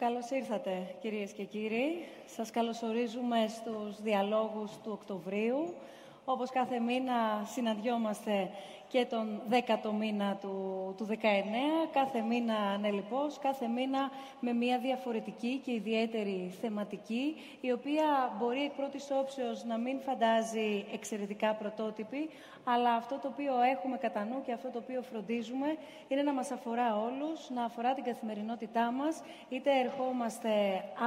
Καλώς ήρθατε κυρίες και κύριοι. Σας καλωσορίζουμε στους διαλόγους του Οκτωβρίου. Όπως κάθε μήνα συναντιόμαστε και τον 10ο μήνα του, του 19, κάθε μήνα ανελιπώς, κάθε μήνα με μια διαφορετική και ιδιαίτερη θεματική, η οποία μπορεί εκ πρώτης όψεως να μην φαντάζει εξαιρετικά πρωτότυπη, αλλά αυτό το οποίο έχουμε κατά νου και αυτό το οποίο φροντίζουμε είναι να μας αφορά όλους, να αφορά την καθημερινότητά μας, είτε ερχόμαστε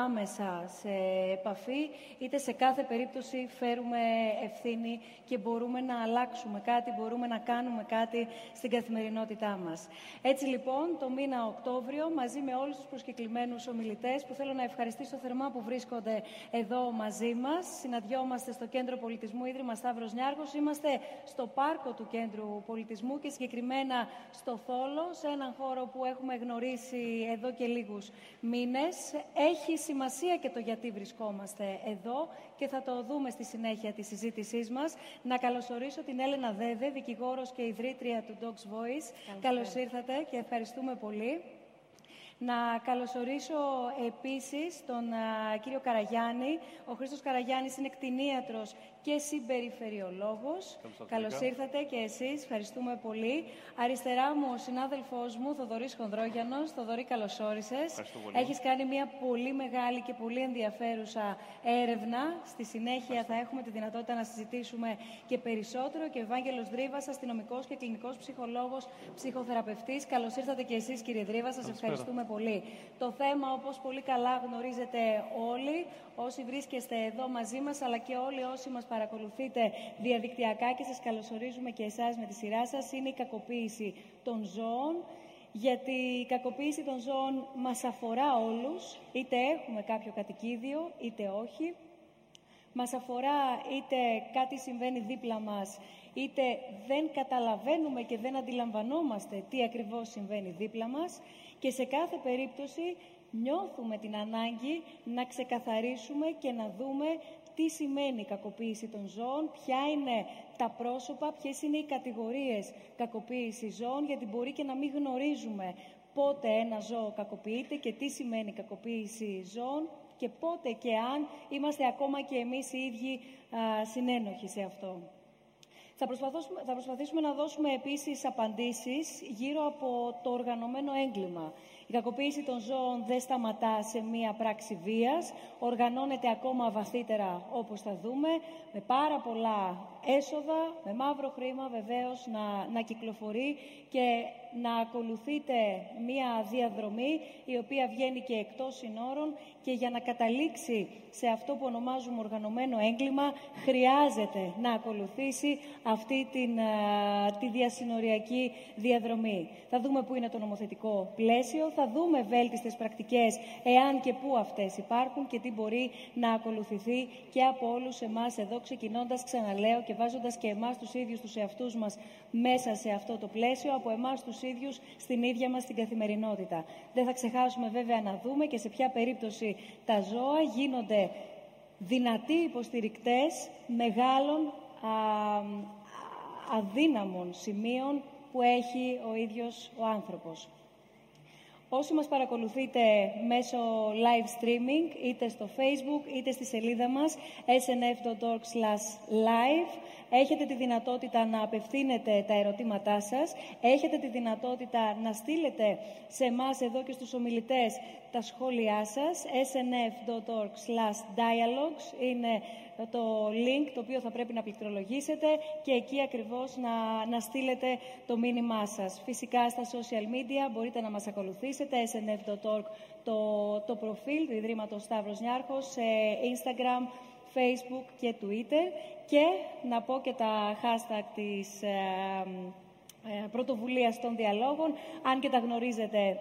άμεσα σε επαφή, είτε σε κάθε περίπτωση φέρουμε ευθύνη και μπορούμε να αλλάξουμε κάτι, μπορούμε να κάνουμε κάτι στην καθημερινότητά μας. Έτσι λοιπόν, το μήνα Οκτώβριο, μαζί με όλους τους προσκεκλημένους ομιλητές, που θέλω να ευχαριστήσω θερμά που βρίσκονται εδώ μαζί μας, συναντιόμαστε στο Κέντρο Πολιτισμού Ίδρυμα Σταύρος Νιάρχος, είμαστε στο πάρκο του Κέντρου Πολιτισμού και συγκεκριμένα στο Θόλο, σε έναν χώρο που έχουμε γνωρίσει εδώ και λίγους μήνες. Έχει σημασία και το γιατί βρισκόμαστε εδώ και θα το δούμε στη συνέχεια της συζήτησής μας. Να καλωσορίσω την Έλενα Δέδε, δικηγόρος και ιδρύτρια του Dogs Voice. Καλώς ήρθατε και ευχαριστούμε πολύ. Να καλωσορίσω επίσης τον κύριο Καραγιάννη. Ο Χρήστος Καραγιάννης είναι κτηνίατρος και συμπεριφερειολόγος. Καλώς ήρθατε και εσείς. Ευχαριστούμε πολύ. Αριστερά μου ο συνάδελφός μου, Θοδωρής Χονδρόγιανος. Θοδωρή, καλώς όρισες. Έχεις κάνει μια πολύ μεγάλη και πολύ ενδιαφέρουσα έρευνα. Στη συνέχεια θα έχουμε τη δυνατότητα να συζητήσουμε και περισσότερο. Και ο Ευάγγελος Δρύβας, αστυνομικός και κλινικός ψυχολόγος, ψυχοθεραπευτής. Καλώς ήρθατε και εσείς κύριε Δρύβα. Σας ευχαριστούμε πολύ. Το θέμα, όπως πολύ καλά γνωρίζετε όλοι, όσοι βρίσκεστε εδώ μαζί μας, αλλά και όλοι όσοι μας παρακολουθείτε διαδικτυακά και σας καλωσορίζουμε και εσάς με τη σειρά σας, είναι η κακοποίηση των ζώων, γιατί η κακοποίηση των ζώων μας αφορά όλους, είτε έχουμε κάποιο κατοικίδιο, είτε όχι. Μας αφορά είτε κάτι συμβαίνει δίπλα μας, είτε δεν καταλαβαίνουμε και δεν αντιλαμβανόμαστε τι ακριβώς συμβαίνει δίπλα μας και σε κάθε περίπτωση νιώθουμε την ανάγκη να ξεκαθαρίσουμε και να δούμε τι σημαίνει η κακοποίηση των ζώων, ποια είναι τα πρόσωπα, ποιες είναι οι κατηγορίες κακοποίηση ζώων, γιατί μπορεί και να μην γνωρίζουμε πότε ένα ζώο κακοποιείται και τι σημαίνει κακοποίηση ζώων και πότε και αν είμαστε ακόμα και εμείς οι ίδιοι α, συνένοχοι σε αυτό. Θα προσπαθήσουμε, θα προσπαθήσουμε να δώσουμε επίσης απαντήσεις γύρω από το οργανωμένο έγκλημα. Η κακοποίηση των ζώων δεν σταματά σε μία πράξη βίας, οργανώνεται ακόμα βαθύτερα όπως θα δούμε, με πάρα πολλά έσοδα, με μαύρο χρήμα βεβαίως να, να κυκλοφορεί και να ακολουθείτε μία διαδρομή η οποία βγαίνει και εκτός συνόρων και για να καταλήξει σε αυτό που ονομάζουμε οργανωμένο έγκλημα χρειάζεται να ακολουθήσει αυτή την, τη διασυνοριακή διαδρομή. Θα δούμε πού είναι το νομοθετικό πλαίσιο, θα δούμε βέλτιστες πρακτικές εάν και πού αυτές υπάρχουν και τι μπορεί να ακολουθηθεί και από όλους εμάς εδώ ξεκινώντας ξαναλέω και βάζοντας και εμάς τους ίδιους τους εαυτούς μας μέσα σε αυτό το πλαίσιο, από εμάς τους ίδιους στην ίδια μας την καθημερινότητα. Δεν θα ξεχάσουμε βέβαια να δούμε και σε ποια περίπτωση τα ζώα γίνονται δυνατοί υποστηρικτές μεγάλων α, αδύναμων σημείων που έχει ο ίδιος ο άνθρωπος. Όσοι μας παρακολουθείτε μέσω live streaming, είτε στο facebook, είτε στη σελίδα μας snf.org/live, έχετε τη δυνατότητα να απευθύνετε τα ερωτήματά σας, έχετε τη δυνατότητα να στείλετε σε εμάς εδώ και στους ομιλητές τα σχόλιά σας, snf.org/dialogues είναι το link το οποίο θα πρέπει να πληκτρολογήσετε και εκεί ακριβώς να, να στείλετε το μήνυμά σας. Φυσικά στα social media μπορείτε να μας ακολουθήσετε, snf.org το, το προφίλ του Ιδρύματος Σταύρος Νιάρχος, σε Instagram, Facebook και Twitter και να πω και τα hashtag της ε, ε, πρωτοβουλίας των διαλόγων, αν και τα γνωρίζετε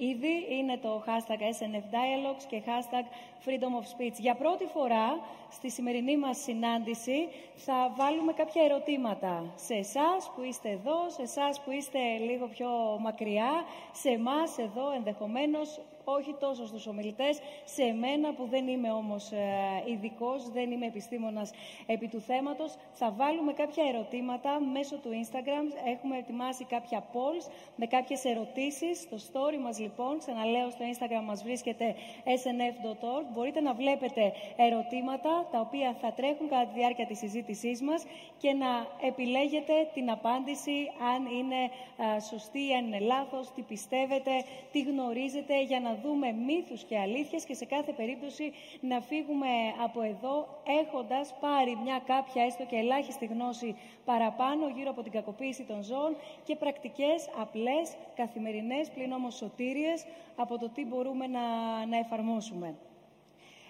ήδη, είναι το hashtag SNF Dialogues και hashtag Freedom of Speech. Για πρώτη φορά στη σημερινή μας συνάντηση θα βάλουμε κάποια ερωτήματα σε εσάς που είστε εδώ, σε εσάς που είστε λίγο πιο μακριά, σε εμάς εδώ ενδεχομένως όχι τόσο στους ομιλητές, σε μένα που δεν είμαι όμως ε, ειδικός, δεν είμαι επιστήμονας επί του θέματος. Θα βάλουμε κάποια ερωτήματα μέσω του Instagram. Έχουμε ετοιμάσει κάποια polls με κάποιες ερωτήσεις. Το story μας λοιπόν λοιπόν, ξαναλέω στο Instagram μας βρίσκεται snf.org. Μπορείτε να βλέπετε ερωτήματα τα οποία θα τρέχουν κατά τη διάρκεια της συζήτησής μας και να επιλέγετε την απάντηση αν είναι σωστή, αν είναι λάθος, τι πιστεύετε, τι γνωρίζετε για να δούμε μύθους και αλήθειες και σε κάθε περίπτωση να φύγουμε από εδώ έχοντας πάρει μια κάποια έστω και ελάχιστη γνώση παραπάνω γύρω από την κακοποίηση των ζώων και πρακτικές απλές, καθημερινές, πλην όμως σωτήριες από το τι μπορούμε να, να εφαρμόσουμε.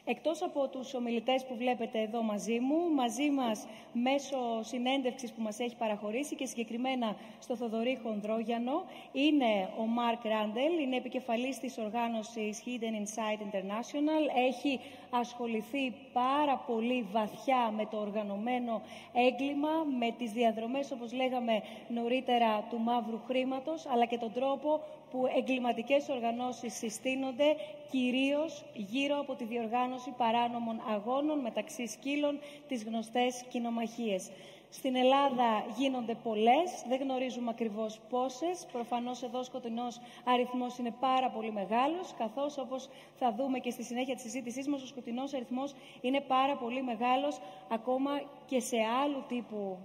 Εκτός από τους ομιλητές που βλέπετε εδώ μαζί μου, μαζί μας μέσω συνέντευξης που μας έχει παραχωρήσει και συγκεκριμένα στο Θοδωρή Χονδρόγιανο είναι ο Μάρκ Ράντελ, είναι επικεφαλής της οργάνωσης Hidden Insight International, έχει ασχοληθεί πάρα πολύ βαθιά με το οργανωμένο έγκλημα, με τις διαδρομές όπως λέγαμε νωρίτερα του μαύρου χρήματος, αλλά και τον τρόπο που εγκληματικές οργανώσεις συστήνονται κυρίως γύρω από τη διοργάνωση παράνομων αγώνων μεταξύ σκύλων, τις γνωστές κοινομαχίες. Στην Ελλάδα γίνονται πολλές, δεν γνωρίζουμε ακριβώς πόσες. Προφανώς εδώ ο σκοτεινός αριθμός είναι πάρα πολύ μεγάλος, καθώς όπως θα δούμε και στη συνέχεια της συζήτησής μας, ο σκοτεινός αριθμός είναι πάρα πολύ μεγάλος ακόμα και σε άλλου τύπου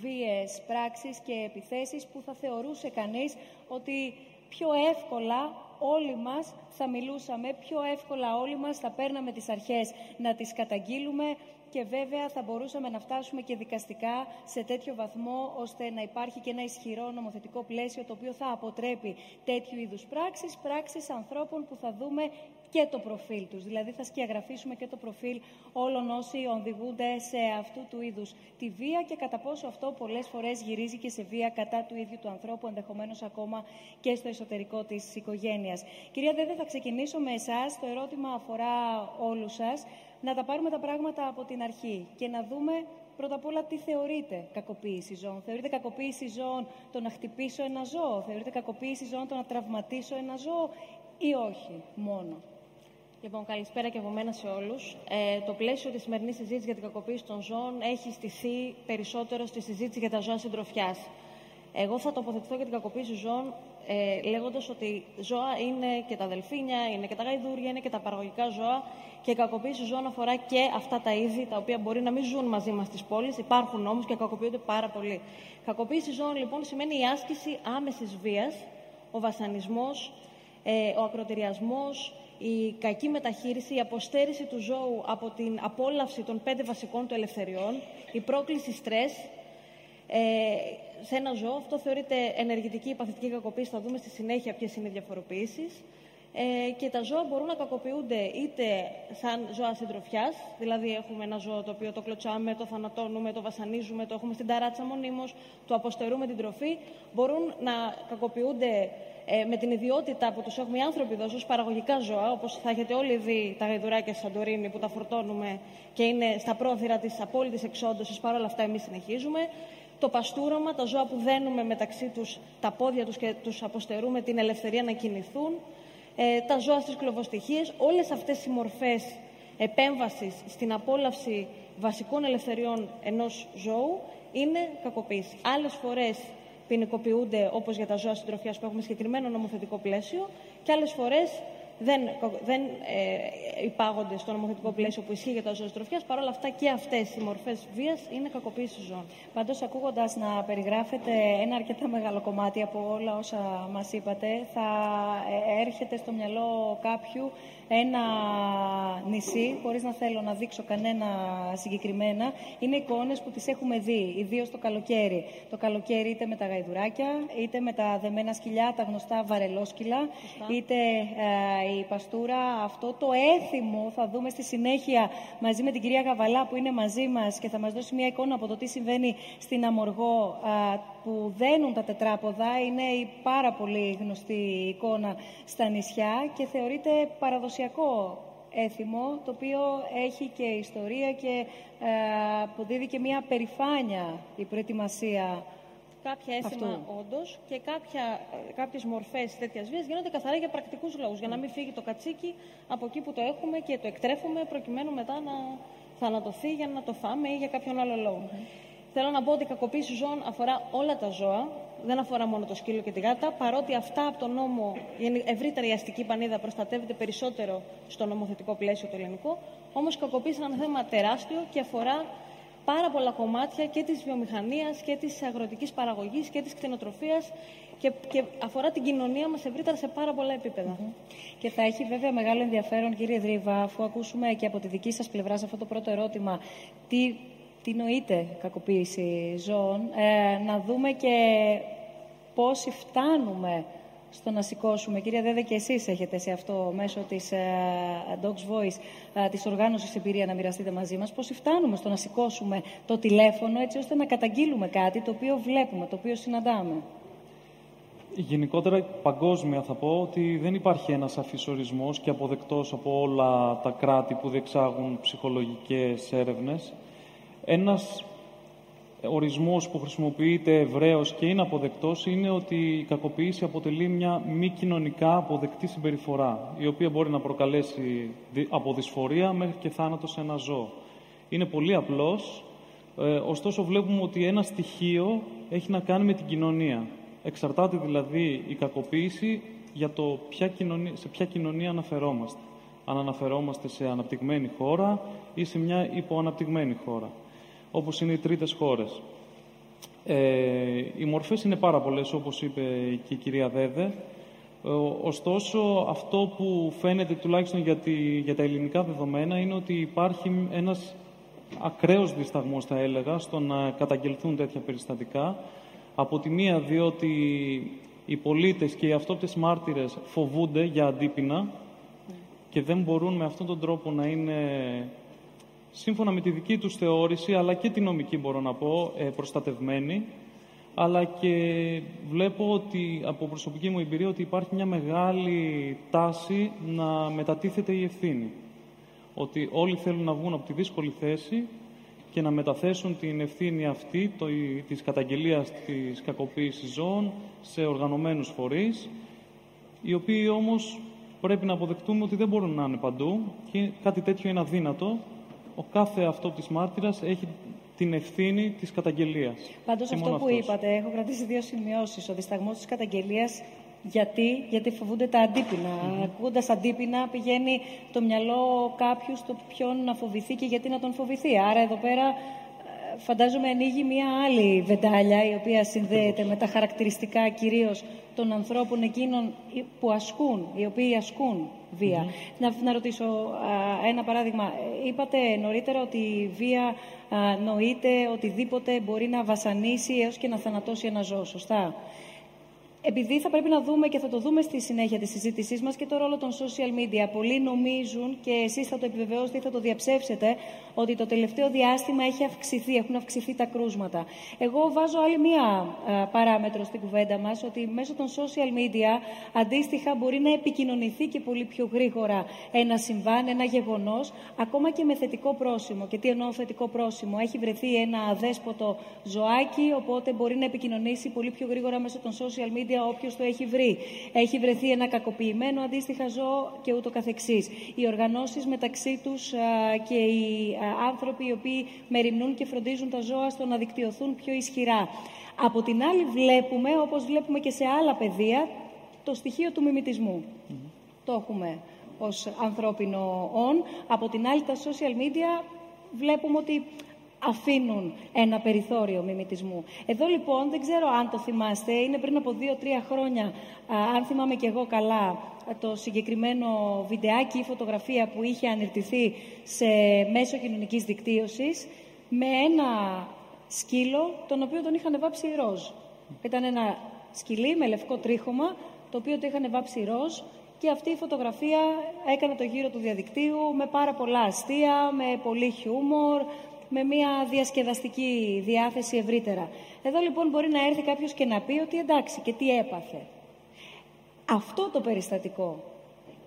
βίες πράξεις και επιθέσεις που θα θεωρούσε κανείς ότι πιο εύκολα όλοι μας θα μιλούσαμε, πιο εύκολα όλοι μας θα παίρναμε τις αρχές να τις καταγγείλουμε και βέβαια θα μπορούσαμε να φτάσουμε και δικαστικά σε τέτοιο βαθμό ώστε να υπάρχει και ένα ισχυρό νομοθετικό πλαίσιο το οποίο θα αποτρέπει τέτοιου είδους πράξεις, πράξεις ανθρώπων που θα δούμε και το προφίλ τους. Δηλαδή θα σκιαγραφίσουμε και το προφίλ όλων όσοι οδηγούνται σε αυτού του είδους τη βία και κατά πόσο αυτό πολλές φορές γυρίζει και σε βία κατά του ίδιου του ανθρώπου, ενδεχομένως ακόμα και στο εσωτερικό της οικογένειας. Κυρία Δέδε, θα ξεκινήσω με εσάς. Το ερώτημα αφορά όλους σας. Να τα πάρουμε τα πράγματα από την αρχή και να δούμε πρώτα απ' όλα τι θεωρείτε κακοποίηση ζώων. Θεωρείτε κακοποίηση ζώων το να χτυπήσω ένα ζώο, θεωρείτε κακοποίηση ζώων το να τραυματίσω ένα ζώο ή όχι μόνο; Λοιπόν, καλησπέρα και από μένα σε όλους. Ε, το πλαίσιο της σημερινής συζήτησης για την κακοποίηση των ζώων έχει στηθεί περισσότερο στη συζήτηση για τα ζώα συντροφιάς. Εγώ θα τοποθετηθώ για την κακοποίηση ζώων ε, λέγοντας ότι ζώα είναι και τα δελφίνια, είναι και τα γαϊδούρια, είναι και τα παραγωγικά ζώα και η κακοποίηση ζώων αφορά και αυτά τα είδη τα οποία μπορεί να μην ζουν μαζί μας στις πόλεις, υπάρχουν όμως και κακοποιούνται πάρα πολύ. Κακοποίηση ζώων λοιπόν σημαίνει η άσκηση άμεσης βίας, ο βασανισμός, ε, ο ακροτηριασμός, η κακή μεταχείριση, η αποστέρηση του ζώου από την απόλαυση των πέντε βασικών του ελευθεριών, η πρόκληση στρες ε, σε ένα ζώο. Αυτό θεωρείται ενεργητική ή παθητική κακοποίηση. Θα δούμε στη συνέχεια ποιες είναι οι διαφοροποιήσεις. Ε, και τα ζώα μπορούν να κακοποιούνται είτε σαν ζώα συντροφιάς, δηλαδή έχουμε ένα ζώο το οποίο το κλωτσάμε, το θανατώνουμε, το βασανίζουμε, το έχουμε στην ταράτσα μονίμως, το αποστερούμε την τροφή. Μπορούν να κακοποιούνται ε, με την ιδιότητα που τους έχουμε οι άνθρωποι εδώ, ως παραγωγικά ζώα, όπως θα έχετε όλοι δει τα γαϊδουράκια στη Σαντορίνη που τα φορτώνουμε και είναι στα πρόθυρα της απόλυτης εξόντωσης, παρόλα αυτά εμείς συνεχίζουμε. Το παστούρωμα, τα ζώα που δένουμε μεταξύ τους τα πόδια τους και τους αποστερούμε την ελευθερία να κινηθούν. Ε, τα ζώα στις κλωβοστοιχίες, όλες αυτές οι μορφές επέμβασης στην απόλαυση βασικών ελευθεριών ενός ζώου είναι κακοποίηση. Άλλες φορές ποινικοποιούνται όπως για τα ζώα συντροφιάς που έχουμε συγκεκριμένο νομοθετικό πλαίσιο και άλλες φορές δεν, δεν ε, υπάγονται στο νομοθετικό πλαίσιο που ισχύει για τα ζώα συντροφιάς. Παρ' όλα αυτά και αυτές οι μορφές βίας είναι κακοποίησης ζώων. Πάντως ακούγοντας να περιγράφετε ένα αρκετά μεγάλο κομμάτι από όλα όσα μας είπατε, θα ε, έρχεται στο μυαλό κάποιου ένα νησί, χωρίς να θέλω να δείξω κανένα συγκεκριμένα, είναι εικόνες που τις έχουμε δει, ιδίως το καλοκαίρι. Το καλοκαίρι είτε με τα γαϊδουράκια, είτε με τα δεμένα σκυλιά, τα γνωστά βαρελόσκυλα, είτε ε, η παστούρα. Αυτό το έθιμο θα δούμε στη συνέχεια μαζί με την κυρία Γαβαλά που είναι μαζί μας και θα μας δώσει μια εικόνα από το τι συμβαίνει στην Αμοργό που δένουν τα τετράποδα. Είναι η πάρα πολύ γνωστή εικόνα στα νησιά και θεωρείται παραδοσιακό έθιμο, το οποίο έχει και ιστορία και ε, αποδίδει και μια περηφάνεια η προετοιμασία κάποια έθιμα όντως και κάποια, κάποιες μορφές τέτοιας βίας γίνονται καθαρά για πρακτικούς λόγους, για να μην φύγει το κατσίκι από εκεί που το έχουμε και το εκτρέφουμε προκειμένου μετά να θανατωθεί για να το φάμε ή για κάποιον άλλο λόγο. Θέλω να πω ότι η κακοποίηση ζώων αφορά όλα τα ζώα, δεν αφορά μόνο το σκύλο και τη γάτα, παρότι αυτά από τον νόμο, η ευρύτερη η αστική πανίδα προστατεύεται περισσότερο στο νομοθετικό πλαίσιο το ελληνικό, όμως η κακοποίηση είναι ένα θέμα τεράστιο και αφορά πάρα πολλά κομμάτια και της βιομηχανίας και της αγροτικής παραγωγής και της κτηνοτροφίας και, και αφορά την κοινωνία μας ευρύτερα σε πάρα πολλά επίπεδα. Και θα έχει βέβαια μεγάλο ενδιαφέρον, κύριε Δρύβα, αφού ακούσουμε και από τη δική σας πλευρά σε αυτό το πρώτο ερώτημα, τι, τι νοείται κακοποίηση ζώων, ε, να δούμε και πόσοι φτάνουμε στο να σηκώσουμε. Κυρία Δέδε, και εσείς έχετε σε αυτό μέσω της uh, Dogs Voice, uh, της οργάνωσης εμπειρία να μοιραστείτε μαζί μας, πώς φτάνουμε στο να σηκώσουμε το τηλέφωνο έτσι ώστε να καταγγείλουμε κάτι το οποίο βλέπουμε, το οποίο συναντάμε. Γενικότερα, παγκόσμια θα πω ότι δεν υπάρχει ένας αφισορισμός και αποδεκτός από όλα τα κράτη που διεξάγουν ψυχολογικές έρευνες. Ένας ορισμός που χρησιμοποιείται ευρέως και είναι αποδεκτός είναι ότι η κακοποίηση αποτελεί μια μη κοινωνικά αποδεκτή συμπεριφορά, η οποία μπορεί να προκαλέσει από δυσφορία μέχρι και θάνατο σε ένα ζώο. Είναι πολύ απλός, ε, ωστόσο βλέπουμε ότι ένα στοιχείο έχει να κάνει με την κοινωνία. Εξαρτάται δηλαδή η κακοποίηση για το ποια κοινωνία, σε ποια κοινωνία αναφερόμαστε. Αν αναφερόμαστε σε αναπτυγμένη χώρα ή σε μια υποαναπτυγμένη χώρα όπως είναι οι τρίτες χώρες. Ε, οι μορφές είναι πάρα πολλές, όπως είπε και η κυρία Δέδε. Ωστόσο, αυτό που φαίνεται τουλάχιστον για, για τα ελληνικά δεδομένα είναι ότι υπάρχει ένας ακραίος δισταγμός, θα έλεγα, στο να καταγγελθούν τέτοια περιστατικά. Από τη μία, διότι οι πολίτες και οι αυτόπτες μάρτυρες φοβούνται για αντίπεινα και δεν μπορούν με αυτόν τον τρόπο να είναι σύμφωνα με τη δική τους θεώρηση, αλλά και τη νομική μπορώ να πω, ε, προστατευμένη, αλλά και βλέπω ότι από προσωπική μου εμπειρία ότι υπάρχει μια μεγάλη τάση να μετατίθεται η ευθύνη. Ότι όλοι θέλουν να βγουν από τη δύσκολη θέση και να μεταθέσουν την ευθύνη αυτή το, της καταγγελίας της κακοποίησης ζώων σε οργανωμένους φορείς, οι οποίοι όμως πρέπει να αποδεχτούμε ότι δεν μπορούν να είναι παντού και κάτι τέτοιο είναι αδύνατο ο κάθε αυτό της μάρτυρας έχει την ευθύνη της καταγγελίας. Πάντως αυτό που είπατε, έχω κρατήσει δύο σημειώσεις. Ο δισταγμός της καταγγελίας γιατί, γιατί φοβούνται τα αντίπεινα. Mm-hmm. Ακούγοντας αντίπεινα, πηγαίνει το μυαλό κάποιου στο ποιον να φοβηθεί και γιατί να τον φοβηθεί. Άρα, εδώ πέρα ε, φαντάζομαι ανοίγει μια άλλη βεντάλια η οποία συνδέεται με τα χαρακτηριστικά κυρίως των ανθρώπων εκείνων που ασκούν, οι οποίοι ασκούν βία. Να, να ρωτήσω ένα παράδειγμα. Είπατε νωρίτερα ότι η βία α, νοείται οτιδήποτε μπορεί να βασανίσει έως και να θανατώσει ένα ζώο, σωστά; Επειδή θα πρέπει να δούμε και θα το δούμε στη συνέχεια της συζήτησής μας και το ρόλο των social media. Πολλοί νομίζουν και εσείς θα το επιβεβαιώσετε ή θα το διαψεύσετε ότι το τελευταίο διάστημα έχει αυξηθεί, έχουν αυξηθεί τα κρούσματα. Εγώ βάζω άλλη μία παράμετρο στην κουβέντα μας ότι μέσω των social media αντίστοιχα μπορεί να επικοινωνηθεί και πολύ πιο γρήγορα ένα συμβάν, ένα γεγονός, ακόμα και με θετικό πρόσημο. Και τι εννοώ θετικό πρόσημο; Έχει βρεθεί ένα αδέσποτο ζωάκι, οπότε μπορεί να επικοινωνήσει πολύ πιο γρήγορα μέσω των social media όποιο όποιος το έχει βρει. Έχει βρεθεί ένα κακοποιημένο αντίστοιχα ζώο και ούτω καθεξής. Οι οργανώσεις μεταξύ τους και οι άνθρωποι οι οποίοι μεριμνούν και φροντίζουν τα ζώα στο να δικτυωθούν πιο ισχυρά. Από την άλλη βλέπουμε, όπως βλέπουμε και σε άλλα πεδία, το στοιχείο του μιμητισμού. Το έχουμε ως ανθρώπινο όν. Από την άλλη τα social media βλέπουμε ότι αφήνουν ένα περιθώριο μιμητισμού. Εδώ λοιπόν δεν ξέρω αν το θυμάστε, είναι πριν από δύο-τρία χρόνια, αν θυμάμαι και εγώ καλά, το συγκεκριμένο βιντεάκι ή φωτογραφία που είχε ανερτηθεί σε μέσο κοινωνικής δικτύωσης με ένα σκύλο τον οποίο τον είχαν βάψει ροζ. Ήταν ένα σκυλί με λευκό τρίχωμα το οποίο το είχαν βάψει ροζ και αυτή η φωτογραφία έκανε το γύρο του διαδικτύου με πάρα πολλά αστεία, με πολύ χιούμορ, με μια διασκεδαστική διάθεση ευρύτερα. Εδώ λοιπόν μπορεί να έρθει κάποιος και να πει ότι εντάξει και τι έπαθε. Αυτό το περιστατικό,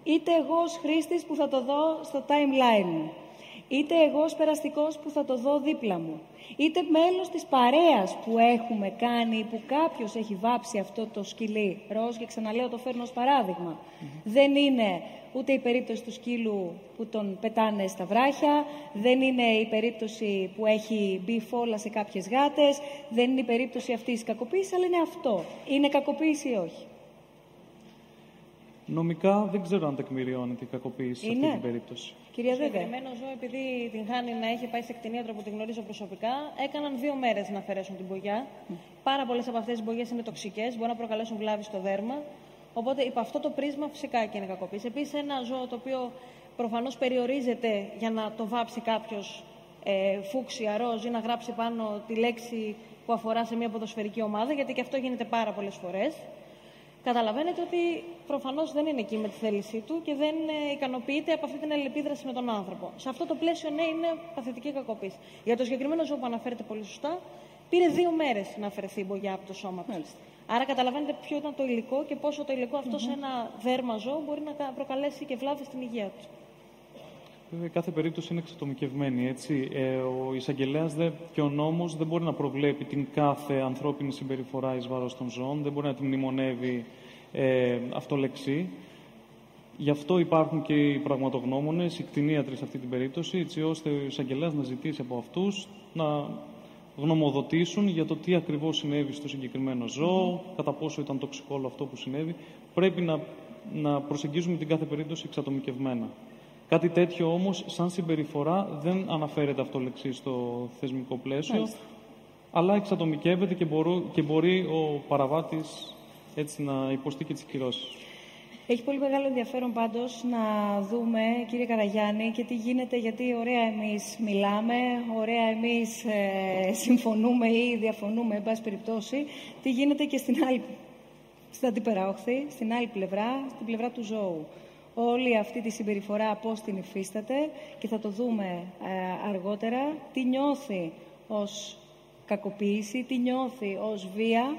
είτε εγώ ως χρήστης που θα το δω στο timeline μου, είτε εγώ ως περαστικός που θα το δω δίπλα μου, είτε μέλος της παρέας που έχουμε κάνει, που κάποιος έχει βάψει αυτό το σκυλί ροζ και ξαναλέω το φέρνω ως παραδειγμα Δεν είναι ούτε η περίπτωση του σκύλου που τον πετάνε στα βράχια, δεν είναι η περίπτωση που έχει μπει φόλα σε κάποιες γάτες, δεν είναι η περίπτωση αυτής της κακοποίησης, αλλά είναι αυτό. Είναι κακοποίηση ή όχι; Νομικά δεν ξέρω αν τεκμηριώνεται η κακοποίηση είναι. σε αυτή την περίπτωση. Κυρία Βέβαια. συγκεκριμένο ζώο, επειδή την χάνει να έχει πάει σε κτηνίατρο που την γνωρίζω προσωπικά, έκαναν δύο μέρες να αφαιρέσουν την μπογιά. Πάρα πολλές από αυτές τις μπογιές είναι τοξικές, μπορεί να προκαλέσουν βλάβη στο δέρμα. Οπότε, υπό αυτό το πρίσμα, φυσικά και είναι κακοποίηση. Επίσης, ένα ζώο το οποίο προφανώς περιορίζεται για να το βάψει κάποιος ε, φούξια, ροζ ή να γράψει πάνω τη λέξη που αφορά σε μια ποδοσφαιρική ομάδα, γιατί και αυτό γίνεται πάρα πολλές φορές καταλαβαίνετε ότι προφανώς δεν είναι εκεί με τη θέλησή του και δεν ε, ικανοποιείται από αυτή την αλληλεπίδραση με τον άνθρωπο. Σε αυτό το πλαίσιο, ναι, είναι παθητική κακοποίηση. Για το συγκεκριμένο ζώο που αναφέρετε πολύ σωστά, πήρε δύο μέρες να αφαιρεθεί η μπογιά από το σώμα του. Άρα καταλαβαίνετε ποιο ήταν το υλικό και πόσο το υλικό αυτό σε ένα δέρμα ζώο μπορεί να προκαλέσει και βλάβη στην υγεία τους. Βέβαια, κάθε περίπτωση είναι εξατομικευμένη. Έτσι. Ε, ο εισαγγελέας και ο νόμος δεν μπορεί να προβλέπει την κάθε ανθρώπινη συμπεριφορά εις βάρος των ζώων, δεν μπορεί να την μνημονεύει ε, αυτολεξή. Γι' αυτό υπάρχουν και οι πραγματογνώμονες, οι κτηνίατροι σε αυτή την περίπτωση, έτσι ώστε ο εισαγγελέας να ζητήσει από αυτούς να γνωμοδοτήσουν για το τι ακριβώς συνέβη στο συγκεκριμένο ζώο, κατά πόσο ήταν τοξικό όλο αυτό που συνέβη. Πρέπει να, να προσεγγίζουμε την κάθε περίπτωση εξατομικευμένα. Κάτι τέτοιο όμως, σαν συμπεριφορά, δεν αναφέρεται αυτό λεξί στο θεσμικό πλαίσιο, αλλά εξατομικεύεται και, και μπορεί ο παραβάτης έτσι να υποστεί και τις κυρώσεις. Έχει πολύ μεγάλο ενδιαφέρον πάντως να δούμε, κύριε Καραγιάννη, και τι γίνεται, γιατί ωραία εμείς μιλάμε, ωραία εμείς ε, συμφωνούμε ή διαφωνούμε, εν πάση περιπτώσει, τι γίνεται και στην άλλη, στην αντιπεραόχθη, στην άλλη πλευρά, στην πλευρά του ζώου. Όλη αυτή τη συμπεριφορά πώς την υφίσταται και θα το δούμε ε, αργότερα. Τι νιώθει ως κακοποίηση, τι νιώθει ως βία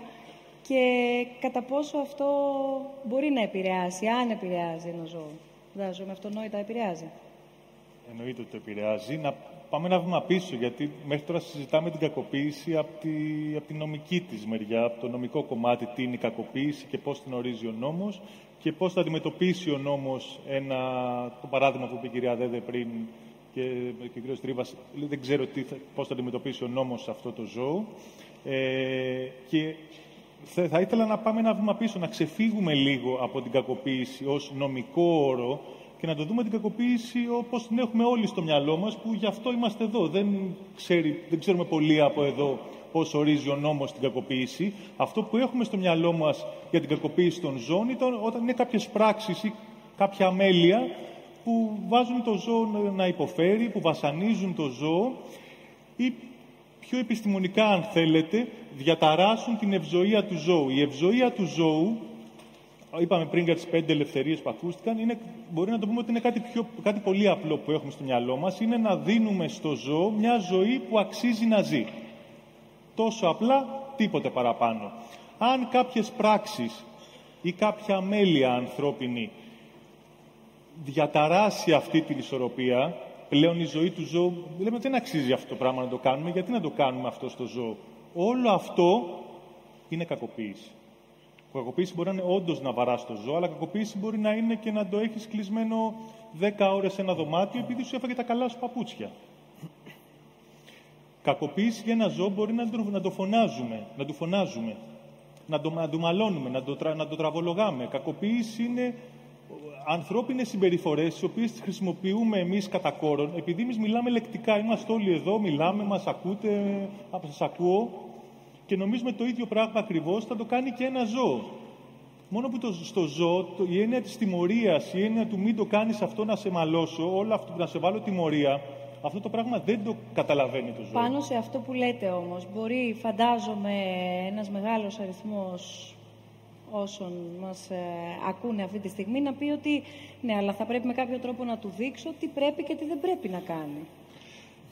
και κατά πόσο αυτό μπορεί να επηρεάσει, αν επηρεάζει ένα ζώο. Βάζω με αυτονόητα επηρεάζει. Εννοείται ότι το επηρεάζει. Να πάμε ένα βήμα πίσω, γιατί μέχρι τώρα συζητάμε την κακοποίηση από τη, από τη νομική της μεριά, από το νομικό κομμάτι, τι είναι η κακοποίηση και πώς την ορίζει ο νόμος και πώς θα αντιμετωπίσει ο νόμος ένα, το παράδειγμα που είπε η κυρία Δέδε πριν και, και ο κύριος Τρίβας, δεν ξέρω τι, πώς θα αντιμετωπίσει ο νόμος αυτό το ζώο. Ε, και θα, θα ήθελα να πάμε ένα βήμα πίσω, να ξεφύγουμε λίγο από την κακοποίηση ως νομικό όρο και να το δούμε την κακοποίηση όπως την έχουμε όλοι στο μυαλό μας, που γι' αυτό είμαστε εδώ. Δεν, ξέρει, δεν ξέρουμε πολύ από εδώ πώς ορίζει ο νόμος την κακοποίηση. Αυτό που έχουμε στο μυαλό μας για την κακοποίηση των ζώων ήταν όταν είναι κάποιες πράξεις ή κάποια αμέλεια που βάζουν το ζώο να υποφέρει, που βασανίζουν το ζώο ή πιο επιστημονικά αν θέλετε, διαταράσσουν την ευζοία του ζώου. Η ευζοία του ζώου, είπαμε πριν για τις πέντε ελευθερίες που ακούστηκαν, είναι, μπορεί να το πούμε ότι είναι κάτι, πιο, κάτι πολύ απλό που έχουμε στο μυαλό μας, είναι να δίνουμε στο ζώο μια ζωή που αξίζει να ζει. Τόσο απλά, τίποτε παραπάνω. Αν κάποιες πράξεις ή κάποια μέλεια ανθρώπινη διαταράσει αυτή την ισορροπία, πλέον η ζωή του ζώου, λέμε δεν αξίζει αυτό το πράγμα να το κάνουμε, γιατί να το κάνουμε αυτό στο ζώο; Όλο αυτό είναι κακοποίηση. Κακοποίηση μπορεί να είναι όντως να βαράς το ζώο, αλλά κακοποίηση μπορεί να είναι και να το έχεις κλεισμένο 10 ώρες σε ένα δωμάτιο επειδή σου έφαγε τα καλά σου παπούτσια. Κακοποίηση για ένα ζώο μπορεί να το, να το φωνάζουμε, να του φωνάζουμε, να το, να το μαλώνουμε, να το, να το τραβολογάμε. Κακοποίηση είναι ανθρώπινες συμπεριφορές, τις οποίες τις χρησιμοποιούμε εμείς κατά κόρον, επειδή εμείς μιλάμε λεκτικά, είμαστε όλοι εδώ, μιλάμε, μας ακούτε, σας ακούω, και νομίζουμε το ίδιο πράγμα ακριβώς θα το κάνει και ένα ζώο. Μόνο που το, στο ζώο, το, η έννοια της τιμωρίας, η έννοια του μην το κάνεις αυτό να σε μαλώσω, όλο αυτό να σε βάλω τιμωρία, αυτό το πράγμα δεν το καταλαβαίνει το ζώο. Πάνω σε αυτό που λέτε όμως, μπορεί φαντάζομαι ένας μεγάλος αριθμός όσων μας ε, ακούνε αυτή τη στιγμή να πει ότι ναι, αλλά θα πρέπει με κάποιο τρόπο να του δείξω τι πρέπει και τι δεν πρέπει να κάνει.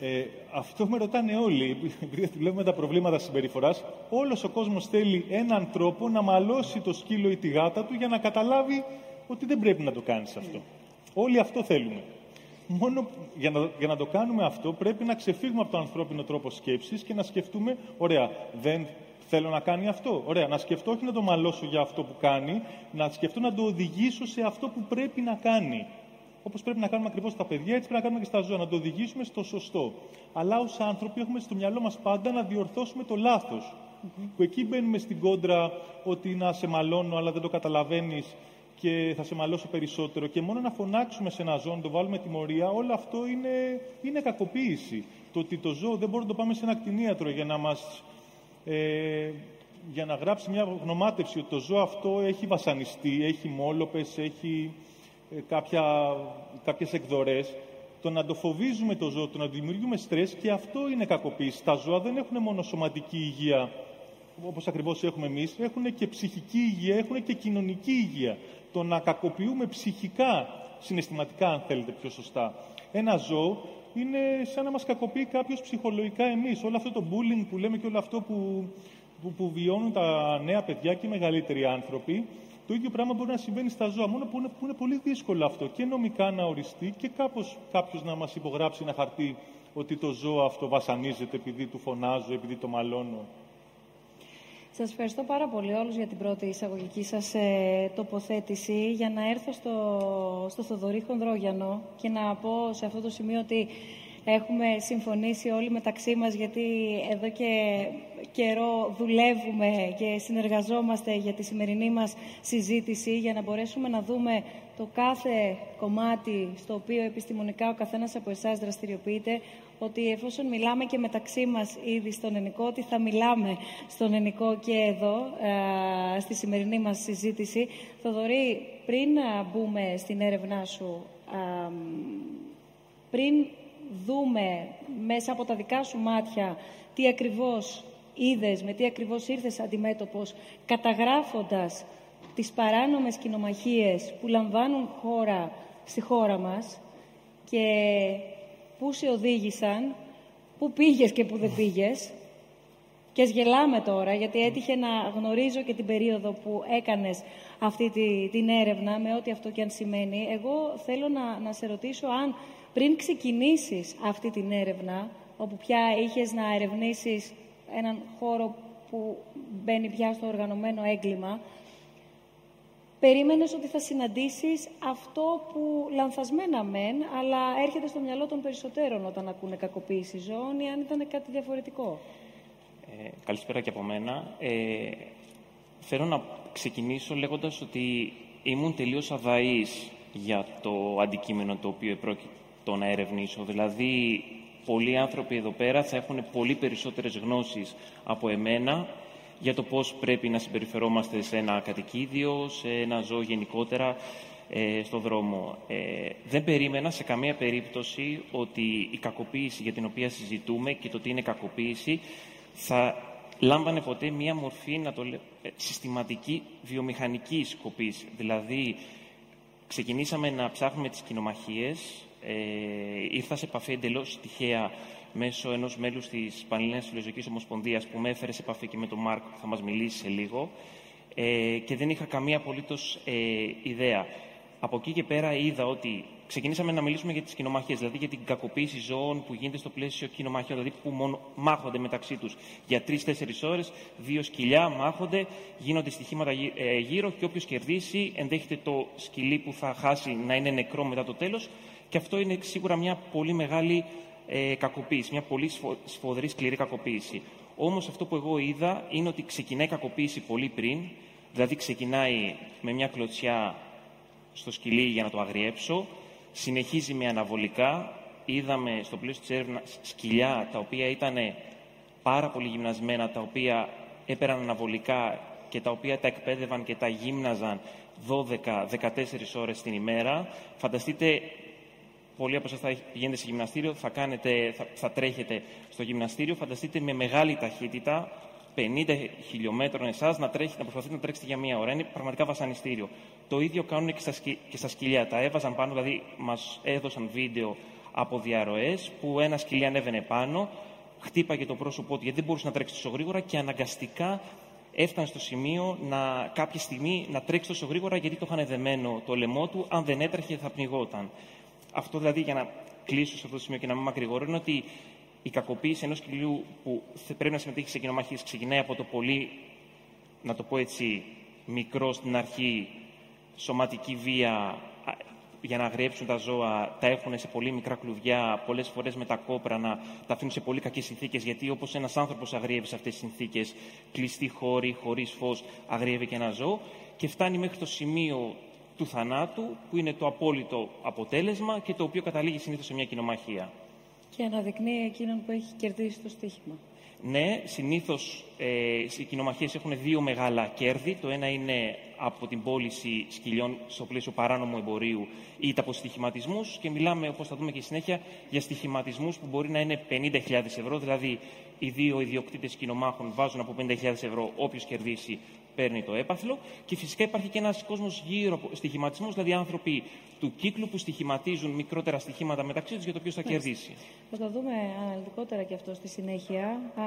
Ε, αυτό με ρωτάνε όλοι, επειδή βλέπουμε τα προβλήματα συμπεριφοράς. Όλος ο κόσμος θέλει έναν τρόπο να μαλώσει το σκύλο ή τη γάτα του για να καταλάβει ότι δεν πρέπει να το κάνεις αυτό. Όλοι αυτό θέλουμε. Μόνο για να, για να το κάνουμε αυτό πρέπει να ξεφύγουμε από το ανθρώπινο τρόπο σκέψης και να σκεφτούμε, ωραία, δεν θέλω να κάνει αυτό. Ωραία, να σκεφτώ όχι να το μαλώσω για αυτό που κάνει, να σκεφτώ να το οδηγήσω σε αυτό που πρέπει να κάνει. Όπως πρέπει να κάνουμε ακριβώς τα παιδιά, έτσι πρέπει να κάνουμε και στα ζώα, να το οδηγήσουμε στο σωστό. Αλλά ως άνθρωποι έχουμε στο μυαλό μας πάντα να διορθώσουμε το λάθος. Mm-hmm. Που εκεί μπαίνουμε στην κόντρα ότι να σε μαλώνω, αλλά δεν το καταλαβαίνεις και θα σε μαλώσω περισσότερο. Και μόνο να φωνάξουμε σε ένα ζώο, να το βάλουμε τιμωρία, όλο αυτό είναι, είναι κακοποίηση. Το ότι το ζώο δεν μπορεί να το πάμε σε ένα κτηνίατρο για να μας ε, για να γράψει μια γνωμάτευση ότι το ζώο αυτό έχει βασανιστεί, έχει μόλοπες, έχει ε, κάποια, κάποιες εκδορές, το να το φοβίζουμε το ζώο, το να δημιουργούμε στρες και αυτό είναι κακοποίηση. Τα ζώα δεν έχουν μόνο σωματική υγεία, όπως ακριβώς έχουμε εμείς, έχουν και ψυχική υγεία, έχουν και κοινωνική υγεία. Το να κακοποιούμε ψυχικά, συναισθηματικά αν θέλετε πιο σωστά, ένα ζώο είναι σαν να μας κακοποιεί κάποιος ψυχολογικά εμείς. Όλο αυτό το bullying που λέμε και όλο αυτό που, που, που βιώνουν τα νέα παιδιά και οι μεγαλύτεροι άνθρωποι, το ίδιο πράγμα μπορεί να συμβαίνει στα ζώα, μόνο που είναι, που είναι πολύ δύσκολο αυτό και νομικά να οριστεί και κάπως κάποιος να μας υπογράψει ένα χαρτί ότι το ζώο αυτό βασανίζεται επειδή του φωνάζω, επειδή το μαλώνω. Σας ευχαριστώ πάρα πολύ όλους για την πρώτη εισαγωγική σας ε, τοποθέτηση. Για να έρθω στο, στο Θοδωρή Χονδρόγιανο και να πω σε αυτό το σημείο ότι έχουμε συμφωνήσει όλοι μεταξύ μας γιατί εδώ και καιρό δουλεύουμε και συνεργαζόμαστε για τη σημερινή μας συζήτηση για να μπορέσουμε να δούμε το κάθε κομμάτι στο οποίο επιστημονικά ο καθένας από εσάς δραστηριοποιείται ότι εφόσον μιλάμε και μεταξύ μας ήδη στον ενικό, ότι θα μιλάμε στον ενικό και εδώ, ε, στη σημερινή μας συζήτηση. Θοδωρή, πριν μπούμε στην έρευνά σου, πριν δούμε μέσα από τα δικά σου μάτια τι ακριβώς είδες, με τι ακριβώς ήρθες αντιμέτωπος, καταγράφοντας τις παράνομες κοινομαχίες που λαμβάνουν χώρα στη χώρα μας και πού σε οδήγησαν, πού πήγες και πού δεν πήγες. Και γελάμε τώρα, γιατί έτυχε να γνωρίζω και την περίοδο που έκανες αυτή τη, την έρευνα, με ό,τι αυτό και αν σημαίνει. Εγώ θέλω να, να σε ρωτήσω αν πριν ξεκινήσεις αυτή την έρευνα, όπου πια είχες να ερευνήσεις έναν χώρο που μπαίνει πια στο οργανωμένο έγκλημα, περίμενες ότι θα συναντήσεις αυτό που λανθασμένα μεν, αλλά έρχεται στο μυαλό των περισσότερων όταν ακούνε κακοποίηση ζώων ή αν ήταν κάτι διαφορετικό; Ε, καλησπέρα και από μένα. Ε, θέλω να ξεκινήσω λέγοντας ότι ήμουν τελείως αδαής για το αντικείμενο το οποίο επρόκειτο να ερευνήσω. Δηλαδή, πολλοί άνθρωποι εδώ πέρα θα έχουν πολύ περισσότερες γνώσεις από εμένα για το πώς πρέπει να συμπεριφερόμαστε σε ένα κατοικίδιο, σε ένα ζώο γενικότερα, ε, στο δρόμο. Ε, δεν περίμενα σε καμία περίπτωση ότι η κακοποίηση για την οποία συζητούμε και το τι είναι κακοποίηση θα λάμβανε ποτέ μία μορφή, να το ε, συστηματική βιομηχανική σκοπής. Δηλαδή, ξεκινήσαμε να ψάχνουμε τις κοινομαχίες, ε, ήρθα σε επαφή εντελώς τυχαία μέσω ενός μέλους της Πανελληνίας Φιλοζωικής Ομοσπονδίας που με έφερε σε επαφή και με τον Μάρκο που θα μας μιλήσει σε λίγο ε, και δεν είχα καμία απολύτως ε, ιδέα. Από εκεί και πέρα είδα ότι ξεκινήσαμε να μιλήσουμε για τις κοινομαχίες, δηλαδή για την κακοποίηση ζώων που γίνεται στο πλαίσιο κοινομαχιών, δηλαδή που μόνο μάχονται μεταξύ τους για τρει-τέσσερι ώρες, δύο σκυλιά μάχονται, γίνονται στοιχήματα ε, γύρω και όποιος κερδίσει ενδέχεται το σκυλί που θα χάσει να είναι νεκρό μετά το τέλος. Και αυτό είναι σίγουρα μια πολύ μεγάλη ε, κακοποίηση, μια πολύ σφοδρή, σκληρή κακοποίηση. Όμως αυτό που εγώ είδα είναι ότι ξεκινάει κακοποίηση πολύ πριν, δηλαδή ξεκινάει με μια κλωτσιά στο σκυλί για να το αγριέψω, συνεχίζει με αναβολικά. Είδαμε στο πλαίσιο της έρευνα σκυλιά τα οποία ήταν πάρα πολύ γυμνασμένα, τα οποία έπαιρναν αναβολικά και τα οποία τα εκπαίδευαν και τα γύμναζαν 12-14 ώρες την ημέρα. Φανταστείτε πολλοί από εσάς θα πηγαίνετε σε γυμναστήριο, θα, κάνετε, θα, θα τρέχετε στο γυμναστήριο. Φανταστείτε με μεγάλη ταχύτητα, 50 χιλιόμετρων εσάς, να, τρέχει, να προσπαθείτε να τρέξετε για μία ώρα. Είναι πραγματικά βασανιστήριο. Το ίδιο κάνουν και στα, και στα σκυλιά. Τα έβαζαν πάνω, δηλαδή μας έδωσαν βίντεο από διαρροές που ένα σκυλί ανέβαινε πάνω, χτύπαγε το πρόσωπό του γιατί δεν μπορούσε να τρέξει τόσο γρήγορα και αναγκαστικά έφτανε στο σημείο να, κάποια στιγμή να τρέξει τόσο γρήγορα γιατί το είχαν δεμένο το λαιμό του. Αν δεν έτρεχε θα πνιγόταν. Αυτό δηλαδή για να κλείσω σε αυτό το σημείο και να μην μακρηγορώ, είναι ότι η κακοποίηση ενός σκυλιού που πρέπει να συμμετέχει σε κοινομαχίε ξεκινάει από το πολύ, να το πω έτσι, μικρό στην αρχή, σωματική βία, για να αγριέψουν τα ζώα, τα έχουν σε πολύ μικρά κλουβιά, πολλές φορές με τα κόπρα να τα αφήνουν σε πολύ κακές συνθήκες. Γιατί όπως ένας άνθρωπος αγριεύει σε αυτές τις συνθήκες, κλειστή χώρη, χωρίς φως, αγριεύει και ένα ζώο, και φτάνει μέχρι το σημείο του θανάτου, που είναι το απόλυτο αποτέλεσμα και το οποίο καταλήγει συνήθως σε μια κοινομαχία. Και αναδεικνύει εκείνον που έχει κερδίσει το στοίχημα. Ναι, συνήθως ε, οι κοινομαχίες έχουν δύο μεγάλα κέρδη. Το ένα είναι από την πώληση σκυλιών στο πλαίσιο παράνομου εμπορίου είτε από στοιχηματισμού. Και μιλάμε, όπως θα δούμε και συνέχεια, για στοιχηματισμούς που μπορεί να είναι 50.000 ευρώ. Δηλαδή, οι δύο ιδιοκτήτες κοινομάχων βάζουν από 50.000 ευρώ όποιος κερδίσει παίρνει το έπαθλο. Και φυσικά υπάρχει και ένας κόσμος γύρω από στοιχηματισμούς, δηλαδή άνθρωποι του κύκλου που στοιχηματίζουν μικρότερα στοιχήματα μεταξύ τους για το ποιος θα κερδίσει. Θα το δούμε αναλυτικότερα και αυτό στη συνέχεια. Α,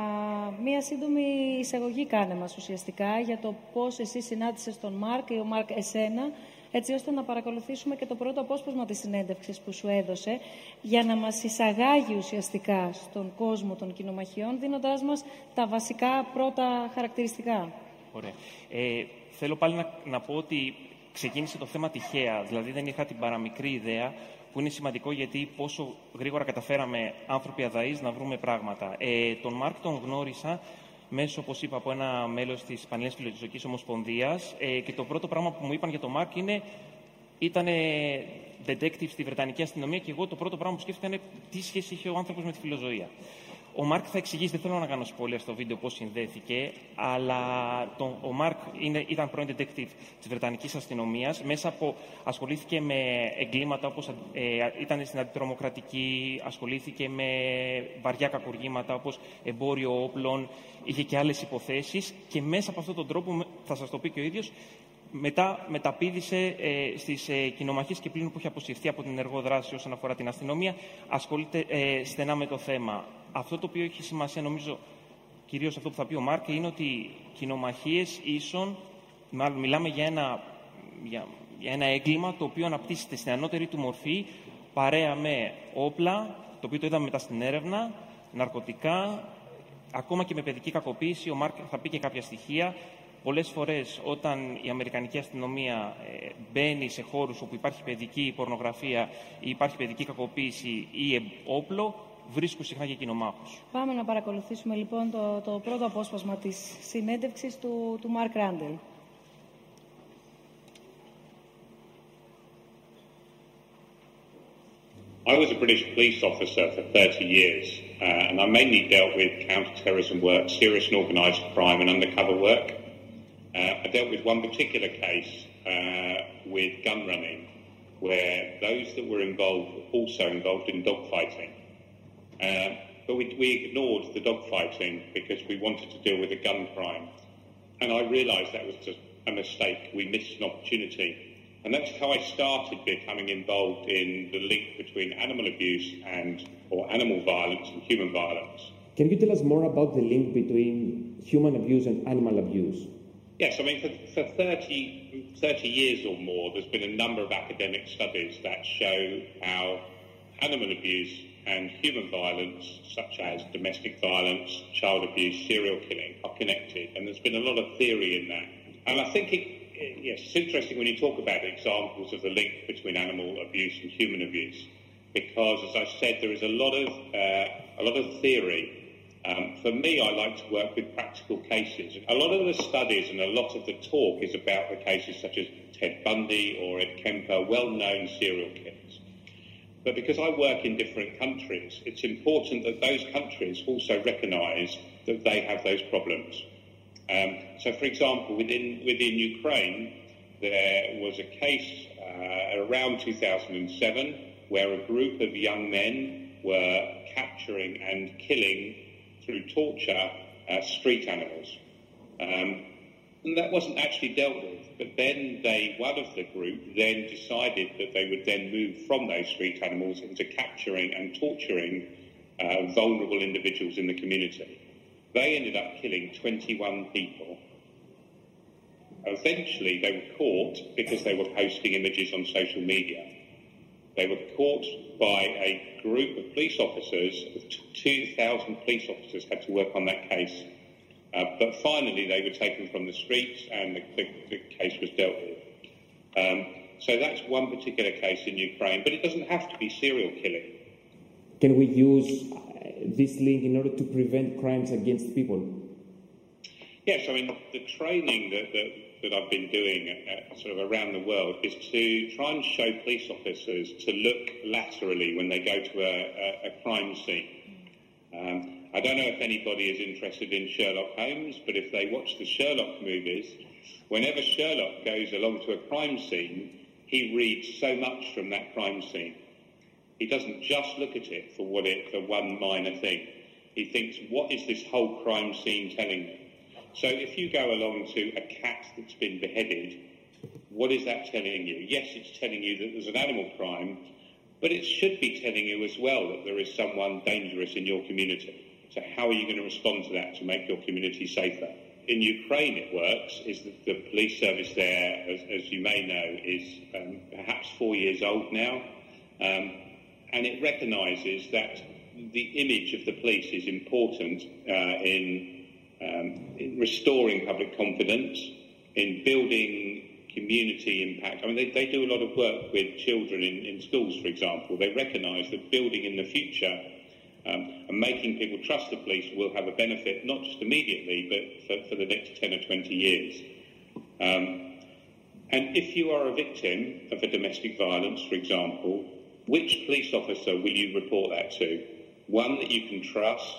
μία σύντομη εισαγωγή κάνε μας ουσιαστικά για το πώς εσύ συνάντησες τον Μάρκ ή ο Μάρκ εσένα, έτσι ώστε να παρακολουθήσουμε και το πρώτο απόσπασμα της συνέντευξης που σου έδωσε, για να μας εισαγάγει ουσιαστικά στον κόσμο των κοινομαχιών, δίνοντάς μας τα βασικά πρώτα χαρακτηριστικά. Ωραία. Ε, θέλω πάλι να, να πω ότι ξεκίνησε το θέμα τυχαία. Δηλαδή δεν είχα την παραμικρή ιδέα που είναι σημαντικό γιατί πόσο γρήγορα καταφέραμε άνθρωποι αδαείς να βρούμε πράγματα. Ε, τον Μάρκ τον γνώρισα μέσω, όπως είπα, από ένα μέλος της Πανελλήνιας Φιλοζωικής Ομοσπονδίας ε, και το πρώτο πράγμα που μου είπαν για τον Μάρκ είναι ήταν detective στη Βρετανική αστυνομία και εγώ το πρώτο πράγμα που σκέφτηκα είναι τι σχέση είχε ο άνθρωπος με τη φιλοζωία. Ο Μάρκ θα εξηγήσει, δεν θέλω να κάνω σχόλια στο βίντεο πώς συνδέθηκε, αλλά τον, ο Μάρκ είναι, ήταν πρώην detective της Βρετανικής αστυνομίας. Μέσα από, ασχολήθηκε με εγκλήματα όπως ε, ήταν στην αντιτρομοκρατική, ασχολήθηκε με βαριά κακουργήματα όπως εμπόριο όπλων, είχε και άλλες υποθέσεις και μέσα από αυτόν τον τρόπο, θα σας το πει και ο ίδιος, μετά μεταπίδησε ε, στις ε, κοινομαχίες και πλήν που έχει αποσυρθεί από την ενεργό δράση όσον αφορά την αστυνομία, ασχολείται ε, στενά με το θέμα. Αυτό το οποίο έχει σημασία, νομίζω, κυρίως αυτό που θα πει ο Μάρκ, είναι ότι κοινομαχίες ίσον, μάλλον μιλάμε για ένα, για, για ένα έγκλημα το οποίο αναπτύσσεται στην ανώτερη του μορφή παρέα με όπλα, το οποίο το είδαμε μετά στην έρευνα, ναρκωτικά, ακόμα και με παιδική κακοποίηση. Ο Μάρκ θα πει και κάποια στοιχεία. Πολλές φορές όταν η Αμερικανική αστυνομία ε, μπαίνει σε χώρους όπου υπάρχει παιδική πορνογραφία ή υπάρχει παιδική κακοποίηση ή όπλο, βρίσκουν συχνά και κοινομάχους. Πάμε να παρακολουθήσουμε λοιπόν το, το πρώτο απόσπασμα της συνέντευξης του, του Μάρκ Ράντελ. I was a British police officer for 30 years, uh, and I mainly dealt with counter-terrorism work, serious and organised crime, and undercover work. Uh, I dealt with one particular case uh, with gun running, where those that were involved were also involved in dogfighting. Uh, but we, we ignored the dogfighting because we wanted to deal with the gun crime. And I realised that was just a mistake. We missed an opportunity. And that's how I started becoming involved in the link between animal abuse and, or animal violence and human violence. Can you tell us more about the link between human abuse and animal abuse? Yes, I mean, for, for 30, 30 years or more, there's been a number of academic studies that show how animal abuse and human violence, such as domestic violence, child abuse, serial killing, are connected. And there's been a lot of theory in that. And I think it, yes, it's interesting when you talk about examples of the link between animal abuse and human abuse, because as I said, there is a lot of uh, a lot of theory um, for me, I like to work with practical cases. A lot of the studies and a lot of the talk is about the cases such as Ted Bundy or Ed Kemper, well-known serial killers. But because I work in different countries, it's important that those countries also recognise that they have those problems. Um, so, for example, within, within Ukraine, there was a case uh, around 2007 where a group of young men were capturing and killing through torture uh, street animals. Um, and that wasn't actually dealt with. But then they, one of the group, then decided that they would then move from those street animals into capturing and torturing uh, vulnerable individuals in the community. They ended up killing 21 people. Eventually, they were caught because they were posting images on social media. They were caught by a group of police officers. 2,000 police officers had to work on that case. Uh, but finally, they were taken from the streets and the, the, the case was dealt with. Um, so that's one particular case in Ukraine, but it doesn't have to be serial killing. Can we use uh, this link in order to prevent crimes against people? Yes, I mean, the training that, that, that I've been doing uh, sort of around the world is to try and show police officers to look laterally when they go to a, a, a crime scene. Um, I don't know if anybody is interested in Sherlock Holmes, but if they watch the Sherlock movies, whenever Sherlock goes along to a crime scene, he reads so much from that crime scene. He doesn't just look at it for what it for one minor thing. He thinks, what is this whole crime scene telling me? So if you go along to a cat that's been beheaded, what is that telling you? Yes, it's telling you that there's an animal crime, but it should be telling you as well that there is someone dangerous in your community. So how are you going to respond to that to make your community safer? In Ukraine, it works, is that the police service there, as, as you may know, is um, perhaps four years old now. Um, and it recognises that the image of the police is important uh, in, um, in, restoring public confidence, in building community impact. I mean, they, they do a lot of work with children in, in schools, for example. They recognise that building in the future um, and making people trust the police will have a benefit, not just immediately, but for, for the next 10 or 20 years. Um, and if you are a victim of a domestic violence, for example, which police officer will you report that to? One that you can trust,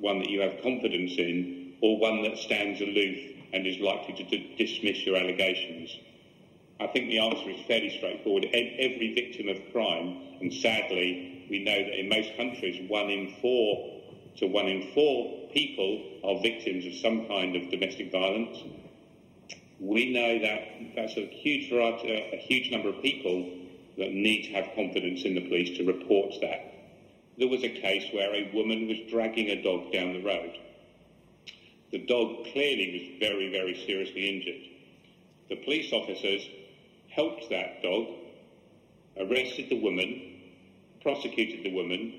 one that you have confidence in, or one that stands aloof and is likely to d- dismiss your allegations? I think the answer is fairly straightforward. Every victim of crime, and sadly, we know that in most countries, one in four to one in four people are victims of some kind of domestic violence. We know that that's a huge variety, a huge number of people that need to have confidence in the police to report that. There was a case where a woman was dragging a dog down the road. The dog clearly was very, very seriously injured. The police officers helped that dog, arrested the woman, prosecuted the woman,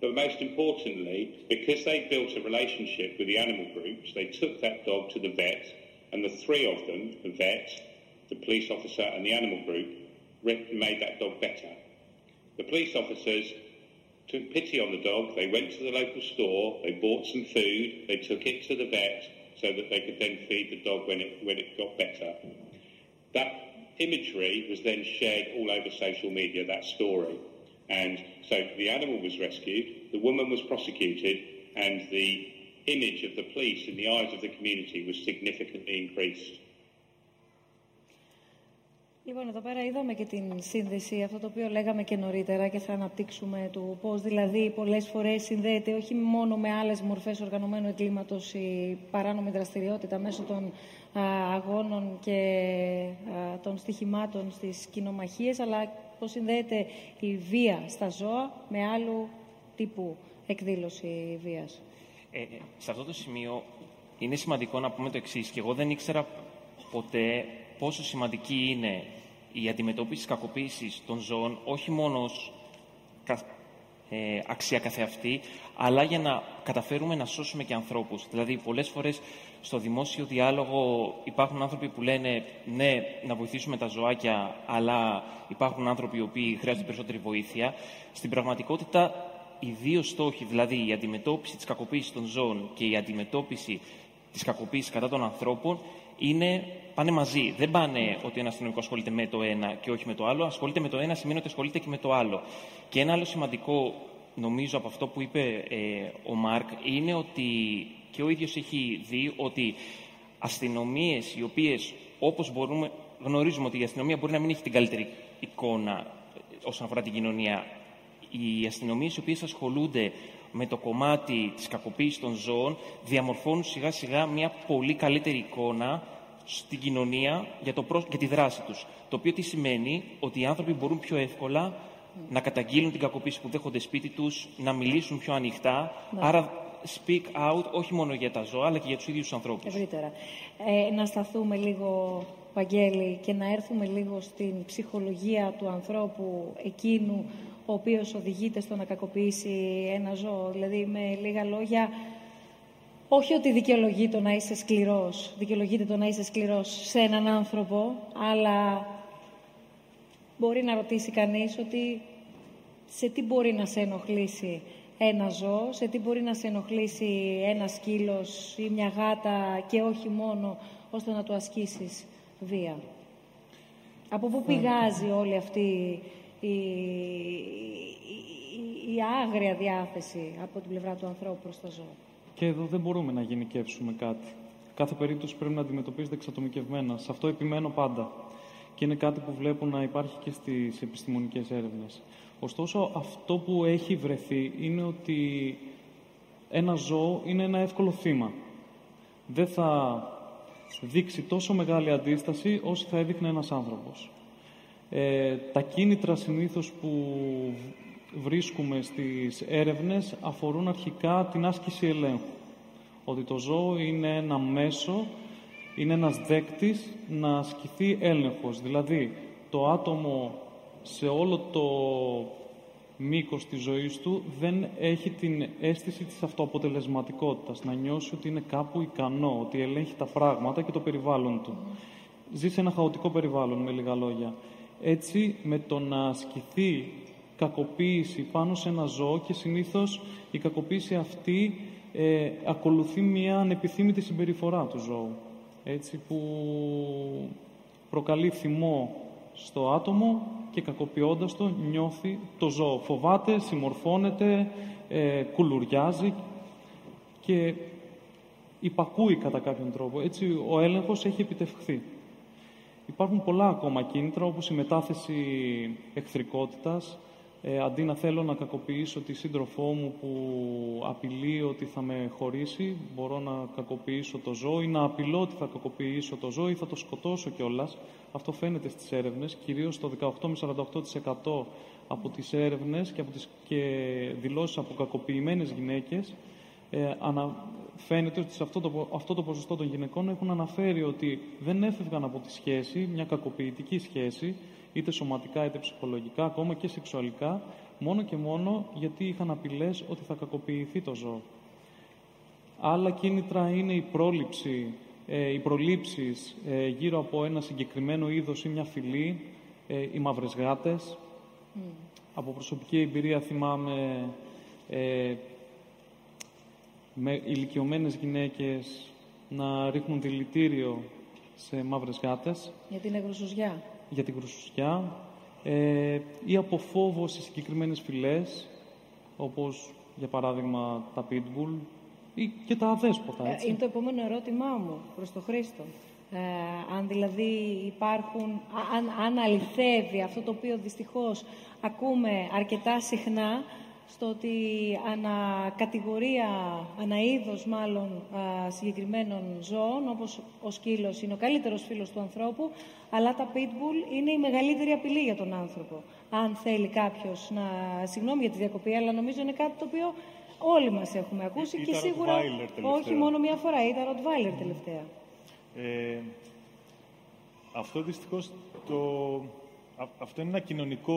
but most importantly, because they built a relationship with the animal groups, they took that dog to the vet, and the three of them, the vet, the police officer, and the animal group, made that dog better. The police officers took pity on the dog. They went to the local store. They bought some food. They took it to the vet so that they could then feed the dog when it, when it got better. That imagery was then shared all over social media, that story. And so the animal was rescued, the woman was prosecuted, and the image of the police in the eyes of the community was significantly increased. Λοιπόν, εδώ πέρα είδαμε και την σύνδεση, αυτό το οποίο λέγαμε και νωρίτερα και θα αναπτύξουμε του πώς δηλαδή πολλές φορές συνδέεται όχι μόνο με άλλες μορφές οργανωμένου εγκλήματος η παράνομη δραστηριότητα μέσω των α, αγώνων και α, των στοιχημάτων στις κοινομαχίες, αλλά πώς συνδέεται η βία στα ζώα με άλλου τύπου εκδήλωση βίας. Ε, σε αυτό το σημείο είναι σημαντικό να πούμε το εξής και εγώ δεν ήξερα ποτέ πόσο σημαντική είναι η αντιμετώπιση της κακοποίησης των ζώων όχι μόνο ως ε, αξία καθεαυτή, αλλά για να καταφέρουμε να σώσουμε και ανθρώπους. Δηλαδή, πολλές φορές στο δημόσιο διάλογο υπάρχουν άνθρωποι που λένε ναι, να βοηθήσουμε τα ζωάκια, αλλά υπάρχουν άνθρωποι οι οποίοι χρειάζονται περισσότερη βοήθεια. Στην πραγματικότητα, οι δύο στόχοι, δηλαδή η αντιμετώπιση της κακοποίησης των ζώων και η αντιμετώπιση της κακοποίησης κατά των ανθρώπων, είναι, πάνε μαζί. Δεν πάνε ότι ένας αστυνομικός ασχολείται με το ένα και όχι με το άλλο. Ασχολείται με το ένα σημαίνει ότι ασχολείται και με το άλλο. Και ένα άλλο σημαντικό, νομίζω, από αυτό που είπε ε, ο Μάρκ, είναι ότι και ο ίδιος έχει δει ότι αστυνομίες οι οποίες, όπως μπορούμε, γνωρίζουμε ότι η αστυνομία μπορεί να μην έχει την καλύτερη εικόνα ε, όσον αφορά την κοινωνία. Οι αστυνομίες οι οποίες ασχολούνται με το κομμάτι της κακοποίησης των ζώων διαμορφώνουν σιγά σιγά μια πολύ καλύτερη εικόνα στην κοινωνία για, το για τη δράση τους. Το οποίο τι σημαίνει; Ότι οι άνθρωποι μπορούν πιο εύκολα να καταγγείλουν την κακοποίηση που δέχονται σπίτι τους, να μιλήσουν πιο ανοιχτά. Ναι. Άρα speak out όχι μόνο για τα ζώα, αλλά και για τους ίδιους τους ανθρώπους. Ευρύτερα. Ε, να σταθούμε λίγο Βαγγέλη, και να έρθουμε λίγο στην ψυχολογία του ανθρώπου εκείνου ο οποίος οδηγείται στο να κακοποιήσει ένα ζώο. Δηλαδή, με λίγα λόγια, όχι ότι δικαιολογεί το να είσαι σκληρός, δικαιολογείται το να είσαι σκληρός σε έναν άνθρωπο, αλλά μπορεί να ρωτήσει κανείς ότι σε τι μπορεί να σε ενοχλήσει ένα ζώο, σε τι μπορεί να σε ενοχλήσει ένας σκύλος ή μια γάτα και όχι μόνο ώστε να του ασκήσεις βία. Από πού πηγάζει όλη αυτή η, η, η, άγρια διάθεση από την πλευρά του ανθρώπου προς τα ζώα. Και εδώ δεν μπορούμε να γενικεύσουμε κάτι. Κάθε περίπτωση πρέπει να αντιμετωπίζεται εξατομικευμένα. Σε αυτό επιμένω πάντα. Και είναι κάτι που βλέπω να υπάρχει και στις επιστημονικές έρευνες. Ωστόσο, αυτό που έχει βρεθεί είναι ότι ένα ζώο είναι ένα εύκολο θύμα. Δεν θα δείξει τόσο μεγάλη αντίσταση όσο θα έδειχνε ένας άνθρωπος. Ε, τα κίνητρα συνήθως που βρίσκουμε στις έρευνες αφορούν αρχικά την άσκηση ελέγχου. Ότι το ζώο είναι ένα μέσο, είναι ένας δέκτης να ασκηθεί έλεγχος. Δηλαδή, το άτομο σε όλο το μήκος της ζωής του δεν έχει την αίσθηση της αυτοαποτελεσματικότητας, να νιώσει ότι είναι κάπου ικανό, ότι ελέγχει τα πράγματα και το περιβάλλον του. Ζει σε ένα χαοτικό περιβάλλον, με λίγα λόγια. Έτσι, με το να ασκηθεί κακοποίηση πάνω σε ένα ζώο και συνήθως η κακοποίηση αυτή ε, ακολουθεί μια ανεπιθύμητη συμπεριφορά του ζώου. Έτσι, που προκαλεί θυμό στο άτομο και κακοποιώντας το νιώθει το ζώο. Φοβάται, συμμορφώνεται, ε, κουλουριάζει και υπακούει κατά κάποιον τρόπο. Έτσι ο έλεγχος έχει επιτευχθεί. Υπάρχουν πολλά ακόμα κίνητρα όπως η μετάθεση εχθρικότητας, ε, αντί να θέλω να κακοποιήσω τη σύντροφό μου που απειλεί ότι θα με χωρίσει, μπορώ να κακοποιήσω το ζώο ή να απειλώ ότι θα κακοποιήσω το ζώο ή θα το σκοτώσω κιόλας. Αυτό φαίνεται στις έρευνες, κυρίως το 18 με 48% από τις έρευνες και, από τις, και δηλώσεις από κακοποιημένες γυναίκες ε, ανα, φαίνεται ότι σε αυτό το, αυτό το ποσοστό των γυναικών έχουν αναφέρει ότι δεν έφευγαν από τη σχέση, μια κακοποιητική σχέση, είτε σωματικά είτε ψυχολογικά, ακόμα και σεξουαλικά, μόνο και μόνο γιατί είχαν απειλές ότι θα κακοποιηθεί το ζώο. Άλλα κίνητρα είναι η πρόληψη, ε, οι προλήψεις ε, γύρω από ένα συγκεκριμένο είδος ή μια φυλή, ε, οι μαύρες γάτες. Από προσωπική εμπειρία θυμάμαι ε, με ηλικιωμένες γυναίκες να ρίχνουν δηλητήριο σε μαύρες γάτες. Για την εγροσουζιά για την κρουσουσιά ε, ή από φόβο σε συγκεκριμένες φυλές, όπως για παράδειγμα τα pitbull ή και τα αδέσποτα. Ε, έτσι. Είναι το επόμενο ερώτημά μου προς τον Χρήστο. Ε, αν δηλαδή υπάρχουν, αν, αν αληθεύει αυτό το οποίο δυστυχώς ακούμε αρκετά συχνά, στο ότι ανακατηγορία, αναείδος μάλλον συγκεκριμένων ζώων, όπως ο σκύλος είναι ο καλύτερος φίλος του ανθρώπου, αλλά τα pitbull είναι η μεγαλύτερη απειλή για τον άνθρωπο. Αν θέλει κάποιος να... Συγγνώμη για τη διακοπή, αλλά νομίζω είναι κάτι το οποίο όλοι μας έχουμε ακούσει Ή και σίγουρα όχι μόνο μία φορά, ήταν Rottweiler τελευταία. Ε, αυτό δυστυχώς το... Αυτό είναι ένα κοινωνικό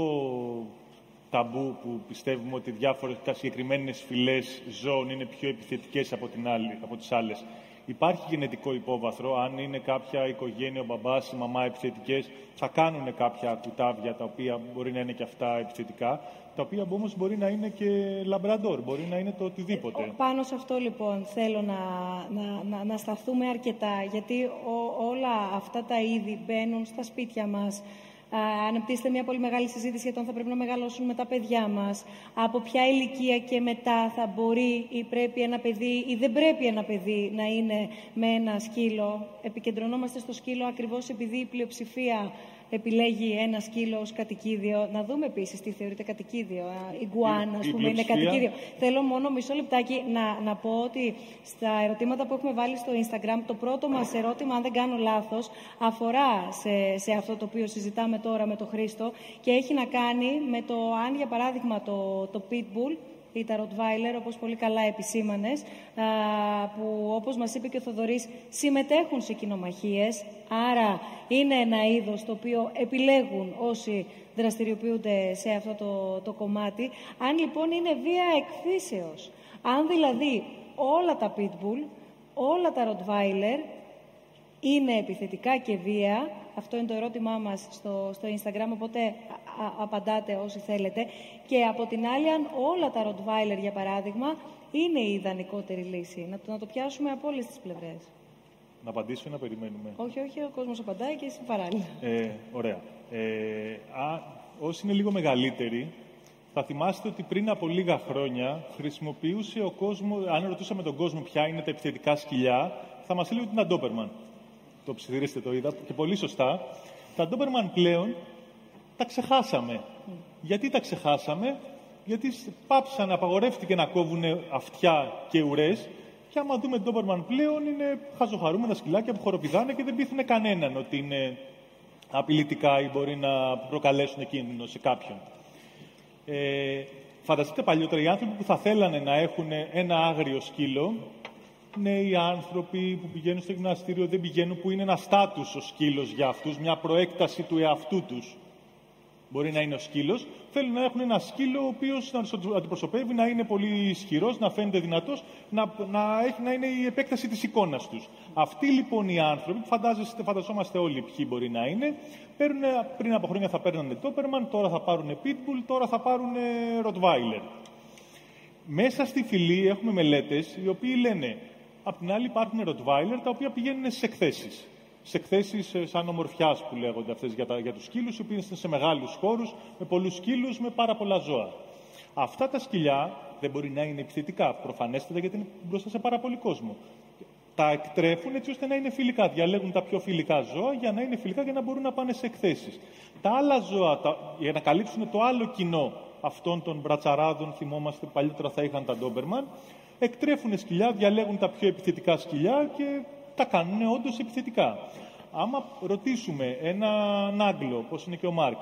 ταμπού που πιστεύουμε ότι διάφορες συγκεκριμένες φυλές ζώων είναι πιο επιθετικές από, την άλλη, από τις άλλες. Υπάρχει γενετικό υπόβαθρο. Αν είναι κάποια οικογένεια, ο μπαμπάς, η μαμά επιθετικές, θα κάνουν κάποια κουτάβια τα οποία μπορεί να είναι και αυτά επιθετικά, τα οποία όμως μπορεί να είναι και λαμπραντόρ, μπορεί να είναι το οτιδήποτε. Πάνω σε αυτό λοιπόν θέλω να, να, να, να σταθούμε αρκετά, γιατί όλα αυτά τα είδη μπαίνουν στα σπίτια μας, αναπτύσσεται μια πολύ μεγάλη συζήτηση για το αν θα πρέπει να μεγαλώσουν με τα παιδιά μας, από ποια ηλικία και μετά θα μπορεί ή πρέπει ένα παιδί ή δεν πρέπει ένα παιδί να είναι με ένα σκύλο. Επικεντρωνόμαστε στο σκύλο ακριβώς επειδή η πλειοψηφία επιλέγει ένα σκύλο ως κατοικίδιο. Να δούμε επίσης τι θεωρείται κατοικίδιο. Η γκουάν, α πούμε, είναι κατοικίδιο. Θέλω μόνο μισό λεπτάκι να, να πω ότι στα ερωτήματα που έχουμε βάλει στο Instagram, το πρώτο μας ερώτημα, αν δεν κάνω λάθος, αφορά σε, σε αυτό το οποίο συζητάμε τώρα με τον Χρήστο και έχει να κάνει με το αν, για παράδειγμα, το, το Pitbull ή τα Rottweiler, όπως πολύ καλά επισήμανες, α, που όπως μας είπε και ο Θοδωρής, συμμετέχουν σε κοινομαχίες, άρα είναι ένα είδος το οποίο επιλέγουν όσοι δραστηριοποιούνται σε αυτό το, το κομμάτι. Αν λοιπόν είναι βία εκφύσεως, αν δηλαδή όλα τα Pitbull, όλα τα Rottweiler είναι επιθετικά και βία, αυτό είναι το ερώτημά μας στο, στο Instagram, οπότε απαντάτε όσοι θέλετε. Και από την άλλη, αν όλα τα Rottweiler, για παράδειγμα, είναι η ιδανικότερη λύση. Να το, να το πιάσουμε από όλες τις πλευρές. Να απαντήσω ή να περιμένουμε; Όχι, όχι, ο κόσμος απαντάει και εσύ παράλληλα. Ε, ωραία. Ε, α, όσοι είναι λίγο μεγαλύτεροι, θα θυμάστε ότι πριν από λίγα χρόνια χρησιμοποιούσε ο κόσμο, αν ρωτούσαμε τον κόσμο ποια είναι τα επιθετικά σκυλιά, θα μας έλεγε ότι είναι τα Doberman. Το ψιθυρίστε το είδα και πολύ σωστά. Τα Doberman πλέον τα ξεχάσαμε. Γιατί τα ξεχάσαμε, γιατί πάψαν, απαγορεύτηκε να κόβουν αυτιά και ουρές και άμα δούμε Doberman πλέον είναι χαζοχαρούμενα σκυλάκια που χοροπηδάνε και δεν πείθουν κανέναν ότι είναι απειλητικά ή μπορεί να προκαλέσουν κίνδυνο σε κάποιον. Ε, φανταστείτε παλιότερα οι άνθρωποι που θα θέλανε να έχουν ένα άγριο σκύλο, νέοι άνθρωποι που πηγαίνουν στο γυμναστήριο, δεν πηγαίνουν, που είναι ένα στάτους ο σκύλος για αυτούς, μια προέκταση του εαυτού τους μπορεί να είναι ο σκύλος, θέλουν να έχουν ένα σκύλο ο οποίος να τους αντιπροσωπεύει, να είναι πολύ ισχυρός, να φαίνεται δυνατός, να, να, έχει, να είναι η επέκταση της εικόνας τους. Αυτοί λοιπόν οι άνθρωποι, που φανταζόμαστε όλοι ποιοι μπορεί να είναι, παίρνουν, πριν από χρόνια θα παίρνανε Doberman, τώρα θα πάρουν Pitbull, τώρα θα πάρουν Rottweiler. Μέσα στη φυλή έχουμε μελέτες οι οποίοι λένε, απ' την άλλη υπάρχουν Rottweiler τα οποία πηγαίνουν στι εκθέσεις σε εκθέσεις ε, σαν ομορφιάς που λέγονται αυτές για, για τους σκύλους, οι οποίοι είναι σε μεγάλους χώρους, με πολλούς σκύλους, με πάρα πολλά ζώα. Αυτά τα σκυλιά δεν μπορεί να είναι επιθετικά, προφανέστατα γιατί είναι μπροστά σε πάρα πολύ κόσμο. Τα εκτρέφουν έτσι ώστε να είναι φιλικά. Διαλέγουν τα πιο φιλικά ζώα για να είναι φιλικά για να μπορούν να πάνε σε εκθέσεις. Τα άλλα ζώα, τα, για να καλύψουν το άλλο κοινό αυτών των μπρατσαράδων, θυμόμαστε παλιότερα θα είχαν τα Ντόμπερμαν, εκτρέφουν σκυλιά, διαλέγουν τα πιο επιθετικά σκυλιά και τα κάνουν όντως επιθετικά. Άμα ρωτήσουμε έναν Άγγλο, όπω είναι και ο Μάρκ,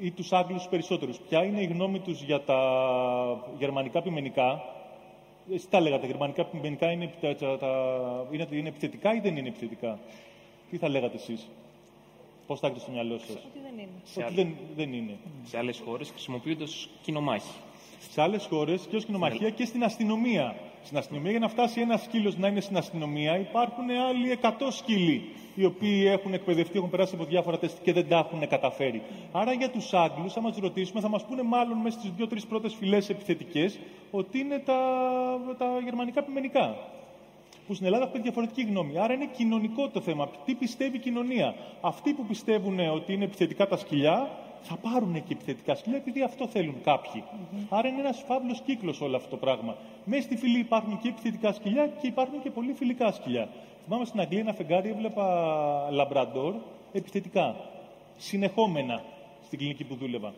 ή τους Άγγλους περισσότερους, ποια είναι η γνώμη τους για τα γερμανικά πειμενικά, εσύ τα λέγατε, τα γερμανικά πειμενικά είναι, τα, είναι, είναι επιθετικά ή δεν είναι επιθετικά; Τι θα λέγατε εσείς, Πώς θα έχετε στο μυαλό σας, Ότι δεν είναι. Ότι δεν, δεν είναι. Σε άλλες χώρες χρησιμοποιούνται ως κοινομάχη. Σε άλλες χώρες και ως κοινομαχία και στην αστυνομία. Στην αστυνομία, για να φτάσει ένας σκύλος να είναι στην αστυνομία, υπάρχουν άλλοι 100 σκύλοι οι οποίοι έχουν εκπαιδευτεί, έχουν περάσει από διάφορα τεστ και δεν τα έχουν καταφέρει. Άρα για τους Άγγλους, αν μας ρωτήσουμε, θα μας πούνε μάλλον μέσα στις δύο-τρεις πρώτες φυλές επιθετικές ότι είναι τα, τα γερμανικά πειμενικά. Που στην Ελλάδα έχουν διαφορετική γνώμη. Άρα είναι κοινωνικό το θέμα. Τι πιστεύει η κοινωνία. Αυτοί που πιστεύουν ότι είναι επιθετικά τα σκυλιά, θα πάρουν και επιθετικά σκυλιά επειδή αυτό θέλουν κάποιοι. Mm-hmm. Άρα είναι ένας φαύλος κύκλος όλο αυτό το πράγμα. Μέσα στη φυλή υπάρχουν και επιθετικά σκυλιά και υπάρχουν και πολύ φιλικά σκυλιά. Θυμάμαι στην Αγγλία ένα φεγγάρι, έβλεπα λαμπραντόρ επιθετικά. Συνεχόμενα στην κλινική που δούλευα.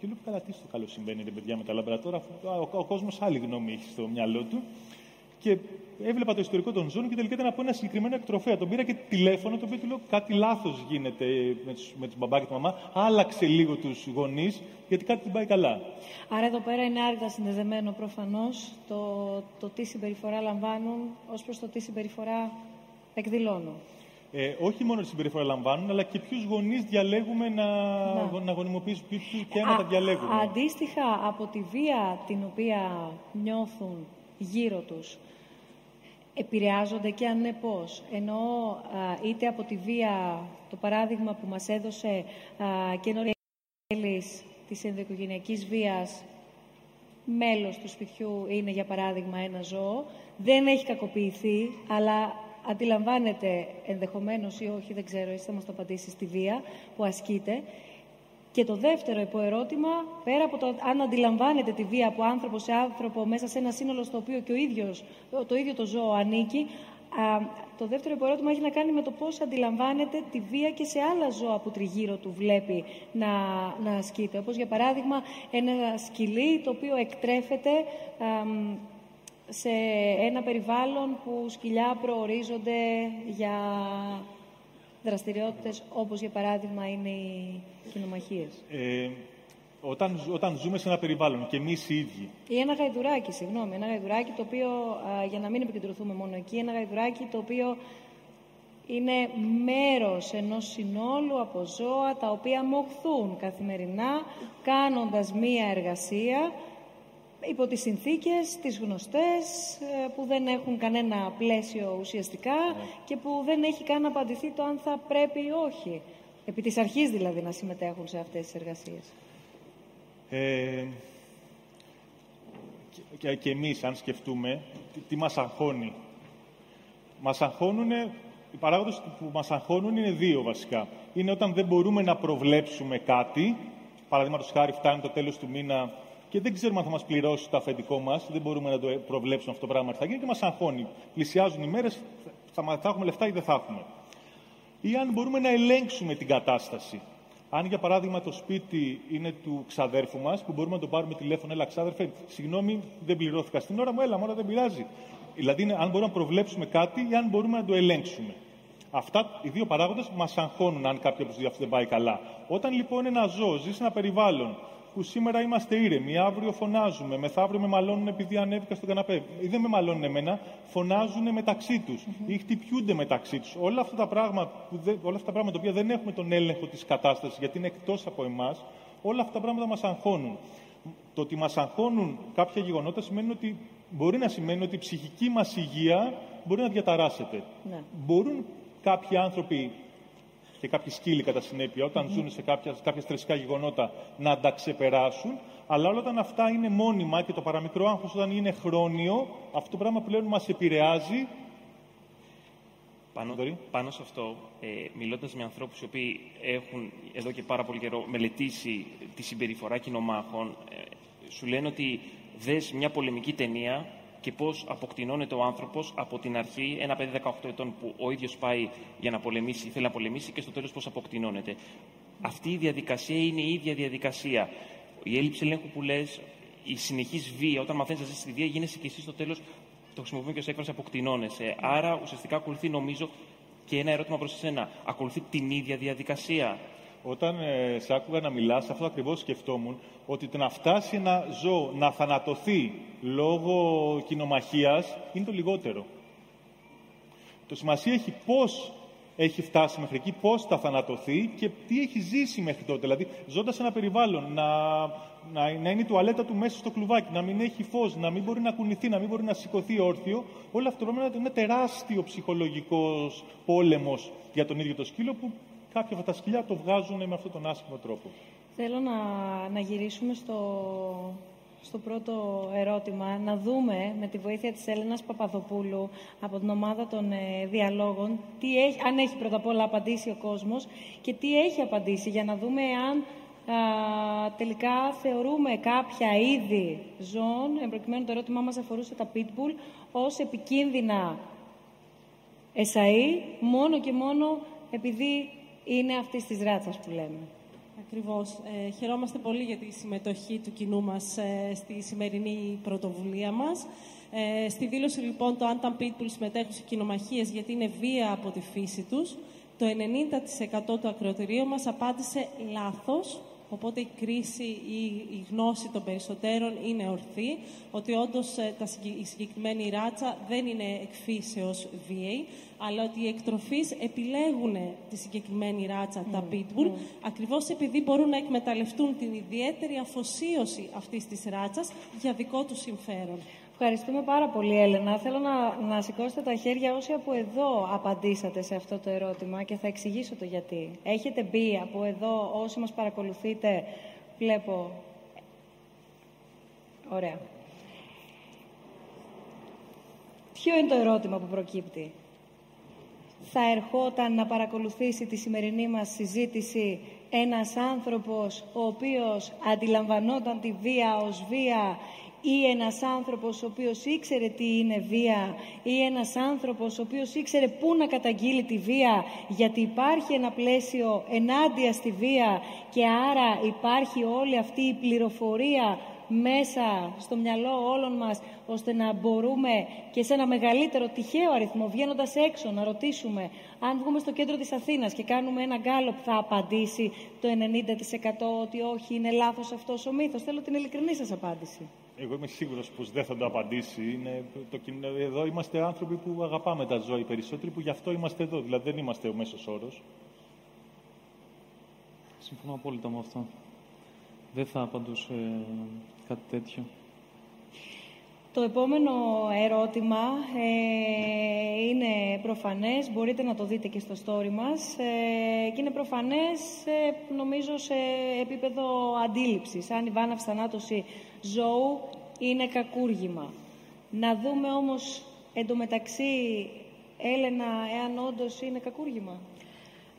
Και λέω, καλά, τι στο καλό συμβαίνει, ρε παιδιά, με τα λαμπρατόρ, αφού ο, ο κόσμος άλλη γνώμη έχει στο μυαλό του. Και έβλεπα το ιστορικό των ζώων και τελικά ήταν από ένα συγκεκριμένο εκτροφέα. Τον πήρα και τηλέφωνο, το οποίο του λέω κάτι λάθος γίνεται με τους με τους μπαμπά και τη μαμά. Άλλαξε λίγο τους γονείς, γιατί κάτι δεν πάει καλά. Άρα εδώ πέρα είναι άρρητα συνδεδεμένο προφανώς το, το τι συμπεριφορά λαμβάνουν ως προς το τι συμπεριφορά εκδηλώνουν. Ε, όχι μόνο τη συμπεριφορά λαμβάνουν, αλλά και ποιους γονείς διαλέγουμε να, να. να γονιμοποιήσουν, ποιους και να τα διαλέγουμε. Αντίστοιχα από τη βία την οποία νιώθουν γύρω τους, επηρεάζονται και αν ναι πώς. Ενώ είτε από τη βία, το παράδειγμα που μας έδωσε α, και νωρίτερα της ενδοοικογενειακής βίας, μέλος του σπιτιού είναι για παράδειγμα ένα ζώο, δεν έχει κακοποιηθεί, αλλά αντιλαμβάνεται ενδεχομένως ή όχι, δεν ξέρω, εσύ θα μας το απαντήσεις, στη βία που ασκείται και το δεύτερο υποερώτημα, πέρα από το αν αντιλαμβάνεται τη βία από άνθρωπο σε άνθρωπο μέσα σε ένα σύνολο στο οποίο και ο ίδιος, το ίδιο το ζώο ανήκει, α, το δεύτερο υποερώτημα έχει να κάνει με το πώς αντιλαμβάνεται τη βία και σε άλλα ζώα που τριγύρω του βλέπει να, να ασκείται. Όπως για παράδειγμα ένα σκυλί το οποίο εκτρέφεται σε ένα περιβάλλον που σκυλιά προορίζονται για δραστηριότητες όπως για παράδειγμα είναι οι κοινομαχίες; Ε, όταν, όταν ζούμε σε ένα περιβάλλον και εμείς οι ίδιοι. Ή ένα γαϊδουράκι, συγγνώμη. Ένα γαϊδουράκι το οποίο, α, για να μην επικεντρωθούμε μόνο εκεί, ένα γαϊδουράκι το οποίο είναι μέρος ενός συνόλου από ζώα τα οποία μοχθούν καθημερινά κάνοντας μία εργασία υπό τις συνθήκες, τις γνωστές, ε, που δεν έχουν κανένα πλαίσιο ουσιαστικά Ναι. και που δεν έχει καν απαντηθεί το αν θα πρέπει ή όχι. Επί της αρχής δηλαδή να συμμετέχουν σε αυτές τις εργασίες. Ε, και, και εμείς, αν σκεφτούμε, τι, τι μας αγχώνει. Μας αγχώνουν, οι παράγοντες που μας αγχώνουν είναι δύο βασικά. Είναι όταν δεν μπορούμε να προβλέψουμε κάτι, παραδείγματος χάρη φτάνει το τέλος του μήνα και δεν ξέρουμε αν θα μας πληρώσει το αφεντικό μας, δεν μπορούμε να το προβλέψουμε αυτό το πράγμα τι θα γίνει και μας αγχώνει. Πλησιάζουν οι μέρες, θα, θα έχουμε λεφτά ή δεν θα έχουμε. Ή αν μπορούμε να ελέγξουμε την κατάσταση. Αν για παράδειγμα το σπίτι είναι του ξαδέρφου μας, που μπορούμε να το πάρουμε τηλέφωνο, έλα ξάδερφε, συγγνώμη, δεν πληρώθηκα στην ώρα μου, έλα, μόνο δεν πειράζει. Δηλαδή, είναι, αν μπορούμε να προβλέψουμε κάτι ή αν μπορούμε να το ελέγξουμε. Αυτά οι δύο παράγοντες μας αγχώνουν αν κάποιος από του δύο αυτού δεν πάει καλά. Όταν λοιπόν ένα ζώο ζει σε ένα περιβάλλον που σήμερα είμαστε ήρεμοι, αύριο φωνάζουμε, μεθαύριο με μαλώνουν επειδή ανέβηκα στον καναπέ, ή δεν με μαλώνουν εμένα, φωνάζουν μεταξύ τους ή χτυπιούνται μεταξύ τους. Όλα αυτά τα πράγματα, που δεν, όλα αυτά τα πράγματα τα οποία δεν έχουμε τον έλεγχο της κατάστασης γιατί είναι εκτός από εμάς, όλα αυτά τα πράγματα μας αγχώνουν. Το ότι μας αγχώνουν κάποια γεγονότα σημαίνει ότι μπορεί να σημαίνει ότι η ψυχική μας υγεία μπορεί να διαταράσσεται. Ναι. Μπορούν κάποιοι άνθρωποι και κάποιοι σκύλοι κατά συνέπεια, όταν ζουν σε κάποια, κάποια στρεσικά γεγονότα, να τα ξεπεράσουν. Αλλά όλα όταν αυτά είναι μόνιμα και το παραμικρό άγχος όταν είναι χρόνιο, αυτό το πράγμα πλέον μας επηρεάζει. Πάνω, Θοδωρή. πάνω σε αυτό, ε, μιλώντας με ανθρώπους οι οποίοι έχουν εδώ και πάρα πολύ καιρό μελετήσει τη συμπεριφορά κοινομάχων, ε, σου λένε ότι δες μια πολεμική ταινία και πώς αποκτηνώνεται ο άνθρωπος από την αρχή, ένα παιδί 18 ετών που ο ίδιος πάει για να πολεμήσει, θέλει να πολεμήσει και στο τέλος πώς αποκτηνώνεται. Αυτή η διαδικασία είναι η ίδια διαδικασία. Η έλλειψη ελέγχου που λες, η συνεχής βία, όταν μαθαίνεις να ζεις τη βία, γίνεσαι και εσύ στο τέλος το χρησιμοποιούμε και ως έκφραση αποκτηνώνεσαι. Άρα ουσιαστικά ακολουθεί νομίζω και ένα ερώτημα προς εσένα. Ακολουθεί την ίδια διαδικασία. Όταν ε, σε άκουγα να μιλάς, αυτό ακριβώς σκεφτόμουν, ότι το να φτάσει ένα ζώο να θανατωθεί λόγω κοινομαχίας είναι το λιγότερο. Το σημασία έχει πώς έχει φτάσει μέχρι εκεί, πώς θα θανατωθεί και τι έχει ζήσει μέχρι τότε. Δηλαδή, ζώντας σε ένα περιβάλλον, να, να, να είναι η τουαλέτα του μέσα στο κλουβάκι, να μην έχει φως, να μην μπορεί να κουνηθεί, να μην μπορεί να σηκωθεί όρθιο, όλο αυτό πρέπει να είναι τεράστιο ψυχολογικός πόλεμος για τον ίδιο το σκύλο που κάποια από τα σκυλιά το βγάζουν με αυτόν τον άσχημο τρόπο. Θέλω να, να γυρίσουμε στο, στο πρώτο ερώτημα, να δούμε με τη βοήθεια της Έλενας Παπαδοπούλου από την ομάδα των ε, διαλόγων, τι έχει, αν έχει πρώτα απ' όλα απαντήσει ο κόσμος και τι έχει απαντήσει, για να δούμε αν α, τελικά θεωρούμε κάποια είδη ζώων, εμπροκειμένου το ερώτημά μας αφορούσε τα pitbull, ως επικίνδυνα εσαΐ, μόνο και μόνο επειδή είναι αυτής της ράτσας που λέμε. Ακριβώς. Ε, χαιρόμαστε πολύ για τη συμμετοχή του κοινού μας ε, στη σημερινή πρωτοβουλία μας. Ε, στη δήλωση λοιπόν το αν τα pitbull συμμετέχουν σε κοινομαχίες γιατί είναι βία από τη φύση τους, το 90% του ακροατηρίου μας απάντησε λάθος, οπότε η κρίση ή η γνώση των περισσότερων είναι ορθή, ότι όντως ε, τα, συγκεκ- η συγκεκριμένη ράτσα δεν είναι εκφύσεως βίαιη, αλλά ότι οι εκτροφείς επιλέγουν τη συγκεκριμένη ράτσα, τα pitbull, ακριβώς επειδή μπορούν να εκμεταλλευτούν την ιδιαίτερη αφοσίωση αυτής της ράτσας για δικό τους συμφέρον. Ευχαριστούμε πάρα πολύ, Έλενα. Θέλω να, να σηκώσετε τα χέρια όσοι από εδώ απαντήσατε σε αυτό το ερώτημα και θα εξηγήσω το γιατί. Έχετε μπει από εδώ, όσοι μας παρακολουθείτε, βλέπω... Ωραία. Ποιο είναι το ερώτημα που προκύπτει; Θα ερχόταν να παρακολουθήσει τη σημερινή μας συζήτηση ένας άνθρωπος ο οποίος αντιλαμβανόταν τη βία ως βία ή ένας άνθρωπος ο οποίος ήξερε τι είναι βία ή ένας άνθρωπος ο οποίος ήξερε πού να καταγγείλει τη βία γιατί υπάρχει ένα πλαίσιο ενάντια στη βία και άρα υπάρχει όλη αυτή η πληροφορία μέσα στο μυαλό όλων μας, ώστε να μπορούμε και σε ένα μεγαλύτερο τυχαίο αριθμό, βγαίνοντας έξω, να ρωτήσουμε αν βγούμε στο κέντρο της Αθήνας και κάνουμε ένα γκάλωπ, θα απαντήσει το 90% ότι όχι, είναι λάθος αυτός ο μύθος. Θέλω την ειλικρινή σας απάντηση. Εγώ είμαι σίγουρος πως δεν θα το απαντήσει. Είναι το, εδώ είμαστε άνθρωποι που αγαπάμε τα ζώα οι περισσότεροι, που γι' αυτό είμαστε εδώ. Δηλαδή δεν είμαστε ο μέσος όρος. Συμφωνώ απόλυτα με αυτό. Δεν θα απαντούσε κάτι τέτοιο. Το επόμενο ερώτημα ε, είναι προφανές, μπορείτε να το δείτε και στο story μας ε, και είναι προφανές ε, νομίζω σε επίπεδο αντίληψης. Αν η βάναυση θανάτωση ζώου είναι κακούργημα. Να δούμε όμως εντωμεταξύ, Έλενα, εάν όντως είναι κακούργημα.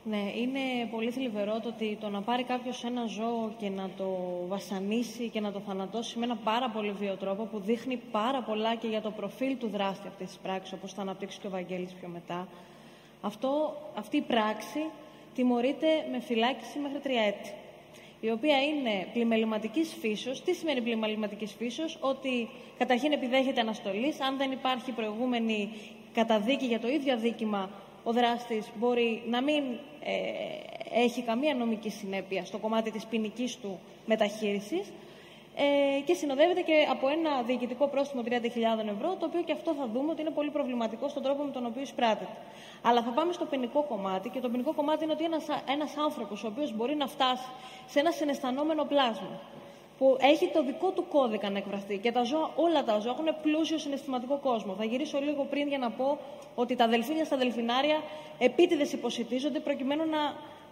Ναι, είναι πολύ θλιβερό το ότι το να πάρει κάποιος ένα ζώο και να το βασανίσει και να το θανατώσει με ένα πάρα πολύ βίο τρόπο που δείχνει πάρα πολλά και για το προφίλ του δράστη αυτής της πράξης, όπως θα αναπτύξει και ο Βαγγέλης πιο μετά. Αυτό, αυτή η πράξη τιμωρείται με φυλάκιση μέχρι τρία έτη. Η οποία είναι πλημεληματική φύσεως. Τι σημαίνει πλημεληματική φύσεως, Ότι καταρχήν επιδέχεται αναστολής. Αν δεν υπάρχει προηγούμενη καταδίκη για το ίδιο αδίκημα, ο δράστης μπορεί να μην ε, έχει καμία νομική συνέπεια στο κομμάτι της ποινικής του μεταχείρισης ε, και συνοδεύεται και από ένα διοικητικό πρόστιμο 30.000 ευρώ, το οποίο και αυτό θα δούμε ότι είναι πολύ προβληματικό στον τρόπο με τον οποίο εισπράττεται. Αλλά θα πάμε στο ποινικό κομμάτι και το ποινικό κομμάτι είναι ότι ένας, ένας άνθρωπος ο οποίος μπορεί να φτάσει σε ένα συναισθανόμενο πλάσμα που έχει το δικό του κώδικα να εκφραστεί. Και τα ζώα, όλα τα ζώα έχουν πλούσιο συναισθηματικό κόσμο. Θα γυρίσω λίγο πριν για να πω ότι τα δελφίνια στα δελφινάρια επίτηδες υποσυτίζονται προκειμένου να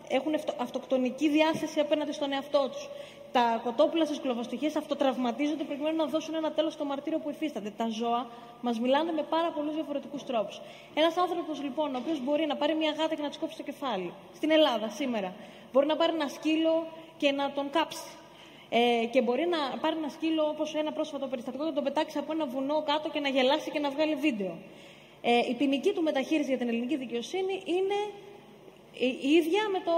έχουν αυτοκτονική διάθεση απέναντι στον εαυτό τους. Τα κοτόπουλα στις κλωβοστοιχίε αυτοτραυματίζονται προκειμένου να δώσουν ένα τέλος στο μαρτύριο που υφίστανται. Τα ζώα μας μιλάνε με πάρα πολλούς διαφορετικούς τρόπους. Ένας άνθρωπος λοιπόν, ο οποίος μπορεί να πάρει μια γάτα και να της κόψει το κεφάλι, στην Ελλάδα σήμερα, μπορεί να πάρει ένα σκύλο και να τον κάψει ε, και μπορεί να πάρει ένα σκύλο όπως ένα πρόσφατο περιστατικό και να τον πετάξει από ένα βουνό κάτω και να γελάσει και να βγάλει βίντεο. Ε, η ποινική του μεταχείριση για την ελληνική δικαιοσύνη είναι η ίδια με το.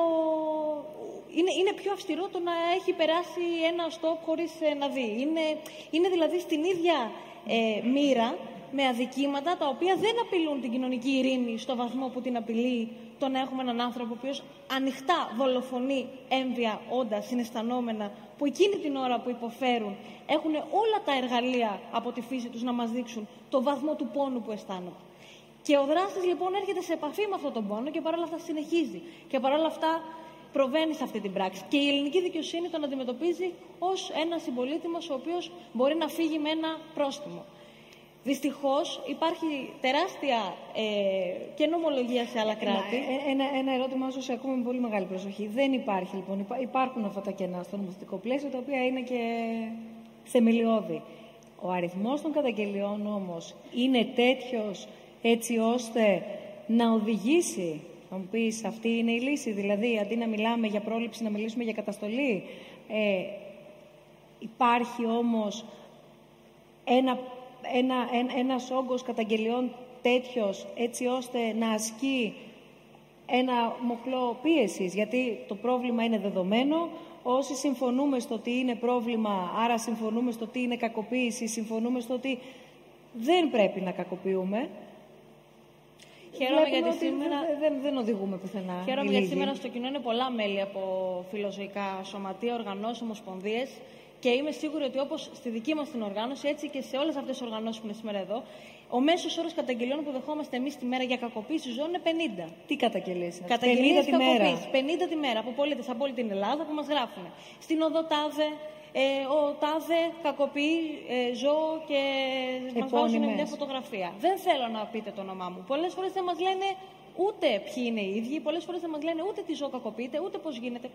Είναι, είναι πιο αυστηρό το να έχει περάσει ένα στόπ χωρίς ε, να δει. Είναι, είναι δηλαδή στην ίδια ε, μοίρα με αδικήματα τα οποία δεν απειλούν την κοινωνική ειρήνη στο βαθμό που την απειλεί το να έχουμε έναν άνθρωπο ο οποίος ανοιχτά δολοφονεί έμβια όντα συναισθανόμενα που εκείνη την ώρα που υποφέρουν έχουν όλα τα εργαλεία από τη φύση τους να μας δείξουν το βαθμό του πόνου που αισθάνονται. Και ο δράστης λοιπόν έρχεται σε επαφή με αυτόν τον πόνο και παρόλα αυτά συνεχίζει. Και παρόλα αυτά προβαίνει σε αυτή την πράξη. Και η ελληνική δικαιοσύνη τον αντιμετωπίζει ως ένα συμπολίτημος ο οποίος μπορεί να φύγει με ένα πρόστιμο. Δυστυχώς υπάρχει τεράστια ε, και νομολογία σε άλλα κράτη. Ένα, ένα, ένα ερώτημα όσο σε ακούμε με πολύ μεγάλη προσοχή. Δεν υπάρχει λοιπόν, υπάρχουν αυτά τα κενά στο νομοθετικό πλαίσιο, τα οποία είναι και θεμελιώδη. Ο αριθμός των καταγγελιών όμως είναι τέτοιος έτσι ώστε να οδηγήσει, θα μου πεις αυτή είναι η λύση, δηλαδή αντί να μιλάμε για πρόληψη να μιλήσουμε για καταστολή. Ε, υπάρχει όμως ένα ένα, ένα, ένας όγκος καταγγελιών τέτοιος έτσι ώστε να ασκεί ένα μοχλό πίεσης, γιατί το πρόβλημα είναι δεδομένο. Όσοι συμφωνούμε στο ότι είναι πρόβλημα, άρα συμφωνούμε στο ότι είναι κακοποίηση, συμφωνούμε στο ότι δεν πρέπει να κακοποιούμε. Χαίρομαι γιατί σήμερα... Δεν, δεν οδηγούμε πουθενά. Χαίρομαι γιατί σήμερα στο κοινό είναι πολλά μέλη από φιλοζωικά σωματεία, οργανώσεις, ομοσπονδίες και είμαι σίγουρη ότι όπως στη δική μας την οργάνωση, έτσι και σε όλες αυτές τις οργανώσεις που είναι σήμερα εδώ, ο μέσος όρος καταγγελιών που δεχόμαστε εμείς τη μέρα για κακοποίηση ζώων είναι 50. Τι καταγγελίες είναι 50 τη μέρα; 50 τη μέρα από πολίτε από όλη την Ελλάδα που μας γράφουν. Στην οδοτάδε, ε, ο τάδε κακοποιεί ε, ζώο και μας βάζουν μια φωτογραφία. Δεν θέλω να πείτε το όνομά μου. Πολλές φορές δεν μας λένε ούτε ποιοι είναι οι ίδιοι. Πολλές φορές δεν μας λένε ούτε τι ζώο κακοποιείται, ούτε πώς γίνεται.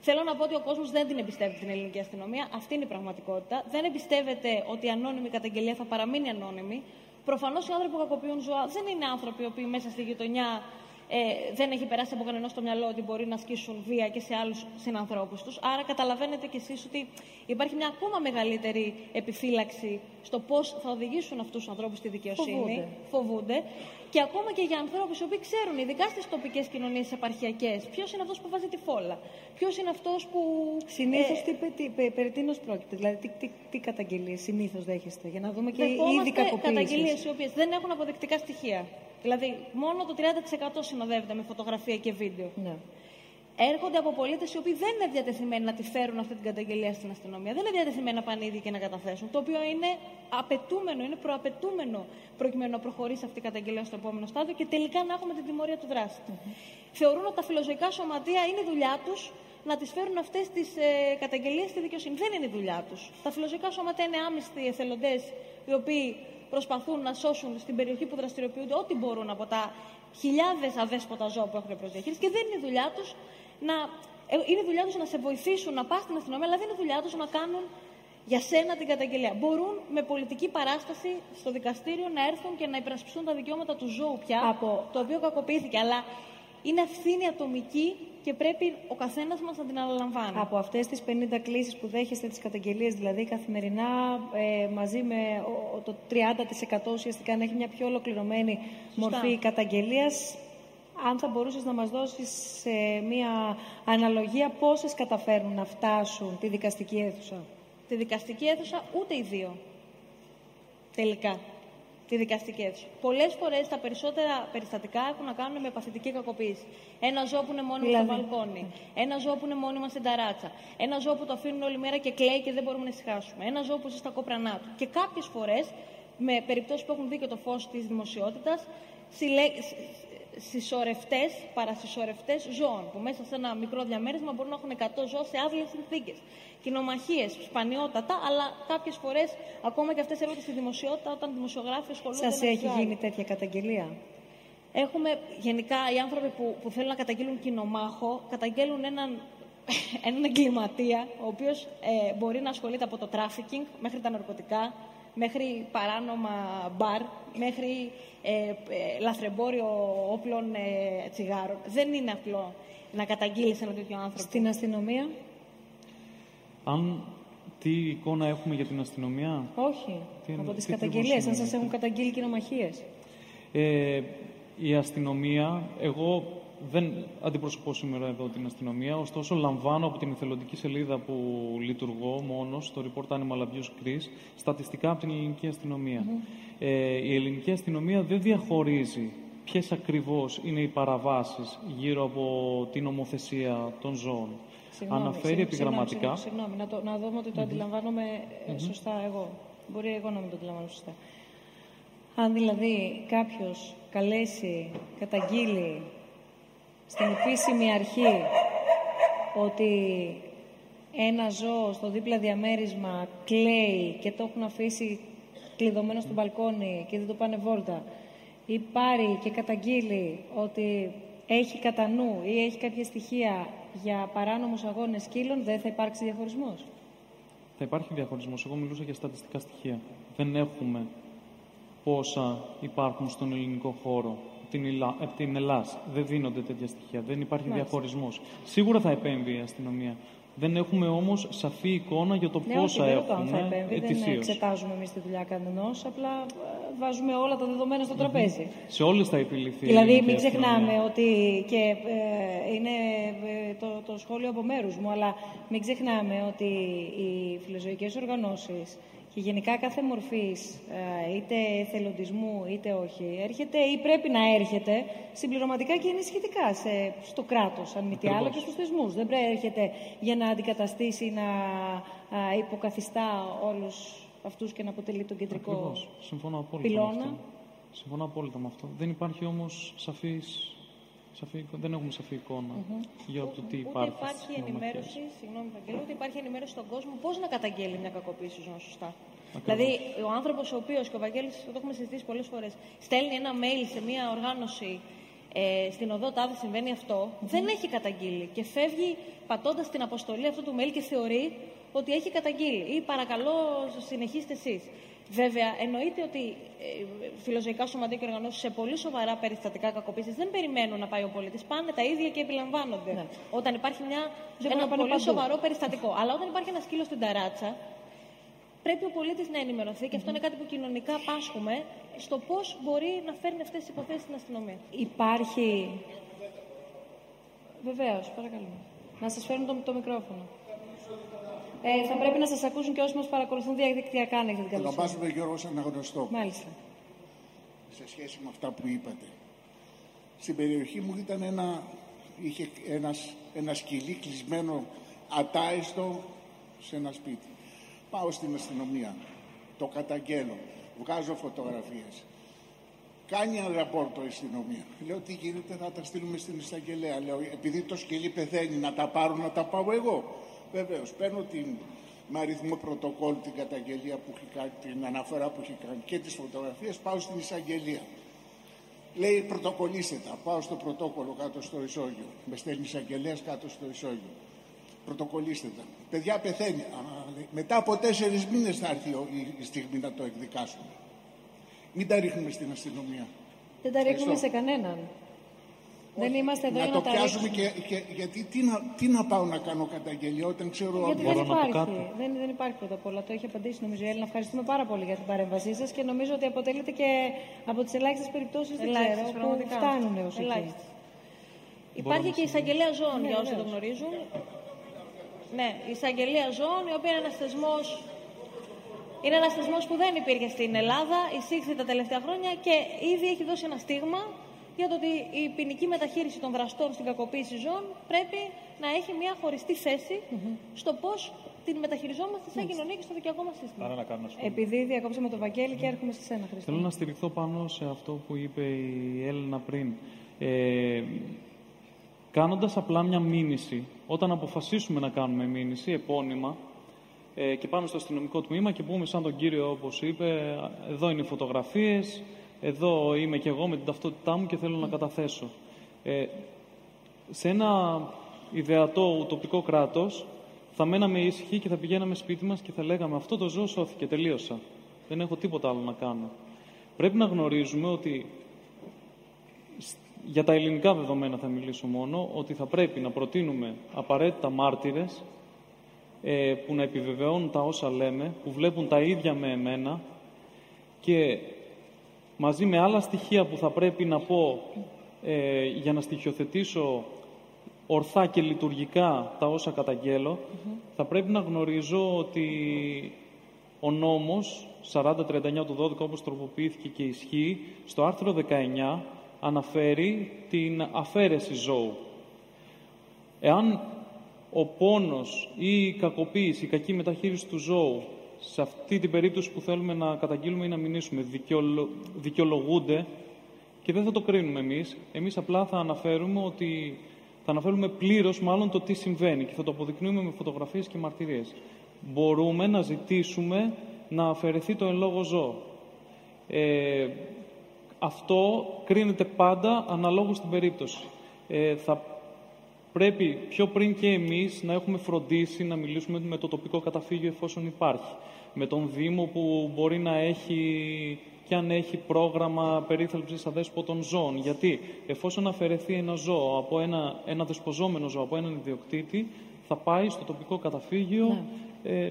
Θέλω να πω ότι ο κόσμος δεν την εμπιστεύεται την ελληνική αστυνομία. Αυτή είναι η πραγματικότητα. Δεν εμπιστεύεται ότι η ανώνυμη καταγγελία θα παραμείνει ανώνυμη. Προφανώς οι άνθρωποι που κακοποιούν ζώα δεν είναι άνθρωποι οι οποίοι μέσα στη γειτονιά ε, δεν έχει περάσει από κανένα στο μυαλό ότι μπορεί να ασκήσουν βία και σε άλλους συνανθρώπους τους. Άρα καταλαβαίνετε κι εσείς ότι υπάρχει μια ακόμα μεγαλύτερη επιφύλαξη στο πώς θα οδηγήσουν αυτούς τους ανθρώπους στη δικαιοσύνη. Φοβούνται. Φοβούνται. Και ακόμα και για ανθρώπους οι οποίοι ξέρουν, ειδικά στις τοπικές κοινωνίες επαρχιακές, ποιος είναι αυτός που βάζει τη φόλα. Ποιος είναι αυτός που. Συνήθως ε, τι, τι, πε- περί τίνος πρόκειται, δηλαδή τι, τι, τι καταγγελίες συνήθως δέχεστε, για να δούμε και είδη Δεχόμαστε κακοποίηση. καταγγελίες οι οποίες δεν έχουν αποδεικτικά στοιχεία. Δηλαδή, μόνο το 30% συνοδεύεται με φωτογραφία και βίντεο. Ναι. Έρχονται από πολίτες οι οποίοι δεν είναι διατεθειμένοι να τη φέρουν αυτή την καταγγελία στην αστυνομία. Δεν είναι διατεθειμένοι να πάνε ήδη και να καταθέσουν. Το οποίο είναι απαιτούμενο, είναι προαπαιτούμενο προκειμένου να προχωρήσει αυτή η καταγγελία στο επόμενο στάδιο και τελικά να έχουμε την τιμωρία του δράστη. Θεωρούν ότι τα φιλοζωικά σωματεία είναι η δουλειά τους να τις φέρουν αυτές τις ε, καταγγελίες στη δικαιοσύνη. Δεν είναι η δουλειά τους. Τα φιλοζωικά σωματεία είναι άμυστοι εθελοντές οι οποίοι προσπαθούν να σώσουν στην περιοχή που δραστηριοποιούνται ό,τι μπορούν από τα χιλιάδες αδέσποτα ζώα που έχουν προ διαχείριση και δεν είναι η δουλειά τους να. ε, Είναι η δουλειά τους να σε βοηθήσουν να πας στην αστυνομία, αλλά δεν είναι η δουλειά τους να κάνουν για σένα την καταγγελία. Μπορούν με πολιτική παράσταση στο δικαστήριο να έρθουν και να υπερασπιστούν τα δικαιώματα του ζώου πια, Από- το οποίο κακοποιήθηκε. Αλλά είναι ευθύνη ατομική και πρέπει ο καθένας μας να την αναλαμβάνει. Από αυτές τις 50 κλήσεις που δέχεστε τις καταγγελίες, δηλαδή καθημερινά ε, μαζί με ο- το 30% ουσιαστικά να έχει μια πιο ολοκληρωμένη μορφή καταγγελίας, αν θα μπορούσες να μας δώσεις σε μια αναλογία πόσες καταφέρουν να φτάσουν τη δικαστική αίθουσα; Τη δικαστική αίθουσα ούτε οι δύο. Τελικά. Τη δικαστική αίθουσα. Πολλές φορές τα περισσότερα περιστατικά έχουν να κάνουν με παθητική κακοποίηση. Ένα ζώο που είναι μόνιμο στο Δηλαδή. μπαλκόνι. Ένα ζώο που είναι μόνιμα στην ταράτσα. Ένα ζώο που το αφήνουν όλη μέρα και κλαίει και δεν μπορούμε να ησυχάσουμε. Ένα ζώο που ζει στα κόπρανά του. Και κάποιες φορές, με περιπτώσεις που έχουν δει και το φως της δημοσιότητας, συσσωρευτές, παρασυσσωρευτές ζώων, που μέσα σε ένα μικρό διαμέρισμα μπορούν να έχουν 100 ζώα σε άθλιε συνθήκες. Κοινομαχίες, σπανιότατα, αλλά κάποιες φορές ακόμα και αυτές έρχονται στη δημοσιότητα όταν δημοσιογράφοι ασχολούνται Σας με έχει τους γίνει άλλους. τέτοια καταγγελία; Έχουμε γενικά οι άνθρωποι που, που θέλουν να καταγγείλουν κυνομάχο, καταγγέλλουν έναν, έναν εγκληματία, ο οποίος ε, μπορεί να ασχολείται από το τράφικινγκ μέχρι τα ναρκωτικά, μέχρι παράνομα μπαρ, μέχρι ε, ε, λαθρεμπόριο όπλων ε, τσιγάρων. Δεν είναι απλό να καταγγείλει ένα τέτοιο άνθρωπο. Στην αστυνομία, Αν τι εικόνα έχουμε για την αστυνομία, όχι. Τι εννο- από τις τι ακριβώς καταγγελίες, αν είναι, σας τι- έχουν καταγγείλει κοινομαχίες. Ε, η αστυνομία, εγώ δεν αντιπροσωπώ σήμερα εδώ την αστυνομία, ωστόσο λαμβάνω από την εθελοντική σελίδα που λειτουργώ μόνος, στο Report Animal Abuse Greece, στατιστικά από την ελληνική αστυνομία. Ε, η ελληνική αστυνομία δεν διαχωρίζει ποιες ακριβώς είναι οι παραβάσεις γύρω από την ομοθεσία των ζώων. Συγγνώμη, Αναφέρει συγγνώμη, επιγραμματικά. Συγγνώμη, συγγνώμη, να, το, να δούμε ότι το αντιλαμβάνομαι ε, σωστά εγώ. Μπορεί εγώ να μην το αντιλαμβάνω σωστά. Αν δηλαδή κάποιος καλέσει, καταγγείλει στην επίσημη αρχή ότι ένα ζώο στο δίπλα διαμέρισμα κλαίει και το έχουν αφήσει κλειδωμένο στο μπαλκόνι και δεν το πάνε βόλτα ή πάρει και καταγγείλει ότι έχει κατά νου ή έχει κάποια στοιχεία για παράνομους αγώνες σκύλων, δεν θα υπάρξει διαχωρισμός; Θα υπάρχει διαχωρισμός. Εγώ μιλούσα για στατιστικά στοιχεία. Δεν έχουμε πόσα υπάρχουν στον ελληνικό χώρο. Από την, Ελλά, από την Ελλάδα δεν δίνονται τέτοια στοιχεία. Δεν υπάρχει Μάλιστα. διαχωρισμός. Σίγουρα θα επέμβει η αστυνομία. Δεν έχουμε όμως σαφή εικόνα για το Ναι, πόσα όχι, δεν ρωτάω αν έχουμε θα επέμβει, δεν ετησίως. εξετάζουμε εμείς τη δουλειά κανενός, απλά ε, βάζουμε όλα τα δεδομένα στο τραπέζι. Σε όλες θα επιληθεί. η Δηλαδή, ελληνική μην αστυνομία. ξεχνάμε ότι. και ε, είναι ε, το, το σχόλιο από μέρους μου, αλλά μην ξεχνάμε ότι οι φιλοζωικές οργανώσεις και γενικά κάθε μορφής, ε, είτε εθελοντισμού είτε όχι, έρχεται ή πρέπει να έρχεται συμπληρωματικά και ενισχυτικά σε, στο κράτος, αν μη τι άλλο, Ακριβώς. και στους θεσμούς. Δεν πρέπει να έρχεται για να αντικαταστήσει ή να α, υποκαθιστά όλους αυτούς και να αποτελεί τον κεντρικό Ακριβώς. Συμφωνώ απόλυτα πυλώνα. με αυτό. Συμφωνώ απόλυτα με αυτό. Δεν υπάρχει όμως σαφής... Σαφή, εικόνα- δεν έχουμε σαφή εικόνα για το τι Ούτε υπάρχει. υπάρχει στις κοινωνικές. ενημέρωση, συγγνώμη Βαγγέλη, ούτε υπάρχει ενημέρωση στον κόσμο πώς να καταγγέλει μια κακοποίηση ζώων σωστά. Ακριβώς. Δηλαδή, ο άνθρωπος ο οποίος, και ο Βαγγέλης, το έχουμε συζητήσει πολλές φορές, στέλνει ένα mail σε μια οργάνωση ε, στην οδό τάδε συμβαίνει αυτό, δεν έχει καταγγείλει και φεύγει πατώντας την αποστολή αυτού του mail και θεωρεί ότι έχει καταγγείλει ή παρακαλώ συνεχίστε εσείς. Βέβαια, εννοείται ότι ε, φιλοζωικά σωματεία και οργανώσεις σε πολύ σοβαρά περιστατικά κακοποίησης δεν περιμένουν να πάει ο πολίτης. Πάνε τα ίδια και επιλαμβάνονται. Ναι. Όταν υπάρχει μια, Δεν ένα μπορούν να πάνε πολύ παντού. σοβαρό περιστατικό. Αλλά όταν υπάρχει ένας σκύλος στην ταράτσα, πρέπει ο πολίτης να ενημερωθεί και αυτό είναι κάτι που κοινωνικά πάσχουμε στο πώς μπορεί να φέρνει αυτές τις υποθέσεις στην αστυνομία. Υπάρχει. Βεβαίως, παρακαλώ. Να σας φέρουν το, το μικρόφωνο. Ε, θα πρέπει να σας ακούσουν και όσοι μας παρακολουθούν διαδικτυακά, αν έχετε την καλοσύνη. Ονομάζομαι Γιώργος Αναγνωστό. Μάλιστα. Σε σχέση με αυτά που είπατε. Στην περιοχή μου ήταν ένα, είχε ένας, ένα σκυλί κλεισμένο ατάιστο σε ένα σπίτι. Πάω στην αστυνομία, το καταγγέλω, βγάζω φωτογραφίες. Κάνει ένα ραπόρτο η αστυνομία. Λέω τι γίνεται, θα τα στείλουμε στην εισαγγελέα. Λέω επειδή το σκυλί πεθαίνει, να τα πάρω, να τα πάω εγώ. Βεβαίως, παίρνω την, με αριθμό πρωτοκόλλου την καταγγελία που έχει κάνει, την αναφορά που έχει κάνει και τις φωτογραφίες, πάω στην εισαγγελία. Λέει πρωτοκολλήστε τα. Πάω στο πρωτόκολλο κάτω στο ισόγειο. Με στέλνει εισαγγελέας κάτω στο ισόγειο. Πρωτοκολλήστε τα. Παιδιά πεθαίνει. Α, λέει, μετά από τέσσερις μήνες θα έρθει ο- η, η στιγμή να το εκδικάσουμε. Μην τα ρίχνουμε στην αστυνομία. Δεν τα ρίχνουμε Ευχαριστώ. σε κανέναν. Δεν είμαστε εδώ να για το να τα πιάσουμε ρίξουμε. και, και, γιατί τι να, τι να πάω να κάνω καταγγελία όταν ξέρω Γιατί Μπορώ δεν να πω υπάρχει. κάτι; Δεν, δεν υπάρχει πρώτα απ' όλα. Το έχει απαντήσει νομίζω η Έλληνα. Ευχαριστούμε πάρα πολύ για την παρέμβασή σας και νομίζω ότι αποτελείται και από τις ελάχιστες περιπτώσεις δεν ξέρω Ελάχιστες, που πραγματικά. φτάνουν έως εκεί. Ελάχιστες. Υπάρχει και η εισαγγελία ζώων, Ναι, για όσοι το βεβαίως. γνωρίζουν. Ναι, η εισαγγελία ζώων, η οποία είναι ένας θεσμό. Είναι ένας θεσμός που δεν υπήρχε στην Ελλάδα, εισήχθη τα τελευταία χρόνια και ήδη έχει δώσει ένα στίγμα για το ότι η ποινική μεταχείριση των δραστών στην κακοποίηση ζώων πρέπει να έχει μια χωριστή θέση στο πώς την μεταχειριζόμαστε σαν κοινωνία και στο δικαιωτικό μας σύστημα. Άρα να κάνω ένα σχόλιο. Επειδή διακόψαμε τον Βαγγέλη και έρχομαι σε σένα, Χριστό. Θέλω να στηριχθώ πάνω σε αυτό που είπε η Έλληνα πριν. Ε, κάνοντας απλά μια μήνυση, όταν αποφασίσουμε να κάνουμε μήνυση, επώνυμα, ε, και πάμε στο αστυνομικό τμήμα και πούμε σαν τον κύριο όπως είπε, εδώ είναι οι φωτογραφίες, εδώ είμαι και εγώ με την ταυτότητά μου και θέλω να καταθέσω. Ε, σε ένα ιδεατό ουτοπικό κράτος θα μέναμε ήσυχοι και θα πηγαίναμε σπίτι μας και θα λέγαμε αυτό το ζώο σώθηκε, τελείωσα. Δεν έχω τίποτα άλλο να κάνω. Πρέπει να γνωρίζουμε ότι σ- για τα ελληνικά δεδομένα θα μιλήσω μόνο, ότι θα πρέπει να προτείνουμε απαραίτητα μάρτυρες ε, που να επιβεβαιώνουν τα όσα λέμε, που βλέπουν τα ίδια με εμένα και μαζί με άλλα στοιχεία που θα πρέπει να πω ε, για να στοιχειοθετήσω ορθά και λειτουργικά τα όσα καταγγέλω, θα πρέπει να γνωρίζω ότι ο νόμος 4039 του 12 όπως τροποποιήθηκε και ισχύει, στο άρθρο 19 αναφέρει την αφαίρεση ζώου. Εάν ο πόνος ή η κακοποίηση, η κακή μεταχείριση του ζώου σε αυτή την περίπτωση που θέλουμε να καταγγείλουμε ή να μηνύσουμε δικαιολο... δικαιολογούνται και δεν θα το κρίνουμε εμείς, εμείς απλά θα αναφέρουμε ότι θα αναφέρουμε πλήρως μάλλον το τι συμβαίνει και θα το αποδεικνύουμε με φωτογραφίες και μαρτυρίες. Μπορούμε να ζητήσουμε να αφαιρεθεί το εν λόγω ζώο. Ε, αυτό κρίνεται πάντα αναλόγως στην περίπτωση. Ε, θα πρέπει πιο πριν και εμείς να έχουμε φροντίσει να μιλήσουμε με το τοπικό καταφύγιο εφόσον υπάρχει. Με τον Δήμο που μπορεί να έχει και αν έχει πρόγραμμα περίθαλψης αδέσποτων ζώων. Γιατί εφόσον αφαιρεθεί ένα ζώο από ένα, ένα δεσποζόμενο ζώο από έναν ιδιοκτήτη, θα πάει στο τοπικό καταφύγιο ε,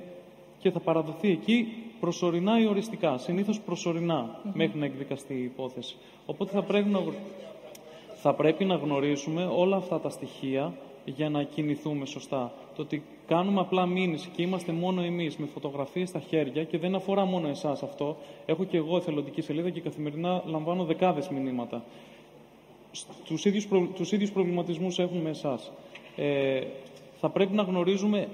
και θα παραδοθεί εκεί προσωρινά ή οριστικά. Συνήθως προσωρινά μέχρι να εκδικαστεί η υπόθεση. Οπότε θα πρέπει να, θα πρέπει να γνωρίζουμε όλα αυτά τα στοιχεία για να κινηθούμε σωστά. Το ότι κάνουμε απλά μήνυση και είμαστε μόνο εμείς με φωτογραφίες στα χέρια και δεν αφορά μόνο εσάς αυτό. Έχω και εγώ εθελοντική σελίδα και καθημερινά λαμβάνω δεκάδες μηνύματα. Τους ίδιους, προ... τους ίδιους προβληματισμούς έχουμε με εσάς. Ε, θα πρέπει να γνωρίζουμε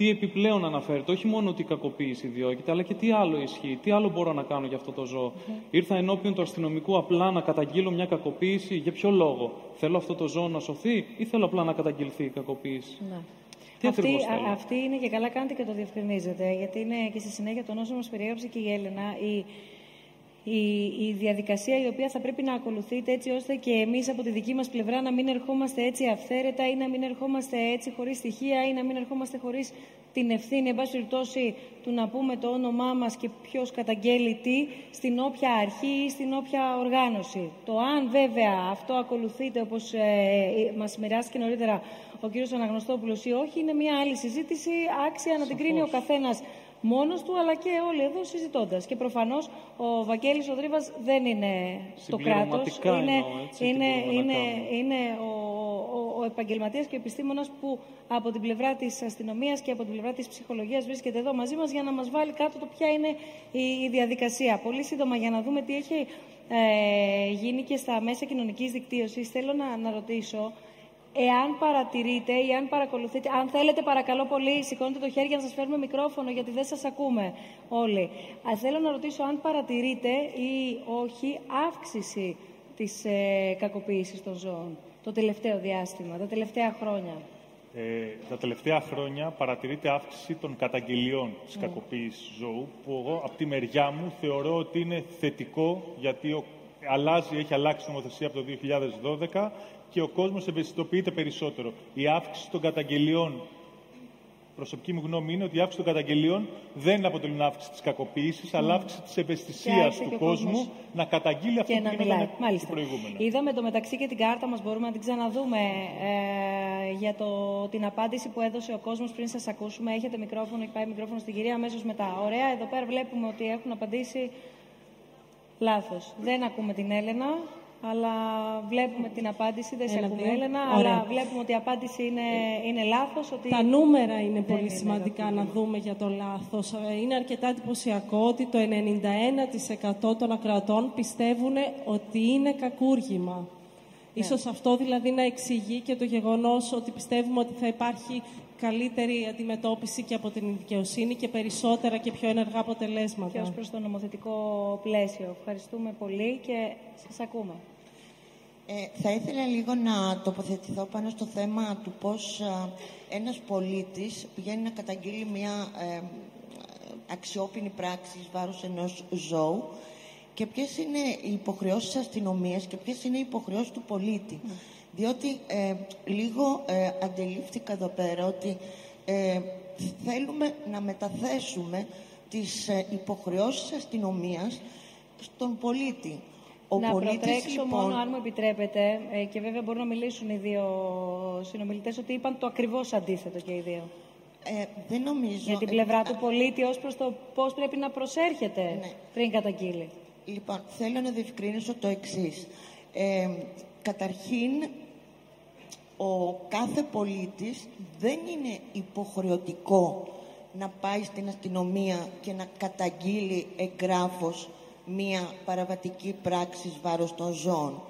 τι επιπλέον αναφέρεται. Όχι μόνο ότι η κακοποίηση διώκεται, αλλά και τι άλλο ισχύει. Τι άλλο μπορώ να κάνω για αυτό το ζώο. Ήρθα ενώπιον του αστυνομικού απλά να καταγγείλω μια κακοποίηση. Για ποιο λόγο; Θέλω αυτό το ζώο να σωθεί ή θέλω απλά να καταγγελθεί η κακοποίηση; Ναι. Τι αυτή, ακριβώς α- θέλω; αυτή είναι και καλά κάνετε και το διευκρινίζετε, γιατί είναι και στη συνέχεια των όσων μας περιέγραψε και η Έλενα, η, η, η διαδικασία η οποία θα πρέπει να ακολουθείται έτσι ώστε και εμείς από τη δική μας πλευρά να μην ερχόμαστε έτσι αυθαίρετα ή να μην ερχόμαστε έτσι χωρίς στοιχεία ή να μην ερχόμαστε χωρίς την ευθύνη, εν πάση περιπτώσει, του να πούμε το όνομά μας και ποιος καταγγέλει τι στην όποια αρχή ή στην όποια οργάνωση. Το αν βέβαια αυτό ακολουθείται όπως ε, μας μοιράστηκε νωρίτερα ο κύριος Αναγνωστόπουλος ή όχι, είναι μια άλλη συζήτηση, άξια να την κρίνει ο καθένας μόνος του, αλλά και όλοι εδώ συζητώντας. Και προφανώς ο Βαγγέλης ο δεν είναι το κράτος. Είναι, είναι, είναι, είναι ο, ο, ο επαγγελματίας και ο επιστήμονας που από την πλευρά της αστυνομίας και από την πλευρά της ψυχολογίας βρίσκεται εδώ μαζί μας για να μας βάλει κάτω το ποια είναι η, η διαδικασία. Πολύ σύντομα για να δούμε τι έχει ε, γίνει και στα μέσα κοινωνικής δικτύωσης. Θέλω να, να ρωτήσω Εάν παρατηρείτε ή αν παρακολουθείτε, αν θέλετε παρακαλώ πολύ σηκώνετε το χέρι για να σας φέρουμε μικρόφωνο γιατί δεν σας ακούμε όλοι. Α, θέλω να ρωτήσω αν παρατηρείτε ή όχι αύξηση της ε, κακοποίησης των ζώων το τελευταίο διάστημα, τα τελευταία χρόνια. Ε, τα τελευταία χρόνια παρατηρείται αύξηση των καταγγελιών της mm. κακοποίησης ζώου που εγώ από τη μεριά μου θεωρώ ότι είναι θετικό γιατί αλλάζει, έχει αλλάξει η νομοθεσία από το 2012 και ο κόσμος ευαισθητοποιείται περισσότερο. Η αύξηση των καταγγελιών, προσωπική μου γνώμη είναι ότι η αύξηση των καταγγελιών δεν αποτελούν αύξηση της κακοποίησης, αλλά αύξηση της ευαισθησίας του κόσμου να καταγγείλει αυτό που μιλάει. προηγούμενο. Είδαμε το μεταξύ και την κάρτα μας, μπορούμε να την ξαναδούμε ε, για το, την απάντηση που έδωσε ο κόσμος πριν σας ακούσουμε. Έχετε μικρόφωνο, έχει πάει μικρόφωνο στην κυρία αμέσως μετά. Ωραία, εδώ πέρα βλέπουμε ότι έχουν απαντήσει λάθος. Δεν ακούμε την Έλενα αλλά βλέπουμε την απάντηση, δεν σε ακούμε Έλενα, αλλά βλέπουμε ότι η απάντηση είναι, είναι λάθος. Ότι Τα νούμερα είναι πολύ σημαντικά να δούμε για το λάθος. Είναι αρκετά εντυπωσιακό ότι το 91% των ακροατών πιστεύουν ότι είναι κακούργημα. Ναι. Ίσως αυτό δηλαδή να εξηγεί και το γεγονός ότι πιστεύουμε ότι θα υπάρχει καλύτερη αντιμετώπιση και από την δικαιοσύνη και περισσότερα και πιο ενεργά αποτελέσματα. Και ως προς το νομοθετικό πλαίσιο. Ευχαριστούμε πολύ και σας ακούμε. Ε, θα ήθελα λίγο να τοποθετηθώ πάνω στο θέμα του πώς α, ένας πολίτης πηγαίνει να καταγγείλει μια ε, αξιόπινη πράξη βάρος ενός ζώου και ποιες είναι οι υποχρεώσεις αστυνομίας και ποιες είναι οι υποχρεώσεις του πολίτη. Ναι. Διότι ε, λίγο ε, αντιλήφθηκα εδώ πέρα ότι ε, θέλουμε να μεταθέσουμε τις ε, υποχρεώσεις αστυνομίας στον πολίτη. Ο να προτρέξω λοιπόν... μόνο, αν μου επιτρέπετε, ε, και βέβαια μπορούν να μιλήσουν οι δύο συνομιλητές, ότι είπαν το ακριβώς αντίθετο και οι δύο. Ε, δεν νομίζω... Για την πλευρά του πολίτη ως προς το πώς πρέπει να προσέρχεται ναι. πριν καταγγείλει. Λοιπόν, θέλω να διευκρινίσω το εξής. Ε, καταρχήν, ο κάθε πολίτης δεν είναι υποχρεωτικό να πάει στην αστυνομία και να καταγγείλει εγγράφος μία παραβατική πράξη βάρος των ζώων.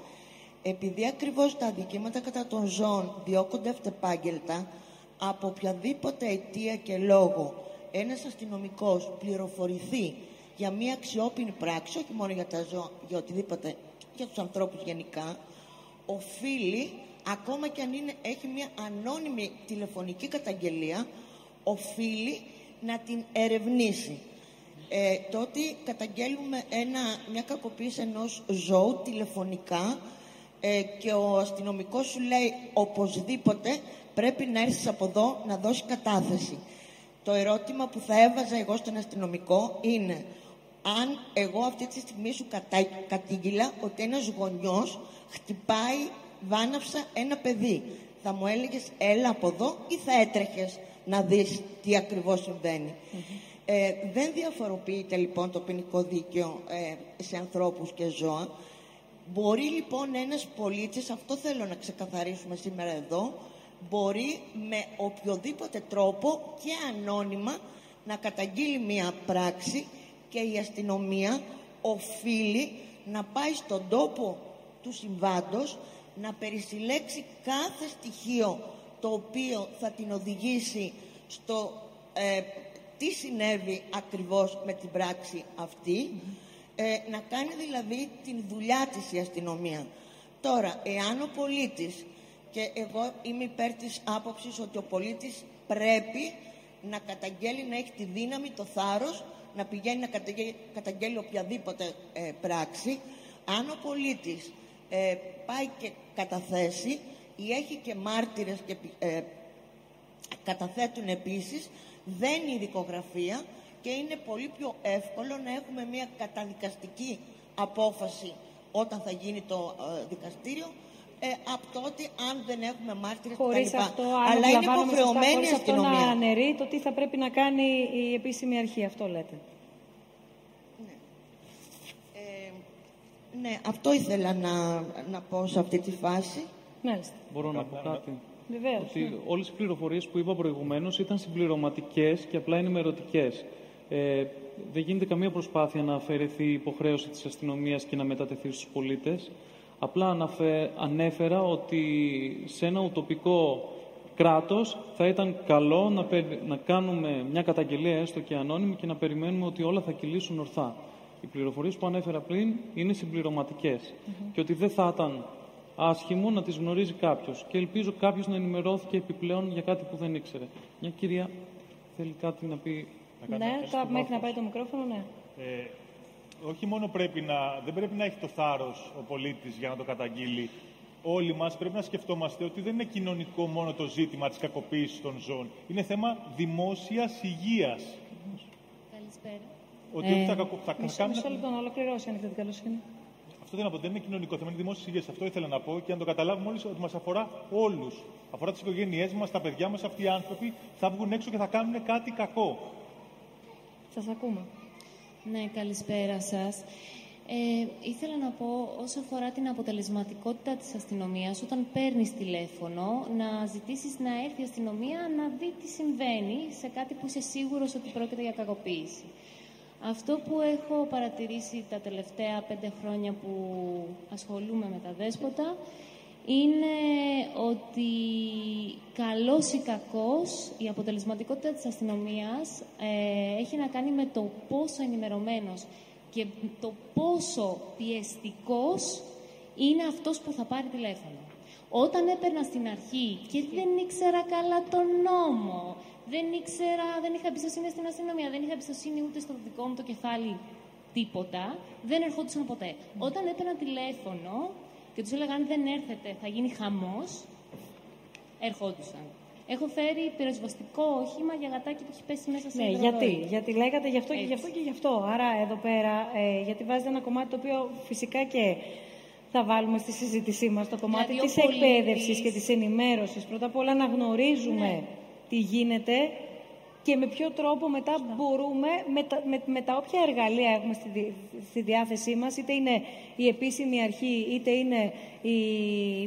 Επειδή ακριβώς τα αδικήματα κατά των ζώων διώκονται αυτεπάγγελτα, από οποιαδήποτε αιτία και λόγο ένας αστυνομικός πληροφορηθεί για μία αξιόπινη πράξη, όχι μόνο για τα ζώα, για οτιδήποτε, για τους ανθρώπους γενικά, οφείλει, ακόμα και αν είναι, έχει μία ανώνυμη τηλεφωνική καταγγελία, οφείλει να την ερευνήσει. Ε, το ότι καταγγέλουμε ένα, μια κακοποίηση ενός ζώου τηλεφωνικά ε, και ο αστυνομικός σου λέει οπωσδήποτε πρέπει να έρθεις από εδώ να δώσεις κατάθεση. Το ερώτημα που θα έβαζα εγώ στον αστυνομικό είναι αν εγώ αυτή τη στιγμή σου κατα... κατήγγυλα ότι ένας γονιός χτυπάει βάναυσα ένα παιδί. Θα μου έλεγες έλα από εδώ ή θα έτρεχες να δεις τι ακριβώς ε, δεν διαφοροποιείται λοιπόν το ποινικό δίκαιο ε, σε ανθρώπους και ζώα. Μπορεί λοιπόν ένας πολίτης, αυτό θέλω να ξεκαθαρίσουμε σήμερα εδώ, μπορεί με οποιοδήποτε τρόπο και ανώνυμα να καταγγείλει μία πράξη και η αστυνομία οφείλει να πάει στον τόπο του συμβάντος να περισυλλέξει κάθε στοιχείο το οποίο θα την οδηγήσει στο ε, τι συνέβη ακριβώς με την πράξη αυτή, ε, να κάνει δηλαδή την δουλειά της η αστυνομία. Τώρα, εάν ο πολίτης, και εγώ είμαι υπέρ της άποψης ότι ο πολίτης πρέπει να καταγγέλει, να έχει τη δύναμη, το θάρρος, να πηγαίνει να καταγγέλει, οποιαδήποτε ε, πράξη, αν ο πολίτης ε, πάει και καταθέσει ή έχει και μάρτυρες και καταθέτουν επίσης, Δεν είναι ειδικογραφία και είναι πολύ πιο εύκολο να έχουμε μια καταδικαστική απόφαση όταν θα γίνει το ε, δικαστήριο ε, από το ότι αν δεν έχουμε μάρτυρες Χωρίς κτλ. αυτό, Αλλά είναι υποχρεωμένη η χωρίς αυτό να αστυνομία. αναιρεί το τι θα πρέπει να κάνει η επίσημη αρχή. Αυτό λέτε. Ε, ναι, αυτό ήθελα να, να πω σε αυτή τη φάση. Μάλιστα. Μπορώ να πω κάτι; Βεβαίως. Ότι όλες οι πληροφορίες που είπα προηγουμένως ήταν συμπληρωματικές και απλά ενημερωτικές. Ε, δεν γίνεται καμία προσπάθεια να αφαιρεθεί η υποχρέωση της αστυνομίας και να μετατεθεί στους πολίτες. Απλά αναφε- ανέφερα ότι σε ένα ουτοπικό κράτος θα ήταν καλό να, περι- να κάνουμε μια καταγγελία έστω και ανώνυμη και να περιμένουμε ότι όλα θα κυλήσουν ορθά. Οι πληροφορίες που ανέφερα πριν είναι συμπληρωματικές και ότι δεν θα ήταν άσχημο να τις γνωρίζει κάποιος. Και ελπίζω κάποιος να ενημερώθηκε επιπλέον για κάτι που δεν ήξερε. Μια κυρία θέλει κάτι να πει. Να κάνω Ναι, ένα τα, στο μέχρι να βάθος. πάει το μικρόφωνο, ναι. Ε, όχι μόνο πρέπει να, δεν πρέπει να έχει το θάρρος ο πολίτης για να το καταγγείλει. Όλοι μας πρέπει να σκεφτόμαστε ότι δεν είναι κοινωνικό μόνο το ζήτημα της κακοποίησης των ζώων. Είναι θέμα δημόσιας υγείας. Καλησπέρα. Ότι Ε, όχι θα, κακο, θα Μισό, κάνουμε... μισό λεπτό να ολοκληρώσει, αν έχετε την καλοσύνη. Αυτό δεν, είναι, δεν είναι κοινωνικό θέμα, είναι δημόσια υγείας. Αυτό ήθελα να πω και να το καταλάβουμε όλοι ότι μας αφορά όλους. Αφορά τις οικογένειές μας, τα παιδιά μας, αυτοί οι άνθρωποι θα βγουν έξω και θα κάνουν κάτι κακό. Σας ακούμε. Ναι, καλησπέρα σας. Ε, ήθελα να πω όσο αφορά την αποτελεσματικότητα της αστυνομίας, όταν παίρνεις τηλέφωνο, να ζητήσεις να έρθει η αστυνομία να δει τι συμβαίνει σε κάτι που είσαι σίγουρος ότι πρόκειται για κακοποίηση. Αυτό που έχω παρατηρήσει τα τελευταία πέντε χρόνια που ασχολούμαι με τα δέσποτα είναι ότι καλός ή κακός η αποτελεσματικότητα της αστυνομίας ε, έχει να κάνει με το πόσο ενημερωμένος και το πόσο πιεστικός είναι αυτός που θα πάρει τηλέφωνο. Όταν έπαιρνα στην αρχή και δεν ήξερα καλά τον νόμο, δεν ήξερα, δεν είχα εμπιστοσύνη στην αστυνομία, δεν είχα εμπιστοσύνη ούτε στο δικό μου το κεφάλι τίποτα, δεν ερχόντουσαν ποτέ. Όταν έπαιρνα τηλέφωνο και τους έλεγα αν δεν έρθετε θα γίνει χαμός, ερχόντουσαν. Έχω φέρει πυροσβεστικό όχημα για γατάκι που έχει πέσει μέσα σε Ναι, ένα γιατί, ρολόι. γιατί λέγατε γι' αυτό και γι' Έτσι. αυτό και γι' αυτό. Άρα εδώ πέρα, ε, γιατί βάζετε ένα κομμάτι το οποίο φυσικά και θα βάλουμε στη συζήτησή μας, το κομμάτι Δηλαδή, ο της πολίτης- εκπαίδευσης και της ενημέρωσης. Πρώτα απ' όλα να γνωρίζουμε Ναι. Τι γίνεται και με ποιο τρόπο μετά μπορούμε, με τα, με, με τα όποια εργαλεία έχουμε στη, δι- στη διάθεσή μας, είτε είναι η επίσημη αρχή, είτε είναι η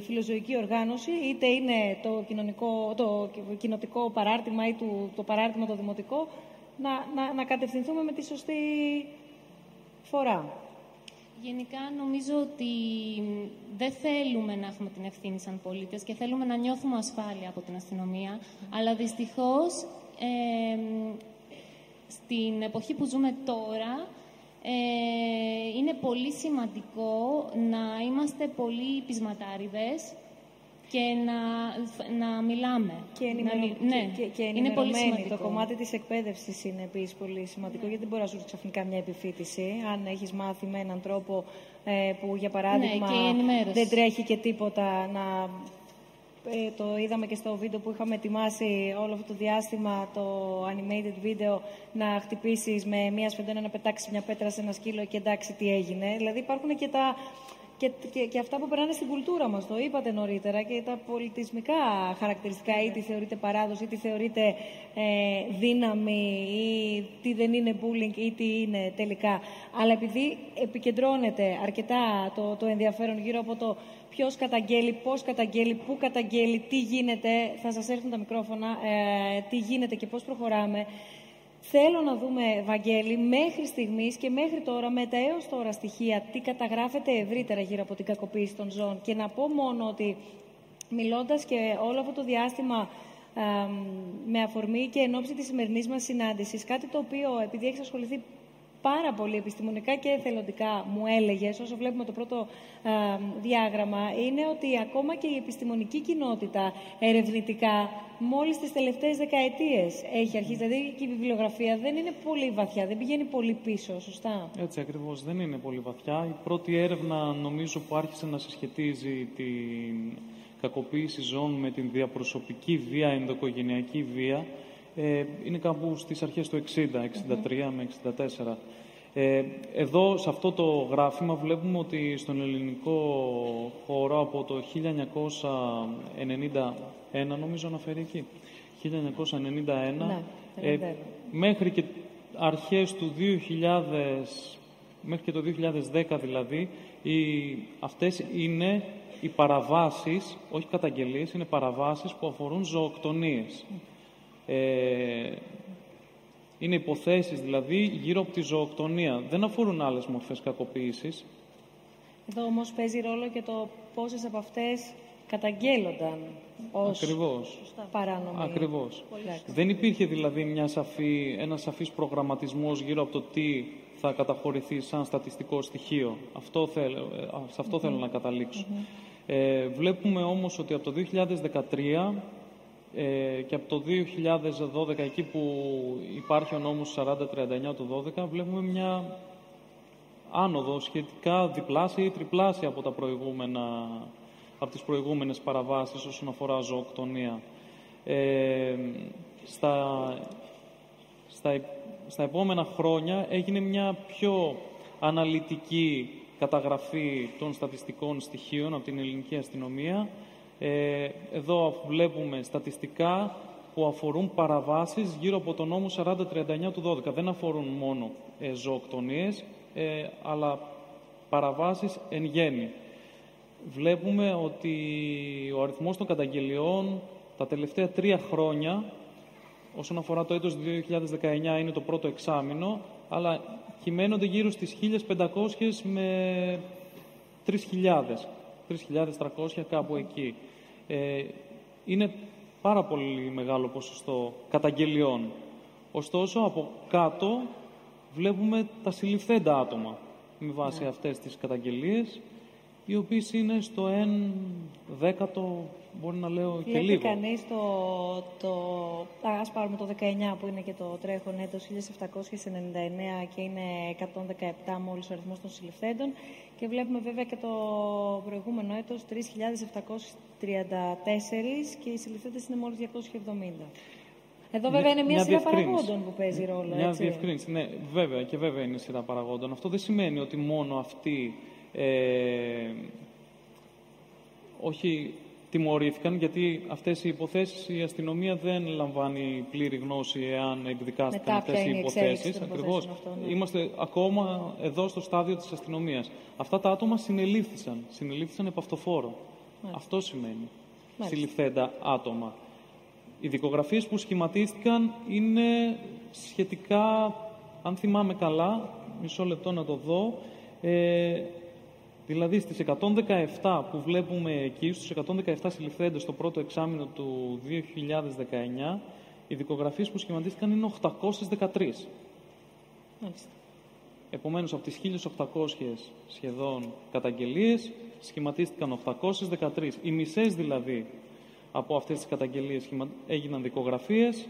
φιλοζωική οργάνωση, είτε είναι το, κοινωνικό, το κοινοτικό παράρτημα ή του, το παράρτημα το δημοτικό, να, να, να κατευθυνθούμε με τη σωστή φορά. Γενικά νομίζω ότι μ, δεν θέλουμε να έχουμε την ευθύνη σαν πολίτες και θέλουμε να νιώθουμε ασφάλεια από την αστυνομία, αλλά δυστυχώς ε, μ, στην εποχή που ζούμε τώρα ε, είναι πολύ σημαντικό να είμαστε πολύ πεισματάριδες και να, να μιλάμε. Και, ενημερω... Να μιλ- ναι, και, και, και είναι πολύ ενημερωμένη. σημαντικό. Το κομμάτι της εκπαίδευσης είναι επίσης πολύ σημαντικό, γιατί δεν μπορεί να σου έρθει ξαφνικά μια επιφύτηση. Αν έχεις μάθει με έναν τρόπο ε, που, για παράδειγμα, Ναι, και η ενημέρωση. δεν τρέχει και τίποτα να... Ε, το είδαμε και στο βίντεο που είχαμε ετοιμάσει όλο αυτό το διάστημα, το animated video, να χτυπήσεις με μία σφεντόνα να πετάξεις μια πέτρα σε ένα σκύλο και εντάξει τι έγινε. Δηλαδή υπάρχουν και τα, και, και, και αυτά που περνάνε στην κουλτούρα μας, το είπατε νωρίτερα, και τα πολιτισμικά χαρακτηριστικά, ή τι θεωρείται παράδοση, ή τι θεωρείται ε, δύναμη, ή τι δεν είναι bullying, ή τι είναι τελικά. Αλλά επειδή επικεντρώνεται αρκετά το, το ενδιαφέρον γύρω από το ποιος καταγγέλει, πώς καταγγέλει, πού καταγγέλει, τι γίνεται, θα σας έρθουν τα μικρόφωνα, ε, τι γίνεται και πώς προχωράμε. Θέλω να δούμε, Βαγγέλη, μέχρι στιγμής και μέχρι τώρα, με τα έως τώρα στοιχεία, τι καταγράφεται ευρύτερα γύρω από την κακοποίηση των ζώων. Και να πω μόνο ότι, μιλώντας και όλο αυτό το διάστημα α, με αφορμή και εν ώψη της σημερινής μας συνάντησης, κάτι το οποίο, επειδή έχει ασχοληθεί πάρα πολύ επιστημονικά και εθελοντικά μου έλεγες, όσο βλέπουμε το πρώτο α, διάγραμμα, είναι ότι ακόμα και η επιστημονική κοινότητα ερευνητικά μόλις τις τελευταίες δεκαετίες έχει αρχίσει. Δηλαδή και η βιβλιογραφία δεν είναι πολύ βαθιά, δεν πηγαίνει πολύ πίσω, σωστά; Έτσι ακριβώς, δεν είναι πολύ βαθιά. Η πρώτη έρευνα νομίζω που άρχισε να συσχετίζει την κακοποίηση ζώων με την διαπροσωπική βία, ενδοκογενειακή βία, ε, είναι κάπου στις αρχές του 60, 63 με 64. Ε, εδώ, σε αυτό το γράφημα, βλέπουμε ότι στον ελληνικό χώρο από το 1991, νομίζω αναφέρει εκεί, 1991, Ναι, ε, 91. μέχρι και αρχές του 2000, μέχρι και το 2010 δηλαδή, οι, αυτές είναι οι παραβάσεις, όχι καταγγελίες, είναι παραβάσεις που αφορούν ζωοκτονίες. Ε, είναι υποθέσεις δηλαδή γύρω από τη ζωοκτονία. Δεν αφορούν άλλες μορφές κακοποίησης. Εδώ όμως παίζει ρόλο και το πόσες από αυτές καταγγέλλονταν ως Ακριβώς. παράνομη. Ακριβώς. πράξη. Δεν υπήρχε δηλαδή μια σαφή, ένας σαφής προγραμματισμός γύρω από το τι θα καταχωρηθεί σαν στατιστικό στοιχείο. Αυτό θέλω, ε, α, σε αυτό θέλω να καταλήξω. Ε, βλέπουμε όμως ότι από το 2013 ε, και από το 2012, εκεί που υπάρχει ο νόμος 4039 του 12, βλέπουμε μια άνοδο σχετικά διπλάσια ή τριπλάσια από, τα προηγούμενα, από τις προηγούμενες παραβάσεις όσον αφορά ζωοκτονία. Ε, στα, στα, στα επόμενα χρόνια έγινε μια πιο αναλυτική καταγραφή των στατιστικών στοιχείων από την ελληνική αστυνομία. Ε, εδώ βλέπουμε στατιστικά που αφορούν παραβάσεις γύρω από τον νόμο 4039 του 12. Δεν αφορούν μόνο ε, ζωοκτονίες, ε, αλλά παραβάσεις εν γέννη. Βλέπουμε ότι ο αριθμός των καταγγελιών τα τελευταία τρία χρόνια, όσον αφορά το έτος 2019 είναι το πρώτο εξάμηνο, αλλά κυμαίνονται γύρω στις 1.500 με 3.000. 3.300 κάπου εκεί. Ε, είναι πάρα πολύ μεγάλο ποσοστό καταγγελιών. Ωστόσο, από κάτω βλέπουμε τα συλληφθέντα άτομα με βάση αυτές τις καταγγελίες, οι οποίες είναι στο 1 δέκατο, μπορεί να λέω και Βλέπει λίγο. κανείς το, το, ας πάρουμε το 19 που είναι και το τρέχον έτος 1799 και είναι 117 μόλις ο αριθμός των συλληφθέντων και βλέπουμε βέβαια και το προηγούμενο έτος 3.734 και οι συλληφθέντες είναι μόλις 270. Εδώ βέβαια είναι μια, σειρά διευκρίνηση. παραγόντων που παίζει ρόλο, Μια έτσι. διευκρίνηση, ναι, βέβαια και βέβαια είναι σειρά παραγόντων. Αυτό δεν σημαίνει ότι μόνο αυτοί ε, όχι τιμωρήθηκαν, γιατί αυτές οι υποθέσεις η αστυνομία δεν λαμβάνει πλήρη γνώση εάν εκδικάστηκαν Μετά ποια αυτές οι είναι η εξέλιξη υποθέσεις. των Ακριβώς. υποθέσεων αυτών, ναι. Είμαστε ακόμα εδώ στο στάδιο της αστυνομίας. Αυτά τα άτομα συνελήφθησαν. Συνελήφθησαν επ' αυτοφόρο. Αυτό σημαίνει. Μάλιστα. Συλληφθέντα άτομα. Οι δικογραφίες που σχηματίστηκαν είναι σχετικά, αν θυμάμαι καλά, μισό λεπτό να το δω, ε, δηλαδή στις 117 που βλέπουμε εκεί, στους 117 συλληφθέντες στο πρώτο εξάμεινο του 2019, οι δικογραφίες που σχηματίστηκαν είναι 813. Μάλιστα. Επομένως, από τις 1.800 σχεδόν καταγγελίες, σχηματίστηκαν 813. Οι μισές δηλαδή από αυτές τις καταγγελίες σχημα- έγιναν δικογραφίες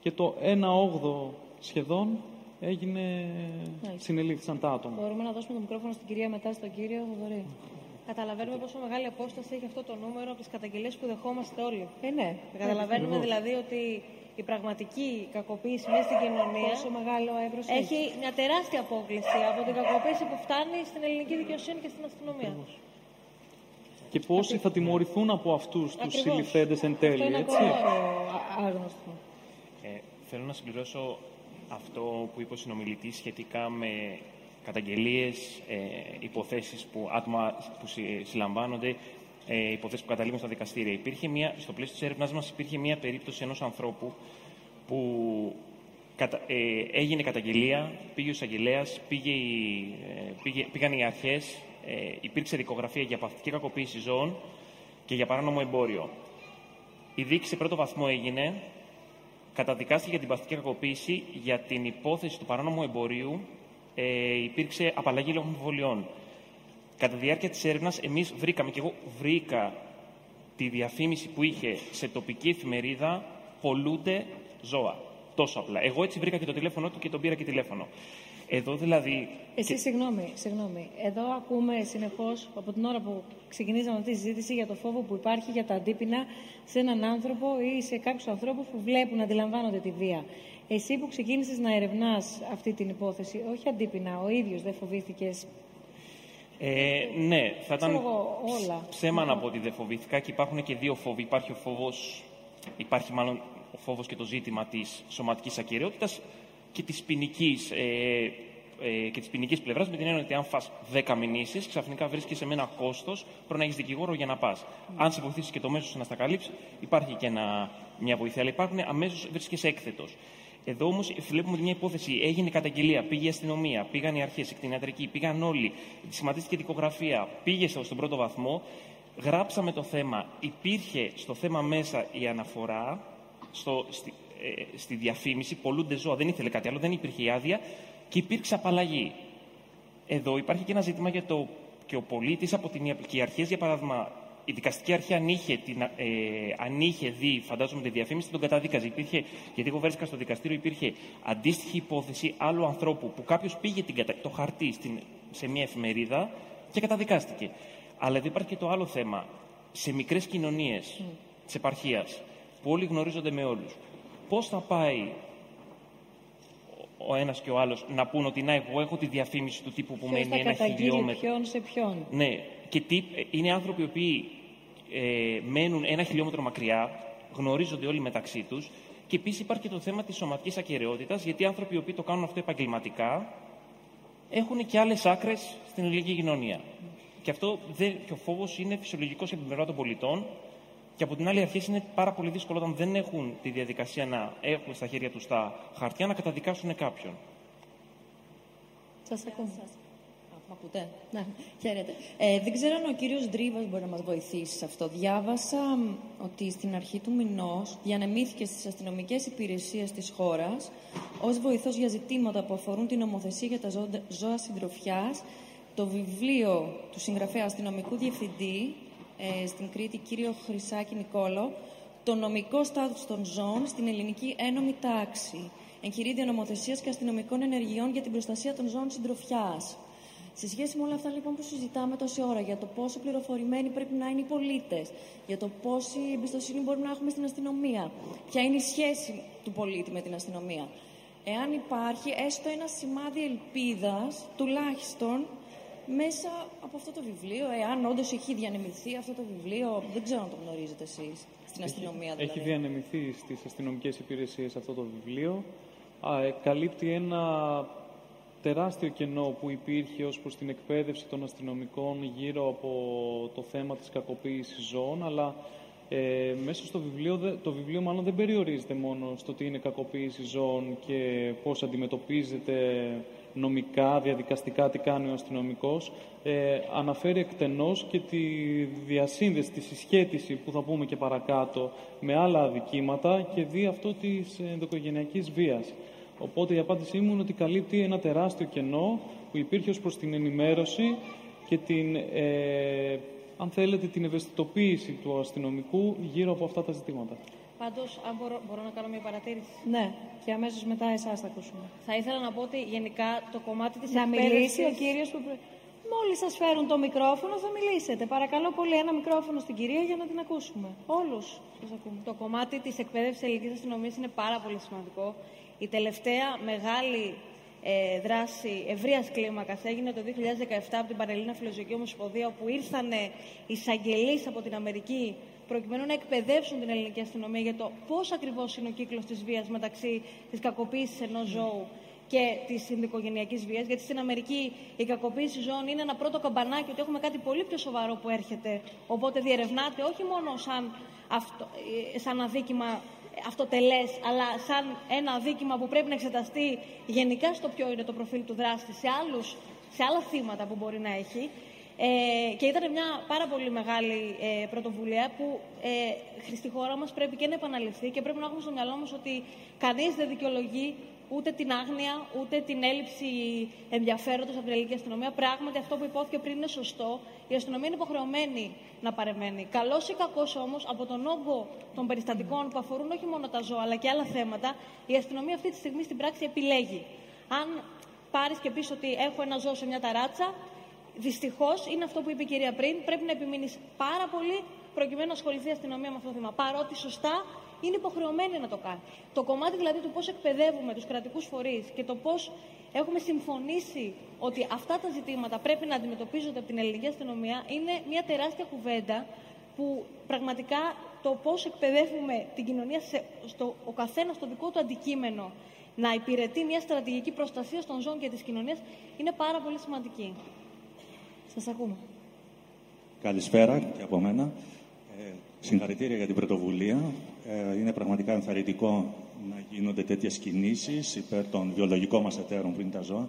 και το 1 8 σχεδόν έγινε, Μάλιστα. συνελήφθησαν τα άτομα. Μπορούμε να δώσουμε το μικρόφωνο στην κυρία μετά στον κύριο Θοδωρή. Καταλαβαίνουμε πόσο μεγάλη απόσταση έχει αυτό το νούμερο από τις καταγγελίες που δεχόμαστε όλοι. Ε, ναι. Καταλαβαίνουμε Ακριβώς. δηλαδή ότι η πραγματική κακοποίηση μέσα στην κοινωνίας Πόσο μεγάλο εύρος έχει μια τεράστια απόκληση από την κακοποίηση που φτάνει στην ελληνική δικαιοσύνη και στην αστυνομία. Και πόσοι θα τιμωρηθούν από αυτούς τους Ακριβώς. συλληφθέντες εν τέλει, Αυτό είναι έτσι. ακόμα πιο άγνωστο. Ε, θέλω να συμπληρώσω αυτό που είπε ο συνομιλητής σχετικά με καταγγελίες, ε, υποθέσεις που άτομα που συ- συλλαμβάνονται, ε, υποθέσεις που καταλήγουν στα δικαστήρια. Υπήρχε μια, στο πλαίσιο της έρευνας μας υπήρχε μια περίπτωση ενός ανθρώπου που κατα- ε, έγινε καταγγελία, πήγε ο εισαγγελέας, πήγε η- ε, πήγε- πήγαν οι αρχές, ε, υπήρξε δικογραφία για παθητική κακοποίηση ζώων και για παράνομο εμπόριο. Η δίκη σε πρώτο βαθμό έγινε, καταδικάστηκε για την παθητική κακοποίηση για την υπόθεση του παράνομου εμπορίου ε, υπήρξε απαλλαγή λόγω αμφιβολιών. Κατά τη διάρκεια της έρευνας εμείς βρήκαμε και εγώ βρήκα τη διαφήμιση που είχε σε τοπική εφημερίδα πολλούνται ζώα. Τόσο απλά. Εγώ έτσι βρήκα και το τηλέφωνο του και τον πήρα και τηλέφωνο. Εδώ δηλαδή. Εσύ, συγγνώμη, συγγνώμη. Εδώ ακούμε συνεχώς από την ώρα που ξεκινήσαμε αυτή τη συζήτηση για το φόβο που υπάρχει για τα αντίπεινα σε έναν άνθρωπο ή σε κάποιους ανθρώπους που βλέπουν, αντιλαμβάνονται τη βία. Εσύ που ξεκίνησες να ερευνάς αυτή την υπόθεση, όχι αντίπεινα, ο ίδιος δεν φοβήθηκες; Ε, ναι, θα ήταν εγώ, όλα. ψέμα να πω ότι δεν φοβήθηκα και υπάρχουν και δύο φόβοι. Υπάρχει ο φόβος, υπάρχει μάλλον ο φόβος και το ζήτημα της σωματικής ακυρεότητας και της ποινικής ε, ε, και της ποινικής πλευράς, με την έννοια ότι αν φας 10 μηνύσεις, ξαφνικά βρίσκεσαι με ένα κόστος, πρέπει να έχεις δικηγόρο για να πας. Αν σε βοηθήσει και το μέσος να στα καλύψει, υπάρχει και ένα, μια βοήθεια. Αλλά υπάρχουν αμέσως βρίσκεσαι έκθετος. Εδώ όμως βλέπουμε μια υπόθεση. Έγινε καταγγελία, πήγε η αστυνομία, πήγαν οι αρχές, η κτηνιατρική, πήγαν όλοι. Σχηματίστηκε δικογραφία, πήγε στον πρώτο βαθμό. Γράψαμε το θέμα. Υπήρχε στο θέμα μέσα η αναφορά στο, στη, ε, στη διαφήμιση. Πολλούνται ζώα, δεν ήθελε κάτι άλλο, δεν υπήρχε η άδεια και υπήρξε απαλλαγή. Εδώ υπάρχει και ένα ζήτημα για το και ο πολίτης από την και οι αρχές, για παράδειγμα, η δικαστική αρχή αν είχε, την, ε, αν είχε δει, φαντάζομαι, τη διαφήμιση, τον καταδίκαζε. Υπήρχε, γιατί εγώ βρέθηκα στο δικαστήριο, υπήρχε αντίστοιχη υπόθεση άλλου ανθρώπου που κάποιος πήγε την, το χαρτί στην, σε μια εφημερίδα και καταδικάστηκε. Αλλά εδώ υπάρχει και το άλλο θέμα. Σε μικρές κοινωνίες mm. της επαρχίας, που όλοι γνωρίζονται με όλους, πώς θα πάει ο ένας και ο άλλος να πούν ότι να, εγώ έχω τη διαφήμιση του τύπου που Ποιος μένει ένα χιλιόμετρο. Ποιον σε ποιον. Ναι, και τι, είναι άνθρωποι οι οποίοι ε, μένουν ένα χιλιόμετρο μακριά, γνωρίζονται όλοι μεταξύ τους. Και επίσης υπάρχει και το θέμα της σωματικής ακαιρεότητας, γιατί οι άνθρωποι οι οποίοι το κάνουν αυτό επαγγελματικά έχουν και άλλες άκρες στην ελληνική κοινωνία. Και αυτό δεν, και ο φόβος είναι φυσιολογικός για την πλευρά των πολιτών. Και από την άλλη, αρχή είναι πάρα πολύ δύσκολο όταν δεν έχουν τη διαδικασία να έχουν στα χέρια τους τα χαρτιά να καταδικάσουν κάποιον. Σας ακούμε. Μ' ακούτε. Ναι, χαίρετε. Ε, δεν ξέρω αν ο κύριος Ντρίβας μπορεί να μας βοηθήσει σε αυτό. Διάβασα ότι στην αρχή του μηνός διανεμήθηκε στις αστυνομικές υπηρεσίες της χώρας ως βοηθός για ζητήματα που αφορούν την νομοθεσία για τα ζώα συντροφιάς το βιβλίο του συγγραφέα αστυνομικού διευθυντή ε, στην Κρήτη, κύριο Χρυσάκη Νικόλο, το νομικό στάτους των ζώων στην ελληνική ένομη τάξη. Εγχειρίδιο νομοθεσίας και αστυνομικών ενεργειών για την προστασία των ζώων συντροφιάς. Σε σχέση με όλα αυτά λοιπόν που συζητάμε τόση ώρα για το πόσο πληροφορημένοι πρέπει να είναι οι πολίτες, για το πόση εμπιστοσύνη μπορούμε να έχουμε στην αστυνομία, ποια είναι η σχέση του πολίτη με την αστυνομία. Εάν υπάρχει έστω ένα σημάδι ελπίδας, τουλάχιστον μέσα από αυτό το βιβλίο, εάν όντως έχει διανεμηθεί αυτό το βιβλίο, δεν ξέρω αν το γνωρίζετε εσείς στην αστυνομία δηλαδή. Έχει διανεμηθεί στις αστυνομικές υπηρεσίες αυτό το βιβλίο. Α, ε, καλύπτει ένα τεράστιο κενό που υπήρχε ως προς την εκπαίδευση των αστυνομικών γύρω από το θέμα της κακοποίησης ζώων, αλλά ε, μέσα στο βιβλίο, το βιβλίο μάλλον δεν περιορίζεται μόνο στο τι είναι κακοποίηση ζώων και πώς αντιμετωπίζεται νομικά, διαδικαστικά, τι κάνει ο αστυνομικός. Ε, αναφέρει εκτενώς και τη διασύνδεση, τη συσχέτιση που θα πούμε και παρακάτω με άλλα αδικήματα και δει αυτό της ενδοκογενειακής βίας. Οπότε η απάντησή μου είναι ότι καλύπτει ένα τεράστιο κενό που υπήρχε ως προς την ενημέρωση και την, ε, αν θέλετε, την ευαισθητοποίηση του αστυνομικού γύρω από αυτά τα ζητήματα. Πάντως, αν μπορώ, μπορώ να κάνω μια παρατήρηση. Ναι, και αμέσως μετά εσάς θα ακούσουμε. Θα ήθελα να πω ότι γενικά το κομμάτι της Να μιλήσει ο κύριος που. Μόλις σας φέρουν το μικρόφωνο, θα μιλήσετε. Παρακαλώ πολύ, ένα μικρόφωνο στην κυρία για να την ακούσουμε. Όλους σας ακούμε. Το κομμάτι της εκπαίδευσης ελληνικής αστυνομίας είναι πάρα πολύ σημαντικό. Η τελευταία μεγάλη ε, δράση ευρείας κλίμακας έγινε το 2017 από την Πανελλήνα Φιλοζωική Ομοσπονδία, όπου ήρθαν εισαγγελείς από την Αμερική προκειμένου να εκπαιδεύσουν την ελληνική αστυνομία για το πώς ακριβώς είναι ο κύκλος της βίας μεταξύ της κακοποίησης ενός ζώου και της συνδικογενειακή βίας. Γιατί στην Αμερική η κακοποίηση ζώων είναι ένα πρώτο καμπανάκι ότι έχουμε κάτι πολύ πιο σοβαρό που έρχεται. Οπότε διερευνάται όχι μόνο σαν, αυτό, ε, σαν αδίκημα αυτοτελές, αλλά σαν ένα αδίκημα που πρέπει να εξεταστεί γενικά στο ποιο είναι το προφίλ του δράστη, σε, άλλους, σε άλλα θύματα που μπορεί να έχει. Ε, και ήταν μια πάρα πολύ μεγάλη ε, πρωτοβουλία που ε, στη χώρα μας πρέπει και να επαναληφθεί και πρέπει να έχουμε στο μυαλό μας ότι κανείς δεν δικαιολογεί ούτε την άγνοια, ούτε την έλλειψη ενδιαφέροντος από την ελληνική αστυνομία. Πράγματι, αυτό που υπόθηκε πριν είναι σωστό. Η αστυνομία είναι υποχρεωμένη να παρεμβαίνει. Καλός ή κακός όμως, από τον όγκο των περιστατικών που αφορούν όχι μόνο τα ζώα αλλά και άλλα θέματα, η αστυνομία αυτή τη στιγμή στην πράξη επιλέγει. Αν πάρεις και πεις ότι έχω ένα ζώο σε μια ταράτσα, δυστυχώς είναι αυτό που είπε η κυρία πριν. Πρέπει να επιμείνεις πάρα πολύ προκειμένου να ασχοληθεί η αστυνομία με αυτό το θέμα. Παρότι σωστά είναι υποχρεωμένη να το κάνει. Το κομμάτι δηλαδή του πώς εκπαιδεύουμε τους κρατικούς φορείς και το πώς έχουμε συμφωνήσει ότι αυτά τα ζητήματα πρέπει να αντιμετωπίζονται από την ελληνική αστυνομία είναι μια τεράστια κουβέντα που πραγματικά το πώς εκπαιδεύουμε την κοινωνία, σε, στο, ο καθένας στο δικό του αντικείμενο, να υπηρετεί μια στρατηγική προστασία των ζώων και της κοινωνίας, είναι πάρα πολύ σημαντική. Σας ακούμε. Καλησπέρα και από μένα. Ε, συγχαρητήρια για την πρωτοβουλία. Ε, είναι πραγματικά ενθαρρυντικό να γίνονται τέτοιες κινήσεις υπέρ των βιολογικών μας εταίρων που είναι τα ζώα.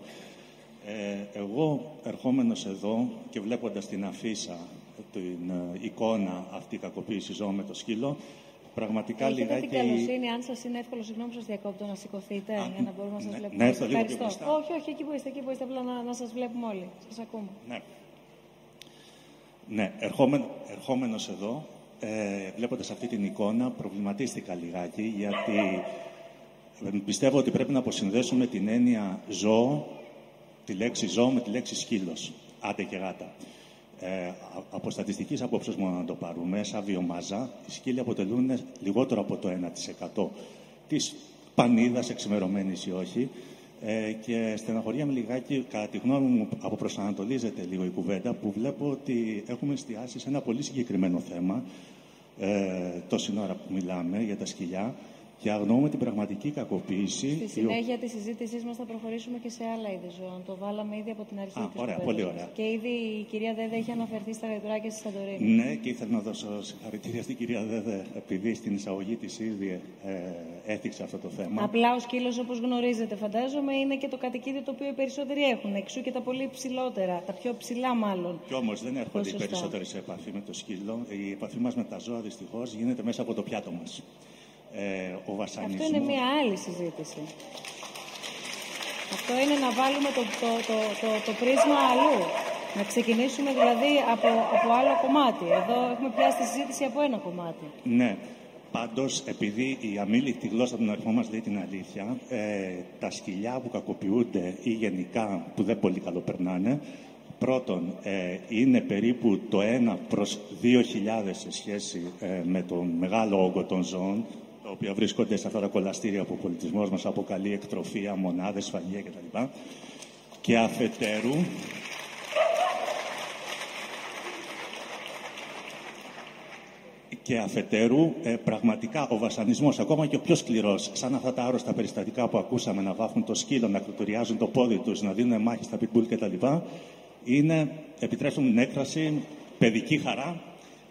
Ε, εγώ ερχόμενος εδώ και βλέποντας την αφίσα, την ε, εικόνα αυτή κακοποίηση ζώων με το σκύλο, πραγματικά Έχετε λιγάκι... την καλοσύνη, αν σας είναι εύκολο, συγγνώμη που σας διακόπτω, να σηκωθείτε για να μπορούμε να σας ναι, βλέπουμε. ναι, έρθω λίγο Ευχαριστώ. πιο μπροστά. όχι, όχι, εκεί που είστε, εκεί που είστε, απλά να, να σας βλέπουμε όλοι. Σας ακούμε. Ναι. Ναι, ερχόμενο, ερχόμενος εδώ, ε, βλέποντας αυτή την εικόνα, προβληματίστηκα λιγάκι, γιατί ε, πιστεύω ότι πρέπει να αποσυνδέσουμε την έννοια ζώο, τη λέξη ζώο με τη λέξη σκύλος, άντε και γάτα. Ε, α- από στατιστικής απόψεως μόνο να το πάρουμε, σαν βιομάζα, οι σκύλοι αποτελούν λιγότερο από το 1% της πανίδας, εξημερωμένης ή όχι, ε, και στεναχωριέμαι λιγάκι, κατά τη γνώμη μου, αποπροσανατολίζεται λίγο η κουβέντα, που βλέπω ότι έχουμε εστιάσει σε ένα πολύ συγκεκριμένο θέμα, ε, τόση ώρα που μιλάμε για τα σκυλιά, και αγνοούμε την πραγματική κακοποίηση. Στη η ο- συνέχεια της συζήτησής μας θα προχωρήσουμε και σε άλλα είδη ζώων. Το βάλαμε ήδη από την αρχή Α, της ωραία, κουβέντας πολύ μας. ωραία. Και ήδη η κυρία Δέδε έχει αναφερθεί στα γαϊδουράκια στη Σαντορίνη. Ναι, και ήθελα να δώσω συγχαρητήρια στην κυρία Δέδε, επειδή στην εισαγωγή της ήδη ε, έθιξε αυτό το θέμα. Απλά ο σκύλος, όπως γνωρίζετε, φαντάζομαι, είναι και το κατοικίδιο το οποίο οι περισσότεροι έχουν. Εξού και τα πολύ ψηλότερα, τα πιο ψηλά μάλλον. Κι όμως δεν έρχονται οι Ποσοστά. περισσότεροι σε επαφή με το σκύλο. Η επαφή μας με τα ζώα δυστυχώς γίνεται μέσα από το πιάτο μας. Ε, ο βασανισμός... Αυτό είναι μια άλλη συζήτηση. Αυτό είναι να βάλουμε το, το, το, το, το πρίσμα αλλού. Να ξεκινήσουμε δηλαδή από, από άλλο κομμάτι. Εδώ έχουμε πιάσει τη συζήτηση από ένα κομμάτι. Ναι. Πάντως, επειδή η αμήλικτη γλώσσα των αριθμών μας λέει την αλήθεια, ε, τα σκυλιά που κακοποιούνται ή γενικά που δεν πολύ καλοπερνάνε, πρώτον, ε, είναι περίπου το 1 προς 2.000 σε σχέση ε, με τον μεγάλο όγκο των ζώων, τα οποία βρίσκονται σε αυτά τα κολαστήρια που ο πολιτισμός μας αποκαλεί εκτροφία, μονάδες, σφαγεία κτλ. Και αφετέρου, και αφετέρου, ε, πραγματικά ο βασανισμός, ακόμα και ο πιο σκληρός, σαν αυτά τα άρρωστα περιστατικά που ακούσαμε να βάφουν το σκύλο, να κροτουριάζουν το πόδι τους, να δίνουν μάχη στα pitbull κτλ., είναι, επιτρέψτε μου την έκφραση, παιδική χαρά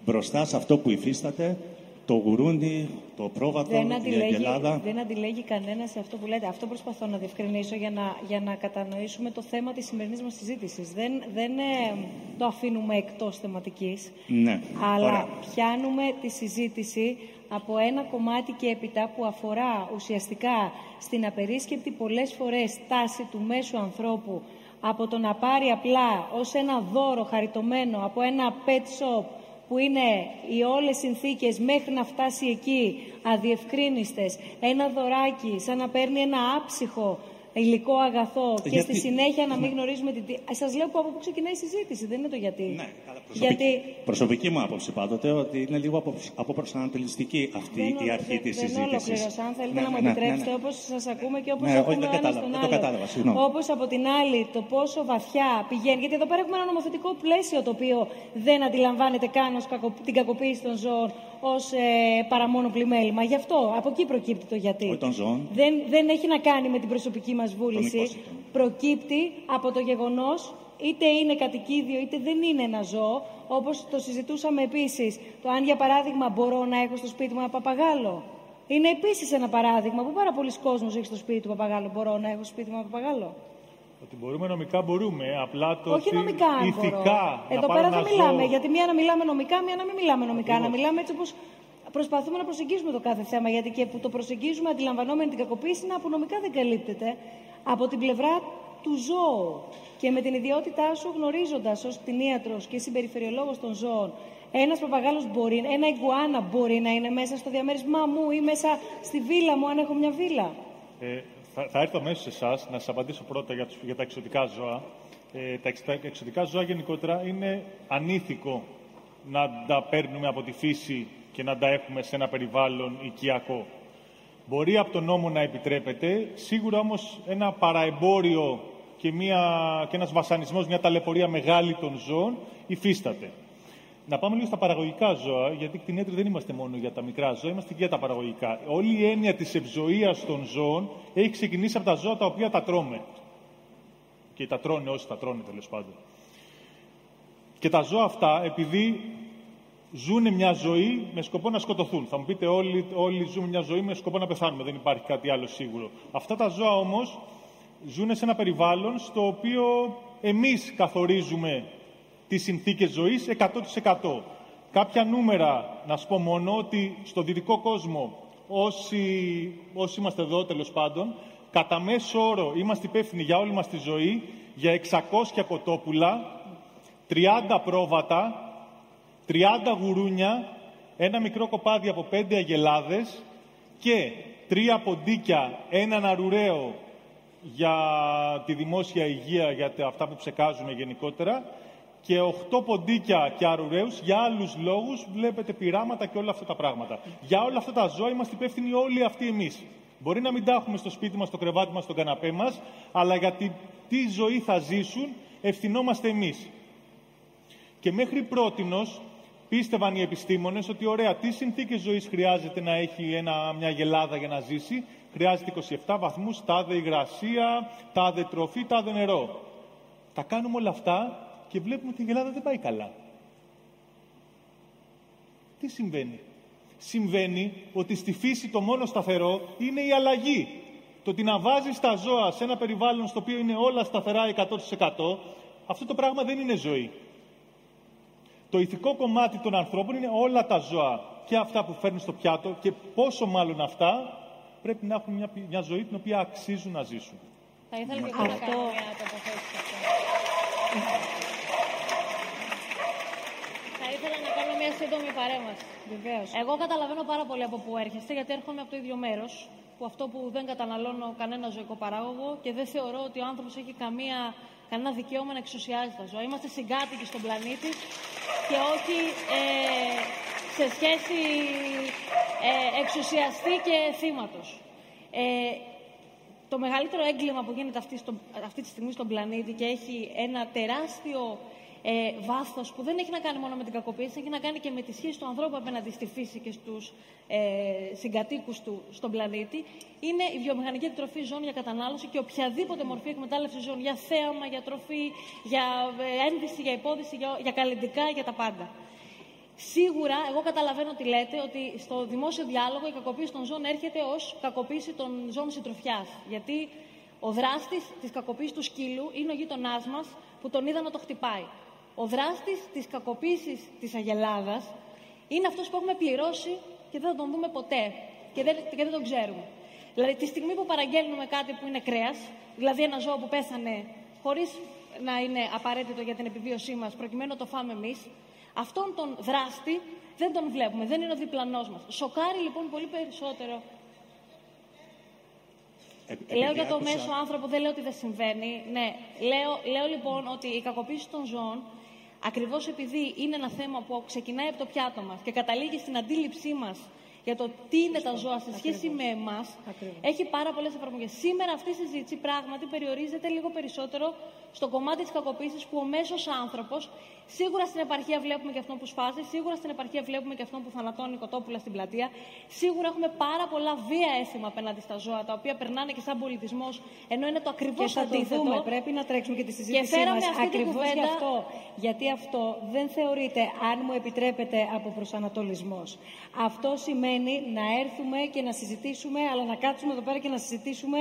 μπροστά σε αυτό που υφίσταται το γουρούνι, το πρόβατο, Δεν η αντιλέγει, αγγελάδα. δεν αντιλέγει κανένας σε αυτό που λέτε. Αυτό προσπαθώ να διευκρινίσω για να, για να κατανοήσουμε το θέμα της σημερινής μας συζήτησης. Δεν, δεν ε, το αφήνουμε εκτός θεματικής. Ναι, Αλλά ωραία. πιάνουμε τη συζήτηση από ένα κομμάτι και έπειτα που αφορά ουσιαστικά στην απερίσκεπτη πολλές φορές τάση του μέσου ανθρώπου από το να πάρει απλά ως ένα δώρο χαριτωμένο από ένα pet shop που είναι οι όλες συνθήκες μέχρι να φτάσει εκεί αδιευκρίνιστες, ένα δωράκι σαν να παίρνει ένα άψυχο υλικό αγαθό και Γιατί- στη συνέχεια να μην γνωρίζουμε την... τι- Ε, Σας λέω που από πού ξεκινάει η συζήτηση, δεν είναι το γιατί. Ναι, γιατί Προσωπική μου άποψη πάντοτε ότι είναι λίγο απο, αποπροσανατολιστική αυτή δεν, η αρχή δεν- της δεν συζήτησης. ολοκλήρωσα. Αν θέλετε Ναι, να μου ναι, ναι, επιτρέψετε, ναι, ναι. όπως σας ακούμε και όπως Ναι, όχι, ακούμε δεν ο ένας κατάλαβα, τον δεν το άλλο. κατάλαβα, συγγνώμη. Όπως από την άλλη το πόσο βαθιά πηγαίνει. Γιατί εδώ πέρα έχουμε ένα νομοθετικό πλαίσιο το οποίο δεν αντιλαμβάνεται καν ως κακο- την κακοποίηση των ζώων ως ε, παρά μόνο πλημέλημα. Γι' αυτό, από εκεί προκύπτει το γιατί. Όχι των ζώων. Δεν, δεν έχει να κάνει με την προσωπική μας βούληση. υπόσυτο. Προκύπτει από το γεγονός είτε είναι κατοικίδιο είτε δεν είναι ένα ζώο, όπως το συζητούσαμε επίσης, το αν για παράδειγμα μπορώ να έχω στο σπίτι μου ένα παπαγάλο. Είναι επίσης ένα παράδειγμα που πάρα πολλοί κόσμος έχει στο σπίτι του παπαγάλο. Μπορώ να έχω στο σπίτι μου ένα παπαγάλο. Ότι μπορούμε νομικά μπορούμε, απλά το Όχι ότι νομικά, αν ηθικά μπορώ. να Εδώ πάρω πέρα ένα δεν μιλάμε. ζώο- Γιατί μία να μιλάμε νομικά, μία να μην μιλάμε νομικά. Να Ακριβώς. μιλάμε έτσι όπως προσπαθούμε να προσεγγίσουμε το κάθε θέμα. Γιατί και που το προσεγγίζουμε αντιλαμβανόμενοι την κακοποίηση, να που νομικά δεν καλύπτεται από την πλευρά του ζώου. Και με την ιδιότητά σου, γνωρίζοντας ως κτηνίατρος και συμπεριφερειολόγος των ζώων, ένας παπαγάλος μπορεί, ένα ιγκουάνα μπορεί να είναι μέσα στο διαμέρισμά μου ή μέσα στη βίλα μου, αν έχω μια βίλα; Ε, Θα, θα έρθω αμέσως σε εσάς να σας απαντήσω πρώτα για, τους, για τα εξωτικά ζώα. Ε, τα, εξ- τα εξωτικά ζώα γενικότερα είναι ανήθικο να τα παίρνουμε από τη φύση και να τα έχουμε σε ένα περιβάλλον οικιακό. Μπορεί από τον νόμο να επιτρέπεται, σίγουρα όμως ένα παραεμπόριο και, μια, και ένας βασανισμός, μια ταλαιπωρία μεγάλη των ζώων υφίσταται. Να πάμε λίγο στα παραγωγικά ζώα, γιατί κτηνίατροι δεν είμαστε μόνο για τα μικρά ζώα, είμαστε και για τα παραγωγικά. Όλη η έννοια της ευζοίας των ζώων έχει ξεκινήσει από τα ζώα τα οποία τα τρώμε. Και τα τρώνε όσοι τα τρώνε τέλος πάντων. Και τα ζώα αυτά, επειδή ζουν μια ζωή με σκοπό να σκοτωθούν. Θα μου πείτε όλοι, όλοι ζουν μια ζωή με σκοπό να πεθάνουμε, δεν υπάρχει κάτι άλλο σίγουρο. Αυτά τα ζώα όμως ζουν σε ένα περιβάλλον στο οποίο εμείς καθορίζουμε τις συνθήκες ζωής 100%. Κάποια νούμερα, να σου πω μόνο, ότι στο δυτικό κόσμο, όσοι, όσοι είμαστε εδώ τέλος πάντων, κατά μέσο όρο είμαστε υπεύθυνοι για όλη μας τη ζωή, για 600 κοτόπουλα, 30 πρόβατα, 30 γουρούνια, ένα μικρό κοπάδι από 5 αγελάδες και τρία ποντίκια, έναν αρουραίο για τη δημόσια υγεία, για τα- αυτά που ψεκάζουμε γενικότερα και 8 ποντίκια και αρουραίους για άλλους λόγους, βλέπετε πειράματα και όλα αυτά τα πράγματα. Για όλα αυτά τα ζώα είμαστε υπεύθυνοι όλοι αυτοί εμείς. Μπορεί να μην τα έχουμε στο σπίτι μας, στο κρεβάτι μας, στον καναπέ μας, αλλά για τη, τι ζωή θα ζήσουν ευθυνόμαστε εμείς. Και μέχρι πρότινος πίστευαν οι επιστήμονες ότι ωραία, τι συνθήκες ζωής χρειάζεται να έχει ένα, μια γελάδα για να ζήσει; Χρειάζεται 27 βαθμούς, τάδε υγρασία, τάδε τροφή, τάδε νερό. Τα κάνουμε όλα αυτά και βλέπουμε ότι η γελάδα δεν πάει καλά. Τι συμβαίνει; Συμβαίνει ότι στη φύση το μόνο σταθερό είναι η αλλαγή. Το ότι να βάζεις τα ζώα σε ένα περιβάλλον στο οποίο είναι όλα σταθερά 100% αυτό το πράγμα δεν είναι ζωή. Το ηθικό κομμάτι των ανθρώπων είναι όλα τα ζώα και αυτά που φέρνουν στο πιάτο και πόσο μάλλον αυτά πρέπει να έχουν μια, μια ζωή την οποία αξίζουν να ζήσουν. Θα ήθελα και εγώ να Αυτό- κάνω μια τοποθέτηση σε αυτό. Θα ήθελα να κάνω μια σύντομη παρέμβαση. Βεβαίως. Εγώ καταλαβαίνω πάρα πολύ από πού έρχεστε, γιατί έρχομαι από το ίδιο μέρος. Που αυτό που δεν καταναλώνω κανένα ζωικό παράγωγο και δεν θεωρώ ότι ο άνθρωπος έχει καμία, κανένα δικαίωμα να εξουσιάζει τα ζώα. Είμαστε συγκάτοικοι στον πλανήτη και όχι ε, σε σχέση ε, εξουσιαστή και θύματος. Ε, το μεγαλύτερο έγκλημα που γίνεται αυτή, στο, αυτή τη στιγμή στον πλανήτη και έχει ένα τεράστιο ε, βάθος που δεν έχει να κάνει μόνο με την κακοποίηση, έχει να κάνει και με τη σχέση του ανθρώπου απέναντι στη φύση και στους ε, συγκατοίκους του στον πλανήτη, είναι η βιομηχανική εκτροφή ζώων για κατανάλωση και οποιαδήποτε μορφή εκμετάλλευση ζώων για θέαμα, για τροφή, για ε, ένδυση, για υπόδηση, για, για καλλιντικά, για τα πάντα. Σίγουρα, εγώ καταλαβαίνω τι λέτε, ότι στο δημόσιο διάλογο η κακοποίηση των ζώων έρχεται ως κακοποίηση των ζώων συντροφιάς. Γιατί ο δράστης της κακοποίησης του σκύλου είναι ο γείτονάς μας που τον είδα να το χτυπάει. Ο δράστης της κακοποίησης της Αγελάδας είναι αυτός που έχουμε πληρώσει και δεν θα τον δούμε ποτέ. Και δεν, και δεν τον ξέρουμε. Δηλαδή, τη στιγμή που παραγγέλνουμε κάτι που είναι κρέας, δηλαδή ένα ζώο που πέθανε χωρίς να είναι απαραίτητο για την επιβίωσή μας, προκειμένου να το φάμε εμείς, αυτόν τον δράστη δεν τον βλέπουμε, δεν είναι ο διπλανός μας. Σοκάρει λοιπόν πολύ περισσότερο. Ε, Λέω επειδή για το άκουσα- μέσο άνθρωπο, δεν λέω ότι δεν συμβαίνει. Ναι, λέω, λέω λοιπόν ότι η κακοποίηση των ζώων, ακριβώς επειδή είναι ένα θέμα που ξεκινάει από το πιάτο μας και καταλήγει στην αντίληψή μας για το τι είναι τα ζώα σε σχέση με εμάς, έχει πάρα πολλές εφαρμογές. Σήμερα αυτή η συζήτηση πράγματι περιορίζεται λίγο περισσότερο στο κομμάτι της κακοποίησης που ο μέσος άνθρωπος, σίγουρα στην επαρχία βλέπουμε και αυτόν που σφάζει, σίγουρα στην επαρχία βλέπουμε και αυτόν που θανατώνει κοτόπουλα στην πλατεία. Σίγουρα έχουμε πάρα πολλά βία έθιμα απέναντι στα ζώα, τα οποία περνάνε και σαν πολιτισμός, ενώ είναι το ακριβώς Και θα το αντίθετο. δούμε. Πρέπει να τρέξουμε και τη συζήτησή φέραμε μας αυτή την ακριβώς κουβέντα- γι' αυτό. Γιατί αυτό δεν θεωρείται, αν μου επιτρέπετε, από προσανατολισμός. Αυτό σημαίνει να έρθουμε και να συζητήσουμε, αλλά να κάτσουμε εδώ πέρα και να συζητήσουμε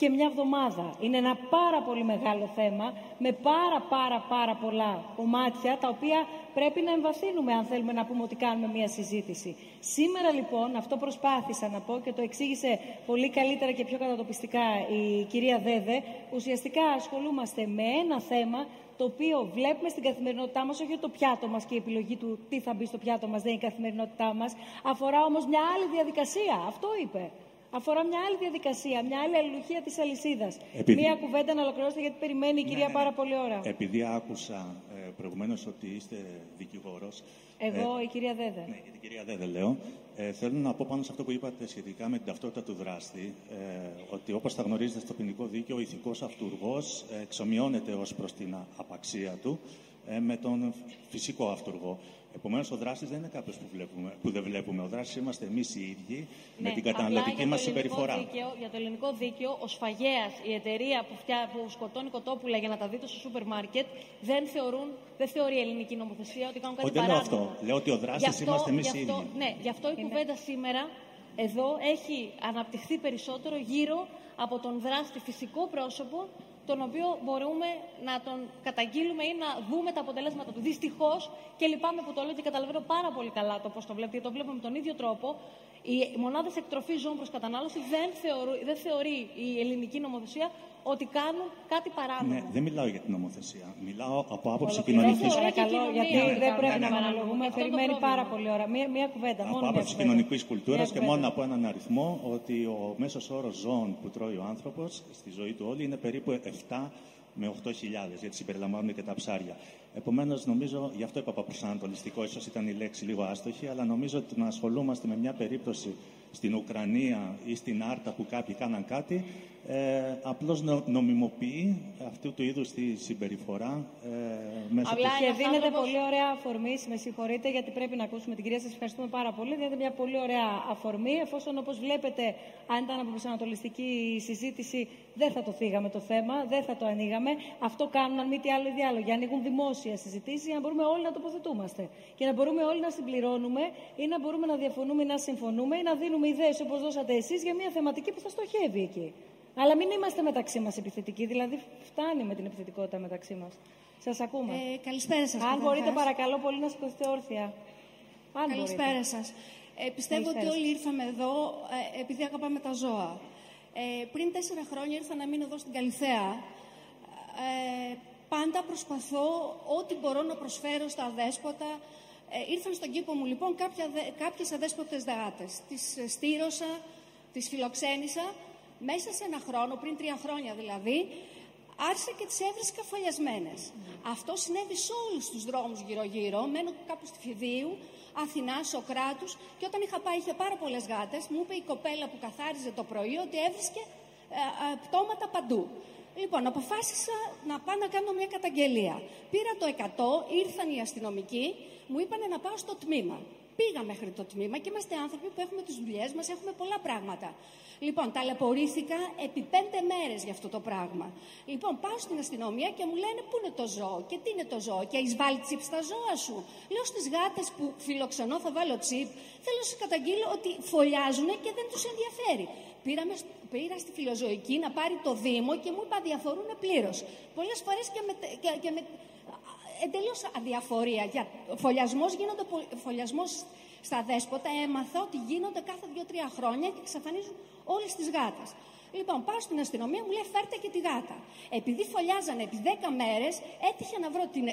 και μια εβδομάδα. Είναι ένα πάρα πολύ μεγάλο θέμα, με πάρα πάρα πάρα πολλά κομμάτια, τα οποία πρέπει να εμβαθύνουμε αν θέλουμε να πούμε ότι κάνουμε μια συζήτηση. Σήμερα λοιπόν, αυτό προσπάθησα να πω και το εξήγησε πολύ καλύτερα και πιο κατατοπιστικά η κυρία Δέδε, ουσιαστικά ασχολούμαστε με ένα θέμα το οποίο βλέπουμε στην καθημερινότητά μας, όχι το πιάτο μας και η επιλογή του τι θα μπει στο πιάτο μας δεν είναι η καθημερινότητά μας, αφορά όμως μια άλλη διαδικασία. Αυτό είπε. Αφορά μια άλλη διαδικασία, μια άλλη αλληλουχία της αλυσίδας. Επειδή- Μία κουβέντα να ολοκληρώσετε γιατί περιμένει η κυρία ναι, πάρα πολύ ώρα. Επειδή άκουσα ε, προηγουμένως ότι είστε δικηγόρος, Εγώ, η κυρία Δέδε. Ναι, για την κυρία Δέδε λέω. Ε, θέλω να πω πάνω σε αυτό που είπατε σχετικά με την ταυτότητα του δράστη, ε, ότι όπως θα γνωρίζετε στο ποινικό δίκαιο, ο ηθικός αυτούργος ε, εξομοιώνεται ως προς την α- απαξία του ε, με τον φυσικό αυτούργο. Επομένως, ο δράστη δεν είναι κάποιος που, βλέπουμε- που δεν βλέπουμε. Ο δράστη είμαστε εμείς οι ίδιοι με Ναι, την απλά καταναλωτική για το μας ελληνικό συμπεριφορά. Δίκαιο, για το ελληνικό δίκαιο, ο σφαγέα, η εταιρεία που, φτιά, που σκοτώνει κοτόπουλα για να τα δείτε στο σούπερ μάρκετ, δεν, θεωρούν, δεν θεωρεί η ελληνική νομοθεσία ότι κάνουν κάτι Όχι, δεν λέω παράνομο. αυτό. Λέω ότι ο δράστη Γι' αυτό- είμαστε εμείς γι' οι αυτό- ίδιοι. Ναι, γι' αυτό η κουβέντα σήμερα εδώ έχει αναπτυχθεί περισσότερο γύρω από τον δράστη φυσικό πρόσωπο, τον οποίο μπορούμε να τον καταγγείλουμε ή να δούμε τα αποτελέσματα του. Δυστυχώς, και λυπάμαι που το λέω και καταλαβαίνω πάρα πολύ καλά το πώς το βλέπετε, γιατί το βλέπουμε με τον ίδιο τρόπο, οι μονάδες εκτροφής ζώων προς κατανάλωση δεν, θεωρεί, δεν θεωρεί η ελληνική νομοθεσία ότι κάνουν κάτι παράνομο. Ναι, δεν μιλάω για την νομοθεσία. Μιλάω από άποψη Ολοκληρώστε, κοινωνικής. παρακαλώ, γιατί κοινωνία. δεν πρέπει Ναι, να ναι. μονολογούμε. Αυτό το Περιμένει πρόβλημα. πάρα πολύ ώρα. Μία, μία κουβέντα. Από μόνο μία άποψη κουβέντα. κοινωνικής κουλτούρας Μία και κουβέντα. μόνο από έναν αριθμό ότι ο μέσος όρος ζώων που τρώει ο άνθρωπος στη ζωή του όλη είναι περίπου 7 με 8 χιλιάδες, γιατί συμπεριλαμβάνουν και τα ψάρια. Επομένως, νομίζω, γι' αυτό είπα προσανατολιστικό, ίσως ήταν η λέξη λίγο άστοχη, αλλά νομίζω ότι να ασχολούμαστε με μια περίπτωση στην Ουκρανία ή στην Άρτα που κάποιοι κάναν κάτι, ε, απλώς νο, νομιμοποιεί αυτού του είδους τη συμπεριφορά ε, μέσω Απλά της- Και ένας δίνετε άνθρωπος- πολύ ωραία αφορμή, με συγχωρείτε, γιατί πρέπει να ακούσουμε την κυρία. Σας ευχαριστούμε πάρα πολύ. Δίνετε μια πολύ ωραία αφορμή, εφόσον όπως βλέπετε, αν ήταν από προσανατολιστική συζήτηση, δεν θα το θίγαμε το θέμα, δεν θα το ανοίγαμε. Αυτό κάνουν, αν μη τι άλλο, οι διάλογοι. Ανοίγουν δημόσια συζητήσεις για να μπορούμε όλοι να τοποθετούμαστε. Και να μπορούμε όλοι να συμπληρώνουμε ή να μπορούμε να διαφωνούμε ή να συμφωνούμε ή να δίνουμε ιδέες όπως δώσατε εσείς για μια θεματική που θα στοχεύει εκεί. Αλλά μην είμαστε μεταξύ μας επιθετικοί, δηλαδή φτάνει με την επιθετικότητα μεταξύ μας. Σας ακούμε. Ε, καλησπέρα σας. Αν καταρχάς. μπορείτε, παρακαλώ πολύ να σηκωθείτε όρθια. Αν Καλησπέρα μπορείτε. σας. Ε, πιστεύω Καλησπέρα ότι όλοι σας. ήρθαμε εδώ ε, επειδή αγαπάμε τα ζώα. Ε, πριν τέσσερα χρόνια ήρθα να μείνω εδώ στην Καλυθέα. Ε, πάντα προσπαθώ ό,τι μπορώ να προσφέρω στα αδέσποτα. Ε, ήρθαν στον κήπο μου λοιπόν κάποια, δε- κάποιες αδέσποτες δεγάτες. Τις ε, στήρωσα, τις φιλοξένησα. Μέσα σε ένα χρόνο, πριν τρία χρόνια δηλαδή, άρχισα και τις έβρισκα φωλιασμένες. Αυτό συνέβη σε όλους τους δρόμους γύρω-γύρω. Μένω κάπου στη Φιδίου, Αθηνά, Σοκράτους και όταν είχα πάει είχε πάρα πολλές γάτες. Μου είπε η κοπέλα που καθάριζε το πρωί ότι έβρισκε ε, ε, πτώματα παντού. Λοιπόν, αποφάσισα να πάω να κάνω μια καταγγελία. Πήρα το 100, ήρθαν οι αστυνομικοί, μου είπαν να πάω στο τμήμα. Πήγα μέχρι το τμήμα και είμαστε άνθρωποι που έχουμε τις δουλειές μας, έχουμε πολλά πράγματα. Λοιπόν, ταλαιπωρήθηκα επί πέντε μέρες για αυτό το πράγμα. Λοιπόν, πάω στην αστυνομία και μου λένε πού είναι το ζώο και τι είναι το ζώο και έχεις βάλει τσίπ στα ζώα σου; Λέω στις γάτες που φιλοξενώ θα βάλω τσίπ. Θέλω να σου καταγγείλω ότι φωλιάζουν και δεν τους ενδιαφέρει. Πήραμε, πήρα στη φιλοζωική να πάρει το Δήμο και μου είπα διαφορούν πλήρως. Πολλές φορές και με, και, και με εντελώς αδιαφορία. Για φωλιασμός γίνονται πο- φωλιασμός στα δέσποτα. Έμαθα ότι γίνονται κάθε δύο-τρία χρόνια και εξαφανίζουν όλες τις γάτες. Λοιπόν, πάω στην αστυνομία, μου λέει φέρτε και τη γάτα. Επειδή φωλιάζανε επί 10 μέρες, έτυχε να βρω την,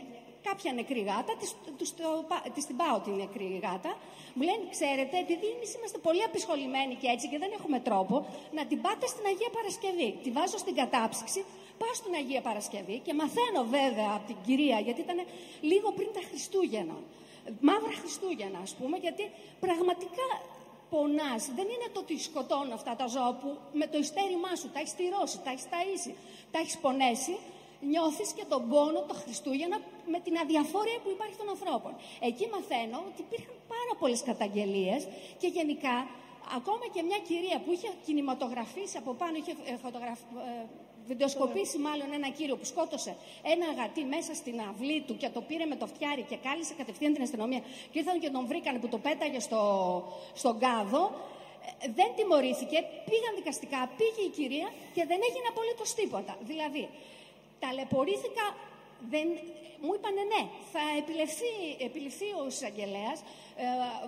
κάποια νεκρή γάτα, της, τους το πα- της την πάω την νεκρή γάτα. Μου λένε, ξέρετε, επειδή εμείς είμαστε πολύ απεισχολημένοι και έτσι και δεν έχουμε τρόπο, να την πάτε στην Αγία Παρασκευή. Τη βάζω στην κατάψυξη, πάω στην Αγία Παρασκευή και μαθαίνω βέβαια από την κυρία, γιατί ήταν λίγο πριν τα Χριστούγεννα. Μαύρα Χριστούγεννα, ας πούμε, γιατί πραγματικά πονάς. Δεν είναι το ότι σκοτώνουν αυτά τα ζώα που με το ιστέρημά σου τα έχεις στηρώσει, τα έχεις ταΐσει, τα έχεις πονέσει. Νιώθεις και τον πόνο το Χριστούγεννα με την αδιαφορία που υπάρχει των ανθρώπων. Εκεί μαθαίνω ότι υπήρχαν πάρα πολλές καταγγελίες και γενικά ακόμα και μια κυρία που είχε κινηματογραφήσει από πάνω, είχε ε, φωτογραφ... ε, βιντεοσκοπήσει μάλλον ένα κύριο που σκότωσε ένα γατί μέσα στην αυλή του και το πήρε με το φτιάρι και κάλεσε κατευθείαν την αστυνομία και ήρθαν και τον βρήκανε που το πέταγε στο, στον κάδο. Ε, Δεν τιμωρήθηκε, πήγαν δικαστικά, πήγε η κυρία και δεν έγινε απολύτως τίποτα. Δηλαδή, ταλαιπωρήθηκα, δεν, μου είπανε ναι, θα επιληφθεί, επιληφθεί ο εισαγγελέας. Ε,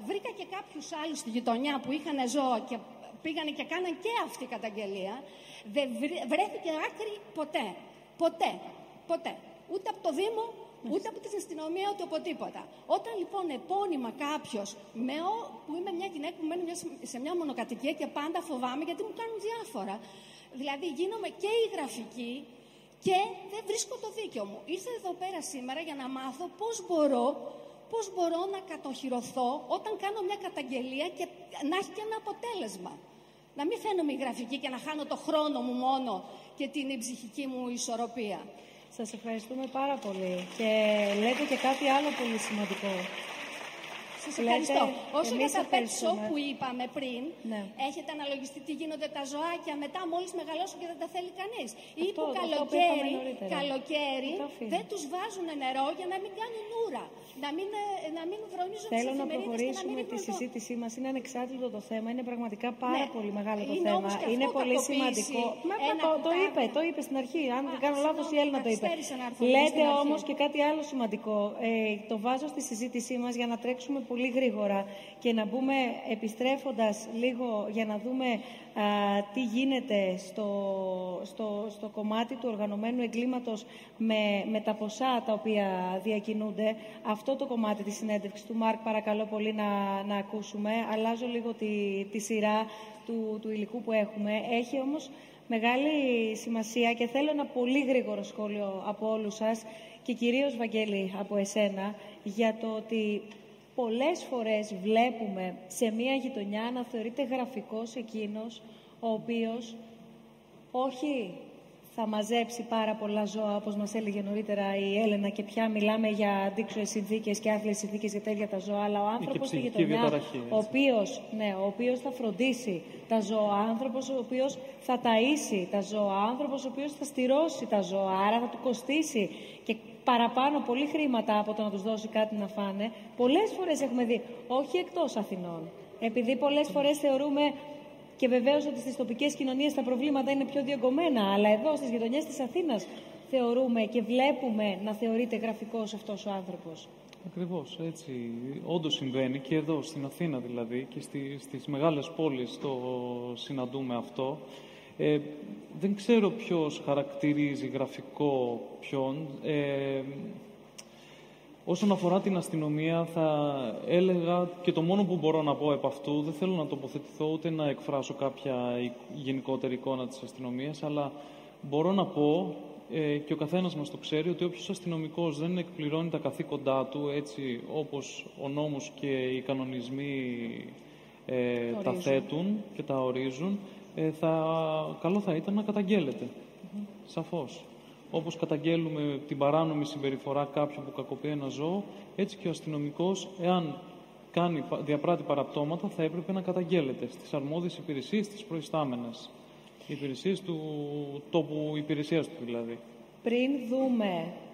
βρήκα και κάποιους άλλους στη γειτονιά που είχαν ζώα και πήγανε και κάναν και αυτή η καταγγελία. Δεν βρε- βρέθηκε άκρη ποτέ. Ποτέ. Ποτέ. Ούτε από το Δήμο, Ούτε από την αστυνομία, ούτε από τίποτα. Όταν λοιπόν επώνυμα κάποιος, που είμαι μια γυναίκα που μένει σε μια μονοκατοικία και πάντα φοβάμαι γιατί μου κάνουν διάφορα. Δηλαδή γίνομαι και η γραφική και δεν βρίσκω το δίκαιο μου. Ήρθα εδώ πέρα σήμερα για να μάθω πώς μπορώ, πώς μπορώ να κατοχυρωθώ όταν κάνω μια καταγγελία και να έχει και ένα αποτέλεσμα. Να μην φαίνομαι η γραφική και να χάνω το χρόνο μου μόνο και την ψυχική μου ισορροπία. Σας ευχαριστούμε πάρα πολύ. Και λέτε και κάτι άλλο πολύ σημαντικό. Σας ευχαριστώ. Όσο για τα pet shop που είπαμε πριν, ναι. έχετε αναλογιστεί τι γίνονται τα ζωάκια μετά μόλις μεγαλώσουν και δεν τα θέλει κανείς. Ή που καλοκαίρι, καλοκαίρι δεν τους βάζουν νερό για να μην κάνουν ούρα. Να μην, ε, να μην βρονίζουν Θέλω να προχωρήσουμε τη συζήτησή μας. Είναι ανεξάρτητο το θέμα. Είναι πραγματικά πάρα ναι. πολύ μεγάλο το είναι θέμα. Είναι πολύ σημαντικό. Μα, το, το, είπε, το είπε στην αρχή. Αν δεν κάνω λάθος, η Έλληνα το είπε. Λέτε όμως και κάτι άλλο σημαντικό. Ε, το βάζω στη συζήτησή μας για να τρέξουμε πολύ γρήγορα και να μπούμε επιστρέφοντας λίγο για να δούμε τι γίνεται στο, στο, στο κομμάτι του οργανωμένου εγκλήματος με, με τα ποσά τα οποία διακινούνται; Αυτό το κομμάτι της συνέντευξης του Μάρκ παρακαλώ πολύ να, να ακούσουμε. Αλλάζω λίγο τη, τη σειρά του, του υλικού που έχουμε. Έχει όμως μεγάλη σημασία και θέλω ένα πολύ γρήγορο σχόλιο από όλους σας και κυρίως, Βαγγέλη, από εσένα, για το ότι πολλές φορές βλέπουμε σε μία γειτονιά να θεωρείται γραφικός εκείνος ο οποίος όχι θα μαζέψει πάρα πολλά ζώα, όπως μας έλεγε νωρίτερα η Έλενα και πια μιλάμε για αντίξωες συνθήκες και άθλιες συνθήκες για τέτοια τα ζώα, αλλά ο άνθρωπος στη γειτονιά, ο οποίος, ναι, ο οποίος θα φροντίσει τα ζώα, άνθρωπος ο οποίος θα ταΐσει τα ζώα, άνθρωπος ο οποίος θα στηρώσει τα ζώα, άρα θα του κοστίσει. Και παραπάνω πολύ χρήματα από το να τους δώσει κάτι να φάνε. Πολλές φορές έχουμε δει, όχι εκτός Αθηνών, επειδή πολλές φορές θεωρούμε και βεβαίως ότι στις τοπικές κοινωνίες τα προβλήματα είναι πιο διαγκωμένα, αλλά εδώ στις γειτονιές της Αθήνας θεωρούμε και βλέπουμε να θεωρείται γραφικός αυτός ο άνθρωπος. Ακριβώς, έτσι. Όντως συμβαίνει και εδώ, στην Αθήνα δηλαδή, και στις, στις μεγάλες πόλεις το συναντούμε αυτό. Ε, δεν ξέρω ποιος χαρακτηρίζει γραφικό ποιον. Ε, όσον αφορά την αστυνομία θα έλεγα και το μόνο που μπορώ να πω επ' αυτού, δεν θέλω να τοποθετηθώ ούτε να εκφράσω κάποια γενικότερη εικόνα της αστυνομίας, αλλά μπορώ να πω ε, και ο καθένας μας το ξέρει ότι όποιος αστυνομικός δεν εκπληρώνει τα καθήκοντά του έτσι όπως ο νόμος και οι κανονισμοί ε, τα θέτουν και τα ορίζουν, ε, θα, καλό θα ήταν να καταγγέλλεται. Mm-hmm. Σαφώς. Όπως καταγγέλουμε την παράνομη συμπεριφορά κάποιου που κακοποιεί ένα ζώο, έτσι και ο αστυνομικός, εάν κάνει, διαπράττει παραπτώματα, θα έπρεπε να καταγγέλλεται στις αρμόδιες υπηρεσίες, στις προϊστάμενες υπηρεσίες του τόπου υπηρεσίας του δηλαδή. Πριν δούμε, ε,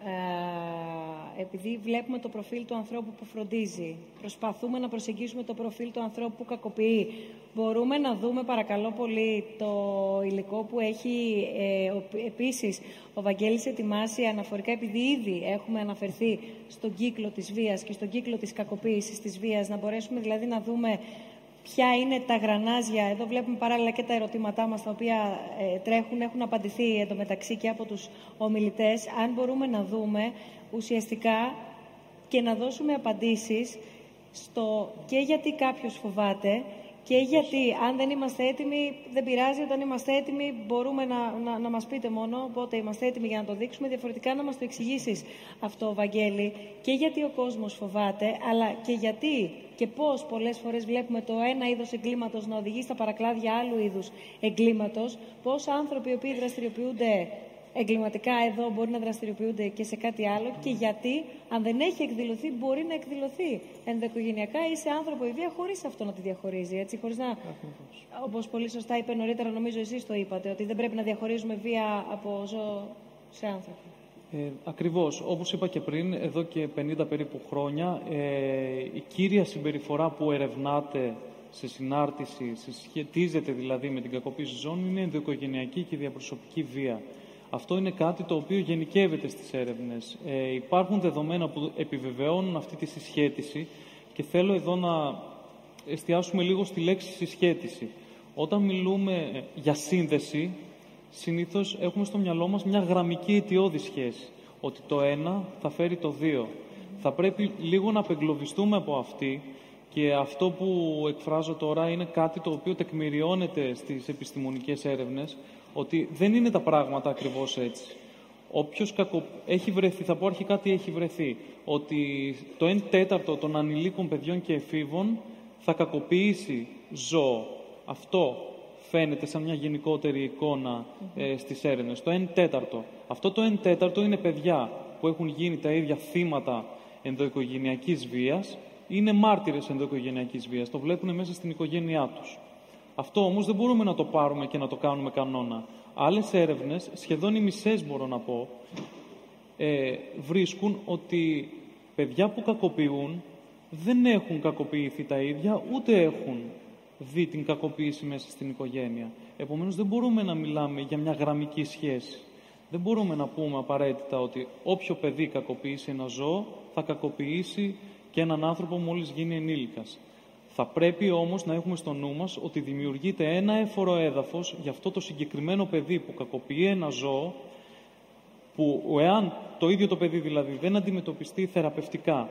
επειδή βλέπουμε το προφίλ του ανθρώπου που φροντίζει, προσπαθούμε να προσεγγίσουμε το προφίλ του ανθρώπου που κακοποιεί, μπορούμε να δούμε παρακαλώ πολύ το υλικό που έχει ε, επίσης ο Βαγγέλης ετοιμάσει αναφορικά, επειδή ήδη έχουμε αναφερθεί στον κύκλο της βίας και στον κύκλο της κακοποίησης της βίας, να μπορέσουμε δηλαδή να δούμε ποια είναι τα γρανάζια. Εδώ βλέπουμε παράλληλα και τα ερωτήματά μας τα οποία ε, τρέχουν, έχουν απαντηθεί εντωμεταξύ και από τους ομιλητές. Αν μπορούμε να δούμε ουσιαστικά και να δώσουμε απαντήσεις στο και γιατί κάποιος φοβάται και γιατί αν δεν είμαστε έτοιμοι, δεν πειράζει, όταν είμαστε έτοιμοι μπορούμε να, να, να μας πείτε μόνο, οπότε είμαστε έτοιμοι για να το δείξουμε, διαφορετικά να μας το εξηγήσεις αυτό, Βαγγέλη, και γιατί ο κόσμος φοβάται, αλλά και γιατί και πώς πολλές φορές βλέπουμε το ένα είδος εγκλήματος να οδηγεί στα παρακλάδια άλλου είδους εγκλήματος, πώς άνθρωποι οι οποίοι δραστηριοποιούνται εγκληματικά εδώ μπορεί να δραστηριοποιούνται και σε κάτι άλλο και γιατί αν δεν έχει εκδηλωθεί μπορεί να εκδηλωθεί ενδοοικογενειακά ή σε άνθρωπο η βία χωρίς αυτό να τη διαχωρίζει. Έτσι, χωρίς να, όπως πολύ σωστά είπε νωρίτερα, νομίζω εσείς το είπατε, ότι δεν πρέπει να διαχωρίζουμε βία από ζώο σε άνθρωπο. Ε, ακριβώς. Όπως είπα και πριν, εδώ και 50 περίπου χρόνια, ε, η κύρια συμπεριφορά που ερευνάται σε συνάρτηση, σε σχετίζεται δηλαδή με την κακοποίηση ζώνη, είναι ενδοοικογενειακή και διαπροσωπική βία. Αυτό είναι κάτι το οποίο γενικεύεται στις έρευνες. Ε, υπάρχουν δεδομένα που επιβεβαιώνουν αυτή τη συσχέτιση και θέλω εδώ να εστιάσουμε λίγο στη λέξη συσχέτιση. Όταν μιλούμε ε, για σύνδεση, συνήθως έχουμε στο μυαλό μας μια γραμμική αιτιώδη σχέση. ότι το ένα θα φέρει το δύο. Θα πρέπει λίγο να απεγκλωβιστούμε από αυτή και αυτό που εκφράζω τώρα είναι κάτι το οποίο τεκμηριώνεται στις επιστημονικές έρευνες, ότι δεν είναι τα πράγματα ακριβώς έτσι. Όποιος κακο... έχει βρεθεί, θα πω αρχικά τι έχει βρεθεί, ότι το 1 τέταρτο των ανηλίκων παιδιών και εφήβων θα κακοποιήσει ζώο. Αυτό φαίνεται σαν μια γενικότερη εικόνα ε, στις έρευνες. Το 1 τέταρτο. Αυτό το 1 τέταρτο είναι παιδιά που έχουν γίνει τα ίδια θύματα ενδοοικογενειακής βίας, είναι μάρτυρες ενδοοικογενειακής βίας, το βλέπουν μέσα στην οικογένειά τους. Αυτό όμως δεν μπορούμε να το πάρουμε και να το κάνουμε κανόνα. Άλλες έρευνες, σχεδόν οι μισές μπορώ να πω, ε, βρίσκουν ότι παιδιά που κακοποιούν δεν έχουν κακοποιηθεί τα ίδια, ούτε έχουν δει την κακοποίηση μέσα στην οικογένεια. Επομένως δεν μπορούμε να μιλάμε για μια γραμμική σχέση. Δεν μπορούμε να πούμε απαραίτητα ότι όποιο παιδί κακοποιήσει ένα ζώο θα κακοποιήσει και έναν άνθρωπο μόλις γίνει ενήλικας. Θα πρέπει όμως να έχουμε στο νου μας ότι δημιουργείται ένα έφορο έδαφος για αυτό το συγκεκριμένο παιδί που κακοποιεί ένα ζώο που εάν το ίδιο το παιδί δηλαδή δεν αντιμετωπιστεί θεραπευτικά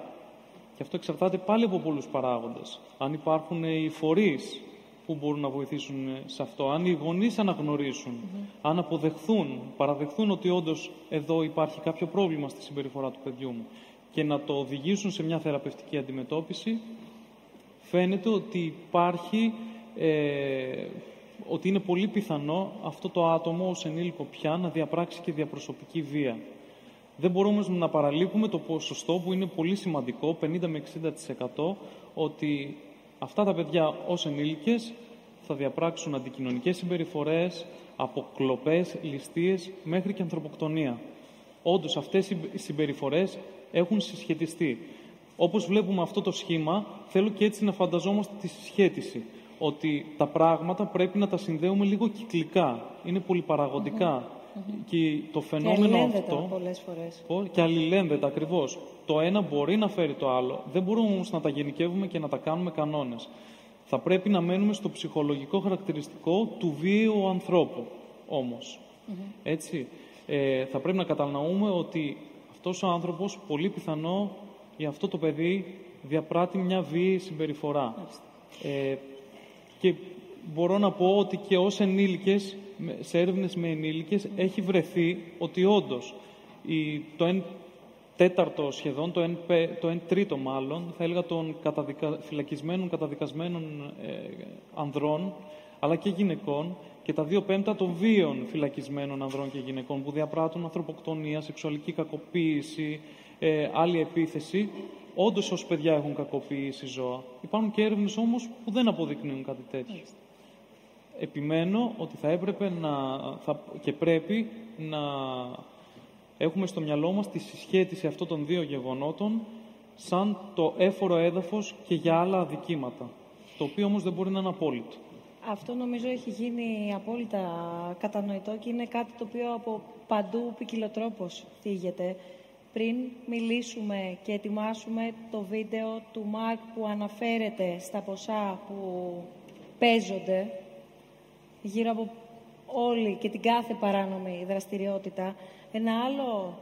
και αυτό εξαρτάται πάλι από πολλούς παράγοντες. Αν υπάρχουν οι φορείς που μπορούν να βοηθήσουν σε αυτό, αν οι γονείς αναγνωρίσουν, αν αποδεχθούν, παραδεχθούν ότι όντως εδώ υπάρχει κάποιο πρόβλημα στη συμπεριφορά του παιδιού μου και να το οδηγήσουν σε μια θεραπευτική αντιμετώπιση, φαίνεται ότι υπάρχει, ε, ότι είναι πολύ πιθανό αυτό το άτομο ως ενήλικο πια να διαπράξει και διαπροσωπική βία. Δεν μπορούμε να παραλείπουμε το ποσοστό που είναι πολύ σημαντικό, 50 με 60%, ότι αυτά τα παιδιά ως ενήλικες θα διαπράξουν αντικοινωνικές συμπεριφορές, από κλοπές, ληστείες, μέχρι και ανθρωποκτονία. Όντως αυτές οι συμπεριφορές έχουν συσχετιστεί. Όπως βλέπουμε αυτό το σχήμα, θέλω και έτσι να φανταζόμαστε τη συσχέτιση. Ότι τα πράγματα πρέπει να τα συνδέουμε λίγο κυκλικά. Είναι πολυπαραγοντικά. Και το φαινόμενο και αυτό. πολλές φορές. Και αλληλένδετα ακριβώς. Το ένα μπορεί να φέρει το άλλο. Δεν μπορούμε όμως να τα γενικεύουμε και να τα κάνουμε κανόνες. Θα πρέπει να μένουμε στο ψυχολογικό χαρακτηριστικό του βίαιου ανθρώπου. Όμως. Έτσι. Ε, θα πρέπει να κατανοούμε ότι αυτός ο άνθρωπος πολύ πιθανό για αυτό το παιδί διαπράττει μια βίαιη συμπεριφορά. Ε, και μπορώ να πω ότι και ως ενήλικες, σε έρευνες με ενήλικες, έχει βρεθεί ότι όντως η, το 1 τέταρτο σχεδόν, το 1, το τρίτο μάλλον, θα έλεγα των καταδικα, φυλακισμένων, καταδικασμένων ε, ανδρών, αλλά και γυναικών, και τα δύο πέμπτα των βίων φυλακισμένων ανδρών και γυναικών που διαπράττουν ανθρωποκτονία, σεξουαλική κακοποίηση, ε, άλλη επίθεση, όντως ως παιδιά έχουν κακοποιήσει ζώα. Υπάρχουν και έρευνες όμως που δεν αποδεικνύουν κάτι τέτοιο. Επιμένω ότι θα έπρεπε να, θα, και πρέπει να έχουμε στο μυαλό μας τη συσχέτιση αυτών των δύο γεγονότων σαν το έφορο έδαφος και για άλλα αδικήματα, το οποίο όμως δεν μπορεί να είναι απόλυτο. Αυτό νομίζω έχει γίνει απόλυτα κατανοητό και είναι κάτι το οποίο από παντού ποικιλοτρόπως θίγεται. Πριν μιλήσουμε και ετοιμάσουμε το βίντεο του ΜΑΚ που αναφέρεται στα ποσά που παίζονται γύρω από όλη και την κάθε παράνομη δραστηριότητα, ένα άλλο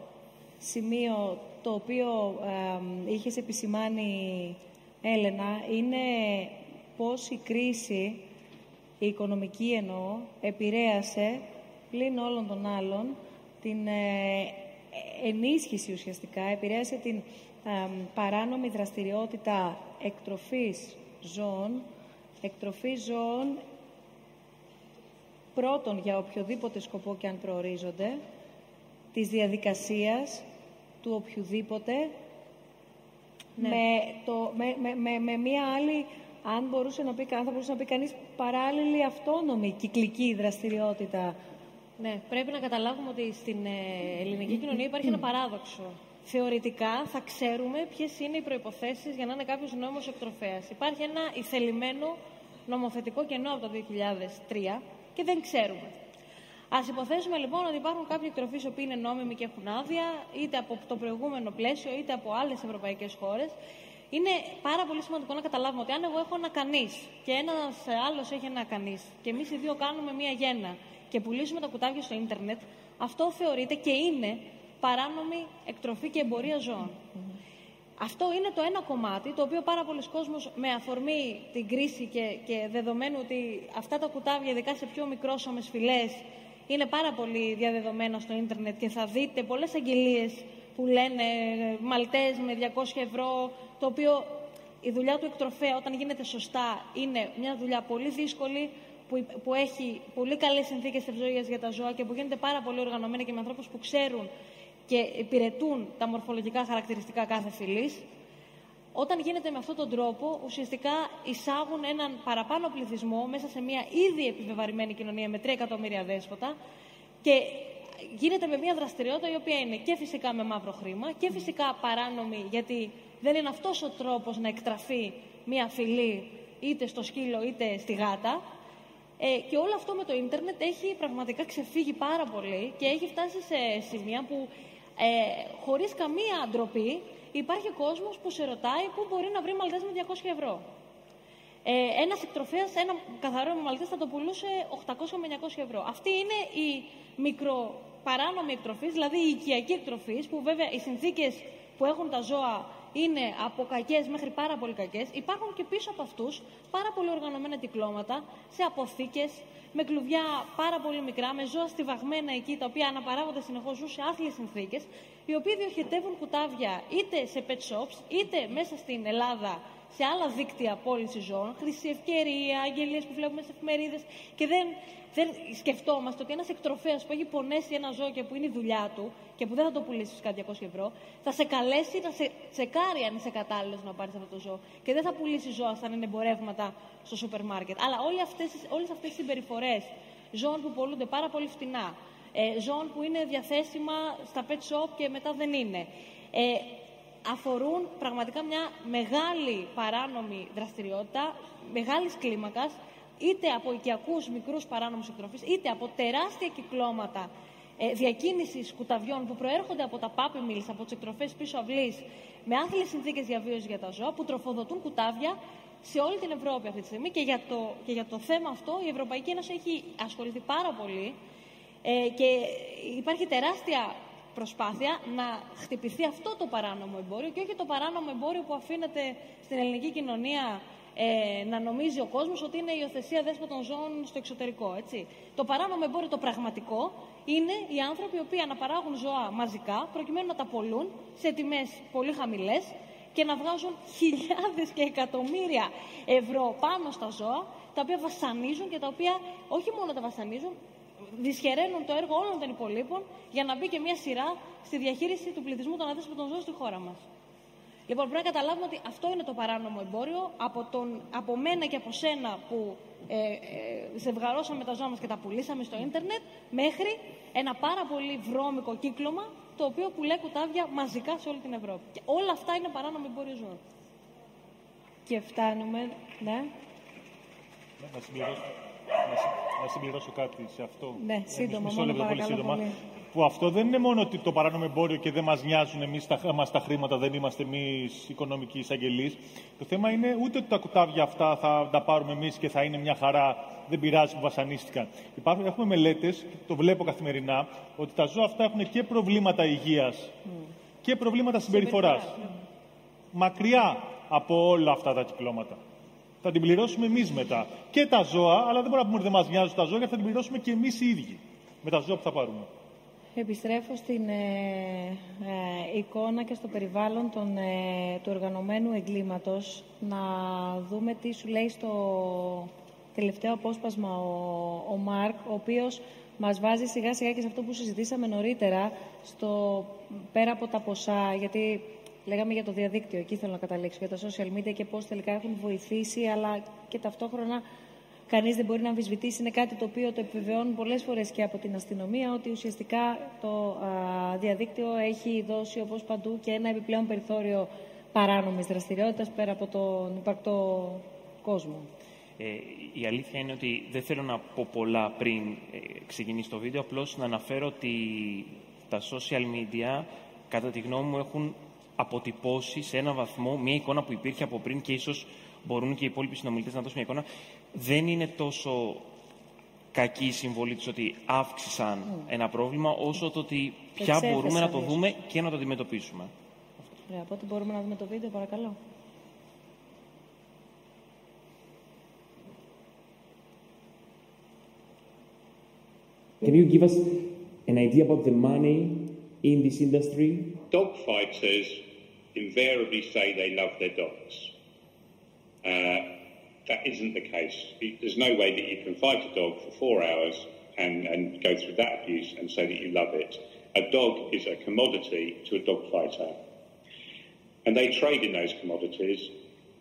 σημείο το οποίο ε, είχες επισημάνει, Έλενα, είναι πώς η κρίση η οικονομική εννοώ, επηρέασε πλην όλων των άλλων την ε, ενίσχυση ουσιαστικά, επηρέασε την παράνομη δραστηριότητα εκτροφής ζώων, εκτροφής ζώων πρώτον για οποιοδήποτε σκοπό και αν προορίζονται, της διαδικασίας του οποιοδήποτε ναι. με, το, με, με, με, μία άλλη αν, μπορούσε να πει, αν θα μπορούσε να πει κανείς παράλληλη αυτόνομη κυκλική δραστηριότητα. Ναι, πρέπει να καταλάβουμε ότι στην ε, ελληνική κοινωνία υπάρχει ένα παράδοξο. Θεωρητικά θα ξέρουμε ποιες είναι οι προποθέσει για να είναι κάποιος νόμος εκτροφέας. Υπάρχει ένα ηθελημένο νομοθετικό κενό από το 2003 και δεν ξέρουμε. Α υποθέσουμε λοιπόν ότι υπάρχουν κάποιοι εκτροφείς οι οποίοι είναι νόμιμοι και έχουν άδεια, είτε από το προηγούμενο πλαίσιο, είτε από άλλες ευρωπαϊκές χώρες, είναι πάρα πολύ σημαντικό να καταλάβουμε ότι αν εγώ έχω ένα κανείς και ένας άλλος έχει ένα κανείς και εμείς οι δύο κάνουμε μία γέννα και πουλήσουμε τα κουτάβια στο ίντερνετ, αυτό θεωρείται και είναι παράνομη εκτροφή και εμπορία ζώων. Αυτό είναι το ένα κομμάτι, το οποίο πάρα πολλοί κόσμος με αφορμή την κρίση και, και δεδομένου ότι αυτά τα κουτάβια, ειδικά σε πιο μικρόσωμες φυλές, είναι πάρα πολύ διαδεδομένα στο ίντερνετ και θα δείτε πολλές αγγελίες που λένε μαλτές με 200 ευρώ, το οποίο η δουλειά του εκτροφέα όταν γίνεται σωστά είναι μια δουλειά πολύ δύσκολη, που, που έχει πολύ καλές συνθήκες ευζοίας για τα ζώα και που γίνεται πάρα πολύ οργανωμένη και με ανθρώπους που ξέρουν και υπηρετούν τα μορφολογικά χαρακτηριστικά κάθε φυλής, όταν γίνεται με αυτόν τον τρόπο, ουσιαστικά εισάγουν έναν παραπάνω πληθυσμό μέσα σε μια ήδη επιβεβαρημένη κοινωνία με 3 εκατομμύρια δέσποτα και γίνεται με μια δραστηριότητα η οποία είναι και φυσικά με μαύρο χρήμα και φυσικά παράνομη γιατί δεν είναι αυτός ο τρόπος να εκτραφεί μια φυλή είτε στο σκύλο είτε στη γάτα. Ε, και όλο αυτό με το ίντερνετ έχει πραγματικά ξεφύγει πάρα πολύ και έχει φτάσει σε σημεία που ε, χωρίς καμία ντροπή υπάρχει κόσμος που σε ρωτάει πού μπορεί να βρει μαλτές με 200 ευρώ. Ε, ένας εκτροφέας, ένα καθαρό μαλτές θα το πουλούσε 800 με 900 ευρώ. Αυτή είναι η μικροπαράνομη εκτροφής, δηλαδή η οικιακή εκτροφής, που βέβαια οι συνθήκες που έχουν τα ζώα είναι από κακές μέχρι πάρα πολύ κακές. Υπάρχουν και πίσω από αυτούς πάρα πολύ οργανωμένα κυκλώματα σε αποθήκες, με κλουβιά πάρα πολύ μικρά, με ζώα στιβαγμένα εκεί, τα οποία αναπαράγονται συνεχώς, ζουν σε άθλιες συνθήκες, οι οποίοι διοχετεύουν κουτάβια είτε σε pet shops, είτε μέσα στην Ελλάδα σε άλλα δίκτυα πώληση ζώων, χρυσή ευκαιρία, αγγελίες που βλέπουμε σε εφημερίδες και δεν, δεν σκεφτόμαστε ότι ένας εκτροφέας που έχει πονέσει ένα ζώο και που είναι η δουλειά του και που δεν θα το πουλήσει στους 200 ευρώ, θα σε καλέσει να σε τσεκάρει αν είσαι κατάλληλος να πάρεις αυτό το ζώο και δεν θα πουλήσει ζώα σαν είναι εμπορεύματα στο σούπερ μάρκετ. Αλλά όλες αυτές οι συμπεριφορές ζώων που πολλούνται πάρα πολύ φτηνά, ε, ζώων που είναι διαθέσιμα στα pet shop και μετά δεν είναι. Ε, αφορούν πραγματικά μια μεγάλη παράνομη δραστηριότητα, μεγάλης κλίμακας, είτε από οικιακούς μικρούς παράνομους εκτροφείς, είτε από τεράστια κυκλώματα ε, διακίνησης κουταβιών που προέρχονται από τα puppy mills, από τις εκτροφές πίσω αυλής, με άθλιες συνθήκες διαβίωσης για τα ζώα, που τροφοδοτούν κουτάβια σε όλη την Ευρώπη αυτή τη στιγμή. Και για το, και για το θέμα αυτό η Ευρωπαϊκή Ένωση έχει ασχοληθεί πάρα πολύ ε, και υπάρχει τεράστια προσπάθεια να χτυπηθεί αυτό το παράνομο εμπόριο και όχι το παράνομο εμπόριο που αφήνεται στην ελληνική κοινωνία ε, να νομίζει ο κόσμος ότι είναι η υιοθεσία δέσποτων ζώων στο εξωτερικό. Έτσι. Το παράνομο εμπόριο το πραγματικό είναι οι άνθρωποι οι οποίοι αναπαράγουν ζώα μαζικά προκειμένου να τα πολλούν σε τιμές πολύ χαμηλές και να βγάζουν χιλιάδες και εκατομμύρια ευρώ πάνω στα ζώα τα οποία βασανίζουν και τα οποία όχι μόνο τα βασανίζουν, δυσχεραίνουν το έργο όλων των υπολείπων για να μπει και μια σειρά στη διαχείριση του πληθυσμού των αδέσποτων ζώων στη χώρα μας. Λοιπόν, πρέπει να καταλάβουμε ότι αυτό είναι το παράνομο εμπόριο από, τον, από μένα και από σένα που ε, ε, ζευγαρώσαμε τα ζώα μας και τα πουλήσαμε στο ίντερνετ μέχρι ένα πάρα πολύ βρώμικο κύκλωμα το οποίο πουλάει κουτάβια μαζικά σε όλη την Ευρώπη. Και όλα αυτά είναι παράνομο εμπόριο ζώων. Και φτάνουμε, ναι. ναι να συμπληρώσω να συμπληρώσω κάτι σε αυτό. Ναι, σύντομα, μόνο πολύ σύντομα. Που αυτό δεν είναι μόνο ότι το παράνομο εμπόριο και δεν μας νοιάζουν εμείς τα, μας τα χρήματα, δεν είμαστε εμείς οικονομικοί εισαγγελείς. Το θέμα είναι ούτε ότι τα κουτάβια αυτά θα τα πάρουμε εμείς και θα είναι μια χαρά, δεν πειράζει που βασανίστηκαν. Υπάρχουν, έχουμε μελέτες, το βλέπω καθημερινά, ότι τα ζώα αυτά έχουν και προβλήματα υγείας και προβλήματα συμπεριφοράς. Μακριά από όλα αυτά τα κυκλώματα θα την πληρώσουμε εμείς μετά. Και τα ζώα, αλλά δεν μπορούμε να πούμε ότι δεν μας νοιάζουν τα ζώα, γιατί θα την πληρώσουμε και εμείς οι ίδιοι με τα ζώα που θα πάρουμε. Επιστρέφω στην ε, ε, εικόνα και στο περιβάλλον των, ε, του οργανωμένου εγκλήματος. Να δούμε τι σου λέει στο τελευταίο απόσπασμα ο, ο Μάρκ, ο οποίος μας βάζει σιγά σιγά και σε αυτό που συζητήσαμε νωρίτερα, στο, πέρα από τα ποσά, γιατί Λέγαμε για το διαδίκτυο, εκεί θέλω να καταλήξω, για τα social media και πώς τελικά έχουν βοηθήσει, αλλά και ταυτόχρονα κανείς δεν μπορεί να αμφισβητήσει. Είναι κάτι το οποίο το επιβεβαιώνουν πολλές φορές και από την αστυνομία, ότι ουσιαστικά το διαδίκτυο έχει δώσει, όπως παντού, και ένα επιπλέον περιθώριο παράνομης δραστηριότητας πέρα από τον υπαρκτό κόσμο. Ε, η αλήθεια είναι ότι δεν θέλω να πω πολλά πριν ε, ξεκινήσει το βίντεο, απλώς να αναφέρω ότι τα social media, κατά τη γνώμη μου, έχουν αποτυπώσει σε ένα βαθμό μια εικόνα που υπήρχε από πριν και ίσως μπορούν και οι υπόλοιποι συνομιλητές να δώσουν μια εικόνα. Δεν είναι τόσο κακή συμβολή τους ότι αύξησαν ένα πρόβλημα, όσο το ότι πια εξέθεσαν μπορούμε να το ίσως. δούμε και να το αντιμετωπίσουμε. Ωραία, οπότε μπορούμε να δούμε το βίντεο, παρακαλώ. Can you give us an idea about the money in this industry? Dog fighters invariably say they love their dogs. Uh, that isn't the case. There's no way that you can fight a dog for four hours and, and go through that abuse and say that you love it. A dog is a commodity to a dog fighter. And they trade in those commodities.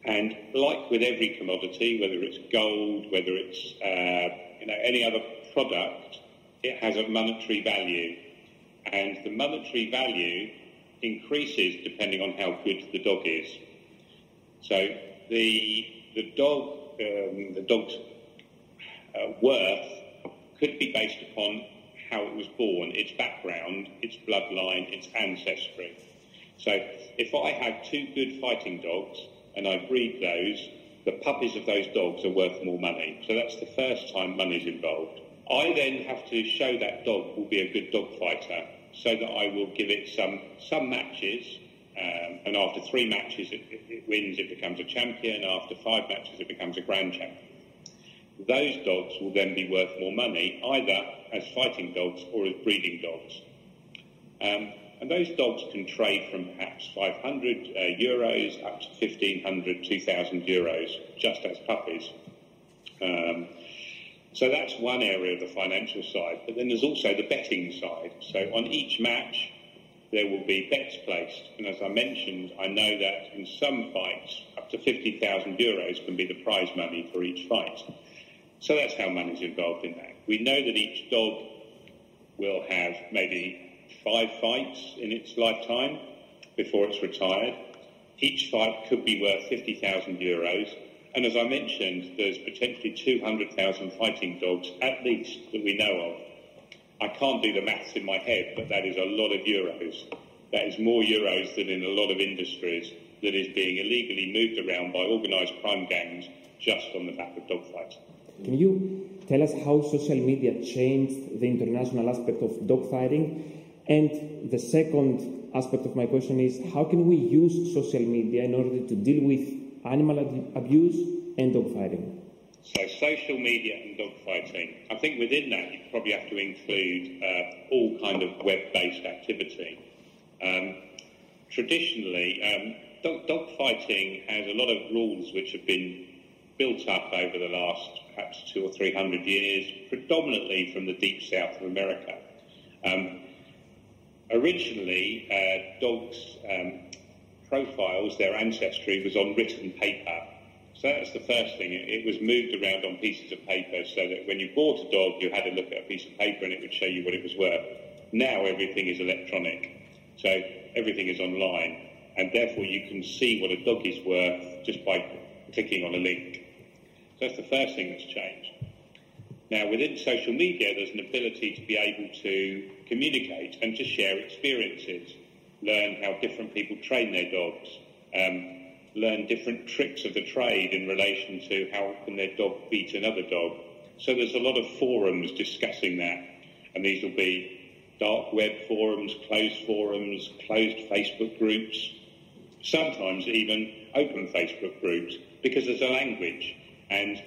And like with every commodity, whether it's gold, whether it's uh, you know any other product, it has a monetary value. And the monetary value increases depending on how good the dog is. So the the dog um, the dog's uh, worth could be based upon how it was born, its background, its bloodline, its ancestry. So if I have two good fighting dogs and I breed those, the puppies of those dogs are worth more money. So that's the first time money's involved. I then have to show that dog will be a good dog fighter so that I will give it some some matches um, and after three matches it, it, it wins, it becomes a champion. After five matches it becomes a grand champion. Those dogs will then be worth more money either as fighting dogs or as breeding dogs. Um, and those dogs can trade from perhaps 500 uh, euros up to 1500, 2000 euros just as puppies. Um, so that's one area of the financial side. But then there's also the betting side. So on each match, there will be bets placed. And as I mentioned, I know that in some fights, up to 50,000 euros can be the prize money for each fight. So that's how money's involved in that. We know that each dog will have maybe five fights in its lifetime before it's retired. Each fight could be worth 50,000 euros. And as I mentioned, there's potentially 200,000 fighting dogs at least that we know of. I can't do the maths in my head, but that is a lot of euros. That is more euros than in a lot of industries that is being illegally moved around by organised crime gangs just on the back of dogfights. Can you tell us how social media changed the international aspect of dogfighting? And the second aspect of my question is how can we use social media in order to deal with animal ab- abuse and dogfighting? So social media and dogfighting. I think within that you probably have to include uh, all kind of web-based activity. Um, traditionally, um, dog, dogfighting has a lot of rules which have been built up over the last perhaps two or three hundred years, predominantly from the deep south of America. Um, originally, uh, dogs' um, profiles, their ancestry was on written paper. So that's the first thing. It, was moved around on pieces of paper so that when you bought a dog, you had to look at a piece of paper and it would show you what it was worth. Now everything is electronic. So everything is online. And therefore you can see what a dog is worth just by clicking on a link. So that's the first thing that's changed. Now, within social media, there's an ability to be able to communicate and to share experiences, learn how different people train their dogs, um, learn different tricks of the trade in relation to how can their dog beat another dog. So there's a lot of forums discussing that, and these will be dark web forums, closed forums, closed Facebook groups, sometimes even open Facebook groups, because there's a language. And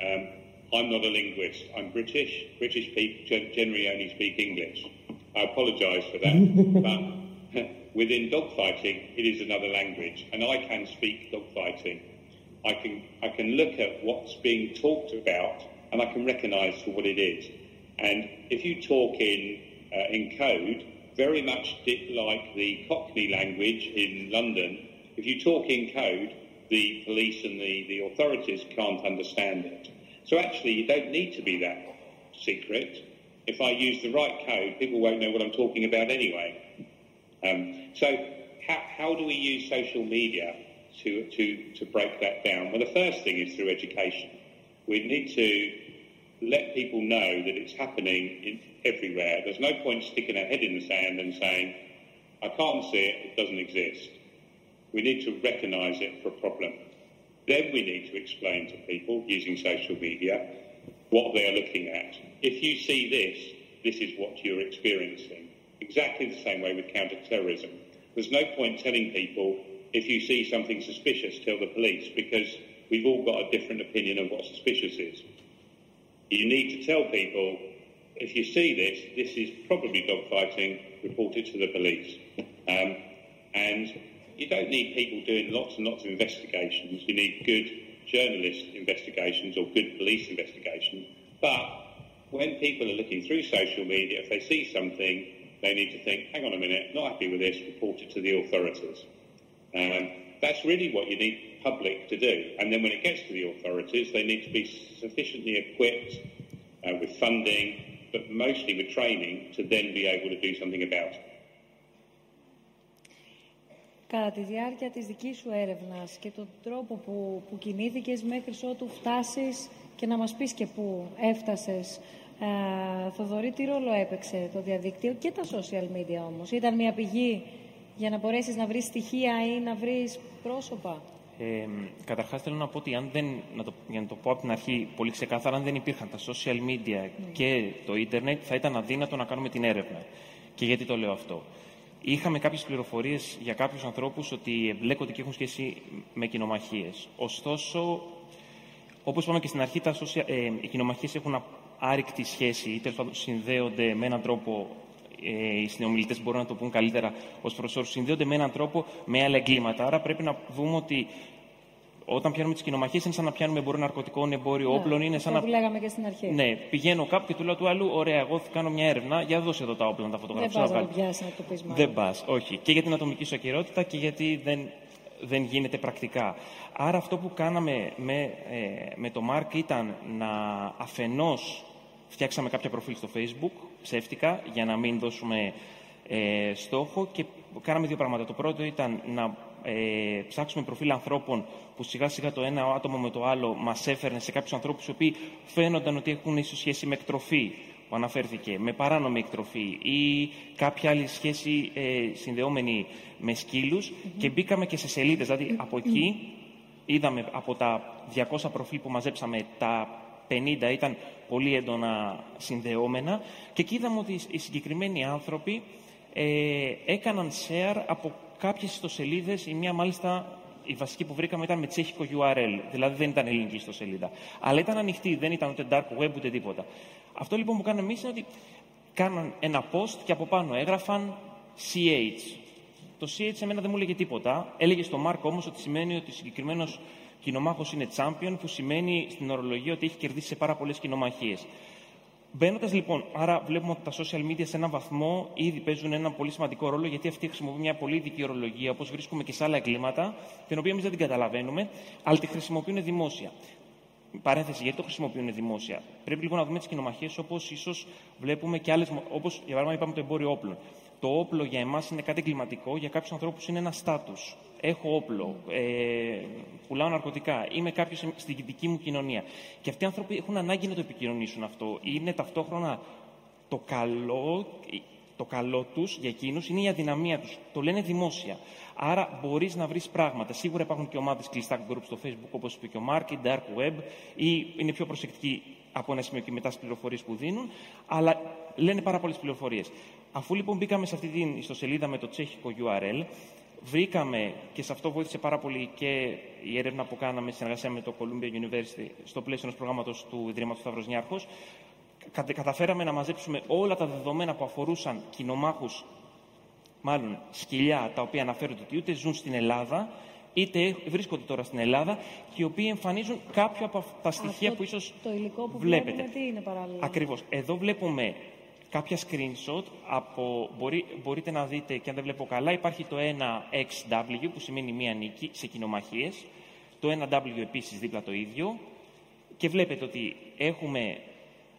um, I'm not a linguist. I'm British. British people generally only speak English. I apologise for that. but within dogfighting, it is another language, and I can speak dogfighting. I can I can look at what's being talked about, and I can recognise for what it is. And if you talk in uh, in code, very much like the Cockney language in London, if you talk in code, the police and the, the authorities can't understand it. So actually, you don't need to be that secret. If I use the right code, people won't know what I'm talking about anyway. Um, so how, how do we use social media to, to, to break that down? Well, the first thing is through education. We need to let people know that it's happening in, everywhere. There's no point sticking our head in the sand and saying, I can't see it, it doesn't exist. We need to recognise it for a problem. Then we need to explain to people using social media what they're looking at. If you see this, this is what you're experiencing. Exactly the same way with counter-terrorism. There's no point telling people, if you see something suspicious, tell the police, because we've all got a different opinion of what suspicious is. You need to tell people, if you see this, this is probably dogfighting, report it to the police. Um, and you don't need people doing lots and lots of investigations. You need good journalist investigations or good police investigations. But when people are looking through social media, if they see something, they need to think, hang on a minute, not happy with this, report it to the authorities. Um, that's really what you need public to do. And then when it gets to the authorities, they need to be sufficiently equipped uh, with funding, but mostly with training to then be able to do something about it. Κατά τη διάρκεια της δικής σου έρευνας και τον τρόπο που, που κινήθηκες μέχρι ότου φτάσεις και να μας πεις και πού έφτασες, ε, Θοδωρή, τι ρόλο έπαιξε το διαδίκτυο και τα social media όμως; Ήταν μια πηγή για να μπορέσεις να βρεις στοιχεία ή να βρεις πρόσωπα; Ε, Καταρχάς, θέλω να πω ότι αν δεν, να το, για να το πω από την αρχή πολύ ξεκάθαρα, αν δεν υπήρχαν τα social media και το ίντερνετ, θα ήταν αδύνατο να κάνουμε την έρευνα. Και γιατί το λέω αυτό; Είχαμε κάποιες πληροφορίες για κάποιους ανθρώπους ότι εμπλέκονται και έχουν σχέση με κοινομαχίες. Ωστόσο, όπως είπαμε και στην αρχή, τα social, ε, οι κοινομαχίες έχουν άρρηκτη σχέση ή τέλος πάντων συνδέονται με έναν τρόπο ε, οι συνομιλητές μπορούν να το πούν καλύτερα ως προσώρου, συνδέονται με έναν τρόπο με άλλα εγκλήματα. Άρα πρέπει να δούμε ότι όταν πιάνουμε τις κοινομαχίες είναι σαν να πιάνουμε εμπόριο ναρκωτικών, εμπόριο Ναι, όπλων. Είναι σαν αυτό να... που λέγαμε και στην αρχή. Ναι, πηγαίνω κάπου και του λέω του άλλου: Ωραία, εγώ θα κάνω μια έρευνα. Για δώσε εδώ τα όπλα να τα Δεν φωτογραφίσω. πας να να βγάλω». το πιάσεις να το πεις μάλλον. Δεν πας, όχι. Και για την ατομική σου ακυρότητα και γιατί δεν, δεν γίνεται πρακτικά. Άρα αυτό που κάναμε με, ε, με το Μάρκ ήταν να αφενός φτιάξαμε κάποια προφίλ στο Facebook, ψεύτικα, για να μην δώσουμε ε, στόχο και κάναμε δύο πράγματα. Το πρώτο ήταν να ε, ψάξουμε προφίλ ανθρώπων που σιγά σιγά το ένα άτομο με το άλλο μας έφερνε σε κάποιους ανθρώπους οι οποίοι φαίνονταν ότι έχουν ίσως σχέση με εκτροφή που αναφέρθηκε, με παράνομη εκτροφή ή κάποια άλλη σχέση ε, συνδεόμενη με σκύλους και μπήκαμε και σε σελίδες. Δηλαδή από εκεί είδαμε από τα 200 προφίλ που μαζέψαμε τα 50 ήταν πολύ έντονα συνδεόμενα και εκεί είδαμε ότι οι συγκεκριμένοι άνθρωποι ε, έκαναν share από κάποιες ιστοσελίδες, η μία μάλιστα η βασική που βρήκαμε ήταν με τσέχικο URL, δηλαδή δεν ήταν ελληνική ιστοσελίδα. Αλλά ήταν ανοιχτή, δεν ήταν ούτε dark web ούτε τίποτα. Αυτό λοιπόν που κάναμε εμείς είναι ότι κάναν ένα post και από πάνω έγραφαν CH. Το CH εμένα δεν μου έλεγε τίποτα. Έλεγε στο Mark όμως ότι σημαίνει ότι ο συγκεκριμένος κοινομάχος είναι champion, που σημαίνει στην ορολογία ότι έχει κερδίσει σε πάρα πολλές κοινομαχίες. Μπαίνοντας λοιπόν, άρα βλέπουμε ότι τα social media σε έναν βαθμό ήδη παίζουν ένα πολύ σημαντικό ρόλο, γιατί αυτοί χρησιμοποιούν μια πολύ ειδική ορολογία, όπως βρίσκουμε και σε άλλα εγκλήματα, την οποία εμείς δεν την καταλαβαίνουμε, αλλά τη χρησιμοποιούν δημόσια. Παρένθεση, γιατί το χρησιμοποιούν δημόσια. Πρέπει λίγο να δούμε τις κοινομαχίες όπως ίσως βλέπουμε και άλλες. Όπως για παράδειγμα είπαμε το εμπόριο όπλων. Το όπλο για εμάς είναι κάτι εγκληματικό, για κάποιους ανθρώπους είναι ένα στάτου. Έχω όπλο, ε, πουλάω ναρκωτικά, είμαι κάποιος στην δική μου κοινωνία. Και αυτοί οι άνθρωποι έχουν ανάγκη να το επικοινωνήσουν αυτό. Είναι ταυτόχρονα το καλό, το καλό τους για εκείνους είναι η αδυναμία τους. Το λένε δημόσια. Άρα μπορείς να βρεις πράγματα. Σίγουρα υπάρχουν και ομάδες κλειστά group στο Facebook, όπως είπε και ο Μάρκ, dark web, ή είναι πιο προσεκτικοί από ένα σημείο και μετά στις πληροφορίες που δίνουν, αλλά λένε πάρα πολλές πληροφορίες. Αφού λοιπόν μπήκαμε σε αυτή την ιστοσελίδα με το τσέχικο URL, βρήκαμε και σε αυτό βοήθησε πάρα πολύ και η έρευνα που κάναμε στη συνεργασία με το Columbia University στο πλαίσιο ενός προγράμματος του Ιδρύματος Σταύρος Νιάρχος. Καταφέραμε να μαζέψουμε όλα τα δεδομένα που αφορούσαν κοινομάχους, μάλλον σκυλιά, τα οποία αναφέρονται ότι ούτε ζουν στην Ελλάδα, είτε βρίσκονται τώρα στην Ελλάδα και οι οποίοι εμφανίζουν κάποια από τα στοιχεία Αυτό που ίσως το υλικό που βλέπετε. βλέπουμε τι είναι παράλληλα; Ακριβώς. Εδώ βλέπουμε κάποια screenshot από, μπορεί, μπορείτε να δείτε και αν δεν βλέπω καλά, υπάρχει το 1XW που σημαίνει μία νίκη σε κοινομαχίες, το 1W επίσης δίπλα το ίδιο και βλέπετε ότι έχουμε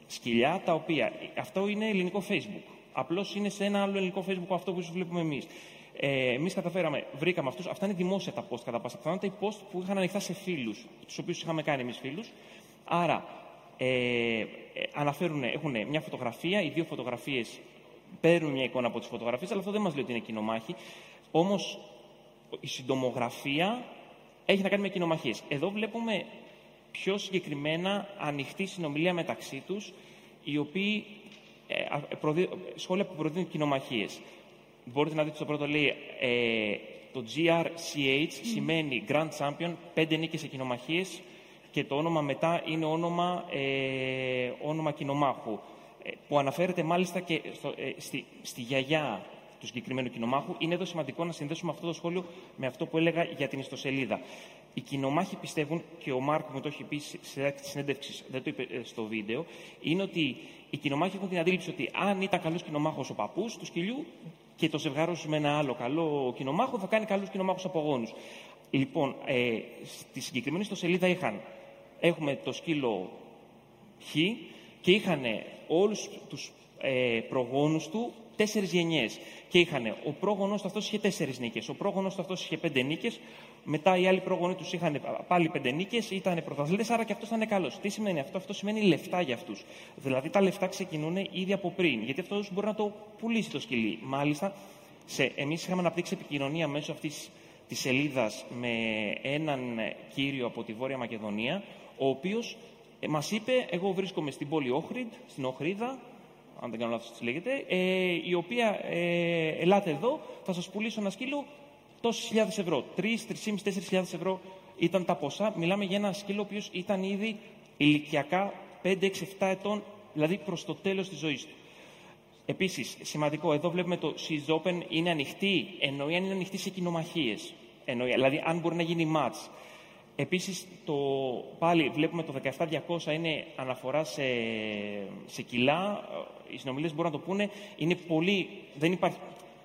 σκυλιά τα οποία, αυτό είναι ελληνικό facebook, απλώς είναι σε ένα άλλο ελληνικό facebook από αυτό που ίσως βλέπουμε εμείς. Ε, Εμείς καταφέραμε, βρήκαμε αυτούς. Αυτά είναι δημόσια τα post κατά πάσα πιθανότητα. Οι post που είχαν ανοιχτά σε φίλους, τους οποίους είχαμε κάνει εμείς φίλους. Άρα, ε, ε, αναφέρουν, έχουν μια φωτογραφία, οι δύο φωτογραφίες παίρνουν μια εικόνα από τις φωτογραφίες, αλλά αυτό δεν μας λέει ότι είναι κοινομάχη. Όμως η συντομογραφία έχει να κάνει με κοινομαχίες. Εδώ βλέπουμε πιο συγκεκριμένα ανοιχτή συνομιλία μεταξύ τους, οι οποίοι, ε, σχόλια που προδίδουν κοινομαχίες. Μπορείτε να δείτε στο πρώτο λέει ε, το GRCH σημαίνει Grand Champion, πέντε νίκες σε κοινομαχίες και το όνομα μετά είναι όνομα, ε, όνομα κοινομάχου ε, που αναφέρεται μάλιστα και στο, στη, στη γιαγιά του συγκεκριμένου κοινομάχου. Είναι εδώ σημαντικό να συνδέσουμε αυτό το σχόλιο με αυτό που έλεγα για την ιστοσελίδα. Οι κοινομάχοι πιστεύουν, και ο Μάρκο μου το έχει πει σε της συνέντευξης, δεν το είπε ε, στο βίντεο, είναι ότι οι κοινομάχοι έχουν την αντίληψη ότι αν ήταν καλός κοινομάχο ο παππούς του σκυλιού και το ζευγάρωσε με ένα άλλο καλό κοινομάχο, θα κάνει καλούς κοινομάχου απογόνου. Λοιπόν, ε, στη συγκεκριμένη ιστοσελίδα είχαν, έχουμε το σκύλο Χ και είχαν όλους τους ε, προγόνους του τέσσερις γενιές. Και είχαν ο πρόγονο του αυτός είχε τέσσερις νίκες, ο πρόγονο του αυτός είχε πέντε νίκες, μετά οι άλλοι πρόγονοι τους είχαν πάλι πέντε νίκες, ήταν πρωταθλητέ, άρα και αυτός ήταν καλός. Τι σημαίνει αυτό, αυτό σημαίνει λεφτά για αυτούς. Δηλαδή τα λεφτά ξεκινούν ήδη από πριν, γιατί αυτός μπορεί να το πουλήσει το σκυλί. Μάλιστα, εμείς είχαμε αναπτύξει επικοινωνία μέσω αυτής της σελίδας με έναν κύριο από τη Βόρεια Μακεδονία, ο οποίος ε, μας είπε: Εγώ βρίσκομαι στην πόλη Όχρυντ, στην Οχρίδα, αν δεν κάνω λάθος λέγεται, ε, η οποία ε, ελάτε εδώ, θα σας πουλήσω ένα σκύλο τόσες χιλιάδες ευρώ. Τρεις, τρισήμις, τέσσερις χιλιάδες ευρώ ήταν τα ποσά. Μιλάμε για ένα σκύλο ο οποίος ήταν ήδη ηλικιακά 5, 6, 7 ετών, δηλαδή προς το τέλος της ζωής του. Επίσης, σημαντικό, εδώ βλέπουμε το She's Open είναι ανοιχτή, εννοεί αν είναι ανοιχτή σε κοινομαχίες. Εννοεί, δηλαδή αν μπορεί να γίνει match. Επίσης, το, πάλι βλέπουμε το 17.200 είναι αναφορά σε, σε κιλά. Οι συνομιλίες μπορούν να το πούνε. Είναι πολύ... Δεν υπάρχει...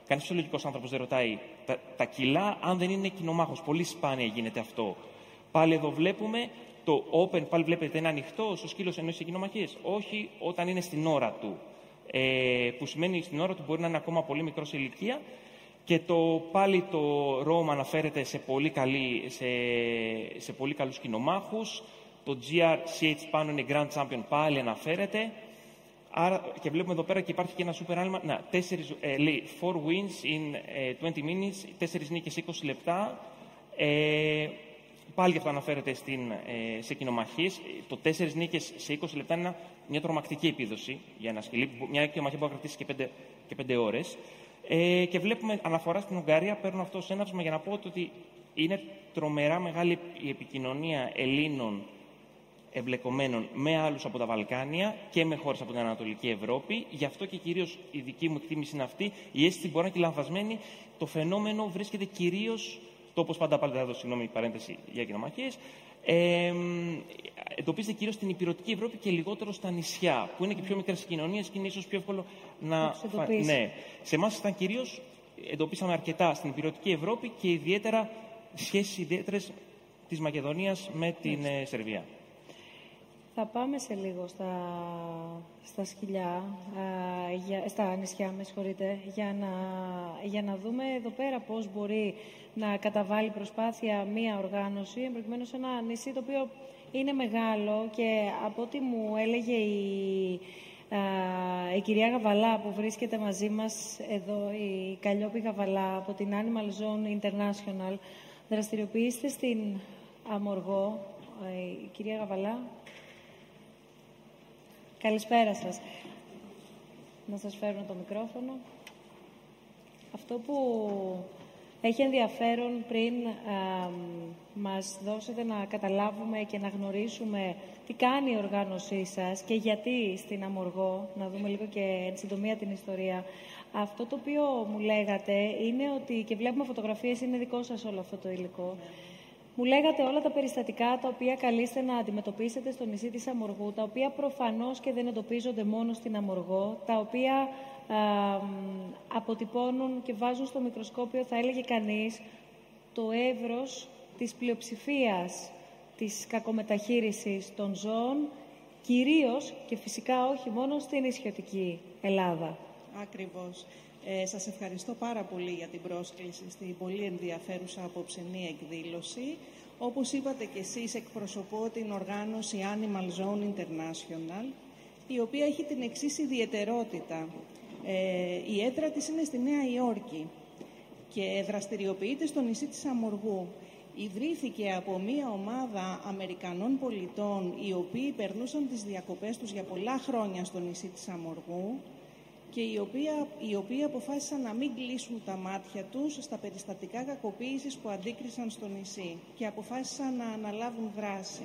Κανείς φυσιολογικός άνθρωπος δεν ρωτάει τα, τα κιλά αν δεν είναι κοινομάχος. Πολύ σπάνια γίνεται αυτό. Πάλι εδώ βλέπουμε το open, πάλι βλέπετε είναι ανοιχτό, ο σκύλος εννοείς σε κοινομαχίες. Όχι όταν είναι στην ώρα του. Ε, που σημαίνει στην ώρα του μπορεί να είναι ακόμα πολύ μικρός σε ηλικία και το, πάλι το Rome αναφέρεται σε πολύ, καλή, σε, σε πολύ καλούς κοινομάχους. Το GRCH πάνω είναι Grand Champion, πάλι αναφέρεται. Άρα, και βλέπουμε εδώ πέρα και υπάρχει και ένα super άλμα. Να, τέσσερις, ε, λέει, four wins in ε, 20 minutes, τέσσερις νίκες 20 λεπτά. Ε, πάλι αυτό αναφέρεται στην, ε, σε κοινομαχίες. Το τέσσερις νίκες σε 20 λεπτά είναι μια τρομακτική επίδοση για ένα σκυλί. Μια κοινομαχία μπορεί να κρατήσει και πέντε, και πέντε ώρες. Ε, και βλέπουμε αναφορά στην Ουγγαρία, παίρνω αυτό ως έναυσμα για να πω ότι είναι τρομερά μεγάλη η επικοινωνία Ελλήνων εμπλεκομένων με άλλους από τα Βαλκάνια και με χώρες από την Ανατολική Ευρώπη. Γι' αυτό και κυρίως η δική μου εκτίμηση είναι αυτή. Η αίσθηση μπορεί να είναι και λανθασμένη. Το φαινόμενο βρίσκεται κυρίως, το όπως πάντα πάλι θα δώσω συγγνώμη παρένθεση για κοινομαχίες, ε, εντοπίζεται κυρίως στην υπηρετική Ευρώπη και λιγότερο στα νησιά, που είναι και πιο μικρές κοινωνίες και είναι ίσως πιο εύκολο να. Ναι. Σε εμάς ήταν κυρίως, εντοπίσαμε αρκετά στην υπηρετική Ευρώπη και ιδιαίτερα σχέσεις ιδιαίτερες της Μακεδονίας με την ε, Σερβία. Θα πάμε σε λίγο στα, στα σκυλιά, για, στα νησιά, με συγχωρείτε, για να, για να δούμε εδώ πέρα πώς μπορεί να καταβάλει προσπάθεια μία οργάνωση, προκειμένου σε ένα νησί το οποίο είναι μεγάλο και από ό,τι μου έλεγε η, η κυρία Γαβαλά που βρίσκεται μαζί μας εδώ, η Καλλιόπη Γαβαλά από την Animal Zone International, δραστηριοποιήστε στην Αμοργό. Η κυρία Γαβαλά. Καλησπέρα σας. Να σας φέρω το μικρόφωνο. Αυτό που έχει ενδιαφέρον πριν α, μας δώσετε να καταλάβουμε και να γνωρίσουμε τι κάνει η οργάνωσή σας και γιατί στην Αμοργό, να δούμε λίγο και εν συντομία την ιστορία. Αυτό το οποίο μου λέγατε είναι ότι, και βλέπουμε φωτογραφίες, είναι δικό σας όλο αυτό το υλικό, μου λέγατε όλα τα περιστατικά τα οποία καλείστε να αντιμετωπίσετε στο νησί της Αμοργού, τα οποία προφανώς και δεν εντοπίζονται μόνο στην Αμοργό, τα οποία αποτυπώνουν και βάζουν στο μικροσκόπιο, θα έλεγε κανείς, το εύρος της πλειοψηφίας της κακομεταχείρισης των ζώων, κυρίως και φυσικά όχι μόνο στην ισιωτική Ελλάδα. Ακριβώς. Ε, σας ευχαριστώ πάρα πολύ για την πρόσκληση στην πολύ ενδιαφέρουσα απόψενή εκδήλωση. Όπως είπατε και εσείς, εκπροσωπώ την οργάνωση Animal Zone International, η οποία έχει την εξής ιδιαιτερότητα. Ε, η έδρα της είναι στη Νέα Υόρκη και δραστηριοποιείται στο νησί της Αμοργού. ιδρύθηκε από μία ομάδα Αμερικανών πολιτών οι οποίοι περνούσαν τις διακοπές τους για πολλά χρόνια στο νησί της Αμοργού και οι οποίοι, οι οποίοι αποφάσισαν να μην κλείσουν τα μάτια τους στα περιστατικά κακοποίησης που αντίκρισαν στο νησί και αποφάσισαν να αναλάβουν δράση.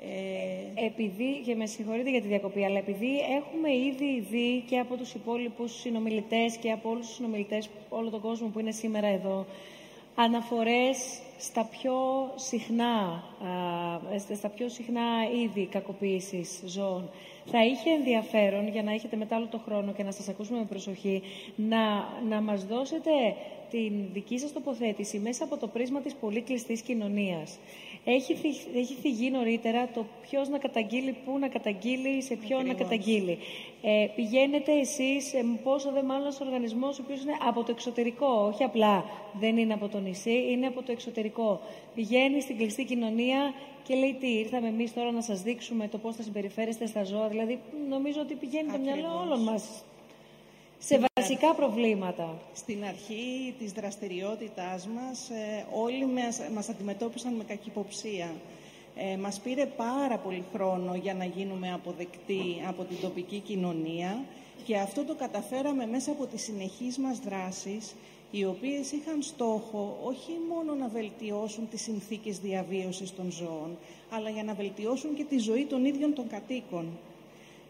Ε... Επειδή, και με συγχωρείτε για τη διακοπή, αλλά επειδή έχουμε ήδη δει και από τους υπόλοιπους συνομιλητές και από όλους τους συνομιλητές όλο τον κόσμο που είναι σήμερα εδώ, αναφορές στα πιο συχνά, στα πιο συχνά είδη κακοποίησης ζώων. Θα είχε ενδιαφέρον, για να έχετε μετά όλο το χρόνο και να σας ακούσουμε με προσοχή, να, να μας δώσετε την δική σας τοποθέτηση μέσα από το πρίσμα της πολύ κλειστής κοινωνίας. Έχει, έχει θυγεί νωρίτερα το ποιος να καταγγείλει, πού να καταγγείλει, σε ποιον να καταγγείλει. Ε, πηγαίνετε εσείς, ε, πόσο δε μάλλον ένας οργανισμός ο οποίος είναι από το εξωτερικό, όχι απλά δεν είναι από το νησί, είναι από το εξωτερικό. Πηγαίνει στην κλειστή κοινωνία και λέει τι, ήρθαμε εμείς τώρα να σας δείξουμε το πώς θα συμπεριφέρεστε στα ζώα. Δηλαδή, νομίζω ότι πηγαίνει το μυαλό όλων μας σε βασικά προβλήματα. Στην αρχή της δραστηριότητάς μας ε, όλοι μας, μας αντιμετώπισαν με κακυποψία. Ε, μας πήρε πάρα πολύ χρόνο για να γίνουμε αποδεκτοί από την τοπική κοινωνία και αυτό το καταφέραμε μέσα από τις συνεχείς μας δράσεις οι οποίες είχαν στόχο όχι μόνο να βελτιώσουν τις συνθήκες διαβίωσης των ζώων, αλλά για να βελτιώσουν και τη ζωή των ίδιων των κατοίκων.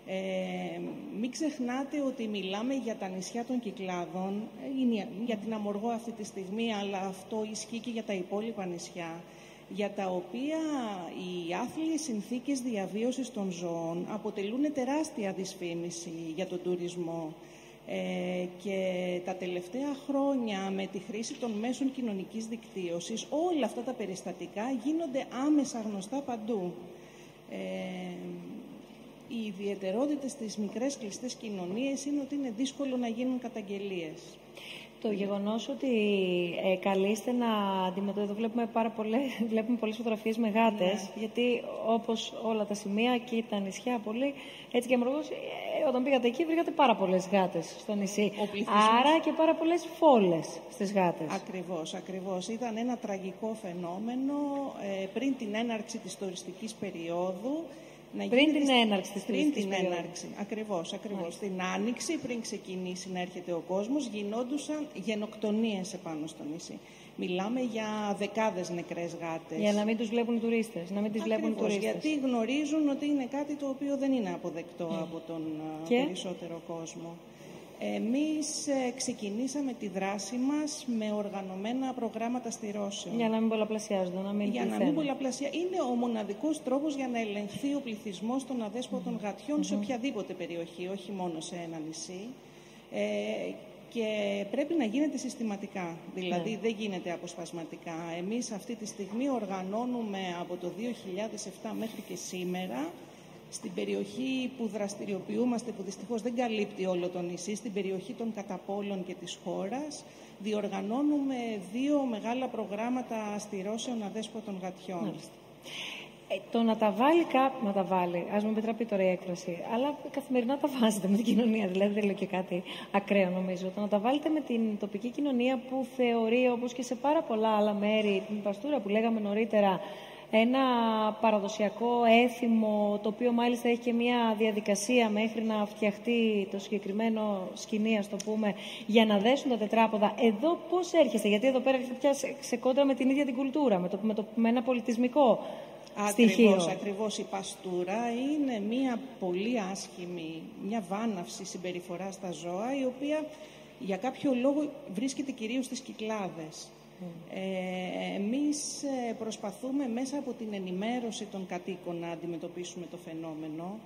Ε, μην ξεχνάτε ότι μιλάμε για τα νησιά των Κυκλάδων, είναι για την Αμοργό αυτή τη στιγμή, αλλά αυτό ισχύει και για τα υπόλοιπα νησιά, για τα οποία οι άθλιες συνθήκες διαβίωσης των ζώων αποτελούν τεράστια δυσφήμιση για τον τουρισμό. Ε, και τα τελευταία χρόνια με τη χρήση των μέσων κοινωνικής δικτύωσης όλα αυτά τα περιστατικά γίνονται άμεσα γνωστά παντού. Ε, οι ιδιαιτερότητες στις μικρές κλειστές κοινωνίες είναι ότι είναι δύσκολο να γίνουν καταγγελίες. Το γεγονός ότι ε, καλείστε να αντιμετωπίσετε, εδώ βλέπουμε, πάρα πολλές, βλέπουμε πολλές φωτογραφίες με γάτες, ναι. γιατί όπως όλα τα σημεία και τα νησιά πολύ, έτσι και αμρογός, ε, όταν πήγατε εκεί βρήκατε πάρα πολλές γάτες στο νησί. Άρα και πάρα πολλές φόλες στις γάτες. Ακριβώς, ακριβώς. Ήταν ένα τραγικό φαινόμενο ε, πριν την έναρξη της τουριστικής περίοδου να πριν την έναρξη της Πριν την έναρξη, ακριβώς, ακριβώς. Στην Άνοιξη, πριν ξεκινήσει να έρχεται ο κόσμος, γινόντουσαν γενοκτονίες επάνω στο νησί. Μιλάμε για δεκάδες νεκρές γάτες. Για να μην τους βλέπουν τουρίστες, να μην τις βλέπουν τουρίστες. γιατί γνωρίζουν ότι είναι κάτι το οποίο δεν είναι αποδεκτό ναι. από τον και; περισσότερο κόσμο. Εμείς ε, ξεκινήσαμε τη δράση μας με οργανωμένα προγράμματα στηρώσεων. Για να μην πολλαπλασιάζονται, να μην Για να μην πολλαπλασιάζονται. Είναι ο μοναδικός τρόπος για να ελεγχθεί ο πληθυσμός των αδέσποτων γατιών σε οποιαδήποτε περιοχή, όχι μόνο σε ένα νησί. Ε, και πρέπει να γίνεται συστηματικά, δηλαδή ναι. δεν γίνεται αποσπασματικά. Εμείς αυτή τη στιγμή οργανώνουμε από το 2007 μέχρι και σήμερα στην περιοχή που δραστηριοποιούμαστε, που δυστυχώς δεν καλύπτει όλο το νησί, στην περιοχή των καταπόλων και της χώρας, διοργανώνουμε δύο μεγάλα προγράμματα στηρώσεων αδέσποτων γατιών. Ε, το να τα βάλει κάποιο, να τα βάλει, ας μου επιτραπεί τώρα η έκφραση, αλλά καθημερινά τα βάζετε με την κοινωνία, δηλαδή δεν λέω και κάτι ακραίο νομίζω. Το να τα βάλετε με την τοπική κοινωνία που θεωρεί, όπως και σε πάρα πολλά άλλα μέρη, την παστούρα που λέγαμε νωρίτερα, ένα παραδοσιακό έθιμο, το οποίο μάλιστα έχει και μια διαδικασία μέχρι να φτιαχτεί το συγκεκριμένο σκηνή, ας το πούμε, για να δέσουν τα τετράποδα. Εδώ πώς έρχεστε, γιατί εδώ πέρα έρχεται πια σε κόντρα με την ίδια την κουλτούρα, με, το, με, το, με ένα πολιτισμικό Ακριβώς, ακριβώς. Η παστούρα είναι μια πολύ άσχημη, μια βάναυση συμπεριφορά στα ζώα, η οποία για κάποιο λόγο βρίσκεται κυρίως στις κυκλάδες. Ε, εμείς ε, προσπαθούμε μέσα από την ενημέρωση των κατοίκων να αντιμετωπίσουμε το φαινόμενο.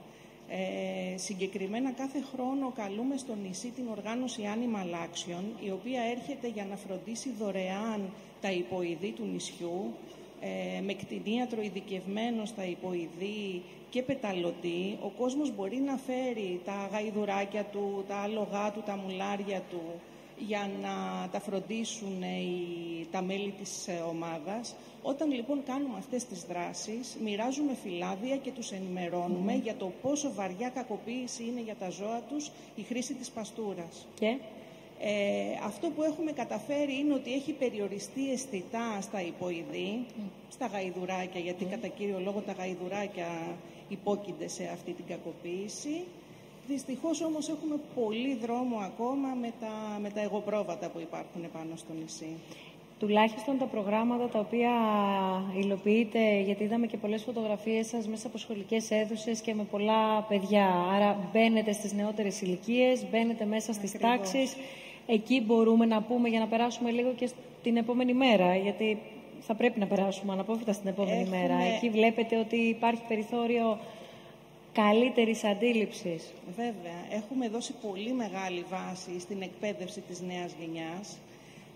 Ε, συγκεκριμένα κάθε χρόνο καλούμε στο νησί την οργάνωση Animal Action, η οποία έρχεται για να φροντίσει δωρεάν τα υποειδή του νησιού, ε, με κτηνίατρο ειδικευμένο στα υποειδή και πεταλωτή. Ο κόσμος μπορεί να φέρει τα γαϊδουράκια του, τα άλογά του, τα μουλάρια του, για να τα φροντίσουν οι, τα μέλη της ε, ομάδας. Όταν λοιπόν κάνουμε αυτές τις δράσεις, μοιράζουμε φυλάδια και τους ενημερώνουμε για το πόσο βαριά κακοποίηση είναι για τα ζώα τους η χρήση της παστούρας. Και; Ε, αυτό που έχουμε καταφέρει είναι ότι έχει περιοριστεί αισθητά στα υποειδή, στα γαϊδουράκια, γιατί κατά κύριο λόγο τα γαϊδουράκια υπόκεινται σε αυτή την κακοποίηση. Δυστυχώς όμως έχουμε πολύ δρόμο ακόμα με τα, με τα εγωπρόβατα που υπάρχουν πάνω στο νησί. Τουλάχιστον τα προγράμματα τα οποία υλοποιείτε, γιατί είδαμε και πολλές φωτογραφίες σας μέσα από σχολικές αίθουσες και με πολλά παιδιά. Άρα μπαίνετε στις νεότερες ηλικίες, μπαίνετε μέσα στις Ακριβώς. τάξεις. Εκεί μπορούμε να πούμε για να περάσουμε λίγο και την επόμενη μέρα, γιατί θα πρέπει να περάσουμε αναπόφευκτα στην επόμενη μέρα. Εκεί βλέπετε ότι υπάρχει περιθώριο καλύτερης αντίληψης. Βέβαια. Έχουμε δώσει πολύ μεγάλη βάση στην εκπαίδευση της νέας γενιάς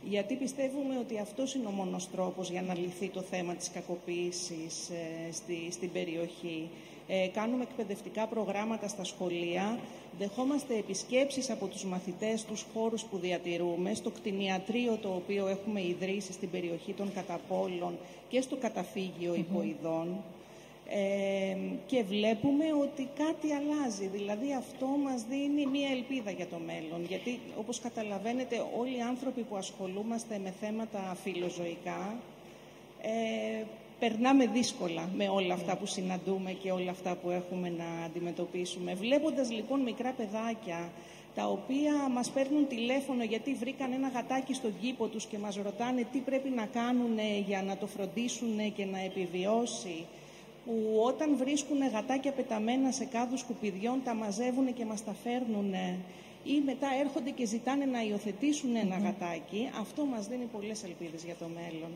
γιατί πιστεύουμε ότι αυτός είναι ο μόνος τρόπος για να λυθεί το θέμα της κακοποίησης ε, στη, στην περιοχή. Ε, κάνουμε εκπαιδευτικά προγράμματα στα σχολεία, δεχόμαστε επισκέψεις από τους μαθητές στους χώρους που διατηρούμε, στο κτηνιατρίο το οποίο έχουμε ιδρύσει στην περιοχή των Καταπόλων και στο καταφύγιο υποειδών και βλέπουμε ότι κάτι αλλάζει. Δηλαδή αυτό μας δίνει μία ελπίδα για το μέλλον. Γιατί όπως καταλαβαίνετε όλοι οι άνθρωποι που ασχολούμαστε με θέματα φιλοζωικά ε, περνάμε δύσκολα με όλα αυτά που συναντούμε και όλα αυτά που έχουμε να αντιμετωπίσουμε. Βλέποντας λοιπόν μικρά παιδάκια τα οποία μας παίρνουν τηλέφωνο γιατί βρήκαν ένα γατάκι στον κήπο τους και μας ρωτάνε τι πρέπει να κάνουν για να το φροντίσουν και να επιβιώσει που όταν βρίσκουν γατάκια πεταμένα σε κάδους σκουπιδιών τα μαζεύουν και μας τα φέρνουν ή μετά έρχονται και ζητάνε να υιοθετήσουν ένα γατάκι, αυτό μας δίνει πολλές ελπίδες για το μέλλον.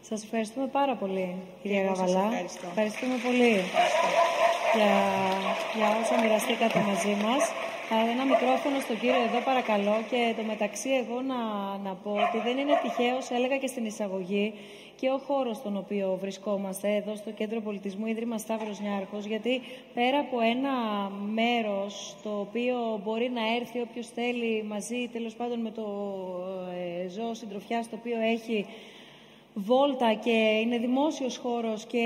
Σας ευχαριστούμε πάρα πολύ, κυρία Γαβαλά. Ευχαριστώ. Ευχαριστούμε πολύ για, για όσα μοιραστήκατε μαζί μας. Ένα μικρόφωνο στον κύριο εδώ παρακαλώ και το μεταξύ εγώ να, να πω ότι δεν είναι τυχαίος, έλεγα και στην εισαγωγή, και ο χώρος στον οποίο βρισκόμαστε εδώ στο Κέντρο Πολιτισμού Ίδρυμας Σταύρος Νιάρχος γιατί πέρα από ένα μέρος το οποίο μπορεί να έρθει όποιος θέλει μαζί τέλος πάντων με το ε, ζώο συντροφιάς το οποίο έχει βόλτα και είναι δημόσιος χώρος και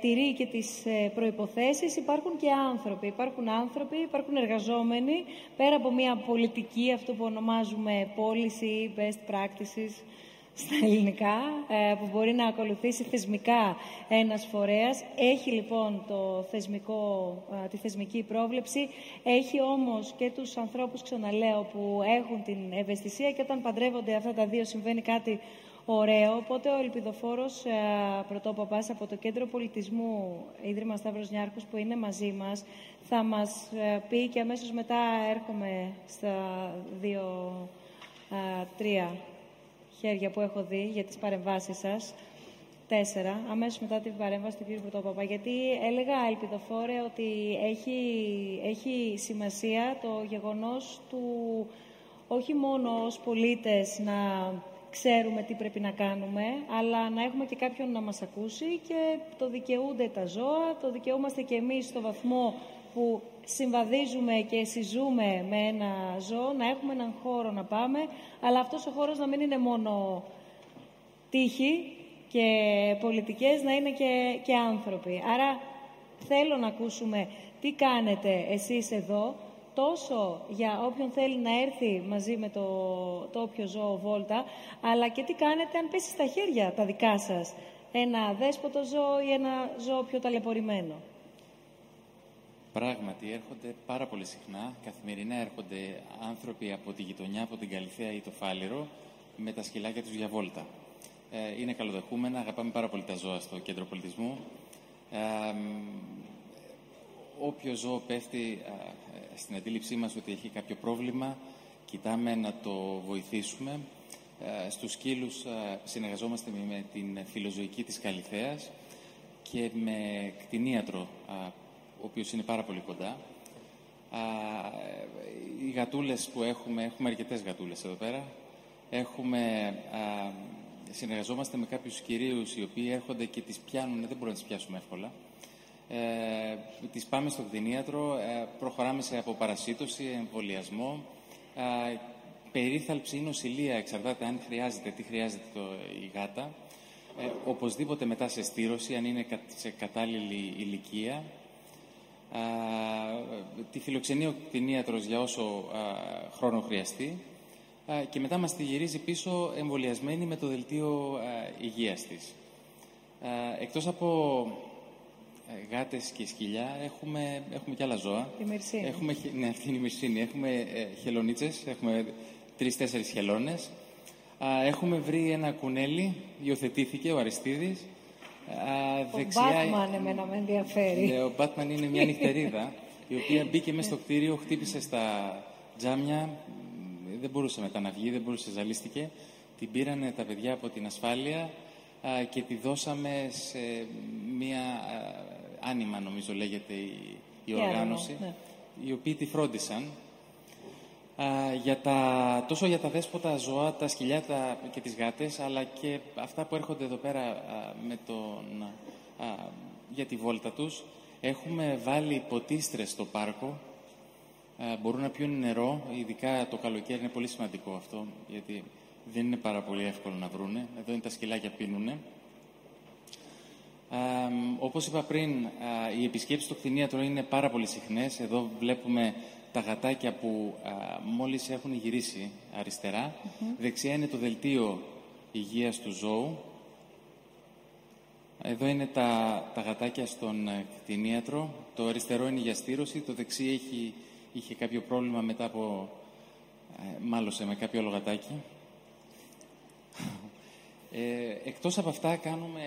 τηρεί και τις ε, προϋποθέσεις, υπάρχουν και άνθρωποι. Υπάρχουν άνθρωποι, υπάρχουν εργαζόμενοι, πέρα από μια πολιτική, αυτό που ονομάζουμε policy, best practices, στα ελληνικά, ε, που μπορεί να ακολουθήσει θεσμικά ένας φορέας. Έχει λοιπόν το θεσμικό, ε, τη θεσμική πρόβλεψη, έχει όμως και τους ανθρώπους, ξαναλέω, που έχουν την ευαισθησία και όταν παντρεύονται αυτά τα δύο συμβαίνει κάτι ωραίο. Οπότε ο Ελπιδοφόρος ε, Πρωτόπαπας από το Κέντρο Πολιτισμού Ίδρυμα Σταύρος Νιάρχος που είναι μαζί μας θα μας πει και αμέσως μετά έρχομαι στα δύο-τρία χέρια που έχω δει για τις παρεμβάσεις σας. Τέσσερα, αμέσως μετά την παρέμβαση του κ. Πρωτόπαπα. Γιατί έλεγα, ελπιδοφόρε, ότι έχει, έχει σημασία το γεγονός του όχι μόνο ως πολίτες να ξέρουμε τι πρέπει να κάνουμε, αλλά να έχουμε και κάποιον να μας ακούσει και το δικαιούνται τα ζώα, το δικαιούμαστε και εμείς στο βαθμό που συμβαδίζουμε και συζούμε με ένα ζώο, να έχουμε έναν χώρο να πάμε, αλλά αυτός ο χώρος να μην είναι μόνο τύχη και πολιτικές, να είναι και, και άνθρωποι. Άρα θέλω να ακούσουμε τι κάνετε εσείς εδώ, τόσο για όποιον θέλει να έρθει μαζί με το, το όποιο ζώο βόλτα, αλλά και τι κάνετε αν πέσει στα χέρια τα δικά σας ένα δέσποτο ζώο ή ένα ζώο πιο ταλαιπωρημένο. Πράγματι, έρχονται πάρα πολύ συχνά. Καθημερινά έρχονται άνθρωποι από τη γειτονιά, από την Καλυθέα ή το Φάληρο, με τα σκυλάκια τους για βόλτα. Ε, είναι καλοδεχούμενα, αγαπάμε πάρα πολύ τα ζώα στο κέντρο πολιτισμού. Ε, όποιο ζώο πέφτει στην αντίληψή μας ότι έχει κάποιο πρόβλημα, κοιτάμε να το βοηθήσουμε. Ε, στους σκύλους συνεργαζόμαστε με την φιλοζωική της Καλυθέας και με κτηνίατρο ο οποίος είναι πάρα πολύ κοντά. Α, οι γατούλες που έχουμε, έχουμε αρκετές γατούλες εδώ πέρα. Έχουμε, α, συνεργαζόμαστε με κάποιους κυρίους οι οποίοι έρχονται και τις πιάνουν, δεν μπορούμε να τις πιάσουμε εύκολα. Ε, τις πάμε στο κτηνίατρο, ε, προχωράμε σε αποπαρασίτωση, εμβολιασμό, ε, περίθαλψη ή νοσηλεία, εξαρτάται αν χρειάζεται, τι χρειάζεται το, η γάτα. Ε, οπωσδήποτε μετά σε στήρωση, αν είναι σε κατάλληλη ηλικία τη φιλοξενεί ο κτηνίατρος για όσο χρόνο χρειαστεί και μετά μας τη γυρίζει πίσω εμβολιασμένη με το δελτίο υγείας της. Εκτός από γάτες και σκυλιά έχουμε, έχουμε και άλλα ζώα. Η Μυρσίνη. Έχουμε, ναι, αυτή είναι η Μυρσίνη. Έχουμε ε, χελονίτσες, έχουμε τρεις-τέσσερις χελώνες. έχουμε βρει ένα κουνέλι, υιοθετήθηκε ο Αριστίδης. Ο δεξιά... Batman εμένα με ενδιαφέρει. Ναι, ο Batman είναι μια νυχτερίδα, η οποία μπήκε μέσα στο κτίριο, χτύπησε στα τζάμια, δεν μπορούσε μετά να βγει, δεν μπορούσε, ζαλίστηκε. Την πήρανε τα παιδιά από την ασφάλεια και τη δώσαμε σε μια άνιμα, νομίζω λέγεται η, η οργάνωση, ναι. οι οποίοι τη φρόντισαν. Για τα, τόσο για τα δέσποτα ζώα, τα σκυλιά τα, και τις γάτες, αλλά και αυτά που έρχονται εδώ πέρα με τον, για τη βόλτα τους. Έχουμε βάλει ποτίστρες στο πάρκο, μπορούν να πιούν νερό, ειδικά το καλοκαίρι είναι πολύ σημαντικό αυτό, γιατί δεν είναι πάρα πολύ εύκολο να βρούνε. Εδώ είναι τα σκυλάκια πίνουνε. Ε, όπως είπα πριν, οι επισκέψεις στο κτηνίατρο είναι πάρα πολύ συχνές. Εδώ βλέπουμε τα γατάκια που α, μόλις έχουν γυρίσει αριστερά. Δεξιά είναι το δελτίο υγείας του ζώου. Εδώ είναι τα, τα γατάκια στον ε, κτηνίατρο. Το αριστερό είναι για στήρωση. Το δεξί έχει, είχε κάποιο πρόβλημα μετά από... Ε, μάλωσε με κάποιο άλλο γατάκι. Ε, εκτός από αυτά κάνουμε,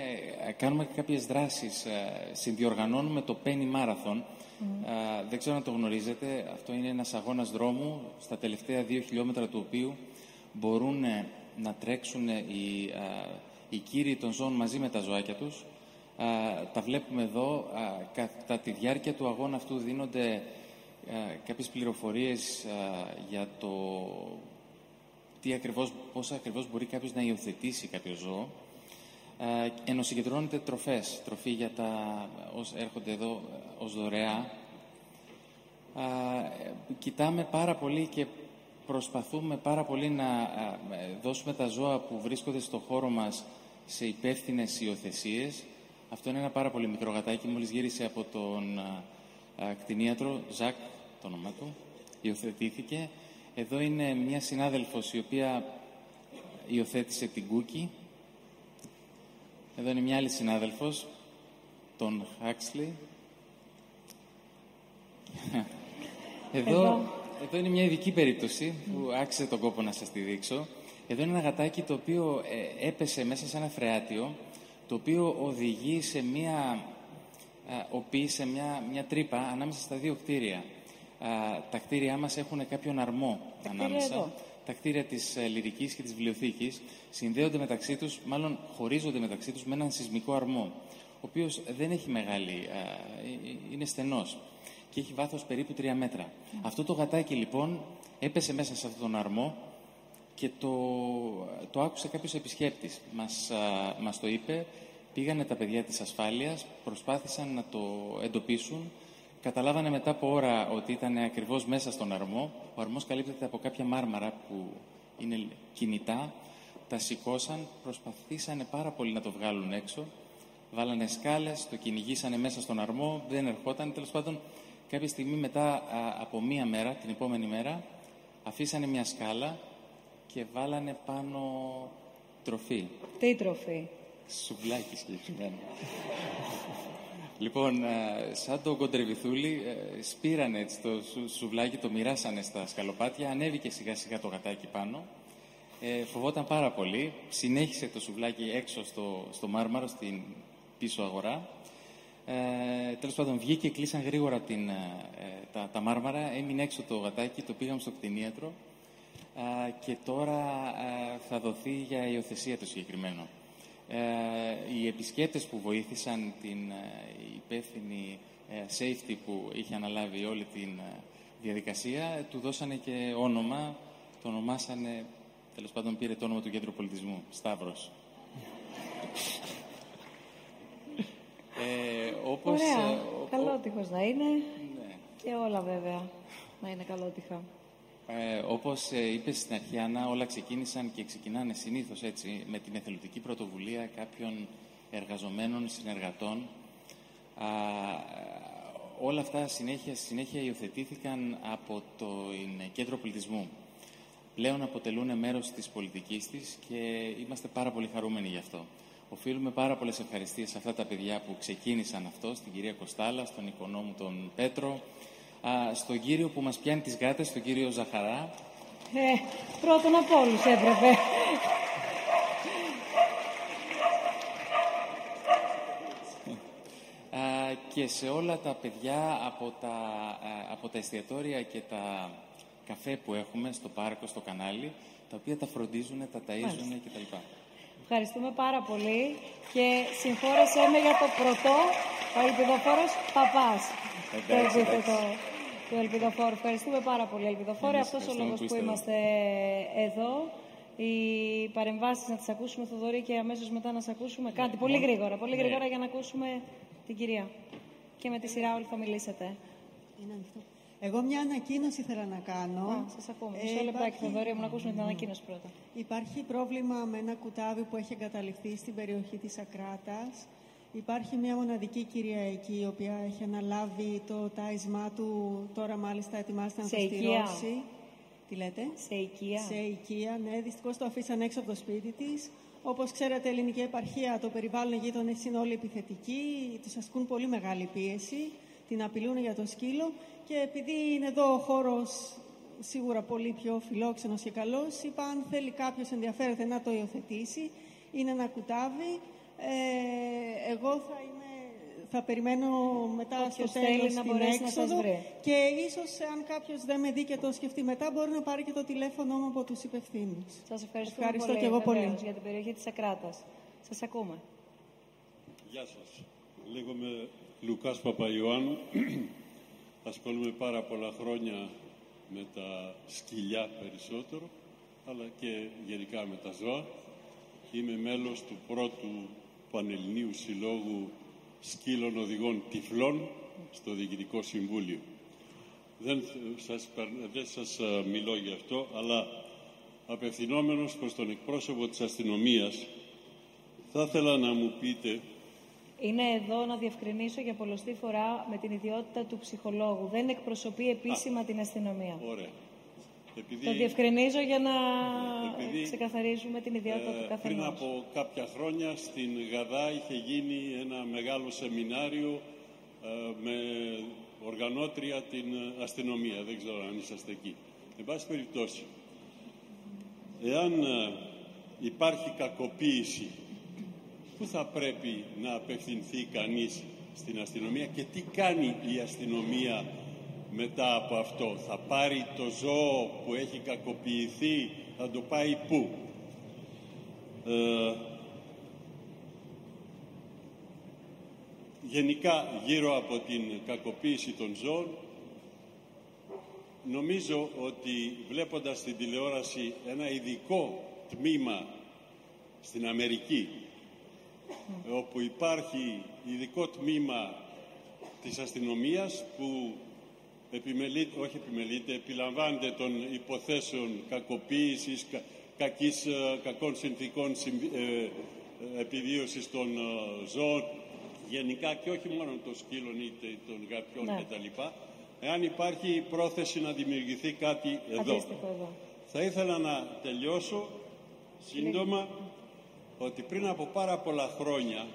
κάνουμε κάποιες δράσεις. Ε, συνδιοργανώνουμε το Penny Marathon. Ε, δεν ξέρω αν το γνωρίζετε. Αυτό είναι ένας αγώνας δρόμου στα τελευταία δύο χιλιόμετρα του οποίου μπορούν ε, να τρέξουν οι, οι κύριοι των ζώων μαζί με τα ζωάκια τους. τα βλέπουμε εδώ. κατά τη διάρκεια του αγώνα αυτού δίνονται κάποιες πληροφορίες για το τι ακριβώς, πώς ακριβώς μπορεί κάποιος να υιοθετήσει κάποιο ζώο, ε, ενώ συγκεντρώνεται τροφές, τροφή για τα όσοι έρχονται εδώ ως δωρεά. Ε, κοιτάμε πάρα πολύ και προσπαθούμε πάρα πολύ να ε, δώσουμε τα ζώα που βρίσκονται στο χώρο μας σε υπεύθυνες υιοθεσίες. Αυτό είναι ένα πάρα πολύ μικρό γατάκι, μόλις γύρισε από τον ε, κτηνίατρο, Ζακ το όνομά του, υιοθετήθηκε εδώ είναι μια συνάδελφος η οποία υιοθέτησε την Κούκι. Εδώ είναι μια άλλη συνάδελφος, τον Χάξλι. Εδώ, εδώ είναι μια ειδική περίπτωση που άξιζε τον κόπο να σας τη δείξω. Εδώ είναι ένα γατάκι το οποίο ε, έπεσε μέσα σε ένα φρεάτιο, το οποίο οδηγεί σε μια, ε, σε μια, μια τρύπα ανάμεσα στα δύο κτίρια τα κτίρια μας έχουν κάποιον αρμό τα ανάμεσα. Εδώ. Τα κτίρια της ε, Λυρικής και της Βιβλιοθήκης συνδέονται μεταξύ τους, μάλλον χωρίζονται μεταξύ τους με έναν σεισμικό αρμό, ο οποίος δεν έχει μεγάλη, ε, ε, είναι στενός και έχει βάθος περίπου τρία μέτρα. Αυτό το γατάκι λοιπόν έπεσε μέσα σε αυτόν τον αρμό και το, το άκουσε κάποιος επισκέπτης. Μας, μας το είπε, πήγανε τα παιδιά της ασφάλειας, προσπάθησαν να το εντοπίσουν, Καταλάβανε μετά από ώρα ότι ήταν ακριβώς μέσα στον αρμό. Ο αρμός καλύπτεται από κάποια μάρμαρα που είναι κινητά. Τα σηκώσαν, προσπαθήσανε πάρα πολύ να το βγάλουν έξω. Βάλανε σκάλες, το κυνηγήσανε μέσα στον αρμό, δεν ερχόταν. Τέλος πάντων, κάποια στιγμή μετά από μία μέρα, την επόμενη μέρα, αφήσανε μια σκάλα και βάλανε πάνω τροφή. Τι τροφή; Σουβλάκι συγκεκριμένα. Λοιπόν, ε, σαν το κοντρεβιθούλι, ε, σπήρανε έτσι το σουβλάκι, το μοιράσανε στα σκαλοπάτια, ανέβηκε σιγά σιγά το γατάκι πάνω. Ε, φοβόταν πάρα πολύ, συνέχισε το σουβλάκι έξω στο, στο μάρμαρο, στην πίσω αγορά. Ε, τέλος πάντων, βγήκε, κλείσαν γρήγορα την, ε, τα, τα μάρμαρα, έμεινε έξω το γατάκι, το πήγαμε στο κτηνίατρο και τώρα θα δοθεί για υιοθεσία το συγκεκριμένο. Ε, οι επισκέπτες που βοήθησαν την ε, υπεύθυνη ε, safety που είχε αναλάβει όλη την διαδικασία, του δώσανε και όνομα, το ονομάσανε, τέλος πάντων πήρε το όνομα του Κέντρου Πολιτισμού, Σταύρος. ε, όπως, Ωραία, καλότυχος να είναι ναι. και όλα βέβαια να είναι καλότυχα. Ε, όπως ε, είπες στην αρχή, Άννα, όλα ξεκίνησαν και ξεκινάνε συνήθως έτσι, με την εθελοντική πρωτοβουλία κάποιων εργαζομένων, συνεργατών. Α, όλα αυτά συνέχεια, συνέχεια υιοθετήθηκαν από το Κέντρο Πολιτισμού. πλέον αποτελούν μέρος της πολιτικής της και είμαστε πάρα πολύ χαρούμενοι γι' αυτό. Οφείλουμε πάρα πολλές ευχαριστίες σε αυτά τα παιδιά που ξεκίνησαν αυτό, στην κυρία Κοστάλα, στον οικονόμου τον Πέτρο, α, στον κύριο που μας πιάνει τις γάτες, τον κύριο Ζαχαρά. Ε, πρώτον από όλους έπρεπε. Α, και σε όλα τα παιδιά από τα, α, από τα εστιατόρια και τα καφέ που έχουμε στο πάρκο, στο κανάλι, τα οποία τα φροντίζουν, τα ταΐζουν Μάλιστα. κτλ. Ευχαριστούμε πάρα πολύ και συγχώρεσέ με για το πρωτό, ο ελπιδοφόρος Παπάς. Το Εντάξει, επίθετο εντάξει. Του ελπιδοφόρου. Ευχαριστούμε πάρα πολύ, ελπιδοφόρο. Εμείς Αυτός ο ευχαριστούμε λόγος που που είστε είμαστε εδώ. Οι παρεμβάσεις να τις ακούσουμε, Θοδωρή, και αμέσως μετά να σε ακούσουμε. Κάντε πολύ Μόνο- γρήγορα, πολύ Ναι. γρήγορα για να ακούσουμε την κυρία. Και με τη σειρά όλοι θα μιλήσετε. Είναι ανοιχτό. Εγώ μια ανακοίνωση ήθελα να κάνω. Α, σας ακούμε. Μισό λεπτάκι, Θοδωρή μου, να ακούσουμε την ανακοίνωση πρώτα. Υπάρχει πρόβλημα με ένα κουτάβι που έχει εγκαταλειφθεί στην περιοχή της Ακράτας. Υπάρχει μια μοναδική κυρία εκεί, η οποία έχει αναλάβει το τάισμά του, τώρα μάλιστα ετοιμάζεται να Σε το οικία; στηρώσει. Τι λέτε; Σε οικία. Σε οικία, ναι. Δυστυχώς το αφήσαν έξω από το σπίτι της. Όπως ξέρετε, η ελληνική επαρχία, το περιβάλλον οι γείτονες είναι όλοι επιθετικοί, τους ασκούν πολύ μεγάλη πίεση, την απειλούν για το σκύλο και επειδή είναι εδώ ο χώρος σίγουρα πολύ πιο φιλόξενος και καλός, είπα αν θέλει κάποιος ενδιαφέρεται να το υιοθετήσει, είναι ένα κουτάβι. Ε, εγώ θα, είμαι, θα περιμένω μετά Όποιος στο θέλει τέλος να την μπορέσει να σας έξοδο βρει. και ίσως αν κάποιος δεν με δει και το σκεφτεί μετά μπορεί να πάρει και το τηλέφωνο μου από τους υπευθύνους. Σας ευχαριστούμε Ευχαριστώ πολύ, και εγώ πολύ. βεβαίως, για την περιοχή της Ακράτας. Σας ακούμε. Γεια σας. Λέγομαι Λουκάς Παπαϊωάννου. Ασχολούμαι πάρα πολλά χρόνια με τα σκυλιά περισσότερο, αλλά και γενικά με τα ζώα. Είμαι μέλος του πρώτου Πανελληνίου Συλλόγου Σκύλων Οδηγών Τυφλών στο Διοικητικό Συμβούλιο. Δεν σας, περ- δεν σας ε, μιλώ γι' αυτό, αλλά απευθυνόμενος προς τον εκπρόσωπο της αστυνομίας, θα ήθελα να μου πείτε Είναι εδώ να διευκρινίσω για πολλωστή φορά με την ιδιότητα του ψυχολόγου. Δεν εκπροσωπεί επίσημα την αστυνομία. Ωραία. Επειδή, Το διευκρινίζω για να Επειδή, ξεκαθαρίζουμε την ιδιότητα ε, του πριν καθενός. από κάποια χρόνια στην Γαδά είχε γίνει ένα μεγάλο σεμινάριο ε, με οργανώτρια την αστυνομία. Δεν ξέρω αν είσαστε εκεί. Εν πάση περιπτώσει, εάν ε, υπάρχει κακοποίηση, πού θα πρέπει να απευθυνθεί κανείς στην αστυνομία και τι κάνει η αστυνομία μετά από αυτό. Θα πάρει το ζώο που έχει κακοποιηθεί, θα το πάει πού; Ε, γενικά γύρω από την κακοποίηση των ζώων νομίζω ότι βλέποντας στην τηλεόραση ένα ειδικό τμήμα στην Αμερική όπου υπάρχει ειδικό τμήμα της αστυνομίας που επιμελείται, όχι επιμελείται, επιλαμβάνεται των υποθέσεων κακοποίησης, κα, κακής, ε, κακών συνθήκων συμβι- ε, ε, επιβίωσης των ε, ζώων, γενικά και όχι μόνο των σκύλων είτε των γατιών Ναι. κτλ. Εάν υπάρχει πρόθεση να δημιουργηθεί κάτι εδώ. Αντίστοιχο εδώ. Θα ήθελα να τελειώσω σύντομα ότι πριν από πάρα πολλά χρόνια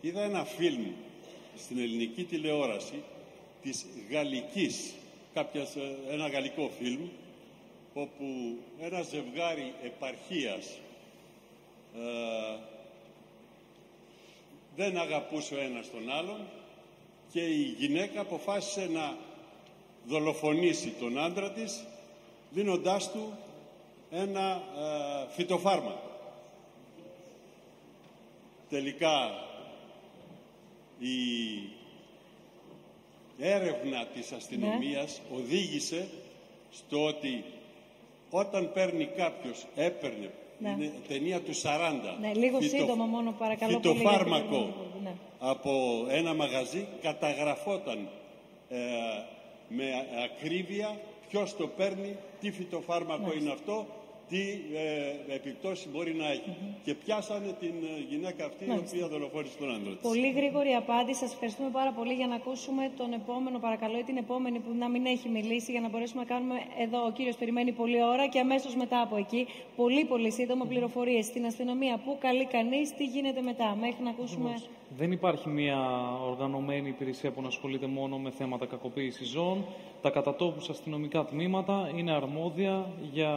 είδα ένα φιλμ στην ελληνική τηλεόραση της γαλλικής, κάποιας, ε, ένα γαλλικό φιλμ όπου ένα ζευγάρι επαρχίας ε, δεν αγαπούσε ο ένας τον άλλον και η γυναίκα αποφάσισε να δολοφονήσει τον άντρα της δίνοντάς του ένα ε, φυτοφάρμακο. Τελικά η έρευνα της αστυνομίας οδήγησε στο ότι όταν παίρνει κάποιος, έπαιρνε, Ναι. είναι ταινία του 40, Ναι, λίγο φυτο- σύντομα μόνο παρακαλώ πολύ. γιατί φυτοφάρμακο δεν είναι ναι. από ένα μαγαζί καταγραφόταν ε, με ακρίβεια ποιος το παίρνει, τι φυτοφάρμακο Μάλιστα. είναι αυτό τι ε, επιπτώσεις μπορεί να έχει. Και πιάσανε την ε, γυναίκα αυτή η Μάλιστα. οποία δολοφόνησε τον άντρα της. Πολύ γρήγορη απάντηση. Σας ευχαριστούμε πάρα πολύ για να ακούσουμε τον επόμενο, παρακαλώ, ή την επόμενη που να μην έχει μιλήσει, για να μπορέσουμε να κάνουμε εδώ. Ο κύριος περιμένει πολλή ώρα και αμέσως μετά από εκεί. Πολύ, πολύ σύντομα πληροφορίες στην αστυνομία. Πού καλεί κανείς, τι γίνεται μετά. Μέχρι να ακούσουμε. Δεν υπάρχει μια οργανωμένη υπηρεσία που να ασχολείται μόνο με θέματα κακοποίησης ζώων. Τα κατατόπους αστυνομικά τμήματα είναι αρμόδια για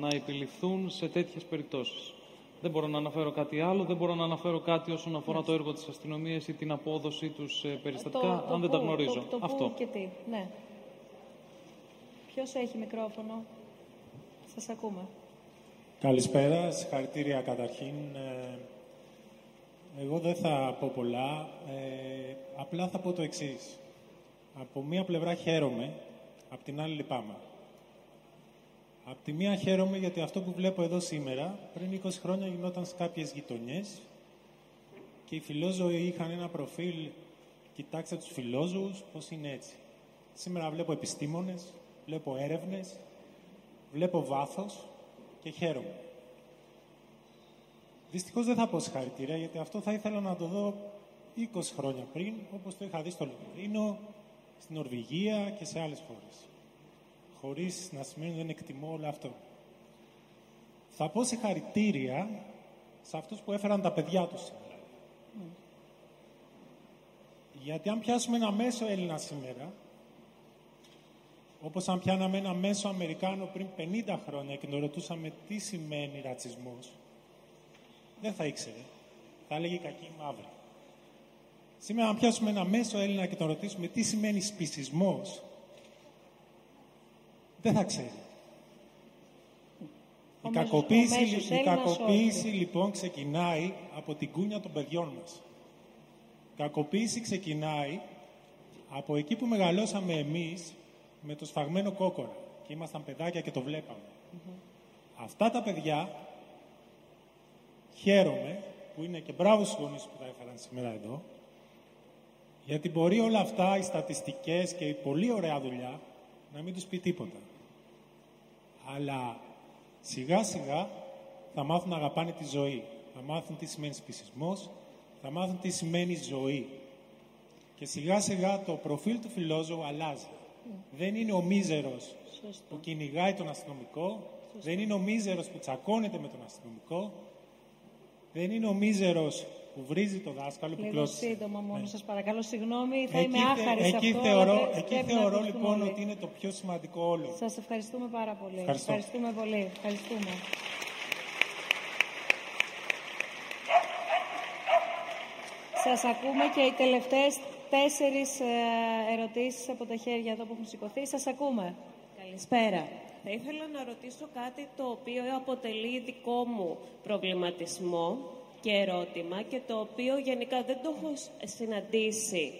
να επιληφθούν σε τέτοιες περιπτώσεις. Δεν μπορώ να αναφέρω κάτι άλλο, δεν μπορώ να αναφέρω κάτι όσον αφορά το έργο της αστυνομίας ή την απόδοσή τους σε περιστατικά, αν δεν τα πού, γνωρίζω. Το, το πού Αυτό. και τι. Ναι. Ποιος έχει μικρόφωνο; Σας ακούμε. Καλησπέρα, συγχαρητήρια καταρχήν. Ε, Εγώ δεν θα πω πολλά, ε, απλά θα πω το εξής. Από μία πλευρά χαίρομαι, από την άλλη λυπάμαι. Από τη μία χαίρομαι γιατί αυτό που βλέπω εδώ σήμερα, πριν 20 χρόνια γινόταν σε κάποιες γειτονιές και οι φιλόζωοι είχαν ένα προφίλ, κοιτάξτε τους φιλόζωους, πώς είναι έτσι. Σήμερα βλέπω επιστήμονες, βλέπω έρευνες, βλέπω βάθος και χαίρομαι. Δυστυχώς δεν θα πω συγχαρητήρια, γιατί αυτό θα ήθελα να το δω 20 χρόνια πριν, όπως το είχα δει στο Λονδίνο, στην Νορβηγία και σε άλλες χώρες. Χωρίς να σημαίνει ότι δεν εκτιμώ όλο αυτό. Θα πω συγχαρητήρια σε αυτούς που έφεραν τα παιδιά τους σήμερα. Γιατί αν πιάσουμε ένα μέσο Έλληνα σήμερα, όπως αν πιάναμε ένα μέσο Αμερικάνο πριν 50 χρόνια και τον ρωτούσαμε τι σημαίνει ρατσισμός, δεν θα ήξερε. Θα έλεγε κακή ή μαύρη. Σήμερα αν πιάσουμε ένα μέσο Έλληνα και τον ρωτήσουμε τι σημαίνει σπισισμός, δεν θα ξέρει. Η Ο μέσος- κακοποίηση, ο μέσος η Έλληνας κακοποίηση όχι. λοιπόν ξεκινάει από την κούνια των παιδιών μας. Η κακοποίηση ξεκινάει από εκεί που μεγαλώσαμε εμείς με το σφαγμένο κόκορα και ήμασταν παιδάκια και το βλέπαμε. Αυτά τα παιδιά χαίρομαι που είναι και μπράβος στους γονείς που τα έφεραν σήμερα εδώ γιατί μπορεί όλα αυτά, οι στατιστικές και η πολύ ωραία δουλειά να μην τους πει τίποτα. Αλλά σιγά σιγά θα μάθουν να αγαπάνε τη ζωή. Θα μάθουν τι σημαίνει σπισισμός, θα μάθουν τι σημαίνει ζωή. Και σιγά σιγά το προφίλ του φιλόζωου αλλάζει. Δεν είναι ο μίζερος που κυνηγάει τον αστυνομικό, δεν είναι ο μίζερος που τσακώνεται με τον αστυνομικό, δεν είναι ο μίζερος που βρίζει το δάσκαλο που Λίγο κλώτησε. σύντομα μόνο, Ναι. σας παρακαλώ. Συγγνώμη, θα Εκεί, είμαι θε- άχαρης σε εκεί αυτό. θεωρώ, αλλά πρέ- εκεί πρέπει να θεωρώ ακουστούν λοιπόν όλοι. ότι είναι το πιο σημαντικό όλο. Σας ευχαριστούμε πάρα πολύ. Ευχαριστώ. Ευχαριστούμε πολύ. Ευχαριστούμε. Σας ακούμε και οι τελευταίες τέσσερις ε, ερωτήσεις από τα χέρια εδώ που έχουν σηκωθεί. Σας ακούμε. Καλησπέρα. Θα ήθελα να ρωτήσω κάτι το οποίο αποτελεί δικό μου προβληματισμό και ερώτημα και το οποίο γενικά δεν το έχω συναντήσει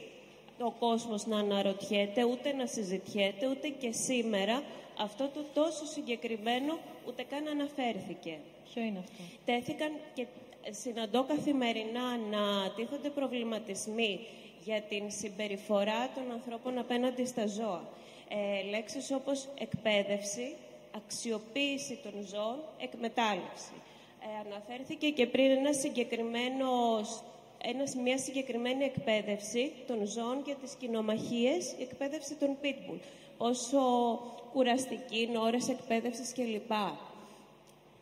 ο κόσμος να αναρωτιέται, ούτε να συζητιέται, ούτε και σήμερα αυτό το τόσο συγκεκριμένο ούτε καν αναφέρθηκε. Ποιο είναι αυτό; Τέθηκαν και συναντώ καθημερινά να τίθονται προβληματισμοί για την συμπεριφορά των ανθρώπων απέναντι στα ζώα. Ε, λέξεις όπως εκπαίδευση, αξιοποίηση των ζώων, εκμετάλλευση. Ε, αναφέρθηκε και πριν ένα συγκεκριμένος, ένας, μια συγκεκριμένη εκπαίδευση των ζώων για τις κοινομαχίες, η εκπαίδευση των pitbull. Πόσο κουραστική είναι ώρες εκπαίδευσης κλπ.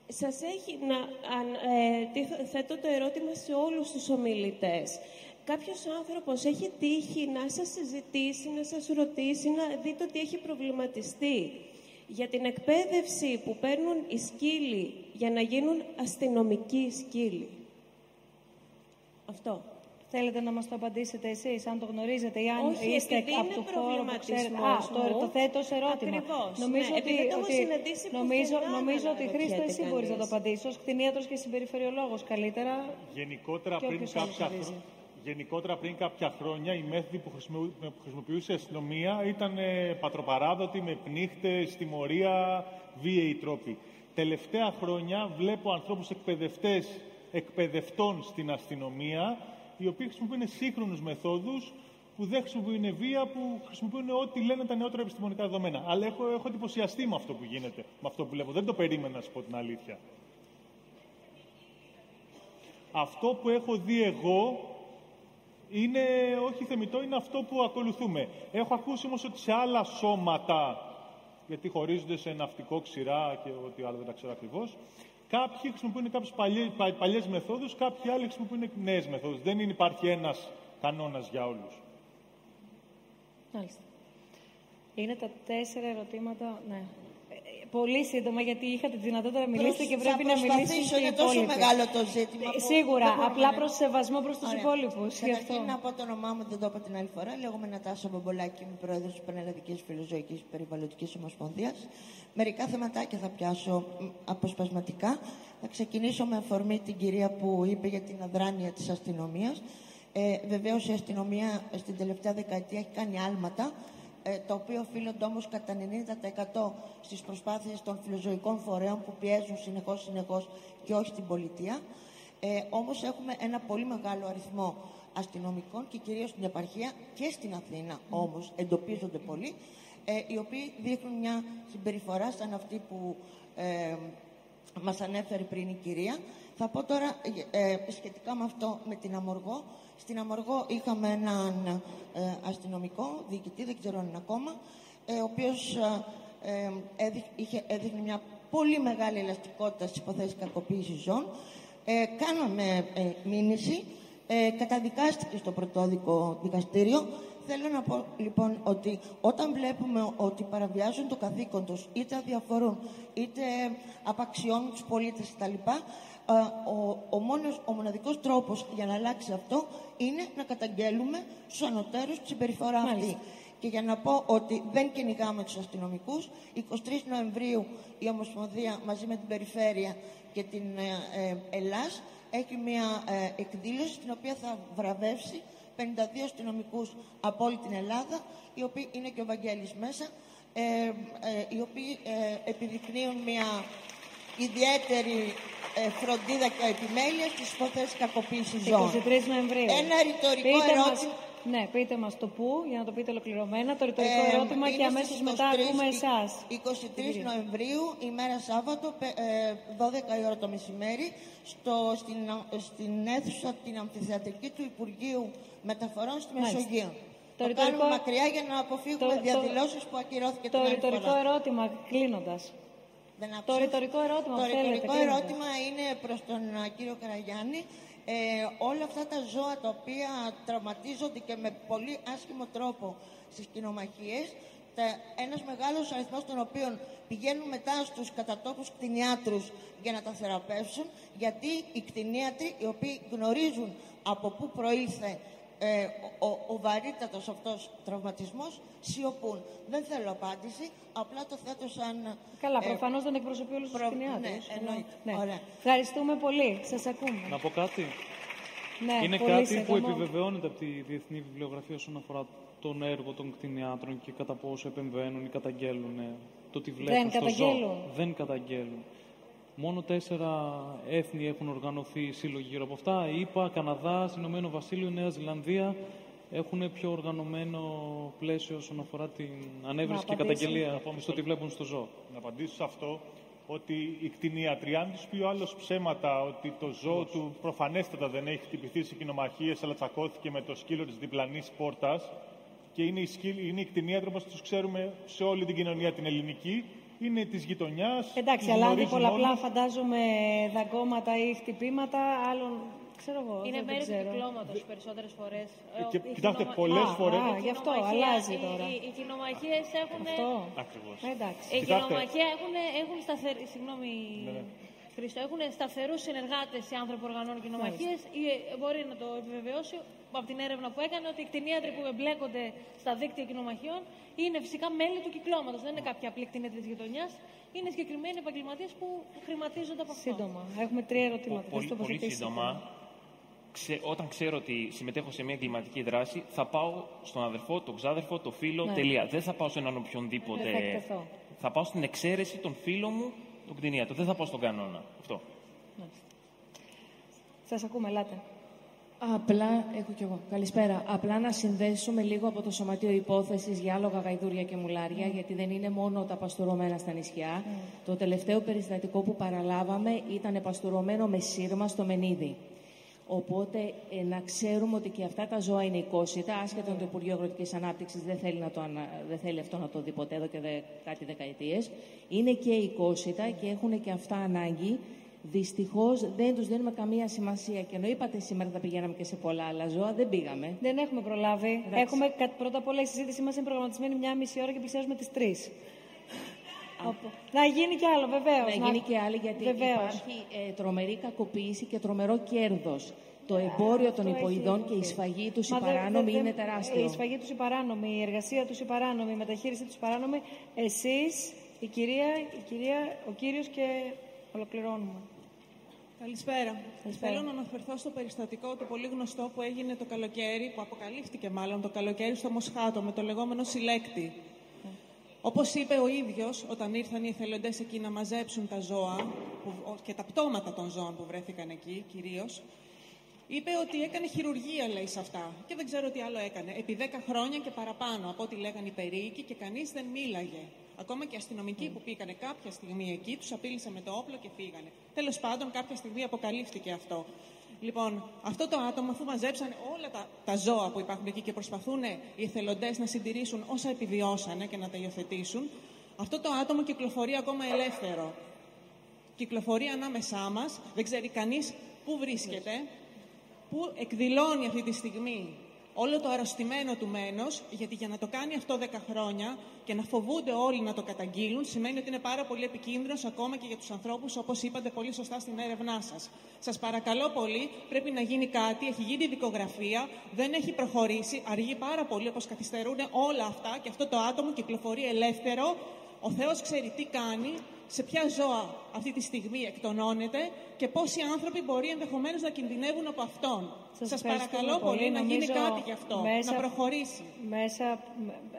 Σας έχει να αν, ε, τι- θέτω το ερώτημα σε όλους τους ομιλητές. Κάποιος άνθρωπος έχει τύχει να σας συζητήσει, να σας ρωτήσει, να δείτε ότι έχει προβληματιστεί για την εκπαίδευση που παίρνουν οι σκύλοι για να γίνουν αστυνομικοί σκύλοι. Αυτό. Θέλετε να μας το απαντήσετε εσείς, αν το γνωρίζετε ή αν Όχι, είστε επειδή από είναι του χώρου που ξέρετε. Α, προβληματισμός το, μου. το θέτω ως ερώτημα. Ακριβώς, Νομίζω ναι, ότι, επειδή το έχω ότι- συναντήσει νομίζω, πουθενά να νομίζω ότι Χρήστο αναρωτιέται εσύ μπορείς να το κανείς. απαντήσεις ως κτηνίατρος και συμπεριφερειολόγος καλύτερα. Γενικότερα Και πριν, όποιος άλλος κάποια, νομίζει. χρο- γενικότερα πριν κάποια χρόνια οι μέθοδοι που, χρησιμο- που χρησιμοποιούσε η αστυνομία ήταν ε, πατροπαράδοτοι με πνίχτες, τιμωρία, βίαιοι τρόποι. Τελευταία χρόνια βλέπω ανθρώπους εκπαιδευτές εκπαιδευτών στην αστυνομία οι οποίοι χρησιμοποιούν σύγχρονους μεθόδους που δεν χρησιμοποιούν βία, που χρησιμοποιούν ό,τι λένε τα νεότερα επιστημονικά δεδομένα. Αλλά έχω, έχω εντυπωσιαστεί με αυτό που γίνεται, με αυτό που βλέπω. Δεν το περίμενα, να σου πω την αλήθεια. Αυτό που έχω δει εγώ είναι όχι θεμητό, είναι αυτό που ακολουθούμε. Έχω ακούσει όμως ότι σε άλλα σώματα, γιατί χωρίζονται σε ναυτικό ξηρά και ό,τι άλλο δεν τα ξέρω ακριβώς, κάποιοι χρησιμοποιούν κάποιες παλιές, παλιές μεθόδους, κάποιοι άλλοι χρησιμοποιούν νέες μεθόδους. Δεν είναι, υπάρχει ένας κανόνας για όλους. Μάλιστα. Είναι τα τέσσερα ερωτήματα, ναι. Πολύ σύντομα, γιατί είχατε τη δυνατότητα να μιλήσετε και πρέπει να μιλήσετε και είναι τόσο μεγάλο το ζήτημα. Ε, σίγουρα, απλά προς σεβασμό προς τους υπόλοιπους. Καταρχήν να πω το όνομά μου, δεν το είπα την άλλη φορά. Λέγομαι Νατάσα Μπομπολάκη, είμαι πρόεδρος της Πανελλαδικής Φιλοζωικής Περιβαλλοντικής Ομοσπονδίας. Μερικά θεματάκια θα πιάσω αποσπασματικά. Θα ξεκινήσω με αφορμή την κυρία που είπε για την αδράνεια της αστυνομίας. Ε, Βεβαίως η αστυνομία στην τελευταία δεκαετία έχει κάνει άλματα ε, το οποίο οφείλονται όμως κατά 90% στις προσπάθειες των φιλοζωικών φορέων που πιέζουν συνεχώς, συνεχώς και όχι την πολιτεία. Ε, όμως έχουμε ένα πολύ μεγάλο αριθμό αστυνομικών και κυρίως στην επαρχία και στην Αθήνα όμως εντοπίζονται πολλοί ε, οι οποίοι δείχνουν μια συμπεριφορά σαν αυτή που ε, μας ανέφερε πριν η κυρία. Θα πω τώρα ε, σχετικά με αυτό με την Αμοργό στην Αμοργό είχαμε έναν ε, αστυνομικό, διοικητή, δεν ξέρω αν είναι ακόμα, ε, ο οποίος ε, έδειχ, είχε, έδειχνε μια πολύ μεγάλη ελαστικότητα στις υποθέσεις κακοποίησης ζώων. Ε, κάναμε μήνυση, καταδικάστηκε στο πρωτόδικο δικαστήριο. Θέλω να πω λοιπόν ότι όταν βλέπουμε ότι παραβιάζουν το καθήκον τους, είτε αδιαφορούν, είτε απαξιώνουν τους πολίτες κτλ., ο, ο, μόνος, ο μοναδικός τρόπος για να αλλάξει αυτό είναι να καταγγέλουμε στους ανωτέρους τη συμπεριφορά αυτή. Και για να πω ότι δεν κυνηγάμε τους αστυνομικούς, 23 Νοεμβρίου η Ομοσπονδία μαζί με την Περιφέρεια και την ε, ε Ελλάς έχει μια ε, εκδήλωση στην οποία θα βραβεύσει 52 αστυνομικούς από όλη την Ελλάδα, οι οποίοι είναι και ο Βαγγέλης μέσα, ε, οι οποίοι επιδεικνύουν μια ιδιαίτερη ε, φροντίδα και επιμέλεια στις υποθέσεις κακοποίησης ζώων. 23 Νοεμβρίου. Ένα ρητορικό πείτε ερώτημα. Μας, ναι, πείτε μας το πού, για να το πείτε ολοκληρωμένα, το ρητορικό ε, ερώτημα και αμέσως μετά ακούμε εσάς. 23 Νοεμβρίου, ημέρα Σάββατο, 12 η ώρα το μεσημέρι, στο, στην, στην αίθουσα την αμφιθεατρική του Υπουργείου Μεταφορών στη Μεσογείο. Το, το κάνουμε μακριά για να αποφύγουμε το, διαδηλώσεις που ακυρώθηκε το την Το ρητορικό ερώτημα, κλείνοντας. Το ρητορικό ερώτημα Το θέλετε, ρητορικό ερώτημα είναι προς τον κύριο Καραγιάννη. Ε, όλα αυτά τα ζώα τα οποία τραυματίζονται και με πολύ άσχημο τρόπο στις κοινομαχίες, τα, ένας μεγάλος αριθμός των οποίων πηγαίνουν μετά στους κατατόπους κτηνιάτρους για να τα θεραπεύσουν, γιατί οι κτηνίατροι οι οποίοι γνωρίζουν από πού προήλθε ε, ο, ο βαρύτατος αυτός τραυματισμός σιωπούν. Δεν θέλω απάντηση, απλά το θέτω σαν... Καλά, ε, προφανώς δεν εκπροσωπεί όλους προ... τους Ναι, εννοείται. Ναι. Ωραία. Ευχαριστούμε πολύ. Σας ακούμε. Να πω κάτι. Ναι, Είναι πολύ κάτι σύντομα. που επιβεβαιώνεται από τη διεθνή βιβλιογραφία όσον αφορά τον έργο των κτηνιάτρων και κατά πόσο επεμβαίνουν ή καταγγέλουν το τι βλέπουν Δεν στο ζώο. καταγγέλουν. Δεν καταγγέλουν. Μόνο τέσσερα έθνη έχουν οργανωθεί σύλλογοι γύρω από αυτά. Η ΙΠΑ, Καναδά, Ηνωμένο Βασίλειο, Νέα Ζηλανδία έχουν πιο οργανωμένο πλαίσιο όσον αφορά την ανέβρεση και καταγγελία στο τι βλέπουν στο ζώο. Να απαντήσω σε αυτό ότι οι κτηνίατροι, αν του πει ο άλλος ψέματα ότι το ζώο του προφανέστατα δεν έχει χτυπηθεί σε κοινομαχίες, αλλά τσακώθηκε με το σκύλο της διπλανής πόρτας. Και είναι οι, σκύλ, είναι οι κτηνίατροι όπω τους ξέρουμε σε όλη την κοινωνία την ελληνική, είναι της γειτονιάς. Εντάξει, αλλά αν πολλαπλά φαντάζομαι δαγκώματα ή χτυπήματα, άλλων ξέρω εγώ. Είναι δεν μέρη του ξέρω. κυκλώματο περισσότερες φορές. Ε, και κοιτάξτε, πολλές φορές- Α, γι' αυτό αλλάζει τώρα. Οι, οι κοινομαχίες έχουν. Αυτό. Ακριβώς. Εντάξει. Οι Κοιτάξτε. κοινομαχία έχουν, έχουν σταθερή. Συγγνώμη. Ναι, ναι. Χρήστο, έχουν σταθερούς συνεργάτες οι άνθρωποι που οργανώνουν κοινομαχίες. Μπορεί να το επιβεβαιώσει από την έρευνα που έκανε ότι οι κτηνίατροι που εμπλέκονται στα δίκτυα κοινομαχιών είναι φυσικά μέλη του κυκλώματος. Δεν είναι κάποια απλή κτηνίατρη της γειτονιάς. Είναι συγκεκριμένοι επαγγελματίες που χρηματίζονται από αυτό. Σύντομα. Έχουμε τρία ερωτήματα. Πολύ, Δεν το πολύ αποζητήσετε. σύντομα. Ξε, όταν ξέρω ότι συμμετέχω σε μια εγκληματική δράση, θα πάω στον αδερφό, τον ξάδερφο, το φίλο, Ναι. τελεία. Δεν θα πάω σε έναν οποιονδήποτε. Δεν θα εκτεθώ. Θα πάω στην εξαίρεση των φίλων μου, τον κτηνίατο. Δεν θα πάω στον κανόνα. Αυτό. Σας ακούμε, ελάτε. Απλά, έχω κι εγώ. Καλησπέρα. Απλά να συνδέσουμε λίγο από το σωματείο υπόθεσης για άλογα, γαϊδούρια και μουλάρια, γιατί δεν είναι μόνο τα παστουρωμένα στα νησιά. Το τελευταίο περιστατικό που παραλάβαμε ήταν παστουρωμένο με σύρμα στο Μενίδη. Οπότε ε, να ξέρουμε ότι και αυτά τα ζώα είναι οικόσιτα, άσχετα το Υπουργείο Αγροτικής Ανάπτυξης δεν, θέλει να το ανα... δεν θέλει αυτό να το δει ποτέ εδώ και δε... κάτι δεκαετίες. Είναι και οικόσιτα και έχουν και αυτά ανάγκη. Δυστυχώς δεν τους δίνουμε καμία σημασία. Και ενώ είπατε σήμερα θα πηγαίναμε και σε πολλά άλλα ζώα, δεν πήγαμε. Δεν έχουμε προλάβει. Εντάξει. Έχουμε, κα- πρώτα απ' όλα η συζήτησή μας είναι προγραμματισμένη μια μισή ώρα και πλησιάζουμε τις τρεις. Να γίνει κι άλλο, βεβαίως. Να γίνει και άλλη, γιατί υπάρχει ε, τρομερή κακοποίηση και τρομερό κέρδος. Το εμπόριο των Αυτό υποειδών έχει- και η σφαγή τους η Μα δεν- παράνομη δεν- είναι δεν- τεράστιο. Η σφαγή τους η παράνομη, η εργασία τους η παράνομη, η μεταχείρισή τους η παράνομη. Εσείς, η κυρία, η κυρία, ο κύριος και ολοκληρώνουμε. Καλησπέρα. Καλησπέρα. Θέλω να αναφερθώ στο περιστατικό το πολύ γνωστό που έγινε το καλοκαίρι, που αποκαλύφθηκε μάλλον το καλοκαίρι στο Μοσχάτο με το λεγόμενο συλλέκτη. Όπως είπε ο ίδιος, όταν ήρθαν οι εθελοντές εκεί να μαζέψουν τα ζώα που, ο- και τα πτώματα των ζώων που βρέθηκαν εκεί κυρίως, είπε ότι έκανε χειρουργία, λέει, σε αυτά. Και δεν ξέρω τι άλλο έκανε. Επί 10 χρόνια και παραπάνω από ό,τι λέγανε οι περίοικοι και κανείς δεν μίλαγε. Ακόμα και αστυνομικοί που πήγανε κάποια στιγμή εκεί, τους απείλησε με το όπλο και φύγανε. Τέλος πάντων, κάποια στιγμή αποκαλύφθηκε αυτό. Λοιπόν, αυτό το άτομο, αφού μαζέψανε όλα τα, τα ζώα που υπάρχουν εκεί και προσπαθούν οι εθελοντές να συντηρήσουν όσα επιβιώσανε και να τα υιοθετήσουν, αυτό το άτομο κυκλοφορεί ακόμα ελεύθερο. Κυκλοφορεί ανάμεσά μας, δεν ξέρει κανείς πού βρίσκεται, που εκδηλώνει αυτή τη στιγμή όλο το αρρωστημένο του μένος, γιατί για να το κάνει αυτό 10 χρόνια και να φοβούνται όλοι να το καταγγείλουν, σημαίνει ότι είναι πάρα πολύ επικίνδυνος ακόμα και για τους ανθρώπους, όπως είπατε πολύ σωστά στην έρευνά σας. Σας παρακαλώ πολύ, πρέπει να γίνει κάτι, έχει γίνει δικογραφία, δεν έχει προχωρήσει, αργεί πάρα πολύ όπως καθυστερούν όλα αυτά και αυτό το άτομο κυκλοφορεί ελεύθερο, ο Θεός ξέρει τι κάνει, σε ποια ζώα αυτή τη στιγμή εκτονώνεται και πόσοι άνθρωποι μπορεί ενδεχομένως να κινδυνεύουν από αυτόν. Σας, ευχαριστούμε παρακαλώ πολύ, να γίνει Νομίζω κάτι γι' αυτό, μέσα- να προχωρήσει. Μέσα, μ-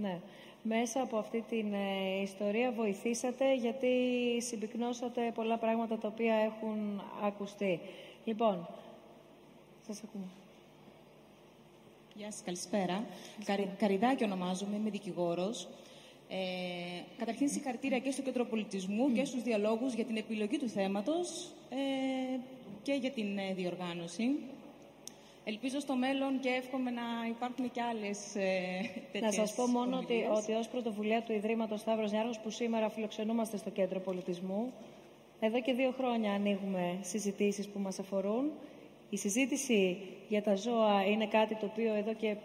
ναι, μέσα από αυτή την ε, ιστορία βοηθήσατε γιατί συμπυκνώσατε πολλά πράγματα τα οποία έχουν ακουστεί. Λοιπόν, σας ακούμε. Γεια σας, καλησπέρα. Καρι, Καριδάκη ονομάζομαι, είμαι δικηγόρος. Ε, καταρχήν συγχαρητήρια και στο Κέντρο Πολιτισμού και στους διαλόγους για την επιλογή του θέματος ε, και για την ε, διοργάνωση. Ελπίζω στο μέλλον και εύχομαι να υπάρχουν και άλλες ε, τέτοιες Να σας πω μόνο ότι, ομιλίες. ότι ως πρωτοβουλία του Ιδρύματος Σταύρος Νιάρχος που σήμερα φιλοξενούμαστε στο Κέντρο Πολιτισμού εδώ και δύο χρόνια ανοίγουμε συζητήσεις που μας αφορούν. Η συζήτηση για τα ζώα είναι κάτι το οποίο εδώ και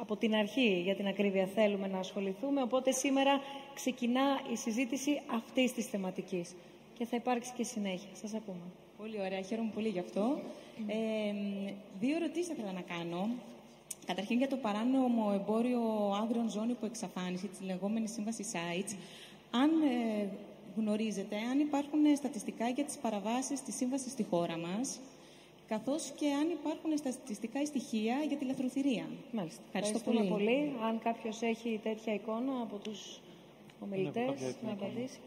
από την αρχή για την ακρίβεια θέλουμε να ασχοληθούμε, οπότε σήμερα ξεκινά η συζήτηση αυτής της θεματικής και θα υπάρξει και συνέχεια. Σας ακούμε. Πολύ ωραία, χαίρομαι πολύ γι' αυτό. Ε, δύο ερωτήσεις θα ήθελα να κάνω. Καταρχήν για το παράνομο εμπόριο άγριων ζώων υπό εξαφάνιση, της λεγόμενης σύμβασης SITES. Αν ε, γνωρίζετε, αν υπάρχουν στατιστικά για τις παραβάσεις της σύμβασης στη χώρα μας, καθώς και αν υπάρχουν στατιστικά στοιχεία για τη λαθροθυρία. Μάλιστα. Ευχαριστώ Ευχαριστούμε πολύ. πολύ. Αν κάποιος έχει τέτοια εικόνα από τους ομιλητές, κάποια να εικόνα. απαντήσει.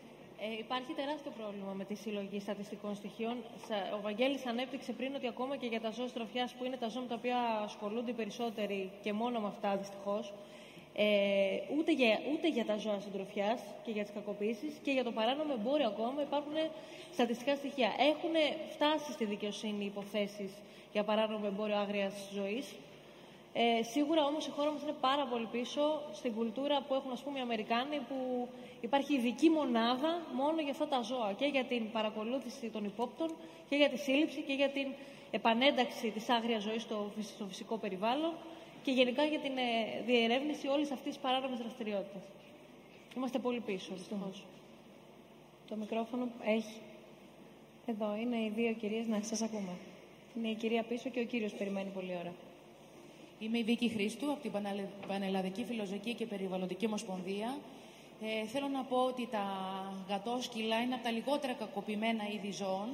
Ε, υπάρχει τεράστιο πρόβλημα με τη συλλογή στατιστικών στοιχείων. Σα- Ο Βαγγέλης ανέπτυξε πριν ότι ακόμα και για τα ζώα στροφιάς που είναι τα ζώα με τα οποία ασχολούνται οι περισσότεροι και μόνο με αυτά δυστυχώς, ε, ούτε, για, ούτε για τα ζώα συντροφιάς και για τις κακοποίησεις και για το παράνομο εμπόριο ακόμα υπάρχουν στατιστικά στοιχεία. Έχουν φτάσει στη δικαιοσύνη υποθέσεις για παράνομο εμπόριο άγριας ζωής. Ε, σίγουρα όμως η χώρα μας είναι πάρα πολύ πίσω στην κουλτούρα που έχουν ας πούμε οι Αμερικάνοι που υπάρχει ειδική μονάδα μόνο για αυτά τα ζώα και για την παρακολούθηση των υπόπτων και για τη σύλληψη και για την επανένταξη της άγριας ζωής στο, φυσ- στο φυσικό περιβάλλον και γενικά για την ε, διερεύνηση όλης αυτής της παράνομης δραστηριότητας. Είμαστε πολύ πίσω, δυστυχώς. Το μικρόφωνο έχει. Εδώ είναι οι δύο κυρίες. Να, σας ακούμε. Είναι η κυρία πίσω και ο κύριος περιμένει πολλή ώρα. Είμαι η Βίκη Χρήστου από την Πανελλα- Πανελλαδική Φιλοζωική και Περιβαλλοντική Ομοσπονδία. Ε, θέλω να πω ότι τα γατόσκυλα είναι από τα λιγότερα κακοποιημένα είδη ζώων.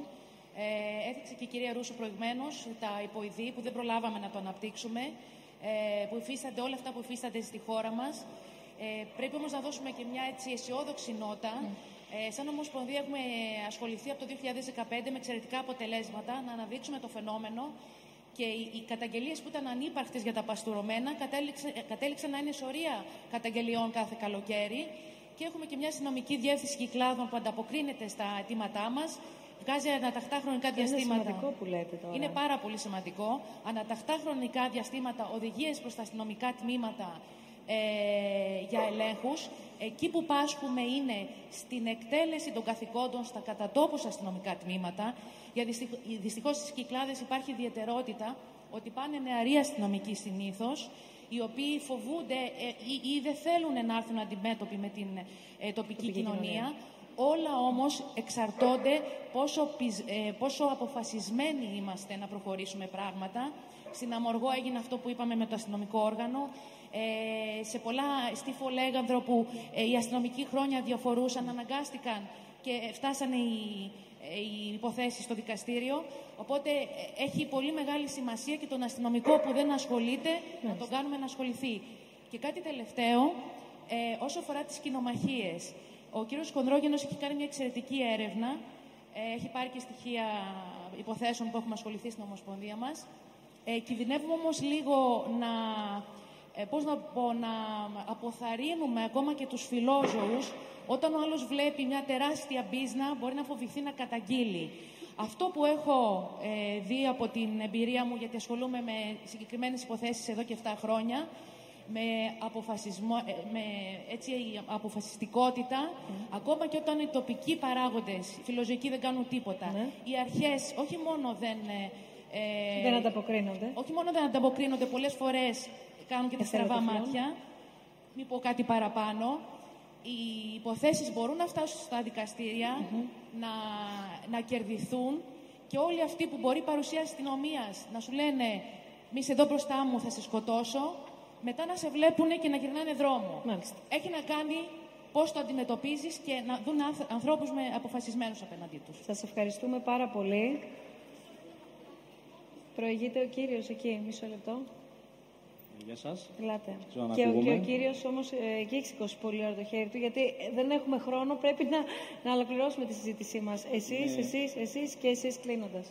Ε, έδειξε και η κυρία Ρούσο προηγουμένως τα υποειδή που δεν προλάβαμε να το αναπτύξουμε, ε, που υφίστανται όλα αυτά που υφίστανται στη χώρα μας. Ε, πρέπει όμως να δώσουμε και μια έτσι αισιόδοξη νότα. Ε, σαν Ομοσπονδία έχουμε ασχοληθεί από το 2015 με εξαιρετικά αποτελέσματα να αναδείξουμε το φαινόμενο και οι, οι καταγγελίες που ήταν ανύπαρκτες για τα παστουρωμένα κατέληξε, ε, κατέληξαν να είναι σωρία καταγγελιών κάθε καλοκαίρι και έχουμε και μια συνομική διεύθυνση κυκλάδων που ανταποκρίνεται στα αιτήματά μας βγάζει αναταχτά χρονικά διαστήματα. Είναι σημαντικό που λέτε τώρα. Είναι πάρα πολύ σημαντικό. Αναταχτά χρονικά διαστήματα, οδηγίες προς τα αστυνομικά τμήματα ε, για ελέγχους. Εκεί που πάσχουμε είναι στην εκτέλεση των καθηκόντων στα κατατόπους αστυνομικά τμήματα. Για δυστυχώς στις Κυκλάδες υπάρχει ιδιαιτερότητα ότι πάνε νεαροί αστυνομικοί συνήθως, οι οποίοι φοβούνται ε, ή, ή δεν θέλουν να έρθουν αντιμέτωποι με την ε, τοπική, κοινωνία. Όλα όμως εξαρτώνται πόσο, ε, πόσο αποφασισμένοι είμαστε να προχωρήσουμε πράγματα. Στην Αμοργό έγινε αυτό που είπαμε με το αστυνομικό όργανο. Ε, σε πολλά, στη Φολέγανδρο που ε, οι αστυνομικοί χρόνια διαφορούσαν, αναγκάστηκαν και φτάσανε οι, ε, οι υποθέσεις στο δικαστήριο. Οπότε ε, έχει πολύ μεγάλη σημασία και τον αστυνομικό που δεν ασχολείται να τον κάνουμε να ασχοληθεί. Και κάτι τελευταίο, ε, όσο αφορά τις κοινομαχίες. Ο κύριος Κονδρόγενος έχει κάνει μια εξαιρετική έρευνα. Ε, έχει πάρει και στοιχεία υποθέσεων που έχουμε ασχοληθεί στην Ομοσπονδία μας. Ε, κινδυνεύουμε όμως λίγο να, ε, πώς να, πω, να αποθαρρύνουμε ακόμα και τους φιλόζωους όταν ο άλλος βλέπει μια τεράστια μπίζνα μπορεί να φοβηθεί να καταγγείλει. Αυτό που έχω ε, δει από την εμπειρία μου, γιατί ασχολούμαι με συγκεκριμένες υποθέσεις εδώ και 7 χρόνια, με, αποφασισμό, ε, με έτσι, αποφασιστικότητα, ακόμα και όταν οι τοπικοί παράγοντες, οι φιλοζωικοί δεν κάνουν τίποτα. Ναι. Οι αρχές όχι μόνο δεν... Ε, δεν ανταποκρίνονται. Όχι μόνο δεν ανταποκρίνονται, πολλές φορές κάνουν και τα στραβά μάτια. Μην πω κάτι παραπάνω. Οι υποθέσεις μπορούν να φτάσουν στα δικαστηρια να, να κερδιθούν και όλοι αυτοί που μπορεί παρουσία αστυνομία να σου λένε μη εδώ μπροστά μου θα σε σκοτώσω, μετά να σε βλέπουν και να γυρνάνε δρόμο. Μάλιστα. Έχει να κάνει πώς το αντιμετωπίζεις και να δουν ανθρώπους με αποφασισμένους απέναντί τους. Σας ευχαριστούμε πάρα πολύ. Προηγείται ο κύριος εκεί, μισό λεπτό. Γεια σας. Ελάτε. Και ο, και ο κύριος όμως ε, εκεί έχει σηκώσει πολύ ώρα το χέρι του, γιατί ε, δεν έχουμε χρόνο. Πρέπει να, να ολοκληρώσουμε τη συζήτησή μας. Εσείς, Ναι. εσείς, εσείς και εσείς κλείνοντας.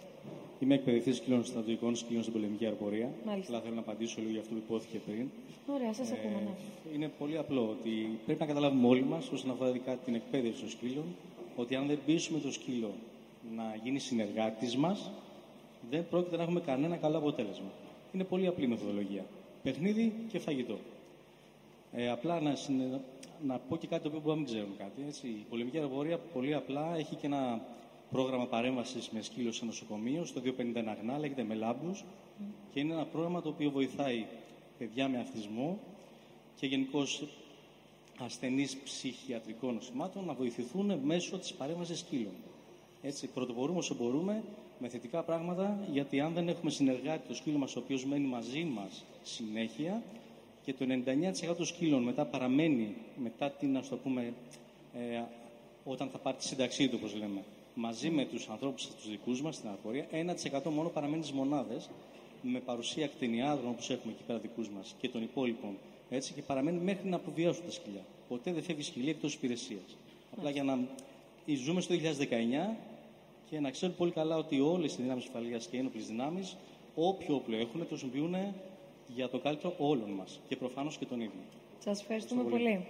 Είμαι εκπαιδευτής σκύλων στρατιωτικών σκύλων στην πολεμική αεροπορία. Μάλιστα. Απλά θέλω να απαντήσω λίγο για αυτό που υπόθηκε πριν. Ωραία, σας Ε, ακούμε. ναι. Είναι πολύ απλό ότι πρέπει να καταλάβουμε όλοι μας, όσον αφορά ειδικά την εκπαίδευση των σκύλων, ότι αν δεν πείσουμε το σκύλο να γίνει συνεργάτης μας, δεν πρόκειται να έχουμε κανένα καλό αποτέλεσμα. Είναι πολύ απλή μεθοδολογία. Παιχνίδι και φαγητό. Ε, απλά να, συνε- να πω και κάτι το οποίο μπορεί να μην ξέρουν κάτι. Έτσι. Η πολεμική αεροπορία πολύ απλά έχει και ένα πρόγραμμα παρέμβασης με σκύλο σε νοσοκομείο, στο 251 Αγνά, λέγεται Μελάμπους και είναι ένα πρόγραμμα το οποίο βοηθάει παιδιά με αυτισμό και γενικώς ασθενείς ψυχιατρικών νοσημάτων να βοηθηθούν μέσω της παρέμβασης σκύλων. Έτσι, πρωτοπορούμε όσο μπορούμε με θετικά πράγματα, γιατί αν δεν έχουμε συνεργάτη το σκύλο μας, ο οποίος μένει μαζί μας συνέχεια και το 99% των σκύλων μετά παραμένει, μετά την, ας το πούμε, ε, όταν θα πάρει τη σύνταξή του, όπως λέμε, μαζί με τους ανθρώπους τους δικούς μας στην αεροπορία, 1% μόνο παραμένει στις μονάδες, με παρουσία κτηνιάδρων όπως έχουμε εκεί πέρα δικούς μας και των υπόλοιπων, έτσι, και παραμένει μέχρι να αποβιάσουν τα σκυλιά. Ποτέ δεν φεύγει σκυλία εκτός υπηρεσίας. Απλά για να ζούμε στο 2019 και να ξέρουν πολύ καλά ότι όλες οι δυνάμεις ασφαλείας και οι ένοπλες δυνάμεις, όποιο όπλο έχουν, το χρησιμοποιούν για το καλύτερο όλων μας και προφανώς και των ίδιων. Σας ευχαριστούμε πολύ. πολύ.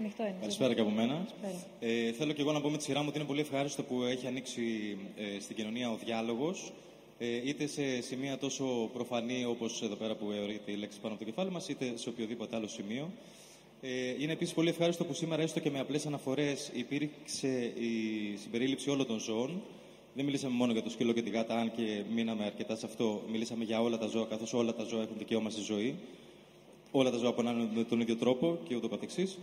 Ανοιχτό είναι. Καλησπέρα και από μένα. Καλησπέρα. Ε, θέλω και εγώ να πω με τη σειρά μου ότι είναι πολύ ευχάριστο που έχει ανοίξει ε, στην κοινωνία ο διάλογος. Ε, είτε σε σημεία τόσο προφανή όπως εδώ πέρα που αιωρείται η λέξη πάνω από το κεφάλι μας, είτε σε οποιοδήποτε άλλο σημείο. Ε, είναι επίσης πολύ ευχάριστο που σήμερα, έστω και με απλές αναφορές, υπήρξε η συμπερίληψη όλων των ζώων. Δεν μιλήσαμε μόνο για το σκύλο και τη γάτα, αν και μείναμε αρκετά σε αυτό. Μιλήσαμε για όλα τα ζώα, καθώς όλα τα ζώα έχουν δικαίωμα στη ζωή. Όλα τα ζώα πονάνε με τον ίδιο τρόπο και ούτω καθεξής.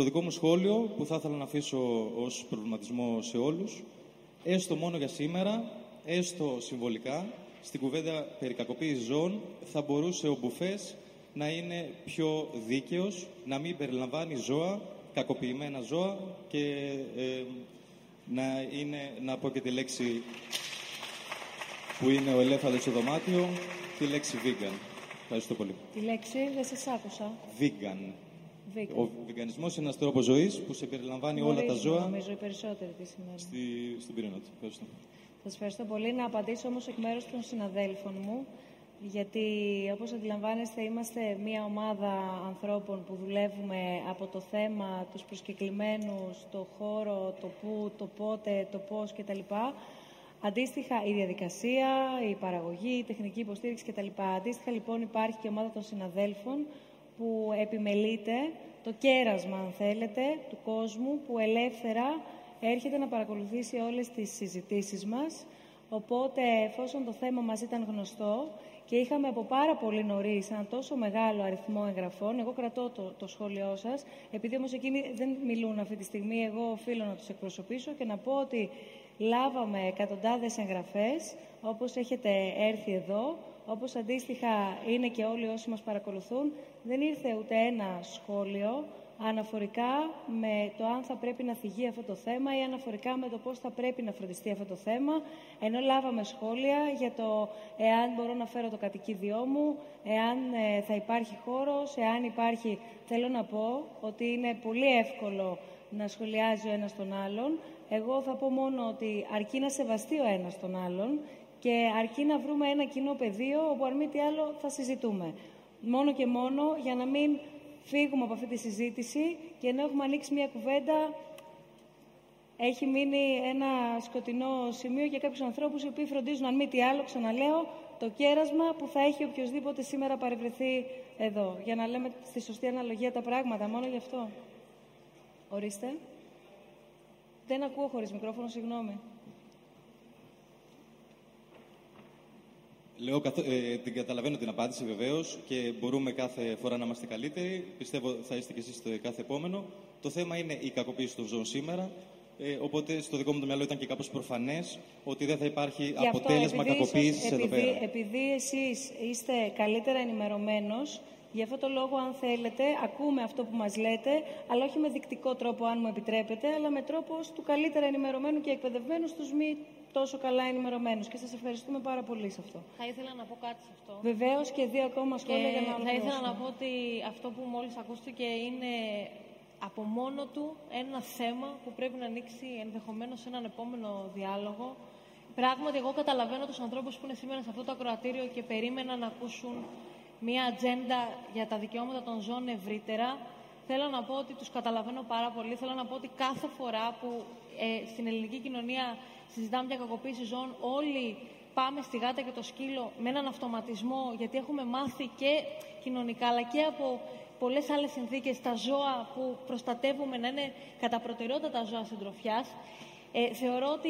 Το δικό μου σχόλιο που θα ήθελα να αφήσω ως προβληματισμό σε όλους, έστω μόνο για σήμερα, έστω συμβολικά, στην κουβέντα περί κακοποίησης ζώων θα μπορούσε ο Μπουφές να είναι πιο δίκαιος, να μην περιλαμβάνει ζώα, κακοποιημένα ζώα και ε, να, είναι, να πω και τη λέξη που είναι ο ελέφαντας στο δωμάτιο, τη λέξη vegan. Ευχαριστώ πολύ. Τη λέξη δεν σας άκουσα. Vegan. Βίκα. Ο βιγκανισμός είναι ένας τρόπος ζωής που σε περιλαμβάνει όλα τα Γνωρίζουμε, ζώα Νομίζω οι περισσότεροι τι σημαίνει. στη, στην πυρήνα του. Ευχαριστώ. Σας ευχαριστώ πολύ. Να απαντήσω όμως εκ μέρους των συναδέλφων μου, γιατί όπως αντιλαμβάνεστε είμαστε μια ομάδα ανθρώπων που δουλεύουμε από το θέμα, τους προσκεκλημένους, το χώρο, το πού, το πότε, το πώς κτλ. Αντίστοιχα η διαδικασία, η παραγωγή, η τεχνική υποστήριξη κτλ. Αντίστοιχα λοιπόν υπάρχει και ομάδα των συναδέλφων που επιμελείται το κέρασμα, αν θέλετε, του κόσμου που ελεύθερα έρχεται να παρακολουθήσει όλες τις συζητήσεις μας. Οπότε, εφόσον το θέμα μας ήταν γνωστό και είχαμε από πάρα πολύ νωρίς ένα τόσο μεγάλο αριθμό εγγραφών, εγώ κρατώ το, το σχόλιο σας, επειδή όμως εκείνοι δεν μιλούν αυτή τη στιγμή, εγώ οφείλω να τους εκπροσωπήσω και να πω ότι λάβαμε εκατοντάδες εγγραφές, όπως έχετε έρθει εδώ, όπως αντίστοιχα είναι και όλοι όσοι μας παρακολουθούν, δεν ήρθε ούτε ένα σχόλιο αναφορικά με το αν θα πρέπει να θυγεί αυτό το θέμα ή αναφορικά με το πώς θα πρέπει να φροντιστεί αυτό το θέμα, ενώ λάβαμε σχόλια για το εάν μπορώ να φέρω το κατοικίδιό μου, εάν ε, θα υπάρχει χώρος, εάν υπάρχει... Θέλω να πω ότι είναι πολύ εύκολο να σχολιάζει ο ένας τον άλλον. Εγώ θα πω μόνο ότι αρκεί να σεβαστεί ο ένας τον άλλον και αρκεί να βρούμε ένα κοινό πεδίο όπου αν μη τι άλλο θα συζητούμε. Μόνο και μόνο για να μην φύγουμε από αυτή τη συζήτηση και ενώ έχουμε ανοίξει μια κουβέντα έχει μείνει ένα σκοτεινό σημείο για κάποιους ανθρώπους οι οποίοι φροντίζουν αν μη τι άλλο, ξαναλέω, το κέρασμα που θα έχει οποιοδήποτε σήμερα παρευρεθεί εδώ. Για να λέμε στη σωστή αναλογία τα πράγματα, μόνο γι' αυτό. Ορίστε. Δεν ακούω χωρίς μικρόφωνο, συγγνώμη. Λέω, καθ- ε, την καταλαβαίνω την απάντηση βεβαίως και μπορούμε κάθε φορά να είμαστε καλύτεροι. Πιστεύω θα είστε και εσείς στο κάθε επόμενο. Το θέμα είναι η κακοποίηση των ζώων σήμερα. Ε, οπότε στο δικό μου το μυαλό ήταν και κάπως προφανές ότι δεν θα υπάρχει Γι' αυτό, αποτέλεσμα επειδή κακοποίησης ίσως- εδώ επειδή, πέρα. Επειδή εσείς είστε καλύτερα ενημερωμένος, γι' αυτό το λόγο, αν θέλετε, ακούμε αυτό που μας λέτε, αλλά όχι με δεικτικό τρόπο, αν μου επιτρέπετε, αλλά με τρόπο ως του καλύτερα ενημερωμένου και εκπαιδευμένου στους μη τόσο καλά ενημερωμένους. Και σας ευχαριστούμε πάρα πολύ σε αυτό. Θα ήθελα να πω κάτι σε αυτό. Βεβαίως και δύο ακόμα Και σχόλια για να θα ήθελα ολοκληρώσουμε. να πω ότι αυτό που μόλις ακούστηκε είναι από μόνο του ένα θέμα που πρέπει να ανοίξει ενδεχομένως σε έναν επόμενο διάλογο. Πράγματι, εγώ καταλαβαίνω τους ανθρώπους που είναι σήμερα σε αυτό το ακροατήριο και περίμεναν να ακούσουν μια ατζέντα για τα δικαιώματα των ζώων ευρύτερα. Θέλω να πω ότι τους καταλαβαίνω πάρα πολύ. Θέλω να πω ότι κάθε φορά που ε, στην ελληνική κοινωνία συζητάμε για κακοποίηση ζώων, όλοι πάμε στη γάτα και το σκύλο με έναν αυτοματισμό, γιατί έχουμε μάθει και κοινωνικά, αλλά και από πολλές άλλες συνθήκες τα ζώα που προστατεύουμε να είναι κατά προτεραιότητα τα ζώα συντροφιάς. Ε, θεωρώ ότι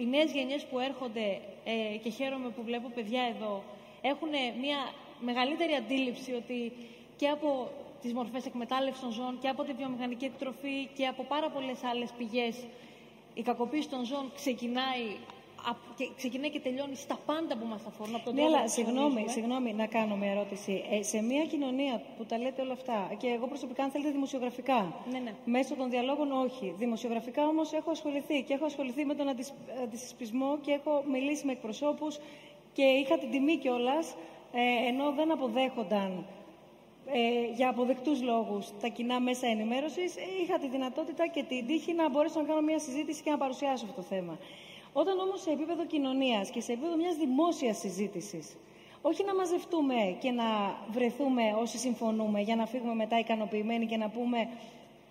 οι νέες γενιές που έρχονται ε, και χαίρομαι που βλέπω παιδιά εδώ έχουν μια μεγαλύτερη αντίληψη ότι και από τις μορφές εκμετάλλευσης των ζώων και από τη βιομηχανική εκτροφή και από πάρα πολλές άλλες πηγές η κακοποίηση των ζώων ξεκινάει, απ- και, ξεκινάει και τελειώνει στα πάντα που μας αφορούν. Από τον Ναι, τρόπο αλλά που συγγνώμη, ψωνίζουμε. συγγνώμη να κάνω μια ερώτηση. Ε, σε μια κοινωνία που τα λέτε όλα αυτά, και εγώ προσωπικά, αν θέλετε, δημοσιογραφικά, Ναι, ναι. μέσω των διαλόγων όχι. Δημοσιογραφικά όμως έχω ασχοληθεί και έχω ασχοληθεί με τον αντισ- αντισυσπισμό και έχω μιλήσει με εκπροσώπους και είχα την τιμή κιόλας, ε, ενώ δεν αποδέχονταν ε, για αποδεκτούς λόγους τα κοινά μέσα ενημέρωσης, ε, είχα τη δυνατότητα και την τύχη να μπορέσω να κάνω μια συζήτηση και να παρουσιάσω αυτό το θέμα. Όταν όμως σε επίπεδο κοινωνίας και σε επίπεδο μιας δημόσιας συζήτησης, όχι να μαζευτούμε και να βρεθούμε όσοι συμφωνούμε για να φύγουμε μετά ικανοποιημένοι και να πούμε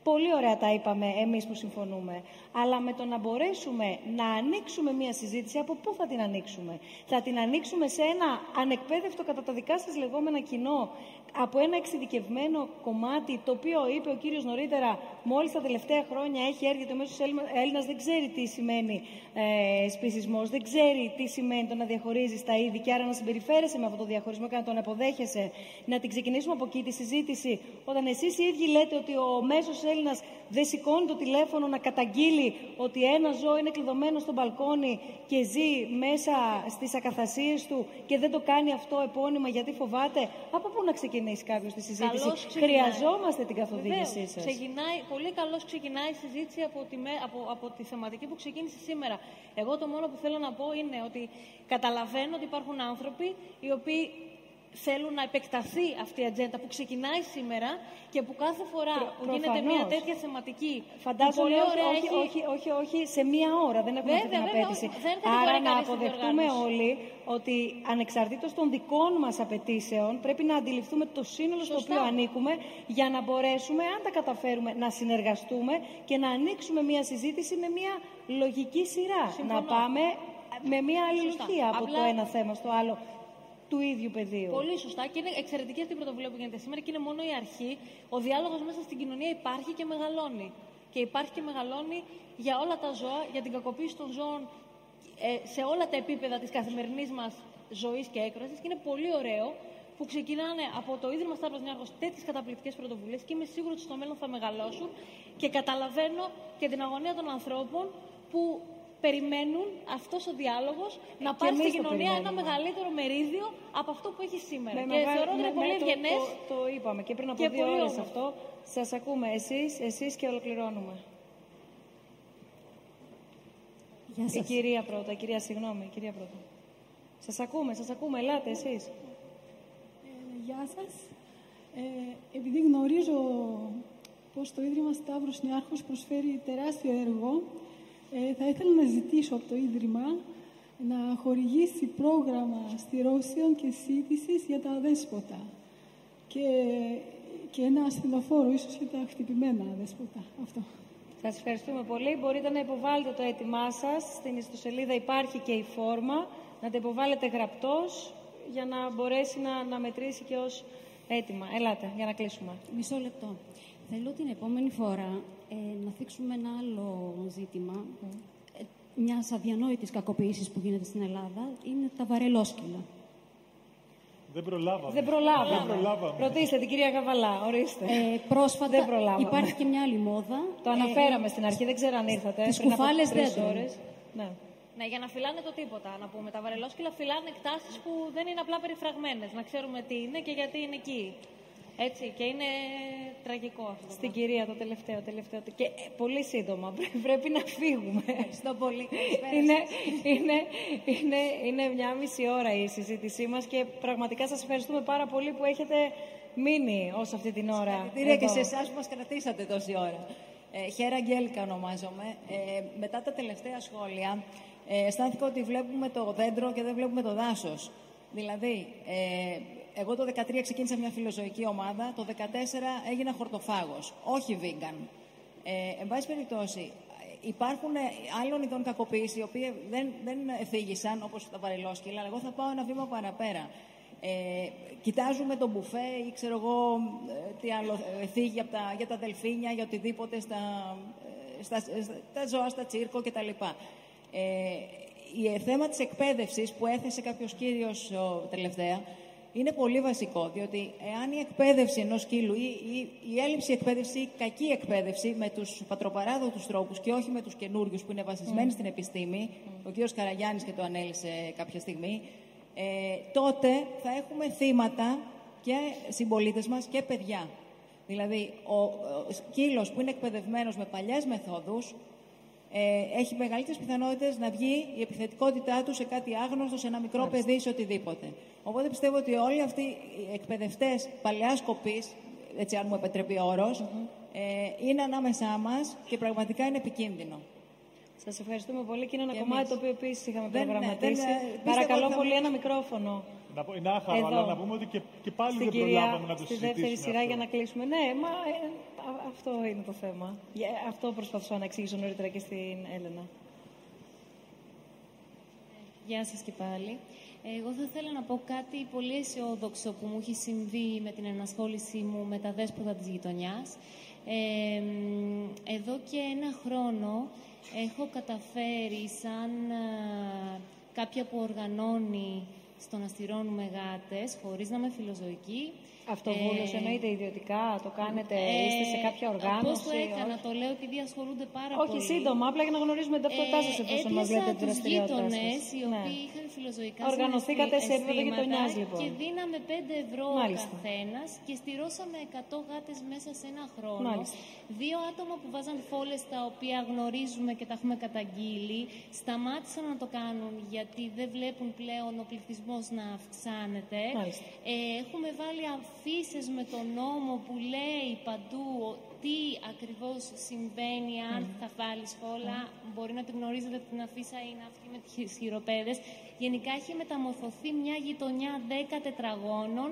Πολύ ωραία τα είπαμε εμείς που συμφωνούμε. Αλλά με το να μπορέσουμε να ανοίξουμε μία συζήτηση, από πού θα την ανοίξουμε; Θα την ανοίξουμε σε ένα ανεκπαίδευτο κατά τα δικά σας λεγόμενα κοινό, από ένα εξειδικευμένο κομμάτι, το οποίο είπε ο κύριος νωρίτερα, μόλις τα τελευταία χρόνια έχει έρθει το μέσος Έλληνας, δεν ξέρει τι σημαίνει ε, σπισισμός, δεν ξέρει τι σημαίνει το να διαχωρίζεις τα είδη και άρα να συμπεριφέρεσαι με αυτό το διαχωρισμό και να τον αποδέχεσαι. Να την ξεκινήσουμε από εκεί τη συζήτηση, όταν εσείς οι ίδιοι λέτε ότι ο μέσος Έλληνας δεν σηκώνει το τηλέφωνο να καταγγείλει ότι ένα ζώο είναι κλειδωμένο στο μπαλκόνι και ζει μέσα στις ακαθασίες του και δεν το κάνει αυτό επώνυμα γιατί φοβάται. Από πού να ξεκινήσει κάποιος της συζήτησης. Καλώς ξεκινάει. Χρειαζόμαστε την καθοδήγησή Βεβαίως. σας. Ξεκινάει, πολύ καλώς ξεκινάει η συζήτηση από τη, με- από, από τη θεματική που ξεκίνησε σήμερα. Εγώ το μόνο που θέλω να πω είναι ότι καταλαβαίνω ότι υπάρχουν άνθρωποι οι οποίοι θέλουν να επεκταθεί αυτή η ατζέντα που ξεκινάει σήμερα και που κάθε φορά Προ- που γίνεται μια προφανώς. τέτοια θεματική. που Φαντάζομαι πολύ όχι, ωραία όχι, έχει- όχι, όχι, όχι, σε μία ώρα. Δεν έχουμε αυτή Βέβαια, την βέβαια, απέτηση. όχι. Δεν κατηγορεί Άρα να κανείς την αποδεχτούμε διοργάνωση. όλοι ότι ανεξαρτήτως των δικών μας απαιτήσεων πρέπει να αντιληφθούμε το σύνολο στο Σωστά. οποίο ανήκουμε για να μπορέσουμε, αν τα καταφέρουμε, να συνεργαστούμε και να ανοίξουμε μία συζήτηση με μία λογική σειρά. Συμφωνώ. Να πάμε με μία αλληλουχία από Απλά- το ένα θέμα στο άλλο του ίδιου πεδίου. Πολύ σωστά και είναι εξαιρετική αυτή η πρωτοβουλία που γίνεται σήμερα και είναι μόνο η αρχή. Ο διάλογος μέσα στην κοινωνία υπάρχει και μεγαλώνει. Και υπάρχει και μεγαλώνει για όλα τα ζώα, για την κακοποίηση των ζώων ε, σε όλα τα επίπεδα της καθημερινής μας ζωής και έκφρασης. Και είναι πολύ ωραίο που ξεκινάνε από το Ίδρυμα Σταύρος Νιάρχο τέτοιες καταπληκτικές πρωτοβουλίες και είμαι σίγουρη ότι στο μέλλον θα μεγαλώσουν και καταλαβαίνω και την αγωνία των ανθρώπων που περιμένουν αυτός ο διάλογος να και πάρει εμείς στην το κοινωνία ένα περιμένουμε. μεγαλύτερο μερίδιο από αυτό που έχει σήμερα. Με και μεγάλη- θεωρώ ότι είναι με- πολύ με- το- ευγενές. Το, το, είπαμε και πριν από και δύο πολύ ώρες όμορφο. αυτό. Σας ακούμε εσείς, εσείς και ολοκληρώνουμε. Γεια Η σας. κυρία πρώτα, η κυρία συγγνώμη, η κυρία πρώτα. Σας ακούμε, σας ακούμε, ελάτε εσείς. Ε, γεια σας. Ε, επειδή γνωρίζω πως το Ίδρυμα Σταύρος Νιάρχος προσφέρει τεράστιο έργο, ε, θα ήθελα να ζητήσω από το Ίδρυμα να χορηγήσει πρόγραμμα στηρώσεων και σύντησης για τα δέσποτα και, και ένα ασθενοφόρο ίσως για τα χτυπημένα δέσποτα. Αυτό. Σας ευχαριστούμε πολύ. Μπορείτε να υποβάλλετε το έτοιμά σας. Στην ιστοσελίδα υπάρχει και η φόρμα. Να τα υποβάλλετε γραπτός για να μπορέσει να, να μετρήσει και ως έτοιμα. Ελάτε, για να κλείσουμε. Μισό λεπτό. Θέλω την επόμενη φορά ε, να θίξουμε ένα άλλο ζήτημα ε, μιας αδιανόητης κακοποίησης που γίνεται στην Ελλάδα. Είναι τα βαρελόσκυλα. Δεν προλάβαμε. Δεν προλάβαμε. Δεν προλάβαμε. Ρωτήστε την κυρία Καβαλά, ορίστε. Ε, πρόσφατα Δεν προλάβαμε. υπάρχει και μια άλλη μόδα. Το αναφέραμε στην αρχή, δεν ξέρω αν ήρθατε. τις πριν από κουφάλες τρεις δέντρων. ώρες. Ναι. Ναι, για να φυλάνε το τίποτα, να πούμε. Τα βαρελόσκυλα φυλάνε εκτάσεις που δεν είναι απλά περιφραγμένες. Να ξέρουμε τι είναι και γιατί είναι εκεί. Έτσι, και είναι τραγικό αυτό. το Στην πράγμα. κυρία το τελευταίο, τελευταίο. Και ε, πολύ σύντομα, πρέ- πρέπει να φύγουμε. Ευχαριστώ πολύ. είναι, είναι, είναι, είναι μια μισή ώρα η συζήτησή μας και πραγματικά σας ευχαριστούμε πάρα πολύ που έχετε μείνει ως αυτή την ώρα. Συγχαρητήρια και εδώ. σε εσάς που μας κρατήσατε τόση ώρα. Ε, Χέρα Γκέλικα ονομάζομαι. Ε, μετά τα τελευταία σχόλια, ε, αισθάνθηκα ότι βλέπουμε το δέντρο και δεν βλέπουμε το δάσος. Δηλαδή, ε, εγώ το 2013 ξεκίνησα μια φιλοζωική ομάδα, το 2014 έγινα χορτοφάγος, όχι vegan. Ε, εν πάση περιπτώσει, υπάρχουν ε, άλλων ειδών κακοποίηση, οι οποίοι δεν, δεν εφήγησαν, όπως τα βαρελόσκυλα, αλλά εγώ θα πάω ένα βήμα παραπέρα. Ε, κοιτάζουμε τον μπουφέ ή ξέρω εγώ ε, τι άλλο ε, φύγει από τα, για τα δελφίνια, για οτιδήποτε στα, ε, στα, στα, τα ζώα, στα τσίρκο κτλ. Ε, η θέμα της εκπαίδευσης που έθεσε κάποιος κύριος ο, τελευταία είναι πολύ βασικό, διότι εάν η εκπαίδευση ενός σκύλου ή, ή η έλλειψη εκπαίδευση ή η κακή εκπαίδευση με τους πατροπαράδοτους τρόπους και όχι με τους καινούριους που είναι βασισμένοι Μμ. στην επιστήμη, ο κύριος Καραγιάννης και το ανέλησε κάποια στιγμή, ε, τότε θα έχουμε θύματα και συμπολίτες μας και παιδιά. Δηλαδή, ο, ο σκύλος που είναι εκπαιδευμένος με παλιές μεθόδους ε, έχει μεγαλύτερες πιθανότητες να βγει η επιθετικότητά του σε κάτι άγνωστο, σε ένα μικρό Μάλιστα. παιδί, σε οτιδήποτε. Οπότε πιστεύω ότι όλοι αυτοί οι εκπαιδευτές παλαιάς κοπής, έτσι αν μου επιτρέπει ο όρος, ε, είναι ανάμεσά μας και πραγματικά είναι επικίνδυνο. Σας ευχαριστούμε πολύ και είναι ένα Και κομμάτι εμείς. το οποίο επίσης είχαμε Δεν- ναι, προγραμματίσει. δεν, ε, πίστευα Παρακαλώ ότι θα πολύ μου- ένα μικρόφωνο. Να πω, είναι άχαρο, Εδώ. αλλά να πούμε ότι και, και πάλι Στην δεν κυρία, προλάβαμε να το στη συζητήσουμε δεύτερη σειρά αυτό. για να κλείσουμε. Ναι, μα ε, α- αυτό είναι το θέμα. Για- Αυτό προσπαθούσα να εξηγήσω νωρίτερα και στην Έλενα. Γεια σας και πάλι. Εγώ θα ήθελα να πω κάτι πολύ αισιόδοξο που μου έχει συμβεί με την ενασχόλησή μου με τα δέσποτα της γειτονιάς. Ε, μ, εδώ και ένα χρόνο έχω καταφέρει σαν α, κάποια που οργανώνει στο να στηρώνουμε γάτες, χωρίς να είμαι φιλοζωική, Αυτοβούλο, Ε, εννοείται ιδιωτικά, το κάνετε, Ε, είστε σε κάποια οργάνωση. Πώς το έκανα, όχι; το λέω επειδή ασχολούνται πάρα Όχι, πολύ. σύντομα, απλά για να γνωρίζουμε την ταυτότητά σας εφόσον μας λέτε τη τους δραστηριότητά γείτονες σας. οι Ναι. οποίοι είχαν φιλοζωικά Οργανωθήκατε σε επίπεδο συναισθήματα γειτονιάς, λοιπόν. Και δίναμε 5 ευρώ ο Μάλιστα. καθένας και στηρώσαμε 100 γάτες μέσα σε ένα χρόνο. Μάλιστα. Δύο άτομα που βάζαν φόλες τα οποία γνωρίζουμε και τα έχουμε καταγγείλει σταμάτησαν να το κάνουν γιατί δεν βλέπουν πλέον ο πληθυσμός να αυξάνεται. Μάλιστα. Ε, έχουμε βάλει αφήσεις με τον νόμο που λέει παντού ο- τι ακριβώς συμβαίνει αν θα βάλεις φόλα. Μπορεί να τη γνωρίζετε την αφίσα είναι αυτή με τις χειροπέδες. Γενικά έχει μεταμορφωθεί μια γειτονιά 10 τετραγώνων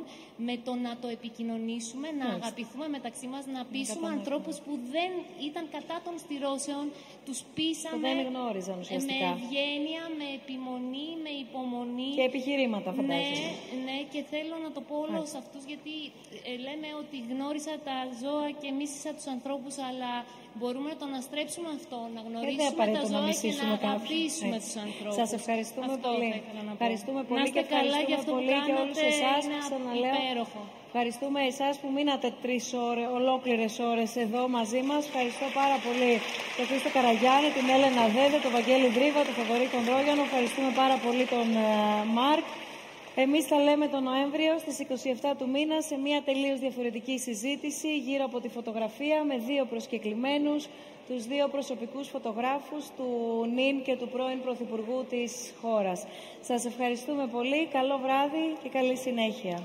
με το να το επικοινωνήσουμε, να Μάλιστα. αγαπηθούμε μεταξύ μας, να πείσουμε κατανοητό. ανθρώπους που δεν ήταν κατά των στηρώσεων, τους πείσαμε Που δεν γνώριζαν με ουσιαστικά. ευγένεια, με επιμονή, με υπομονή. Και επιχειρήματα, φαντάζομαι. Ναι, ναι, και θέλω να το πω όλο σε αυτούς, γιατί ε, λέμε ότι γνώρισα τα ζώα και μίσησα τους ανθρώπους, αλλά μπορούμε να το αναστρέψουμε αυτό, να Και δεν γνωρίσουμε τα απαραίτητο να ζώα και να μισήσουμε κάποιον. αγαπήσουμε Έτσι. τους ανθρώπους. Σας ευχαριστούμε Αυτό πολύ. θα ήθελα να πω. Ευχαριστούμε Να πολύ είστε και καλά ευχαριστούμε για αυτό που πολύ και όλους κάνετε, εσάς είναι που ξαναλέω. υπέροχο. Ευχαριστούμε εσάς που μείνατε τρεις ώρες, ολόκληρες ώρες εδώ μαζί μας. Ευχαριστώ πάρα πολύ τον Χρήστο Καραγιάννη, την Έλενα Δέδε, τον Βαγγέλη Δρίβα, τον Θοδωρή τον Ρόγιανο. Ευχαριστούμε πάρα πολύ τον ε, Μάρκ. Εμείς θα λέμε τον Νοέμβριο στις 27 του μήνα σε μια τελείως διαφορετική συζήτηση γύρω από τη φωτογραφία με δύο προσκεκλημένους, τους δύο προσωπικούς φωτογράφους του ΝΙΝ και του πρώην Πρωθυπουργού της χώρας. Σας ευχαριστούμε πολύ, καλό βράδυ και καλή συνέχεια.